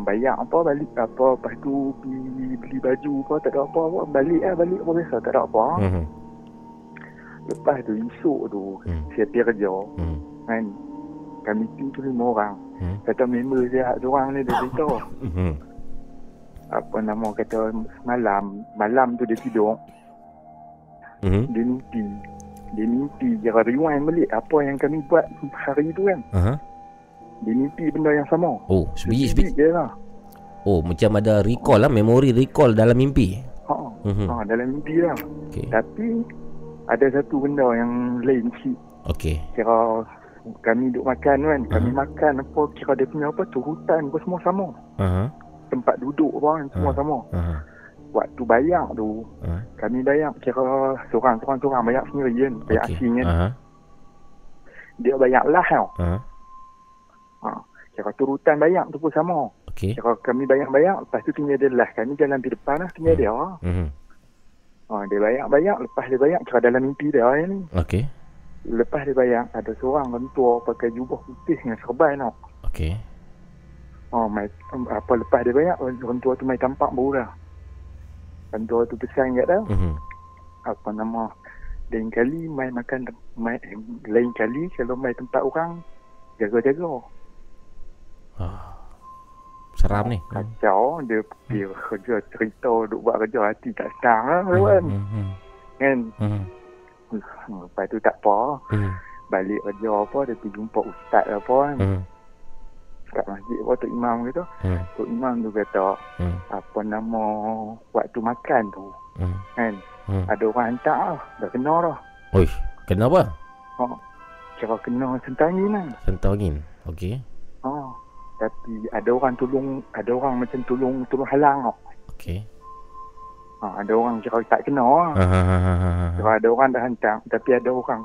bayar apa balik apa lepas tu pergi beli baju apa tak ada apa apa balik lah balik apa biasa tak ada apa Hmm. lepas tu esok tu Hmm. saya pergi kerja Hmm. kan kami tu lima orang Hmm. kata member saya seorang ni dia cerita [LAUGHS] Hmm. apa nama kata malam malam tu dia tidur Hmm. dia mimpi dia mimpi dia rewind balik apa yang kami buat hari tu kan Aha. Dia mimpi benda yang sama. Oh, sebiji-sebiji. je lah. Oh, macam ada recall lah, memori recall dalam mimpi. Ha, Mhm. ha dalam mimpi lah. Okey. Tapi ada satu benda yang lain sikit. Okey. Kira kami duduk makan kan, kami makan apa kira dia punya apa turutan apa semua sama. Aha. Tempat duduk apa kan semua sama. Aha. Waktu bayar tu, Ha. kami bayar kira seorang-seorang seorang bayar sendiri kan, bayar Okey. asing kan. Aha. Dia bayar lah tau. Ha. Ha. Kira turutan bayar tu pun sama. Okey. Kira kami bayar-bayar, lepas tu tinggal dia lah. Kami jalan di depan lah, tinggal dia lah. Mhm. Ha, dia bayar-bayar, lepas dia bayar, kira dalam mimpi dia ni. Okey. Lepas dia bayar, ada seorang rentua pakai jubah putih dengan serban tau. Okey. Oh, mai, apa lepas dia bayar, orang tu mai tampak baru dah. Orang tu pesan kat dia, Mhm. apa nama, lain kali mai makan, mai, lain kali kalau mai tempat orang, jaga-jaga. Seram ni. Kacau, dia pergi kerja, cerita, duk buat kerja, hati tak senang lah, kan. Mhm. Kan? Mhm. Lepas tu tak apa, Mhm. balik kerja apa, dia pergi jumpa ustaz apa kan. Mhm. Kat masjid apa, Tok Imam gitu. Mhm. Tok Imam tu kata, Mhm. apa nama waktu makan tu Mhm. kan Hmm. ada orang hantar lah dah kena dah Oi, kenapa? oh, kira kena sentangin lah Sentau angin. Okey. oh, tapi ada orang tolong ada orang macam tolong tolong halang tau Okey. Ha, ada orang kira tak kena lah Ha ha ha ha, ha. kira ada orang dah hantar tapi ada orang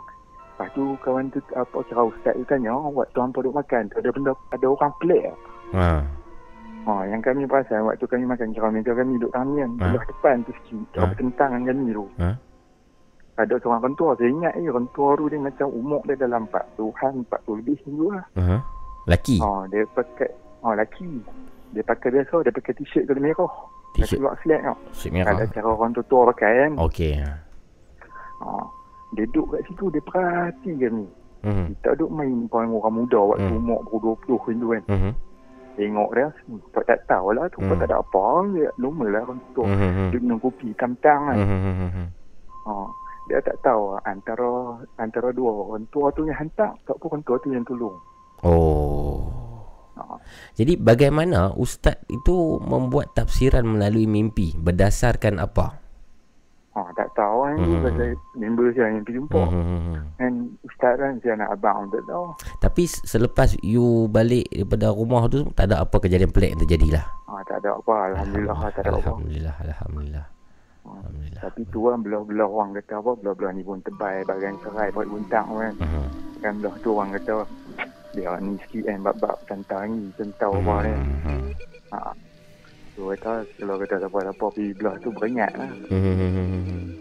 lepas tu kawan tu apa kira ustaz tu tanya waktu hampa duduk makan tu ada benda ada orang pelik lah. Ha. Ha, yang kami perasan waktu kami makan kira meja kami duduk kami kan Ha? belah depan tu sikit kira Ha? bertentang dengan kami tu Ha? ada seorang rentua saya ingat eh rentua tu dia macam umur dia dalam 40-an 40 lebih dulu lah Aha. Laki. ha, dia pakai ha, laki dia pakai biasa dia pakai t-shirt tu merah T-shirt. keluar slack tau Shirt merah. ada cara orang tua-tua pakai kan Okey. ha. dia duduk kat situ dia perhati kami Mhm. kita duduk main dengan orang muda waktu Hmm. umur baru 20 tu kan Mhm. tengok dia tak, tak tahu lah tu Hmm. tak ada apa dia normal lah orang tua Mhm, mhm. dia minum kopi tam-tam kan Mhm, mhm. Ha, dia tak tahu antara antara dua orang tua tu yang hantar ataupun orang tua tu yang tolong. Oh. Jadi bagaimana ustaz itu membuat tafsiran melalui mimpi berdasarkan apa? Ha, tak tahu kan Hmm. hmm. pasal member saya yang pergi jumpa. Mhm. Kan ustaz kan saya anak abang tak tahu. Tapi selepas you balik daripada rumah tu tak ada apa kejadian pelik yang terjadi lah. Ha, tak ada apa alhamdulillah tak ada apa. Alhamdulillah, alhamdulillah. Alhamdulillah. Tapi tu kan belah-belah orang kata apa belah-belah ni pun tebal bagian serai buat buntang kan. Mhm. Kan belah tu orang kata dia ni sikit kan bab-bab tentang ni tentang apa kan. Mhm. Ha. Tu kata kalau kata siapa-siapa pergi belah tu beringat lah. Mhm.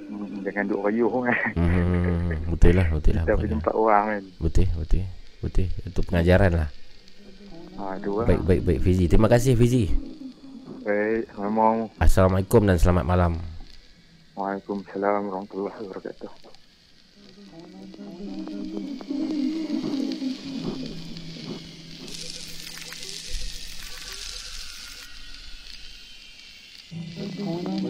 Hmm, Jangan duk rayuh kan. Mhm. Betul lah, betul lah. Kita pergi lah. jumpa orang kan. Betul, betul. Betul. Itu pengajaran lah. Ha, tu lah. Baik, baik, baik Fizi. Terima kasih Fizi. Baik, memang. Assalamualaikum dan selamat malam. Waalaikumsalam warahmatullahi wabarakatuh. Nina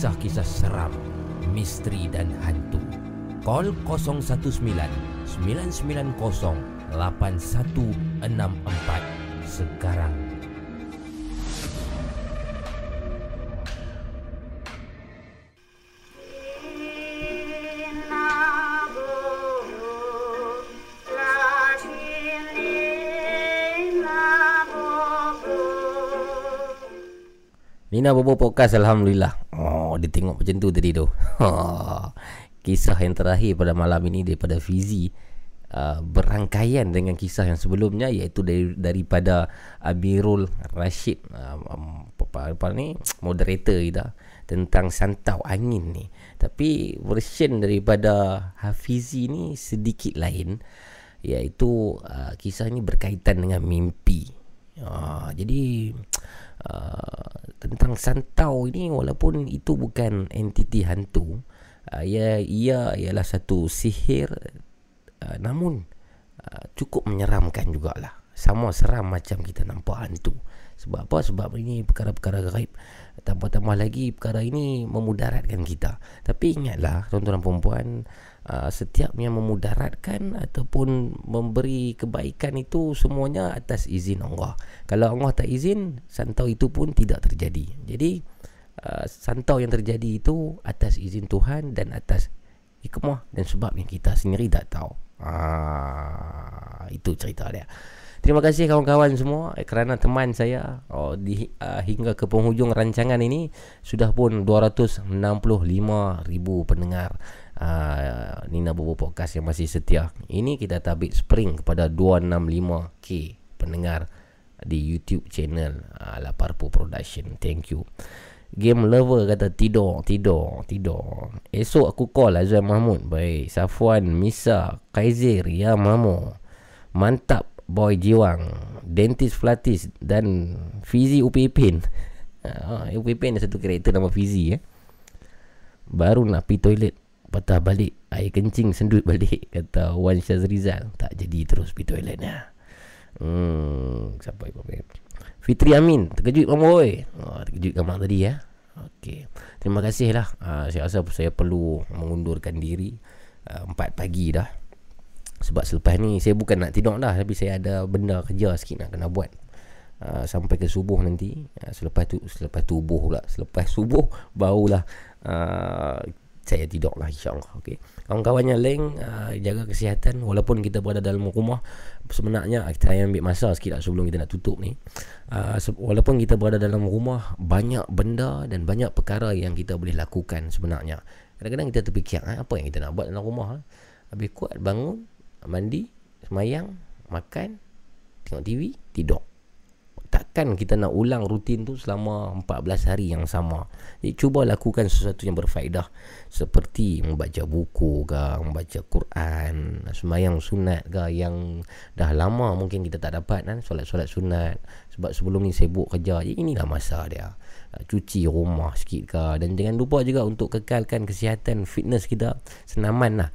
kisah-kisah seram, misteri dan hantu. Call 019-990-8164 sekarang. Nina Bobo Podcast Alhamdulillah dia tengok macam tu tadi tu. Kisah yang terakhir pada malam ini Daripada Fizi uh, Berangkaian dengan kisah yang sebelumnya Iaitu dari, daripada Abirul Rashid uh, um, ni Moderator kita Tentang santau angin ni. Tapi version daripada Hafizi ni sedikit lain Iaitu uh, kisah ni berkaitan dengan mimpi. Uh, Jadi uh, tentang santau ini walaupun itu bukan entiti hantu uh, ia ia ialah satu sihir uh, namun uh, cukup menyeramkan jugalah. Sama seram macam kita nampak hantu. Sebab apa? Sebab ini perkara-perkara gaib. Tambah-tambah lagi perkara ini memudaratkan kita. Tapi ingatlah tuan-tuan dan puan uh, setiap yang memudaratkan ataupun memberi kebaikan itu semuanya atas izin Allah. Kalau Allah tak izin santau itu pun tidak terjadi. Jadi uh, santau yang terjadi itu atas izin Tuhan dan atas hikmah dan sebab yang kita sendiri tak tahu. Ah itu cerita dia. Terima kasih kawan-kawan semua eh, kerana teman saya oh, di, uh, hingga ke penghujung rancangan ini sudah pun 265 ribu pendengar uh, Nina Bobo Podcast yang masih setia. Ini kita tabik spring kepada 265k pendengar di YouTube channel uh, Laparpo Production. Thank you. Game lover kata tidur, tidur, tidur. Esok aku call Azwan Mahmud. Baik, Safwan, Misa, Kaiser, Ya Mamo. Mantap Boy Jiwang Dentist Flatis Dan Fizi Upipin uh, [LAUGHS] Upipin ada satu karakter nama Fizi eh. Baru nak pergi toilet Patah balik Air kencing sendut balik Kata Wan Syazrizal. Tak jadi terus pergi toilet ya. Hmm, siapa yang Fitri Amin Terkejut kamu boy. Oh, Terkejut kamu tadi ya. Okey. Terima kasih lah. Uh, Saya rasa saya perlu Mengundurkan diri uh, 4 pagi dah. Sebab selepas ni saya bukan nak tidur dah Tapi saya ada benda kerja sikit nak kena buat. Uh, Sampai ke subuh nanti. Uh, Selepas tu Selepas tubuh pula. Selepas subuh Barulah uh, Saya tidur lah insyaAllah okay. Kawan-kawan yang lain uh, Jaga kesihatan Walaupun kita berada dalam rumah Sebenarnya Saya ambil masa sikit lah Sebelum kita nak tutup ni uh, Walaupun kita berada dalam rumah Banyak benda Dan banyak perkara yang kita boleh lakukan sebenarnya Kadang-kadang kita terfikir Apa yang kita nak buat dalam rumah Habis kuat bangun mandi, semayang, makan, tengok TV, tidur. Takkan kita nak ulang rutin tu selama 14 hari yang sama. Jadi cuba lakukan sesuatu yang berfaedah seperti membaca buku ke, membaca Quran, semayang sunat ke yang dah lama mungkin kita tak dapat kan solat-solat sunat sebab sebelum ni sibuk kerja. Jadi inilah masa dia. Cuci rumah sikit ke dan jangan lupa juga untuk kekalkan kesihatan fitness kita senaman lah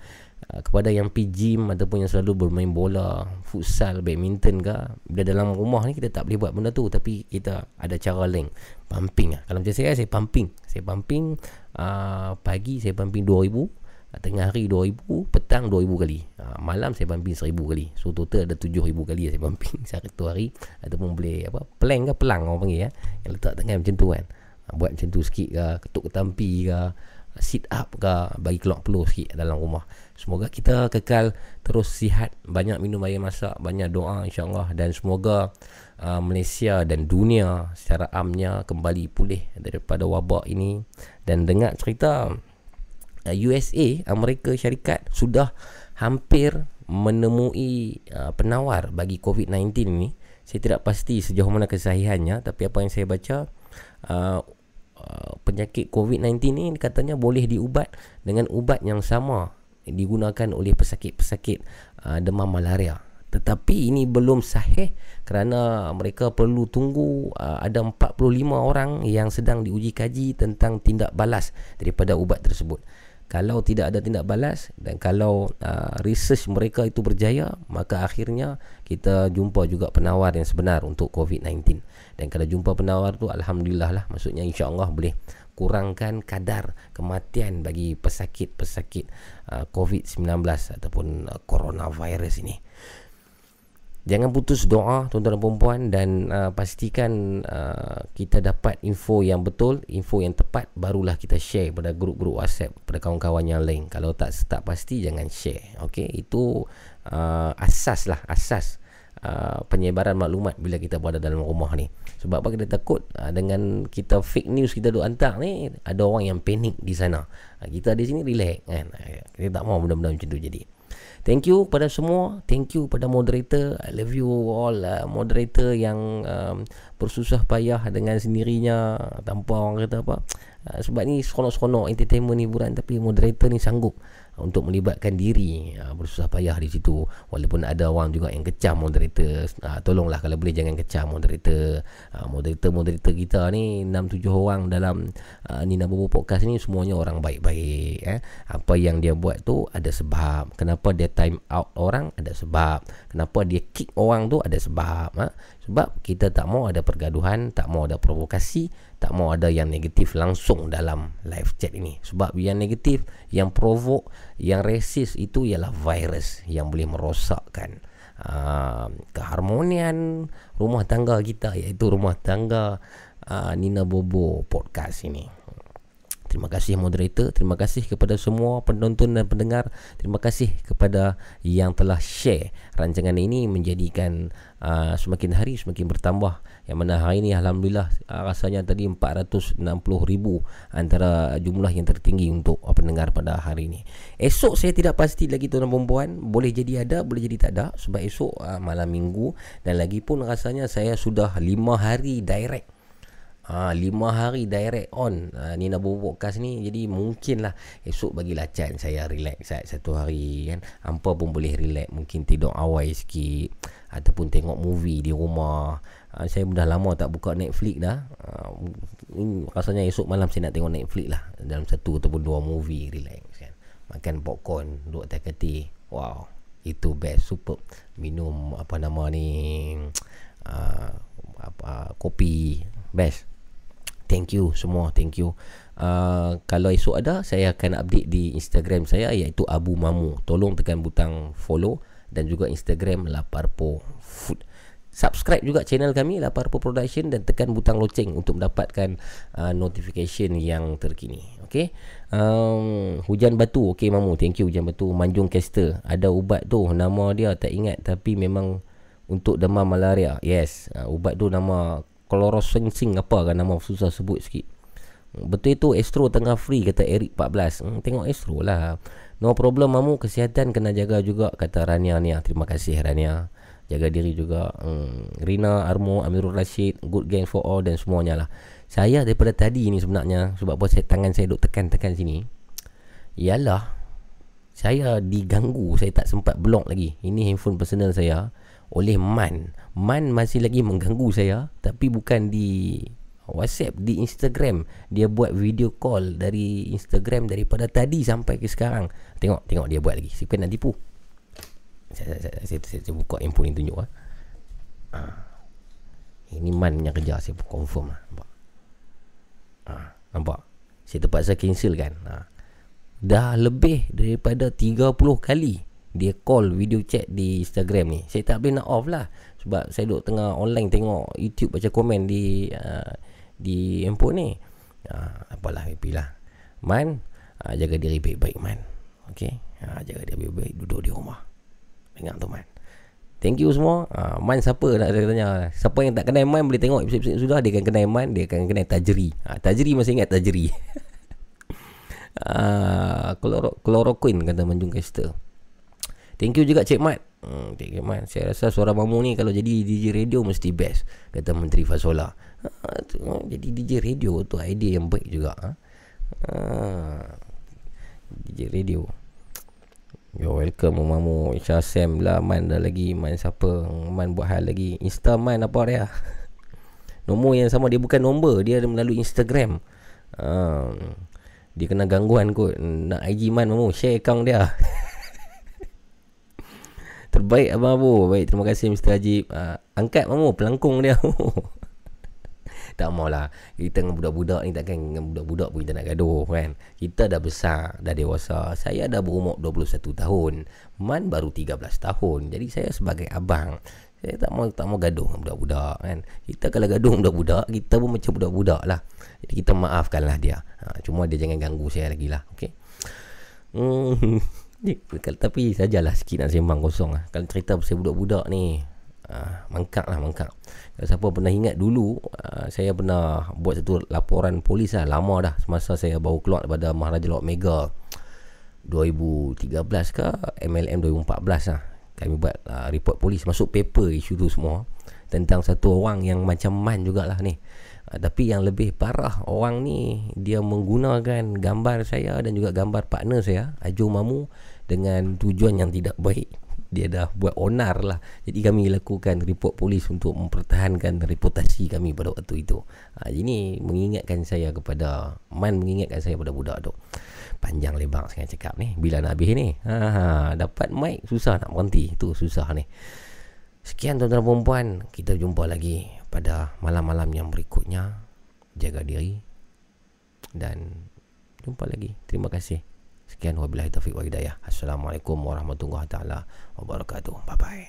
Ah, kepada yang pergi gym ataupun yang selalu bermain bola, futsal, badminton ke, bila dalam rumah ni kita tak boleh buat benda tu tapi kita ada cara lain. Pumping lah. Kalau macam saya, saya pumping. Saya pumping uh, pagi saya pumping 2000, ah, tengah hari 2000, petang 2000 kali. Uh, malam saya pumping 1000 kali. So total ada 7000 kali saya pumping [LAUGHS] satu hari ataupun boleh apa? Plank ke pelang orang panggil ya. Yang letak tangan macam tu kan. Buat macam tu sikit ke, ketuk ketampi ke, sit up ke, bagi keluar peluh sikit dalam rumah. Semoga kita kekal terus sihat Banyak minum air masak Banyak doa insyaAllah. Dan semoga uh, Malaysia dan dunia Secara amnya kembali pulih Daripada wabak ini. Dan dengar cerita uh, USA Amerika syarikat Sudah hampir Menemui uh, penawar Bagi COVID-19 ini. Saya tidak pasti sejauh mana kesahihannya Tapi apa yang saya baca uh, uh, Penyakit COVID-19 ini Katanya boleh diubat Dengan ubat yang sama digunakan oleh pesakit-pesakit uh, demam malaria. Tetapi ini belum sahih kerana mereka perlu tunggu uh, ada 45 orang yang sedang diuji kaji tentang tindak balas daripada ubat tersebut. Kalau tidak ada tindak balas dan kalau uh, research mereka itu berjaya maka akhirnya kita jumpa juga penawar yang sebenar untuk COVID-19 dan kalau jumpa penawar tu alhamdulillah lah. Maksudnya insyaallah boleh kurangkan kadar kematian bagi pesakit-pesakit uh, COVID-19 ataupun uh, coronavirus ini. Jangan putus doa tuan-tuan dan puan dan uh, pastikan uh, kita dapat info yang betul, info yang tepat barulah kita share pada grup-grup WhatsApp pada kawan-kawan yang lain. Kalau tak tak pasti jangan share. Okey, itu uh, asas lah, asas uh, penyebaran maklumat bila kita berada dalam rumah ni. Sebab apa kita takut uh, dengan kita fake news kita duk hantar ni ada orang yang panik di sana. Uh, kita di sini relax kan. Uh, kita tak mau benda-benda macam tu jadi. Thank you kepada semua. Thank you kepada moderator. I love you all uh, moderator yang um, bersusah payah dengan sendirinya tanpa orang kata apa. Uh, sebab ni seronok-seronok entertainment hiburan tapi moderator ni sanggup untuk melibatkan diri. Uh, bersusah payah di situ. Walaupun ada orang juga yang kecam moderator. Uh, tolonglah kalau boleh jangan kecam moderator. Uh, moderator moderator kita ni 6 7 orang dalam uh, Nina Bobo podcast ni semuanya orang baik-baik eh. Apa yang dia buat tu ada sebab. Kenapa dia time out orang ada sebab. Kenapa dia kick orang tu ada sebab ha? sebab kita tak mau ada pergaduhan tak mau ada provokasi tak mau ada yang negatif langsung dalam live chat ini sebab yang negatif yang provoke yang resis itu ialah virus yang boleh merosakkan uh, keharmonian rumah tangga kita iaitu rumah tangga uh, Nina Bobo podcast ini Terima kasih moderator, terima kasih kepada semua penonton dan pendengar. Terima kasih kepada yang telah share rancangan ini menjadikan uh, semakin hari semakin bertambah. Yang mana hari ini alhamdulillah uh, rasanya tadi 460 ribu antara jumlah yang tertinggi untuk uh, pendengar pada hari ini. Esok saya tidak pasti lagi tuan dan perempuan, boleh jadi ada, boleh jadi tak ada. Sebab esok uh, malam minggu. Dan lagi pun rasanya saya sudah 5 hari direct. Ha, lima hari direct on. Ha, Nina Bobo Podcast ni Jadi mungkin lah Esok bagi lacan saya relax Satu hari kan. Hampa pun boleh relax Mungkin tidur awal sikit Ataupun tengok movie di rumah ha, Saya dah lama tak buka Netflix dah. Ini Rasanya esok malam saya nak tengok Netflix lah. Dalam satu ataupun dua movie relax kan. Makan popcorn Duduk atas katil Wow Itu best. Super Minum apa nama ni uh, [TSK] apa, Kopi. Best. Thank you semua Thank you. Uh, Kalau esok ada Saya akan update di Instagram saya Iaitu Abu Mamu. Tolong tekan butang follow Dan juga Instagram Laparpo Food Subscribe juga channel kami Laparpo Production Dan tekan butang loceng Untuk mendapatkan uh, Notification yang terkini. Okay um, Hujan batu. Okay Mamu. Thank you hujan batu. Manjung Caster. Ada ubat tu. Nama dia tak ingat Tapi memang Untuk demam malaria. Yes. Uh, Ubat tu nama Chlorosensing apa kan? Nama susah sebut sikit. Betul itu Astro tengah free kata Eric 14 hmm, Tengok Astro lah. No problem mamu. Kesihatan kena jaga juga kata Rania ni Terima kasih Rania Jaga diri juga hmm, Rina, Armo, Amirul Rashid Good gang for all dan semuanya lah Saya daripada tadi ni sebenarnya Sebab apa saya tangan saya duk tekan-tekan sini Ialah Saya diganggu Saya tak sempat block lagi Ini handphone personal saya oleh Man. Man masih lagi mengganggu saya tapi bukan di WhatsApp, di Instagram. Dia buat video call dari Instagram daripada tadi sampai ke sekarang. Tengok, tengok dia buat lagi. Saya nak tipu. Saya, saya, saya, saya, saya buka handphone ni tunjuk ah. Ha. Ini Man punya kerja saya confirm lah. Nampak? Ha. Nampak? Saya terpaksa cancel kan. Ha. Dah lebih daripada 30 kali dia call video chat di Instagram ni saya tak boleh nak off lah sebab saya duduk tengah online tengok YouTube baca komen di uh, di handphone ni uh, apalah happy lah man uh, jaga diri baik-baik man ok uh, jaga diri baik-baik duduk di rumah dengar tu man. Thank you semua. Uh, man siapa nak tanya? Siapa yang tak kenal man boleh tengok episode-episode sudah. Dia akan kenal man dia akan kenal tajri. Uh, tajri masih ingat tajri. [LAUGHS] Uh, chloroquine kata Manjung Caster Thank you juga Cik Mat. Hmm, Cik Mat Saya rasa suara mamu ni Kalau jadi DJ radio Mesti best Kata Menteri Fasola. Ha, tu, oh, Jadi DJ radio tu idea yang baik juga ha? Ha, DJ radio Yo welcome mamu Isha Sam lah. Man dah lagi Man siapa? Man buat hal lagi. Insta Man apa dia? [LAUGHS] Nombor yang sama Dia bukan nombor. Dia melalui Instagram. Ha, Dia kena gangguan kot. Nak IG Man mamu Share account dia. [LAUGHS] Terbaik Abang Abu. Baik terima kasih Mr. Ajib. Uh, Angkat mamu pelangkung dia [LAUGHS] Tak maulah Kita dengan budak-budak ni Takkan dengan budak-budak pun kita nak gaduh kan. Kita dah besar Dah dewasa. Saya dah berumur 21 tahun. Man baru 13 tahun. Jadi saya sebagai abang Saya tak mau tak mau gaduh dengan budak-budak kan. Kita kalau gaduh dengan budak-budak Kita pun macam budak-budak lah. Jadi kita maafkanlah dia. Ha, Cuma dia jangan ganggu saya lagi lah Okay Hmm [LAUGHS] tapi sajalah sikit nak sembang kosong lah. Kalau cerita pasal budak-budak ni uh, mangkak lah mangkak. Kalau siapa pernah ingat dulu uh, saya pernah buat satu laporan polis lah lama dah. Semasa saya baru keluar daripada Maharaja Lok Mega. 2013 ke MLM 2014 lah kami buat uh, report polis. Masuk paper isu tu semua tentang satu orang yang macam man jugalah ni. Uh, tapi yang lebih parah orang ni dia menggunakan gambar saya dan juga gambar partner saya Ajo Mamu dengan tujuan yang tidak baik dia dah buat onar lah. Jadi kami lakukan report polis untuk mempertahankan reputasi kami pada waktu itu. Ha, ini mengingatkan saya kepada Man mengingatkan saya pada budak tu. Panjang lebar saya cakap ni. Bila nak habis ni? Ha, ha, dapat mic susah nak berhenti. Tu susah ni. Sekian tuan-tuan perempuan kita jumpa lagi pada malam-malam yang berikutnya. Jaga diri. Dan jumpa lagi. Terima kasih Sekian wabillahi taufiq wa hidayah. Assalamualaikum warahmatullahi taala wabarakatuh. Bye bye.